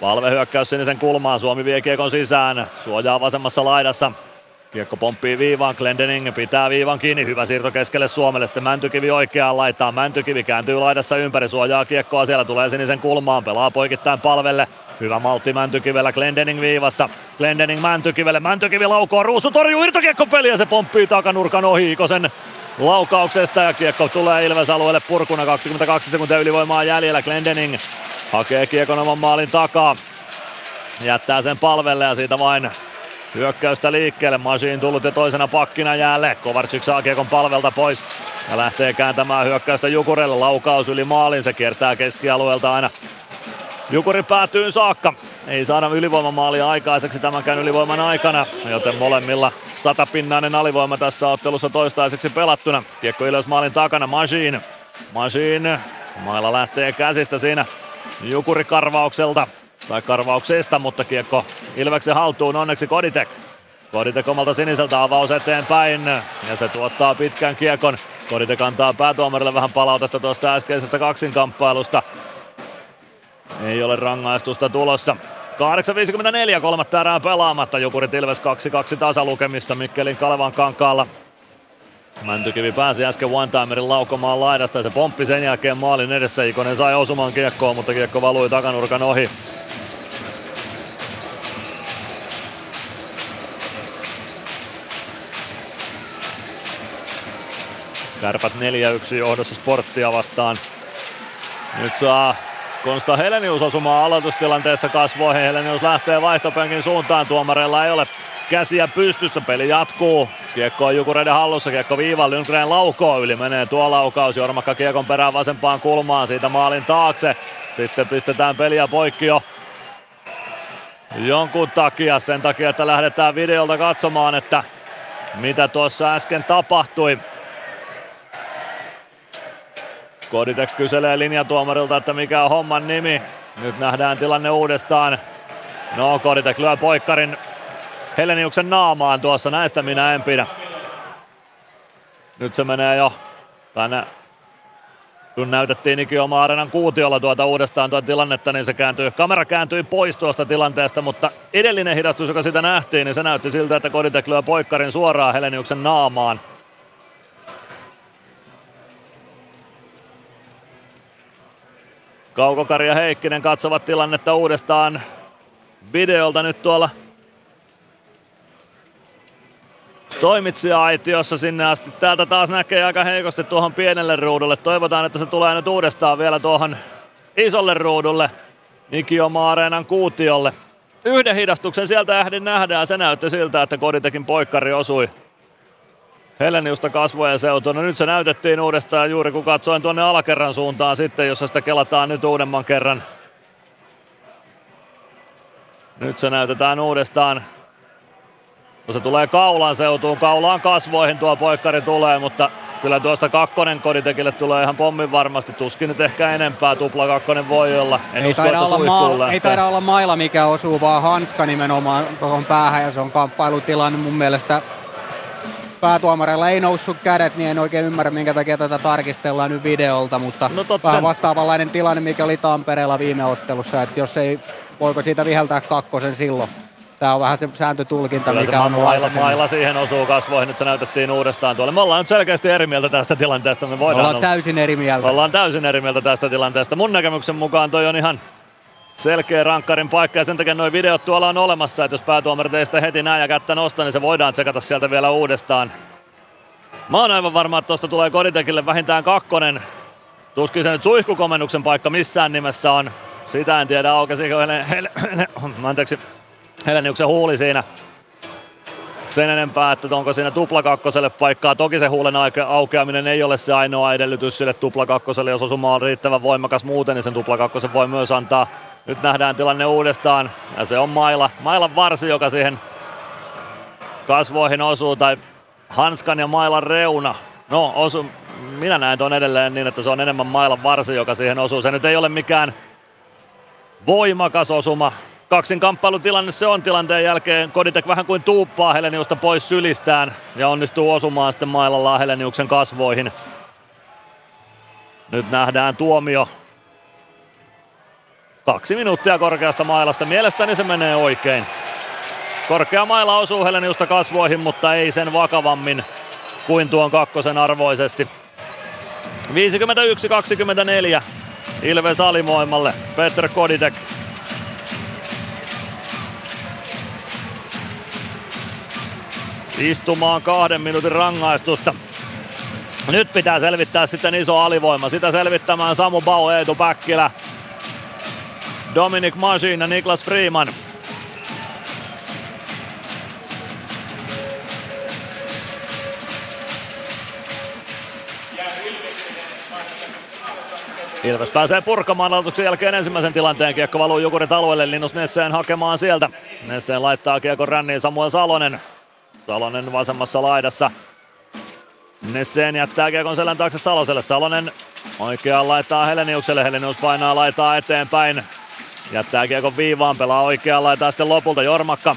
Palve hyökkäys sinisen kulmaan. Suomi vie kiekon sisään. Suojaa vasemmassa laidassa. Kiekko pomppii viivaan, Glendening pitää viivan kiinni, hyvä siirto keskelle Suomelle, sitten Mäntykivi oikeaan laittaa, Mäntykivi kääntyy laidassa ympäri, suojaa kiekkoa. Siellä, tulee sinisen kulmaan, pelaa poikittain palvelle, hyvä maltti Mäntykivellä, Glendening viivassa, Glendening Mäntykivelle, Mäntykivi laukoo, Ruusu torjuu irtokiekko peli ja se pomppii takanurkan ohi Ikosen laukauksesta. Ja kiekko tulee Ilves alueelle purkuna, 22 sekuntia ylivoimaa jäljellä, Glendening hakee kiekon oman maalin takaa, jättää sen palvelle ja siitä vain Hyökkäystä liikkeelle, Masiin tullut jo toisena pakkina jäälle. Kovarczyk saa kiekon palvelta pois ja lähtee kääntämään hyökkäystä Jukurelle. Laukaus yli maalin, se kiertää keskialueelta aina Jukuri päätyy saakka. Ei saada ylivoimamaalia aikaiseksi tämänkään ylivoiman aikana, joten molemmilla satapinnainen alivoima tässä ottelussa toistaiseksi pelattuna. Kiekko ylös maalin takana, Masiin. Masiin, mailla lähtee käsistä siinä Jukuri karvaukselta tai karvauksesta, mutta kiekko Ilveksen haltuun onneksi Koditek. Koditek omalta siniseltä avaus eteenpäin ja se tuottaa pitkän kiekon. Koditek antaa päätuomarille vähän palautetta tuosta äskeisestä kaksinkamppailusta. Ei ole rangaistusta tulossa. 8.54, kolmatta erää pelaamatta. Jukurit Ilves 2-2 tasalukemissa Mikkelin Kalevan kankaalla. Mäntykivi pääsi äsken one-timerin laukomaan laidasta ja se pomppi sen jälkeen maalin edessä. Ikonen sai osumaan kiekkoon, mutta kiekko valui takanurkan ohi. Kärpät 4-1 johdossa sporttia vastaan. Nyt saa Konsta Helenius osumaan aloitustilanteessa kasvoihin. Helenius lähtee vaihtopenkin suuntaan. Tuomareilla ei ole käsiä pystyssä. Peli jatkuu. Kiekko on Jukureiden hallussa. Kiekko viiva. Lundgren laukoo yli. Menee tuo laukaus. Jormakka kiekon perään vasempaan kulmaan. Siitä maalin taakse. Sitten pistetään peliä poikki jo jonkun takia. Sen takia, että lähdetään videolta katsomaan, että mitä tuossa äsken tapahtui. Koditek kyselee linjatuomarilta, että mikä on homman nimi. Nyt nähdään tilanne uudestaan. No, Koditek lyö poikkarin Heleniuksen naamaan tuossa, näistä minä en pidä. Nyt se menee jo tänne kun näytettiin Ikioma Arenan kuutiolla tuota uudestaan tuota tilannetta, niin se kääntyy, kamera kääntyi pois tuosta tilanteesta, mutta edellinen hidastus, joka sitä nähtiin, niin se näytti siltä, että Koditek lyö poikkarin suoraan Heleniuksen naamaan. Kaukokari ja Heikkinen katsovat tilannetta uudestaan videolta nyt tuolla toimitsija-aitiossa sinne asti. Täältä taas näkee aika heikosti tuohon pienelle ruudulle. Toivotaan, että se tulee nyt uudestaan vielä tuohon isolle ruudulle Ikioma Areenan kuutiolle. Yhden hidastuksen sieltä ähdin nähdä ja se näytti siltä, että Koditekin poikkari osui Heleniusta kasvojen seutuna. No nyt se näytettiin uudestaan juuri kun katsoin tuonne alakerran suuntaan sitten, jossa sitä kelataan nyt uudemman kerran. Nyt se näytetään uudestaan. Se tulee kaulan seutuun, kaulaan kasvoihin tuo poikkari tulee, mutta Kyllä tuosta kakkonen Koditekille tulee ihan pommin varmasti, tuskin nyt ehkä enempää, tupla kakkonen voi olla. En ei, usko, taida olla maa, ei taida olla maila, mikä osuu, vaan hanska nimenomaan tuohon päähän ja se on kamppailutilanne mun mielestä. Päätuomareilla ei noussut kädet, niin en oikein ymmärrä, minkä takia tätä tarkistellaan nyt videolta, mutta No totta vähän sen- vastaavanlainen tilanne, mikä oli Tampereella viime ottelussa, että jos ei, voiko siitä viheltää kakkosen silloin. Tämä on vähän se sääntötulkinta, Kyllä se mikä on ollut maila, aikaisemmin. maila siihen osuu kasvoihin, nyt se näytettiin uudestaan tuolle. Me ollaan nyt selkeästi eri mieltä tästä tilanteesta. Me Me voidaan ollaan olla- täysin eri mieltä. Ollaan täysin eri mieltä tästä tilanteesta. Mun näkemyksen mukaan toi on ihan selkeä rankkarin paikka ja sen takia nuo videot tuolla on olemassa, että jos päätuomarit ei sitä heti näe ja kättä nosta, niin se voidaan tsekata sieltä vielä uudestaan. Mä oon aivan varma, että tuosta tulee Koditekille vähintään kakkonen. Tuskin se nyt suihkukomennuksen paikka missään nimessä on. Sitä en tiedä, aukesiko Hele, Hele, Hele, anteeksi, Heleniuksen huuli siinä sen enempää, että onko siinä tuplakakkoselle paikkaa. Toki se huulen auke- aukeaminen ei ole se ainoa edellytys sille tuplakakkoselle. Jos osuma on riittävän voimakas muuten, niin sen tuplakakkosen voi myös antaa. Nyt nähdään tilanne uudestaan ja se on Maila. Mailan varsi, joka siihen kasvoihin osuu tai hanskan ja Mailan reuna. No, osu, minä näen tuon edelleen niin, että se on enemmän Mailan varsi, joka siihen osuu. Se nyt ei ole mikään voimakas osuma. Kaksin kamppailutilanne se on tilanteen jälkeen. Koditek vähän kuin tuuppaa Heleniusta pois sylistään ja onnistuu osumaan sitten mailallaan Heleniuksen kasvoihin. Nyt nähdään tuomio. Kaksi minuuttia korkeasta mailasta. Mielestäni se menee oikein. Korkea maila osuu Heleniusta kasvoihin, mutta ei sen vakavammin kuin tuon kakkosen arvoisesti. 51-24 Ilves alimoimalle. Peter Koditek istumaan kahden minuutin rangaistusta. Nyt pitää selvittää sitten iso alivoima. Sitä selvittämään Samu Bau, Eetu Päkkilä, Dominic Masin ja Niklas Freeman. Ilves pääsee purkamaan aloituksen jälkeen ensimmäisen tilanteen. Kiekko valuu Jukurit alueelle, Linus Nesseen hakemaan sieltä. Nesseen laittaa kiekon ränniin Samuel Salonen. Salonen vasemmassa laidassa. Nesseen jättää kiekon selän taakse Saloselle. Salonen oikeaan laittaa Heleniukselle. Helenius painaa laitaa eteenpäin. Jättää kiekon viivaan, pelaa oikeaan laitaa sitten lopulta Jormakka.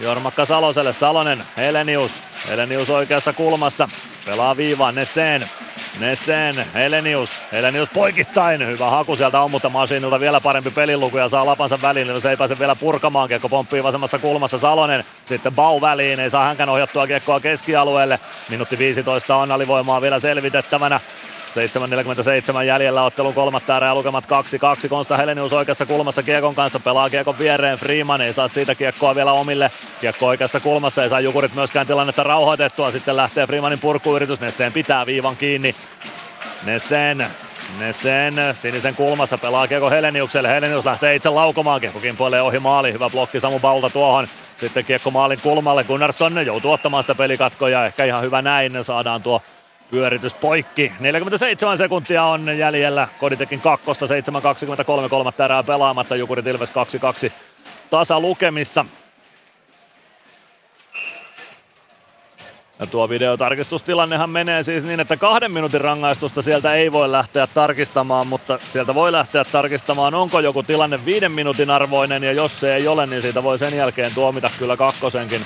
Jormakka Saloselle, Salonen, Helenius. Helenius oikeassa kulmassa. Pelaa viivaan, Nesseen. Nesseen, Helenius. Helenius poikittain. Hyvä haku sieltä on, mutta Masinilta vielä parempi peliluku ja saa lapansa väliin. Se ei pääse vielä purkamaan. Kiekko pomppii vasemmassa kulmassa Salonen. Sitten Bau väliin. Ei saa hänkään ohjattua kiekkoa keskialueelle. Minuutti 15 on alivoimaa vielä selvitettävänä. 7.47 jäljellä ottelun kolmatta erää lukemat 2-2. Konsta Helenius oikeassa kulmassa Kiekon kanssa pelaa Kiekon viereen. Freeman ei saa siitä kiekkoa vielä omille. Kiekko oikeassa kulmassa ei saa Jukurit myöskään tilannetta rauhoitettua. Sitten lähtee Freemanin purkuyritys. Nesseen pitää viivan kiinni. Nesseen Nesseen sinisen kulmassa pelaa Kiekko Heleniukselle. Helenius lähtee itse laukomaan. Kiekko kimpoilee ohi maali. Hyvä blokki Samu Baulta tuohon. Sitten kiekko maalin kulmalle. Gunnarsson joutuu ottamaan sitä pelikatkoja. Ehkä ihan hyvä näin. Saadaan tuo pyöritys poikki. 47 sekuntia on jäljellä. Koditekin kakkosta, 7.23 kolmatta erää pelaamatta. Jukurit Ilves 2-2 tasa lukemissa. Ja tuo videotarkistustilannehan menee siis niin, että kahden minuutin rangaistusta sieltä ei voi lähteä tarkistamaan, mutta sieltä voi lähteä tarkistamaan, onko joku tilanne viiden minuutin arvoinen, ja jos se ei ole, niin siitä voi sen jälkeen tuomita kyllä kakkosenkin,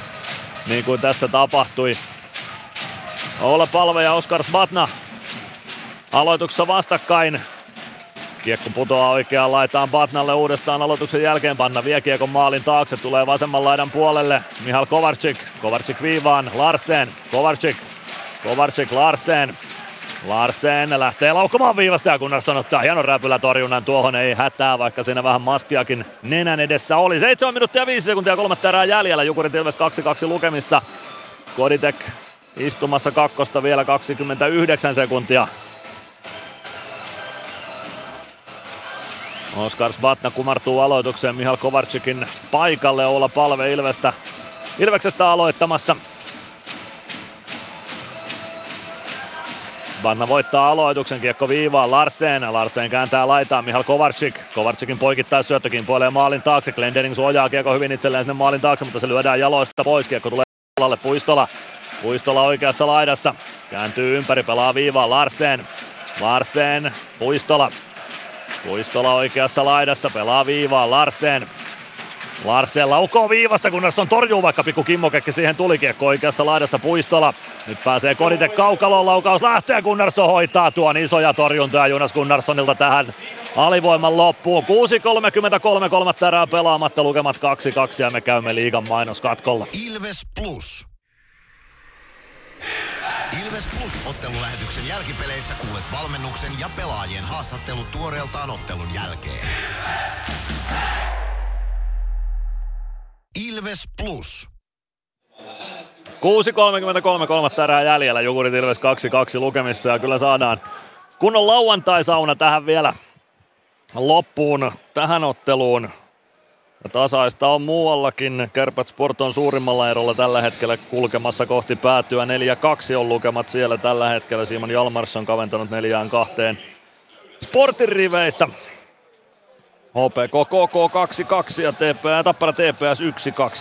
niin kuin tässä tapahtui. Oula Palve ja Oskar Sbatna aloituksessa vastakkain. Kiekko putoaa oikeaan laitaan Batnalle uudestaan aloituksen jälkeen. Panna vie kiekon maalin taakse, tulee vasemman laidan puolelle. Mihal Kovarczyk, Kovarczyk viivaan, Larsen, Kovarczyk, Kovarczyk, Larsen. Larsen lähtee laukkomaan viivasta ja Gunnarsson ottaa hienon räpylätorjunnan tuohon, ei hätää, vaikka siinä vähän maskiakin nenän edessä oli. 7 minuuttia 5 sekuntia kolmatta erää jäljellä, Jukurit Ilves 2-2 lukemissa. Koditek istumassa kakkosta vielä 29 sekuntia. Oskar Svatna kumartuu aloitukseen Mihal Kovarczykin paikalle. Oula Palve Ilvestä, Ilveksestä aloittamassa. Vanna voittaa aloituksen, kiekko viivaan Larsen. Larsen kääntää laitaan Mihal Kovarczyk. Kovarczykin poikittais syöttökin puoleen maalin taakse. Glendening suojaa kiekko hyvin itselleen sinne maalin taakse, mutta se lyödään jaloista pois. Kiekko tulee alalle Puistola. Puistola oikeassa laidassa. Kääntyy ympäri, pelaa viivaa Larsen. Larsen, Puistola. Puistola oikeassa laidassa, pelaa viivaa Larsen. Larsen laukoo viivasta, kunnes on torjuu vaikka pikku kimmokekki siihen tuli kiekko oikeassa laidassa Puistola. Nyt pääsee Kodite kaukaloon, laukaus lähtee, Gunnarsson hoitaa tuon isoja torjuntoja Jonas Gunnarssonilta tähän alivoiman loppuun. 6.33, kolmatta erää pelaamatta, lukemat 2-2 ja me käymme liigan mainoskatkolla. Ilves Plus. Ilves Plus ottelulähetyksen jälkipeleissä kuulet valmennuksen ja pelaajien haastattelut tuoreeltaan ottelun jälkeen. Ilves Plus. 6.33 kolmatta erää jäljellä, Jukurit Ilves 2-2 lukemissa ja kyllä saadaan kunnon lauantai-sauna tähän vielä loppuun tähän otteluun. Ja tasaista on muuallakin. Kärpät Sport on suurimmalla erolla tällä hetkellä kulkemassa kohti päätyä. 4-2 on lukemat siellä tällä hetkellä. Simon Jalmars on kaventanut neljään kahteen Sportin riveistä. HPK KK 2-2 ja TPS, Tappara TPS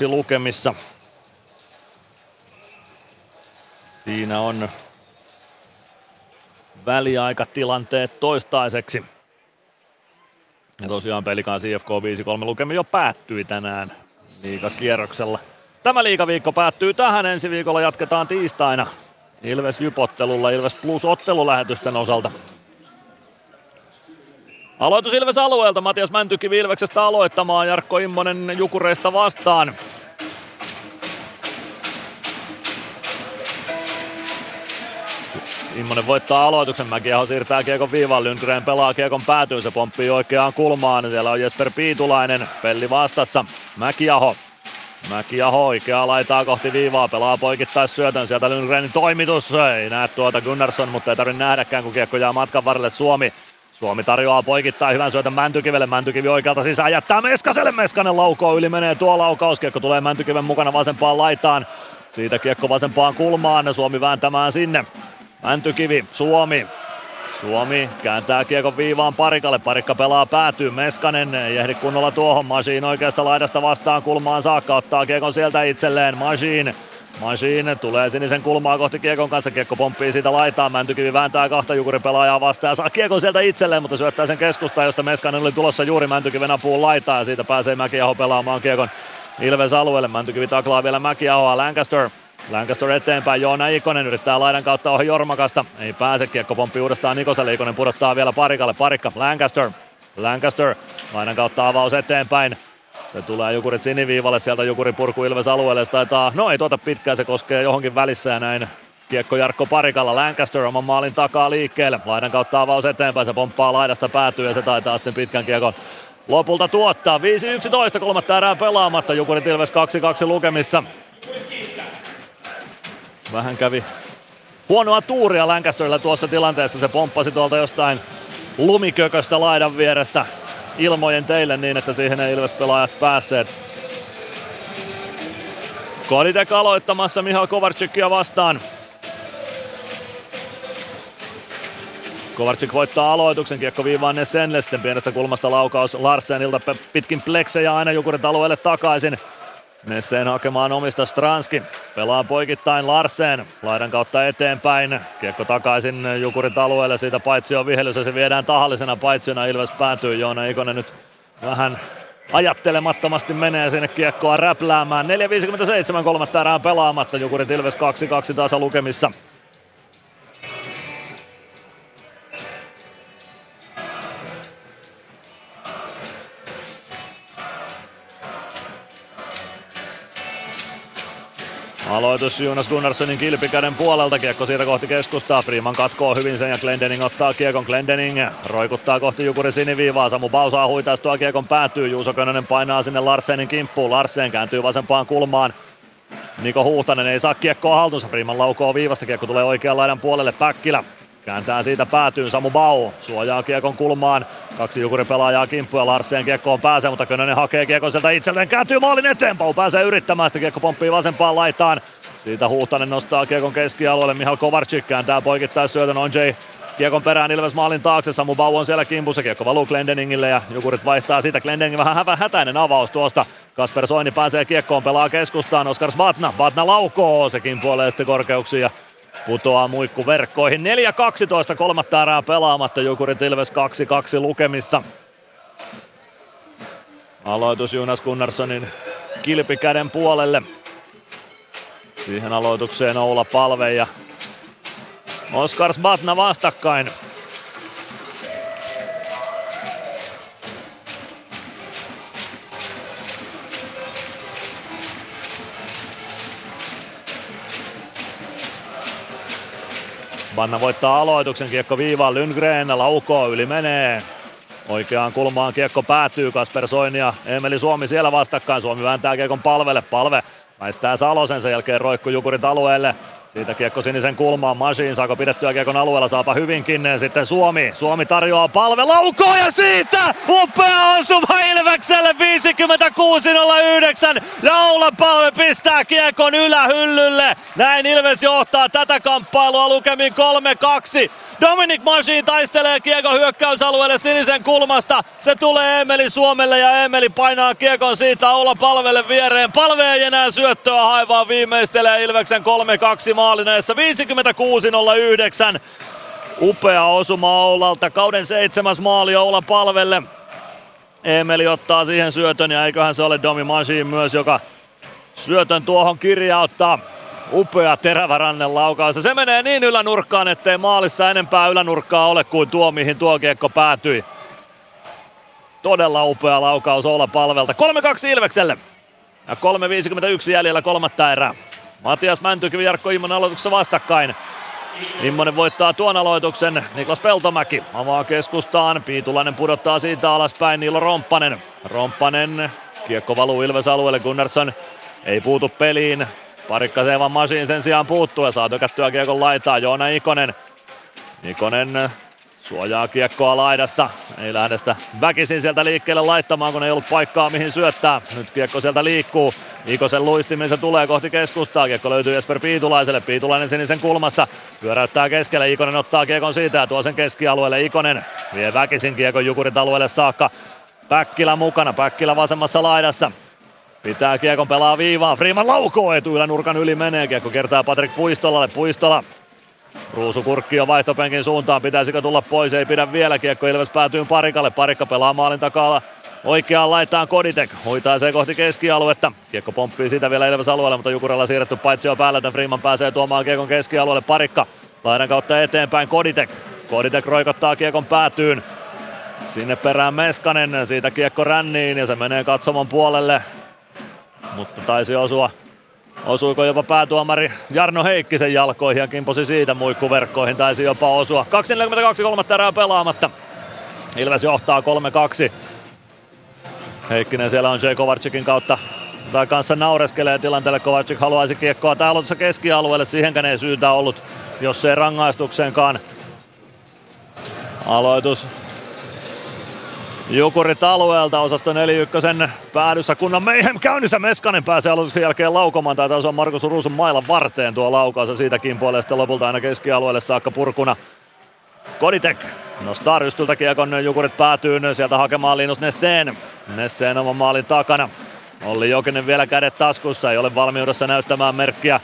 1-2 lukemissa. Siinä on väliaikatilanteet toistaiseksi. Ja tosiaan pelikaan CFK 5-3 lukemi jo päättyi tänään liigakierroksella. Tämä liigaviikko päättyy tähän. Ensi viikolla jatketaan tiistaina Ilves Jypottelulla Ilves Plus ottelulähetysten osalta. Aloitus Ilves alueelta. Matias Mäntykivi Ilveksestä aloittamaan. Jarkko Immonen Jukureista vastaan. Immonen voittaa aloituksen. Mäkiaho siirtää kiekon viivan. Lundgren pelaa kiekon päätyyn. Se pomppii oikeaan kulmaan. Siellä on Jesper Piitulainen. Pelli vastassa. Mäkiaho. Mäkiaho oikeaa laitaa kohti viivaa. Pelaa poikittais syötön. Sieltä Lundgrenin toimitus. Ei näe tuota Gunnarsson, mutta ei tarvitse nähdäkään, kun kiekko jää matkan varrelle Suomi. Suomi tarjoaa poikittaa hyvän syötön Mäntykivelle. Mäntykivi oikealta sisään jättää Meskaselle. Meskanen laukoo yli menee tuo laukaus. Kiekko tulee Mäntykiven mukana vasempaan laitaan. Siitä kiekko vasempaan kulmaan. Suomi vääntämään sinne. Mäntykivi, Suomi. Suomi kääntää kiekon viivaan parikalle. Parikka pelaa päätyy. Meskanen ei ehdi kunnolla tuohon. Masiin oikeasta laidasta vastaan kulmaan saakka. Ottaa kiekon sieltä itselleen. Masiin. Masiin tulee sinisen kulmaa kohti kiekon kanssa. Kiekko pomppii siitä laitaan. Mäntykivi vääntää kahta jukuripelaajaa vastaan ja saa kiekon sieltä itselleen, mutta syöttää sen keskustaan, josta Meskanen oli tulossa juuri Mäntykiven apuun laitaan. Ja siitä pääsee Mäkiaho pelaamaan kiekon Ilves alueelle. Mäntykivi taklaa vielä Mäkiahoa. Lancaster Lancaster eteenpäin, Joona Ikonen yrittää laidan kautta ohi Jormakasta. Ei pääse, kiekko pomppii uudestaan Nikoselle, Ikonen pudottaa vielä parikalle, parikka, Lancaster. Lancaster, laidan kautta avaus eteenpäin. Se tulee Jukurit siniviivalle, sieltä Jukuri purku Ilves alueelle, se taitaa, no ei tuota pitkään, se koskee johonkin välissä ja näin Kiekko Jarkko Parikalla, Lancaster oman maalin takaa liikkeelle. Laidan kautta avaus eteenpäin, se pomppaa laidasta päätyy ja se taitaa sitten pitkän kiekon lopulta tuottaa. 5-11, kolmatta erää pelaamatta, Jukurit Ilves 2-2 lukemissa. Vähän kävi huonoa tuuria Lancasterilla tuossa tilanteessa. Se pomppasi tuolta jostain lumikököstä laidan vierestä ilmojen teille niin, että siihen ei Ilves-pelaajat päässeet. Koditek aloittamassa Mihal Kovarczykia vastaan. Kovarczyk voittaa aloituksen, kiekko viivaan Nessenle, sitten pienestä kulmasta laukaus Larsenilta pitkin pleksejä aina Jukurit alueelle takaisin. Nesseen hakemaan omista Stranski. Pelaa poikittain Larsen. Laidan kautta eteenpäin. Kiekko takaisin Jukurit alueelle. Siitä paitsi on vihellys se viedään tahallisena paitsiona. Ilves päätyy. Joona Ikonen nyt vähän ajattelemattomasti menee sinne kiekkoa räpläämään. 4.57 kolmatta erää pelaamatta. Jukurit Ilves 2-2 tasa lukemissa. Aloitus Jonas Gunnarssonin kilpikäden puolelta. Kiekko siitä kohti keskustaa. Freeman katkoo hyvin sen ja Glendening ottaa kiekon. Glendening roikuttaa kohti Jukuri siniviivaa. Samu Bausaa huitaistua kiekon päätyy. Juuso Könönen painaa sinne Larsenin kimppuun. Larsen kääntyy vasempaan kulmaan. Niko Huhtanen ei saa kiekkoa haltuunsa. Freeman laukoo viivasta. Kiekko tulee oikean laidan puolelle. Päkkilä Kääntää siitä päätyyn Samu Bau, suojaa kiekon kulmaan. Kaksi Jukurin pelaajaa kimppuja, Larsen kiekkoon pääsee, mutta Könönen hakee kiekon sieltä itselleen, kääntyy maalin eteen, Bau pääsee yrittämään, sitä kiekko pomppii vasempaan laitaan. Siitä Huhtanen nostaa kiekon keskialueelle, Mihal Kovarczyk kääntää poikittais syötön, on J. Kiekon perään Ilves maalin taakse, Samu Bau on siellä kimpussa, kiekko valuu Glendeningille ja Jukurit vaihtaa siitä. Glendening vähän hävä, hätäinen avaus tuosta. Kasper Soini pääsee kiekkoon, pelaa keskustaan, Oskar Batna, Batna laukoo, se kimpuilee sitten korkeuksiin ja putoaa muikku verkkoihin. 4-12, kolmatta erää pelaamatta, Jukurit Ilves 2-2 lukemissa. Aloitus Jonas Gunnarssonin kilpikäden puolelle. Siihen aloitukseen Oula Palve ja Oskar Batna vastakkain. Vanna voittaa aloituksen, kiekko viivaan Lundgren, laukoo, yli menee. Oikeaan kulmaan kiekko päätyy, Kasper Soini ja Emeli Suomi siellä vastakkain. Suomi vääntää kiekon palvelle, palve väistää Salosen, sen jälkeen roikku Jukurit alueelle. Siitä kiekko sinisen kulmaan, Masiin saako pidettyä kiekon alueella, saapa hyvinkin. Sitten Suomi, Suomi tarjoaa palve, laukoo ja siitä upea osuma Ilvekselle 56.09. Ja Oula Palve pistää kiekon ylähyllylle. Näin Ilves johtaa tätä kamppailua lukemin 3-2. Dominic Machine taistelee kiekon hyökkäysalueelle sinisen kulmasta. Se tulee Emeli Suomelle ja Emeli painaa kiekon siitä Oula Palvelle viereen. Palve ei enää syöttöä haivaa viimeistelee Ilveksen 3-2 maalineessa 56-09. Upea osuma Oulalta, kauden seitsemäs maali Oula Palvelle. Emeli ottaa siihen syötön ja eiköhän se ole Domi Machine myös, joka syötön tuohon kirjauttaa. Upea terävä rannen laukaus. Se menee niin ylänurkkaan, ettei maalissa enempää ylänurkkaa ole kuin tuo, mihin tuo kiekko päätyi. Todella upea laukaus Oula Palvelta. 3-2 Ilvekselle. Ja 3.51 jäljellä kolmatta erää. Matias Mäntykivi Jarkko Immonen aloituksessa vastakkain. Immonen voittaa tuon aloituksen. Niklas Peltomäki avaa keskustaan. Piitulainen pudottaa siitä alaspäin. Niilo Romppanen. Romppanen. Kiekko valuu Ilves alueelle. Gunnarsson ei puutu peliin. Parikka Seevan Masiin sen sijaan puuttuu ja saa tökättyä kiekon laitaa. Joona Ikonen. Ikonen suojaa kiekkoa laidassa. Ei lähde sitä väkisin sieltä liikkeelle laittamaan, kun ei ollut paikkaa mihin syöttää. Nyt kiekko sieltä liikkuu. Ikosen luistimin se tulee kohti keskustaa. Kiekko löytyy Jesper Piitulaiselle. Piitulainen sinisen kulmassa. Pyöräyttää keskelle. Ikonen ottaa kiekon siitä ja tuo sen keskialueelle. Ikonen vie väkisin kiekon Jukurit alueelle saakka. Päkkilä mukana. Päkkilä vasemmassa laidassa. Pitää kiekon pelaa viivaan. Freeman laukoo etuilla nurkan yli menee. Kiekko kertaa Patrik Puistolalle. Puistola Ruusu kurkki on vaihtopenkin suuntaan, pitäisikö tulla pois, ei pidä vielä, kiekko Ilves päätyy parikalle, parikka pelaa maalin takaa Oikeaan laitaan Koditek, hoitaa se kohti keskialuetta. Kiekko pomppii siitä vielä Ilves alueelle, mutta Jukurella siirretty paitsi on päällä, että Freeman pääsee tuomaan kiekon keskialueelle. Parikka laidan kautta eteenpäin Koditek. Koditek roikottaa kiekon päätyyn. Sinne perään Meskanen, siitä kiekko ränniin ja se menee katsomon puolelle. Mutta taisi osua Osuiko jopa päätuomari Jarno Heikkisen jalkoihin ja kimposi siitä muikkuverkkoihin, taisi jopa osua. 2.42 kolmatta erää pelaamatta. Ilves johtaa 3-2. Heikkinen siellä on Jay Kovarczykin kautta tai kanssa naureskelee tilanteelle. Kovacic haluaisi kiekkoa täällä keskialueelle, siihenkään ei syytä ollut, jos ei rangaistukseenkaan. Aloitus Jukurit alueelta osasto 41 päädyssä kunnan meihem käynnissä. Meskanen pääsee aloituksen jälkeen laukomaan. Taitaa on Markus Ruusun mailan varteen tuo laukaus ja siitä kimpoilee sitten lopulta aina keskialueelle saakka purkuna. Koditek nostaa rystyltä kiekon, Jukurit päätyy sieltä hakemaan Linus Nesseen. Nesseen oman maalin takana. Olli Jokinen vielä kädet taskussa, ei ole valmiudessa näyttämään merkkiä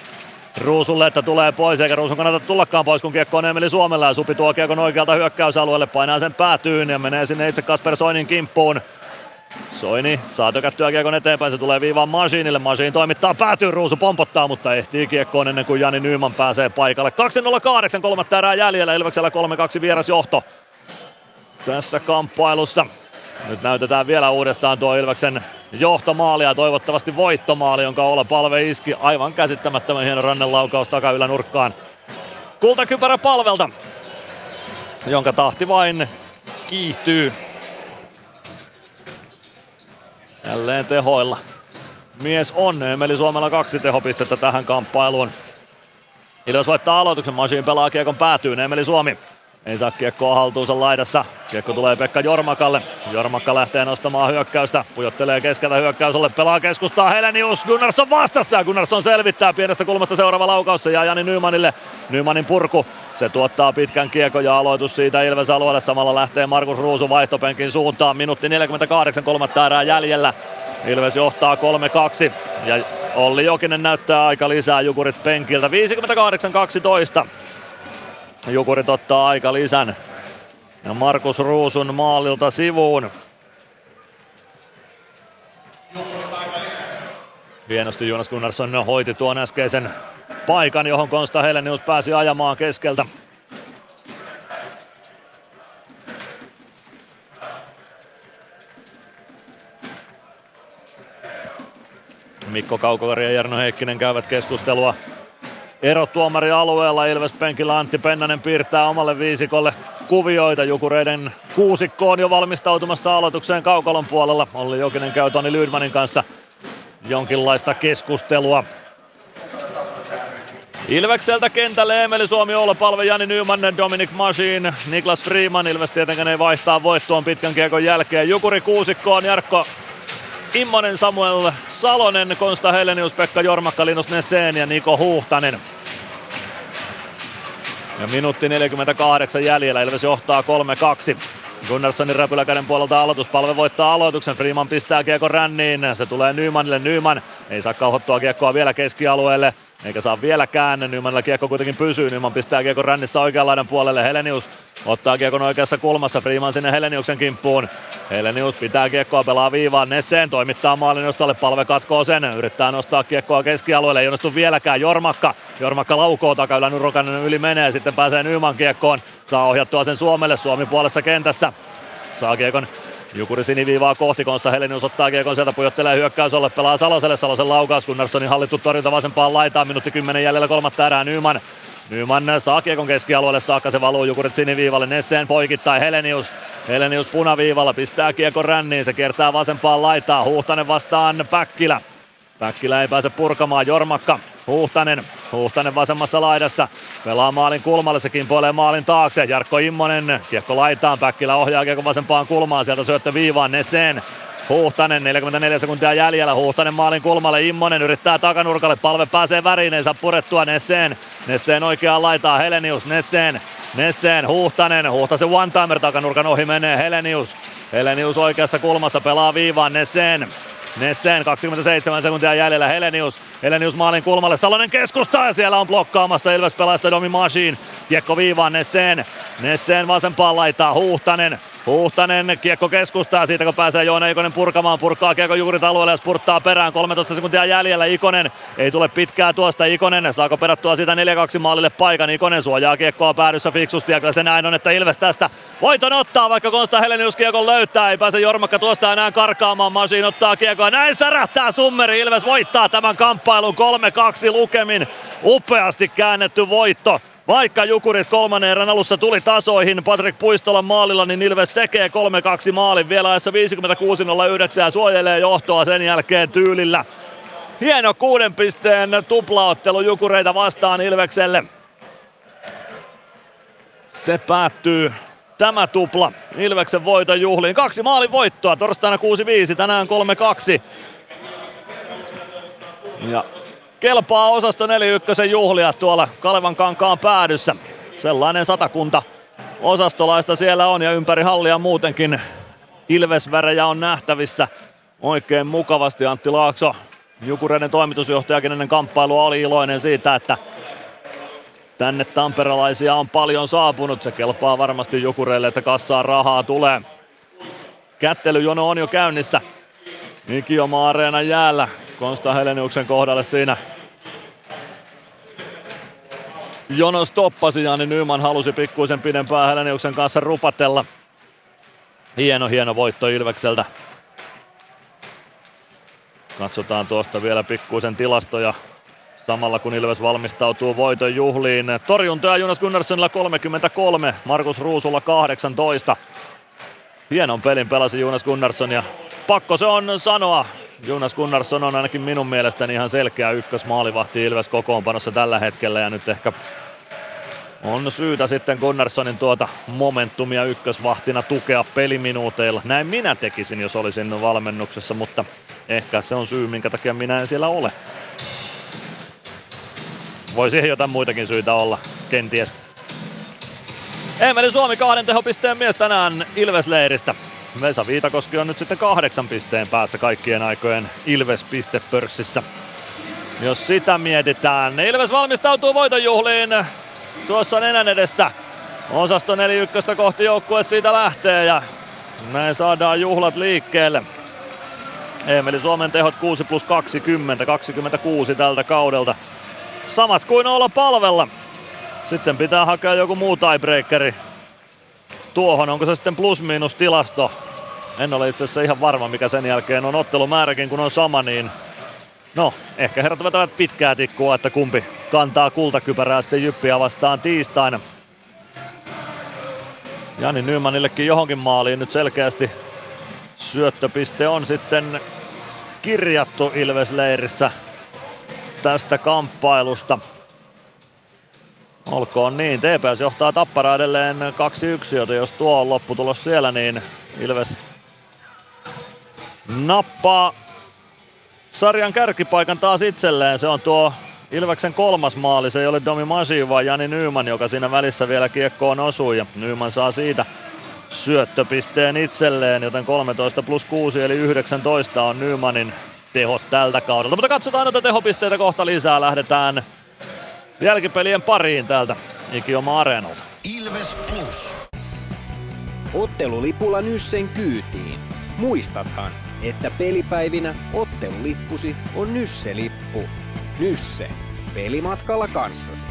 Ruusulle, että tulee pois, eikä Ruusun kannata tullakaan pois, kun kiekko on Emeli Suomella ja Supi tuo kiekon oikealta hyökkäysalueelle, painaa sen päätyyn ja menee sinne itse Kasper Soinin kimppuun. Soini saa tökättyä kiekon eteenpäin, se tulee viivaan Masiinille. Masiin toimittaa päätyyn, Ruusu pompottaa, mutta ehtii kiekkoon ennen kuin Jani Nyyman pääsee paikalle. 2.08, kolmatta erää jäljellä, Ilveksellä 3-2 vierasjohto tässä kamppailussa. Nyt näytetään vielä uudestaan tuo Ilveksen johtomaali ja toivottavasti voittomaali, jonka Ola Palve iski. Aivan käsittämättömän hieno rannenlaukaus takaylänurkkaan. Kultakypärä palvelta, jonka tahti vain kiihtyy. Jälleen tehoilla. Mies on, Emeli Suomella kaksi tehopistettä tähän kamppailuun. Ilves voittaa aloituksen, Masiin pelaa kiekon päätyyn, Emeli Suomi Ei saa kiekkoa haltuunsa laidassa. Kiekko tulee Pekka Jormakalle. Jormakka lähtee nostamaan hyökkäystä. Pujottelee keskellä hyökkäysolle. Pelaa keskustaa Helenius. Gunnarsson vastassa Gunnarsson selvittää pienestä kulmasta seuraava laukaus. Se jää Jani Nymanille. Nymanin purku. Se tuottaa pitkän kiekon ja aloitus siitä Ilves alueelle. Samalla lähtee Markus Ruusu vaihtopenkin suuntaan. Minuutti 48 kolmatta erää jäljellä. Ilves johtaa 3-2 ja Olli Jokinen näyttää aika lisää Jukurit penkiltä. 58-12. Jukurit ottaa aika lisän. Ja Markus Ruusun maalilta sivuun. Hienosti Jonas Gunnarsson hoiti tuon äskeisen paikan, johon Konsta Helenius pääsi ajamaan keskeltä. Mikko Kaukokari ja Jarno Heikkinen käyvät keskustelua erotuomari alueella. Ilves penkillä Antti Pennanen piirtää omalle viisikolle kuvioita. Jukureiden kuusikko on jo valmistautumassa aloitukseen Kaukalon puolella. Olli Jokinen käy Toni Lydmanin kanssa jonkinlaista keskustelua. Ilvekseltä kentälle Emeli Suomi Palve, Jani Nyman, Dominic Machine, Niklas Freeman. Ilves tietenkään ei vaihtaa voittoon pitkän kiekon jälkeen. Jukuri kuusikkoon Jarkko Immonen, Samuel Salonen, Konsta Helenius, Pekka Jormakka, Linus Nesseen ja Niko Huhtanen. Ja minuutti 48 jäljellä, Ilves johtaa 3-2. Gunnarssonin räpyläkäden puolelta aloituspalve voittaa aloituksen. Freeman pistää kiekko ränniin. Se tulee Nymanille. Nyman ei saa kauhottua kiekkoa vielä keskialueelle. Eikä saa vieläkään. Nymanilla kiekko kuitenkin pysyy. Nyman pistää kiekko rännissä oikean laidan puolelle. Helenius ottaa kiekon oikeassa kulmassa. Freeman sinne Heleniuksen kimppuun. Helenius pitää kiekkoa, pelaa viivaan. Nesseen toimittaa maalin nostalle. Palve katkoo sen. Yrittää nostaa kiekkoa keskialueelle. Ei onnistu vieläkään. Jormakka. Jormakka laukoo takaylä. Nurokainen yli menee. Sitten pääsee Nyman kiekkoon. Saa ohjattua sen Suomelle. Suomi puolessa kentässä. Saa kiekon Jukuri siniviivaa kohti, Konsta Helenius ottaa kiekon sieltä, pujottelee hyökkäysolle, pelaa Saloselle, Salosen laukaus, Gunnarssonin hallittu torjunta vasempaan laitaan, minuutti 10 jäljellä kolmatta erää, Nyman Nyman saa kiekon keskialueelle saakka, se valuu Jukurit siniviivalle, Nesseen poikittaa Helenius. Helenius punaviivalla pistää kiekon ränniin, se kiertää vasempaan laitaan, Huhtanen vastaan Päkkilä. Päkkilä ei pääse purkamaan, Jormakka, Huhtanen, Huhtanen vasemmassa laidassa, pelaa maalin kulmalle, se kimpoilee maalin taakse, Jarkko Immonen, kiekko laitaan, Päkkilä ohjaa kiekko vasempaan kulmaan, sieltä syöttö viivaan, Neseen, Huhtanen, 44 sekuntia jäljellä, Huhtanen maalin kulmalle, Immonen yrittää takanurkalle, palve pääsee väriin, ei saa purettua Nesseen, Nesseen oikeaan laitaa, Helenius, Nesseen, Nesseen, Huhtanen, Huhtasen one-timer takanurkan ohi menee, Helenius, Helenius oikeassa kulmassa pelaa viivaan, Nesseen, Nessen 27 sekuntia jäljellä Helenius. Helenius maalin kulmalle. Salonen keskustaa ja siellä on blokkaamassa Ilves pelaista Domi Machine. Kiekko viivaan Nessen. Nessen vasempaan laittaa Huhtanen. Huhtanen kiekko keskustaa siitä kun pääsee Joona Ikonen purkamaan, purkaa kiekko juuri alueelle ja spurttaa perään. 13 sekuntia jäljellä. Ikonen ei tule pitkää tuosta. Ikonen, saako perättyä siitä 4-2 maalille paikan, Ikonen suojaa kiekkoa päädyssä fiksusti ja kyllä se näin on, että Ilves tästä voiton ottaa, vaikka Konsta Helenius kiekon löytää, ei pääse Jormakka tuosta enää karkaamaan, Masin ottaa kiekkoa, näin särähtää Summeri, Ilves voittaa tämän kamppailun 3-2 lukemin, upeasti käännetty voitto vaikka Jukurit kolmannen erän alussa tuli tasoihin Patrick Puistolan maalilla, niin Ilves tekee 3-2 maalin vielä ajassa 56-09 ja suojelee johtoa sen jälkeen tyylillä. Hieno kuuden pisteen tuplaottelu Jukureita vastaan Ilvekselle. Se päättyy tämä tupla Ilveksen voiton juhliin. Kaksi maalin voittoa, torstaina 6-5, tänään 3-2. Ja kelpaa osasto 41 juhlia tuolla Kalevan kankaan päädyssä. Sellainen satakunta osastolaista siellä on ja ympäri hallia muutenkin Ilvesvärejä on nähtävissä oikein mukavasti. Antti Laakso, Jukureiden toimitusjohtajakin ennen kamppailua oli iloinen siitä, että tänne tamperelaisia on paljon saapunut. Se kelpaa varmasti Jukureille, että kassaan rahaa tulee. Kättelyjono on jo käynnissä. Ikioma Areena jäällä Konsta Heleniuksen kohdalle siinä. Jono stoppasi, Jani Nyman halusi pikkuisen pidempään Heleniuksen kanssa rupatella. Hieno, hieno voitto Ilvekseltä. Katsotaan tuosta vielä pikkuisen tilastoja samalla kun Ilves valmistautuu voiton juhliin. Torjuntoja Jonas Gunnarssonilla 33, Markus Ruusulla 18. Hienon pelin pelasi Jonas Gunnarsson ja pakko se on sanoa, Jonas Gunnarsson on ainakin minun mielestäni ihan selkeä ykkösmaalivahti Ilves kokoonpanossa tällä hetkellä ja nyt ehkä on syytä sitten Gunnarssonin tuota momentumia ykkösvahtina tukea peliminuuteilla. Näin minä tekisin, jos olisin valmennuksessa, mutta ehkä se on syy, minkä takia minä en siellä ole. Voi siihen jotain muitakin syitä olla, kenties. Emeli Suomi kahden tehopisteen mies tänään Ilvesleiristä. Vesa Viitakoski on nyt sitten kahdeksan pisteen päässä kaikkien aikojen Ilves-pistepörssissä. Jos sitä mietitään, niin Ilves valmistautuu voitonjuhliin tuossa nenän edessä. Osasto 4-1 kohti joukkue siitä lähtee ja näin saadaan juhlat liikkeelle. Emeli Suomen tehot 6 plus 20, 26 tältä kaudelta. Samat kuin olla palvella. Sitten pitää hakea joku muu tiebreakeri tuohon. Onko se sitten plus-miinus tilasto? En ole itse asiassa ihan varma, mikä sen jälkeen on ottelumääräkin, kun on sama, niin No, ehkä herrat vetävät pitkää tikkua, että kumpi kantaa kultakypärää sitten Jyppiä vastaan tiistaina. Jani Nymanillekin johonkin maaliin nyt selkeästi syöttöpiste on sitten kirjattu Ilvesleirissä tästä kamppailusta. Olkoon niin, TPS johtaa Tappara edelleen 2-1, joten jos tuo on lopputulos siellä, niin Ilves nappaa sarjan kärkipaikan taas itselleen. Se on tuo Ilveksen kolmas maali. Se ei ole Domi Masi, vaan Jani Nyyman, joka siinä välissä vielä kiekkoon osui. Ja Nyyman saa siitä syöttöpisteen itselleen, joten 13 plus 6 eli 19 on Nymanin tehot tältä kaudelta. Mutta katsotaan noita tehopisteitä kohta lisää. Lähdetään jälkipelien pariin täältä Ikioma Areenalta. Ilves Plus. Ottelulipulla Nyssen kyytiin. Muistathan, että pelipäivinä ottelulippusi on Nysse-lippu. Nysse. Pelimatkalla kanssasi.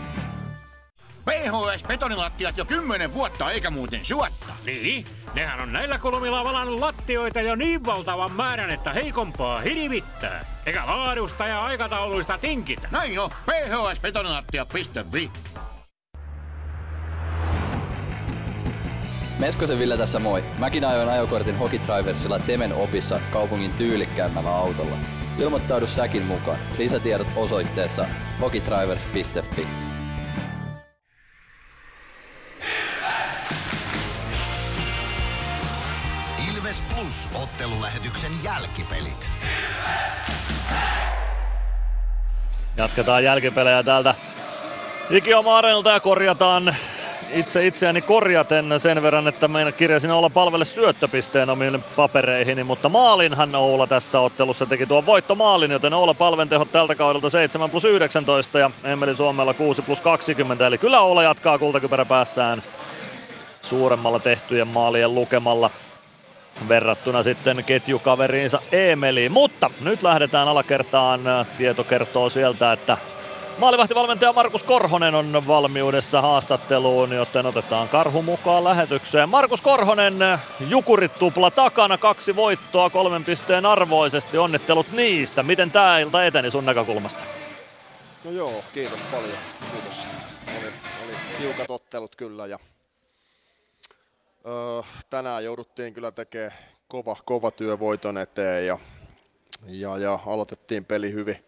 PHS betonilattiat jo kymmenen vuotta eikä muuten suotta. Niin, nehän on näillä kolmilla valannut lattioita jo niin valtavan määrän, että heikompaa hirvittää. Eikä laadusta ja aikatauluista tinkitä. Näin on, phsbetonilattia.fi. Meskosen Ville tässä moi. Mäkin ajoin ajokortin Hokitriversilla Temen opissa kaupungin tyylikkäämmällä autolla. Ilmoittaudu säkin mukaan. Lisätiedot osoitteessa hokitrivers.fi. Plus ottelulähetyksen jälkipelit. Jatketaan jälkipelejä täältä Ikioma Areenalta ja korjataan itse itseäni korjaten sen verran, että meidän kirjasin olla palvelle syöttöpisteen omille papereihini, mutta maalinhan Oula tässä ottelussa teki tuon voittomaalin, joten Oula palven tehot tältä kaudelta 7 plus 19 ja Emeli Suomella 6 plus 20, eli kyllä Oula jatkaa kultakypärä päässään suuremmalla tehtyjen maalien lukemalla verrattuna sitten ketjukaveriinsa Emeliin. Mutta nyt lähdetään alakertaan. Tieto kertoo sieltä, että Maalivahtivalmentaja Markus Korhonen on valmiudessa haastatteluun, joten otetaan Karhu mukaan lähetykseen. Markus Korhonen, Jukurit tupla takana, kaksi voittoa kolmen pisteen arvoisesti. Onnittelut niistä. Miten tämä ilta eteni sun näkökulmasta? No joo, kiitos paljon. Kiitos. Oli, oli tiukat ottelut kyllä ja öö, tänään jouduttiin kyllä tekemään kova, kova työ voiton eteen ja, ja, ja aloitettiin peli hyvin,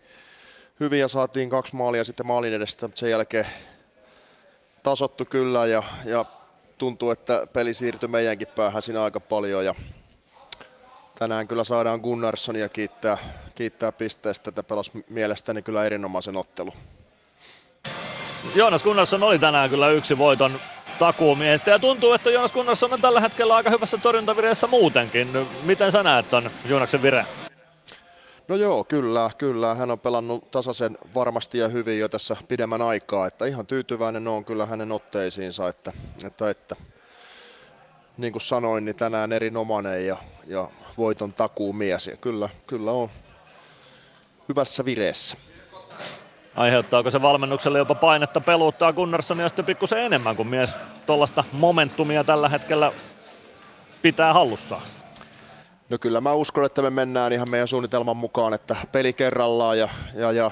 hyvin ja saatiin kaksi maalia sitten maalin edestä, mutta sen jälkeen tasottu kyllä ja, ja tuntuu, että peli siirtyi meidänkin päähän siinä aika paljon ja tänään kyllä saadaan Gunnarssonia kiittää, kiittää pisteestä, että pelasi mielestäni kyllä erinomaisen ottelu. Joonas Gunnarsson oli tänään kyllä yksi voiton takuumiestä ja tuntuu, että Joonas Gunnarsson on tällä hetkellä aika hyvässä torjuntavireessä muutenkin. Miten sä näet ton Joonaksen vire? No joo, kyllä, kyllä. Hän on pelannut tasaisen varmasti ja hyvin jo tässä pidemmän aikaa, että ihan tyytyväinen on kyllä hänen otteisiinsa, että, että, että niin kuin sanoin, niin tänään erinomainen ja, ja voiton takuumies ja kyllä, kyllä on hyvässä vireessä. Aiheuttaako se valmennukselle jopa painetta peluuttaa Gunnarssonia sitten pikkusen enemmän, kun mies tuollaista momentumia tällä hetkellä pitää hallussaan? No kyllä mä uskon, että me mennään ihan meidän suunnitelman mukaan, että peli kerrallaan ja, ja, ja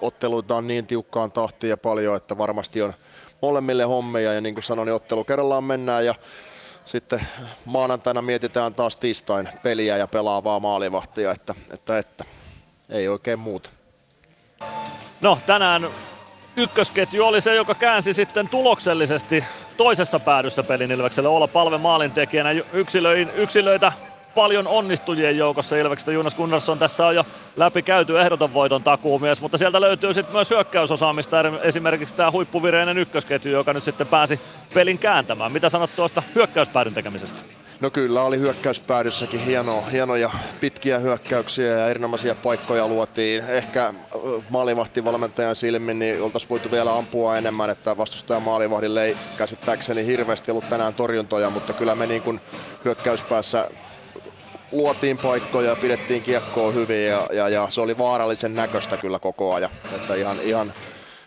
otteluita on niin tiukkaan tahtiin ja paljon, että varmasti on molemmille hommia ja niin kuin sanoin, niin ottelu kerrallaan mennään ja sitten maanantaina mietitään taas tiistain peliä ja pelaavaa maalivahtia, että, että, että ei oikein muuta. No tänään ykkösketju oli se, joka käänsi sitten tuloksellisesti toisessa päädyssä pelin Ilvekselle olla palve maalintekijänä. Yksilöin, yksilöitä paljon onnistujien joukossa Ilveksestä. Jonas Gunnarsson tässä on jo läpi käyty ehdoton voiton takuumies, mutta sieltä löytyy sitten myös hyökkäysosaamista, esimerkiksi tämä huippuvireinen ykkösketju, joka nyt sitten pääsi pelin kääntämään. Mitä sanot tuosta hyökkäyspäädyn tekemisestä? No kyllä, oli hyökkäyspäädyssäkin hieno, hienoja pitkiä hyökkäyksiä ja erinomaisia paikkoja luotiin. Ehkä maalivahtivalmentajan silmin niin oltaisiin voitu vielä ampua enemmän, että vastustajan maalivahdille ei käsittääkseni hirveästi ollut tänään torjuntoja, mutta kyllä me niin kuin hyökkäyspäässä luotiin paikkoja ja pidettiin kiekkoa hyvin ja, ja, ja, se oli vaarallisen näköistä kyllä koko ajan. Että ihan, ihan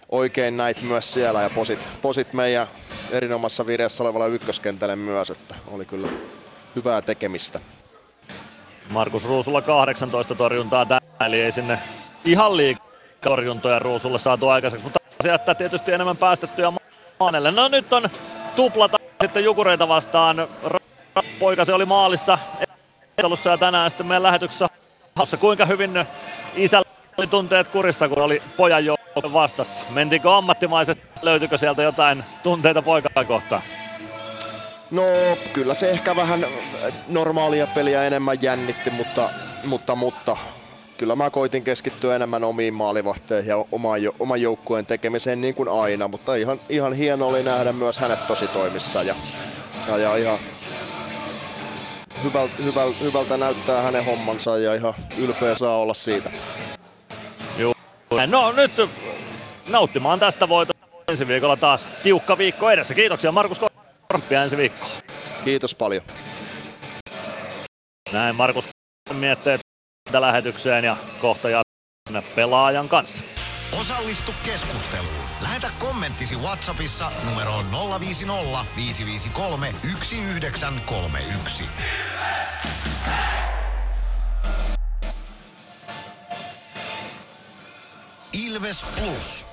oikein näit myös siellä ja posit, posit meidän erinomassa vireessä olevalla ykköskentälle myös, että oli kyllä hyvää tekemistä. Markus Ruusulla 18 torjuntaa täällä, eli ei sinne ihan liikaa torjuntoja Ruusulle saatu aikaiseksi, mutta se jättää tietysti enemmän päästettyjä maanelle. No nyt on tuplata sitten Jukureita vastaan. Poika se oli maalissa ottelussa ja tänään sitten meidän lähetyksessä kuinka hyvin isällä oli tunteet kurissa, kun oli pojan joukko vastassa. Mentiinkö ammattimaiset, löytyykö sieltä jotain tunteita poikaa kohtaan? No kyllä se ehkä vähän normaalia peliä enemmän jännitti, mutta, mutta, mutta kyllä mä koitin keskittyä enemmän omiin maalivahteihin ja oman, oman joukkueen tekemiseen niin kuin aina, mutta ihan, ihan hieno oli nähdä myös hänet tosi toimissa ja, ja, ja ihan hyväl, hyväl, hyvältä näyttää hänen hommansa ja ihan ylpeä saa olla siitä. Joo. No nyt nauttimaan tästä voitosta ensi viikolla taas tiukka viikko edessä. Kiitoksia Markus Korppia ensi viikko. Kiitos paljon. Näin Markus miettii sitä lähetykseen ja kohta jatkaa pelaajan kanssa. Osallistu keskusteluun. Lähetä kommenttisi Whatsappissa numeroon 050 553 1931. Ilves Plus.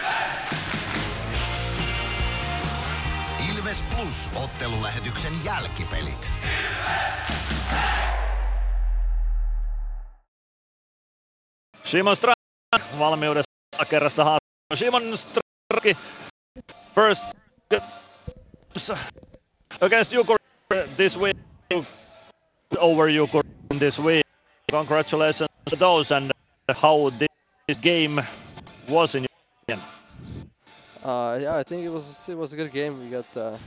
Plus ottelulähetyksen jälkipelit. Simon Strand valmiudessa kerrassa haastaa. Simon Strand first against Jukuri this week over Jukuri this week. Congratulations to those and how this game was in your opinion. Uh, yeah, I think it was it was a good game. We got uh,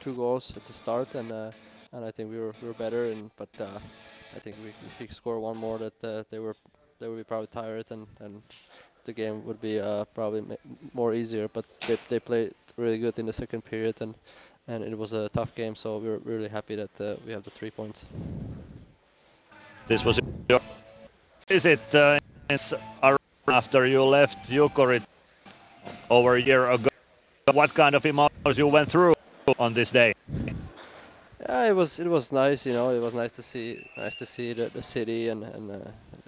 two, goals at the start, and uh, and I think we were we were better. And but uh, I think we, if we score one more, that uh, they were they would be probably tired, and, and the game would be uh, probably more easier. But they they played really good in the second period, and and it was a tough game. So we were really happy that we have the three points. This was your visit after you left Jukurit over a year ago. What kind of emotions you went through on this day? Yeah, it was it was nice. You know, it was nice to see nice to see the, the city and and uh,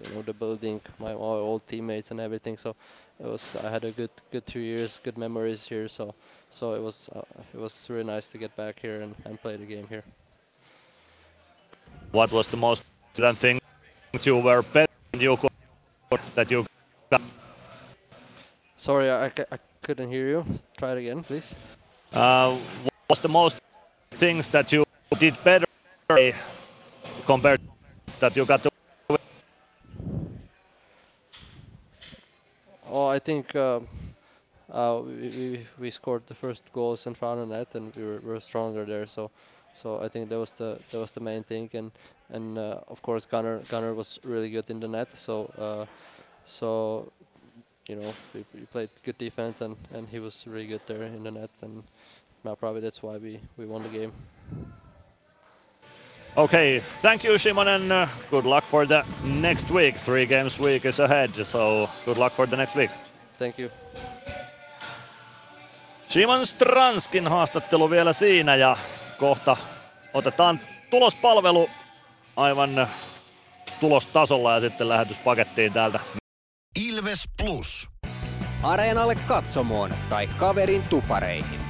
you know the building, my, my old teammates and everything. So it was I had a good good two years, good memories here. So so it was uh, it was really nice to get back here and, and play the game here. What was the most important thing you were better you that you got? Sorry, I, I couldn't hear you. Try it again, please. Uh, was the most things that you did better compared that you got to Oh, I think uh, uh, we, we, scored the first goals in front of net, and we were, we were stronger there. So so I think that was the that was the main thing, and and uh, of course Gunnar Gunnar was really good in the net. So uh, so you know we, we played good defense, and and he was really good there in the net, and now probably that's why we we won the game. Okay, thank you Shimonen. Uh, good luck for the next week. Three games week is ahead, so good luck for the next week. Thank you. Simon Stranskin haastattelu vielä siinä ja kohta otetaan tulospalvelu aivan tulostasolla ja sitten lähetys pakettiin täältä. Ilves Plus. Areenalle katsomoon tai kaverin tupareihin.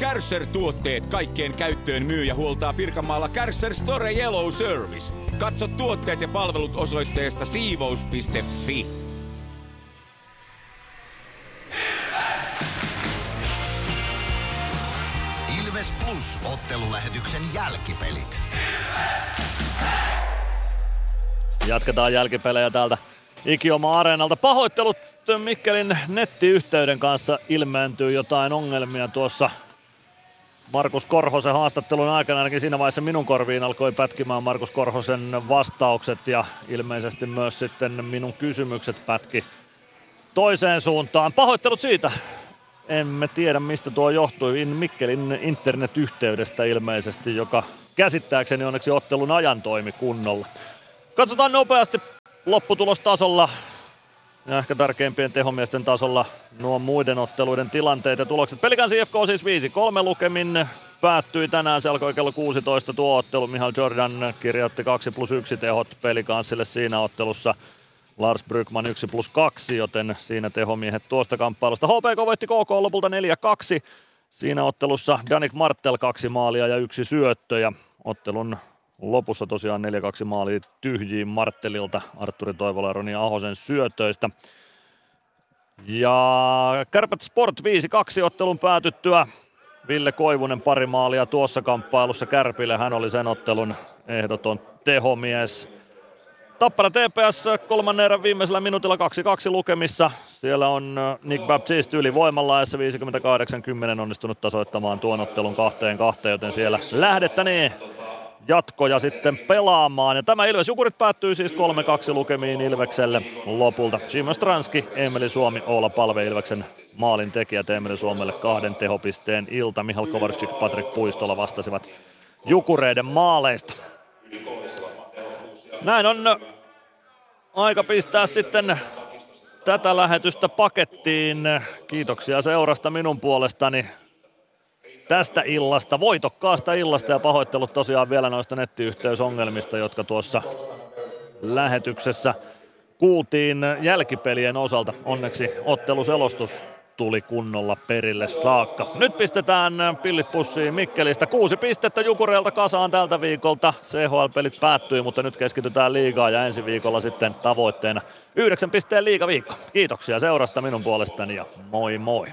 Kärsser-tuotteet kaikkeen käyttöön myy ja huoltaa Pirkanmaalla Kärsser Store Yellow Service. Katso tuotteet ja palvelut osoitteesta siivous.fi. Ilves Plus ottelulähetyksen jälkipelit. Jatketaan jälkipelejä täältä Ikioma Areenalta. Pahoittelut Mikkelin nettiyhteyden kanssa ilmeentyy jotain ongelmia tuossa Markus Korhosen haastattelun aikana, ainakin siinä vaiheessa minun korviin alkoi pätkimään Markus Korhosen vastaukset ja ilmeisesti myös sitten minun kysymykset pätki toiseen suuntaan. Pahoittelut siitä. Emme tiedä mistä tuo johtui. Mikkelin internetyhteydestä ilmeisesti, joka käsittääkseni onneksi ottelun ajan toimi kunnolla. Katsotaan nopeasti lopputulostasolla ja ehkä tärkeimpien tehomiesten tasolla nuo muiden otteluiden tilanteet ja tulokset. Pelikansi IFK siis 5-3 lukemin päättyi tänään. Se alkoi kello 16 tuo ottelu. Mihail Jordan kirjoitti 2 plus 1 tehot pelikanssille siinä ottelussa. Lars Brygman 1 plus 2, joten siinä tehomiehet tuosta kamppailusta. HPK voitti KK lopulta 4-2. Siinä ottelussa Danik Martel kaksi maalia ja yksi syöttö ja ottelun lopussa tosiaan 4-2 maali tyhjiin Marttelilta, Arturi Toivola ja Roni Ahosen syötöistä. Ja Kärpät Sport 5-2 ottelun päätyttyä. Ville Koivunen pari maalia tuossa kamppailussa Kärpille. Hän oli sen ottelun ehdoton tehomies. Tappara TPS kolmannen erän viimeisellä minuutilla 2-2 lukemissa. Siellä on Nick Baptiste ylivoimalla ja 58-10 onnistunut tasoittamaan tuon ottelun kahteen kahteen, joten siellä lähdettäneen jatkoja sitten pelaamaan. Ja tämä Ilves Jukurit päättyy siis 3-2 lukemiin Ilvekselle lopulta. Jimmy Stranski, Emeli Suomi, Oula Palve Ilveksen maalin tekijät Emeli Suomelle kahden tehopisteen ilta. Mihal Kovarczyk, Patrik Puistola vastasivat Jukureiden maaleista. Näin on aika pistää sitten tätä lähetystä pakettiin. Kiitoksia seurasta minun puolestani tästä illasta, voitokkaasta illasta ja pahoittelut tosiaan vielä noista nettiyhteysongelmista, jotka tuossa lähetyksessä kuultiin jälkipelien osalta. Onneksi otteluselostus tuli kunnolla perille saakka. Nyt pistetään pillit pussiin Mikkelistä. Kuusi pistettä Jukureelta kasaan tältä viikolta. CHL-pelit päättyi, mutta nyt keskitytään liigaa ja ensi viikolla sitten tavoitteena yhdeksän pisteen liigaviikko. Kiitoksia seurasta minun puolestani ja moi moi.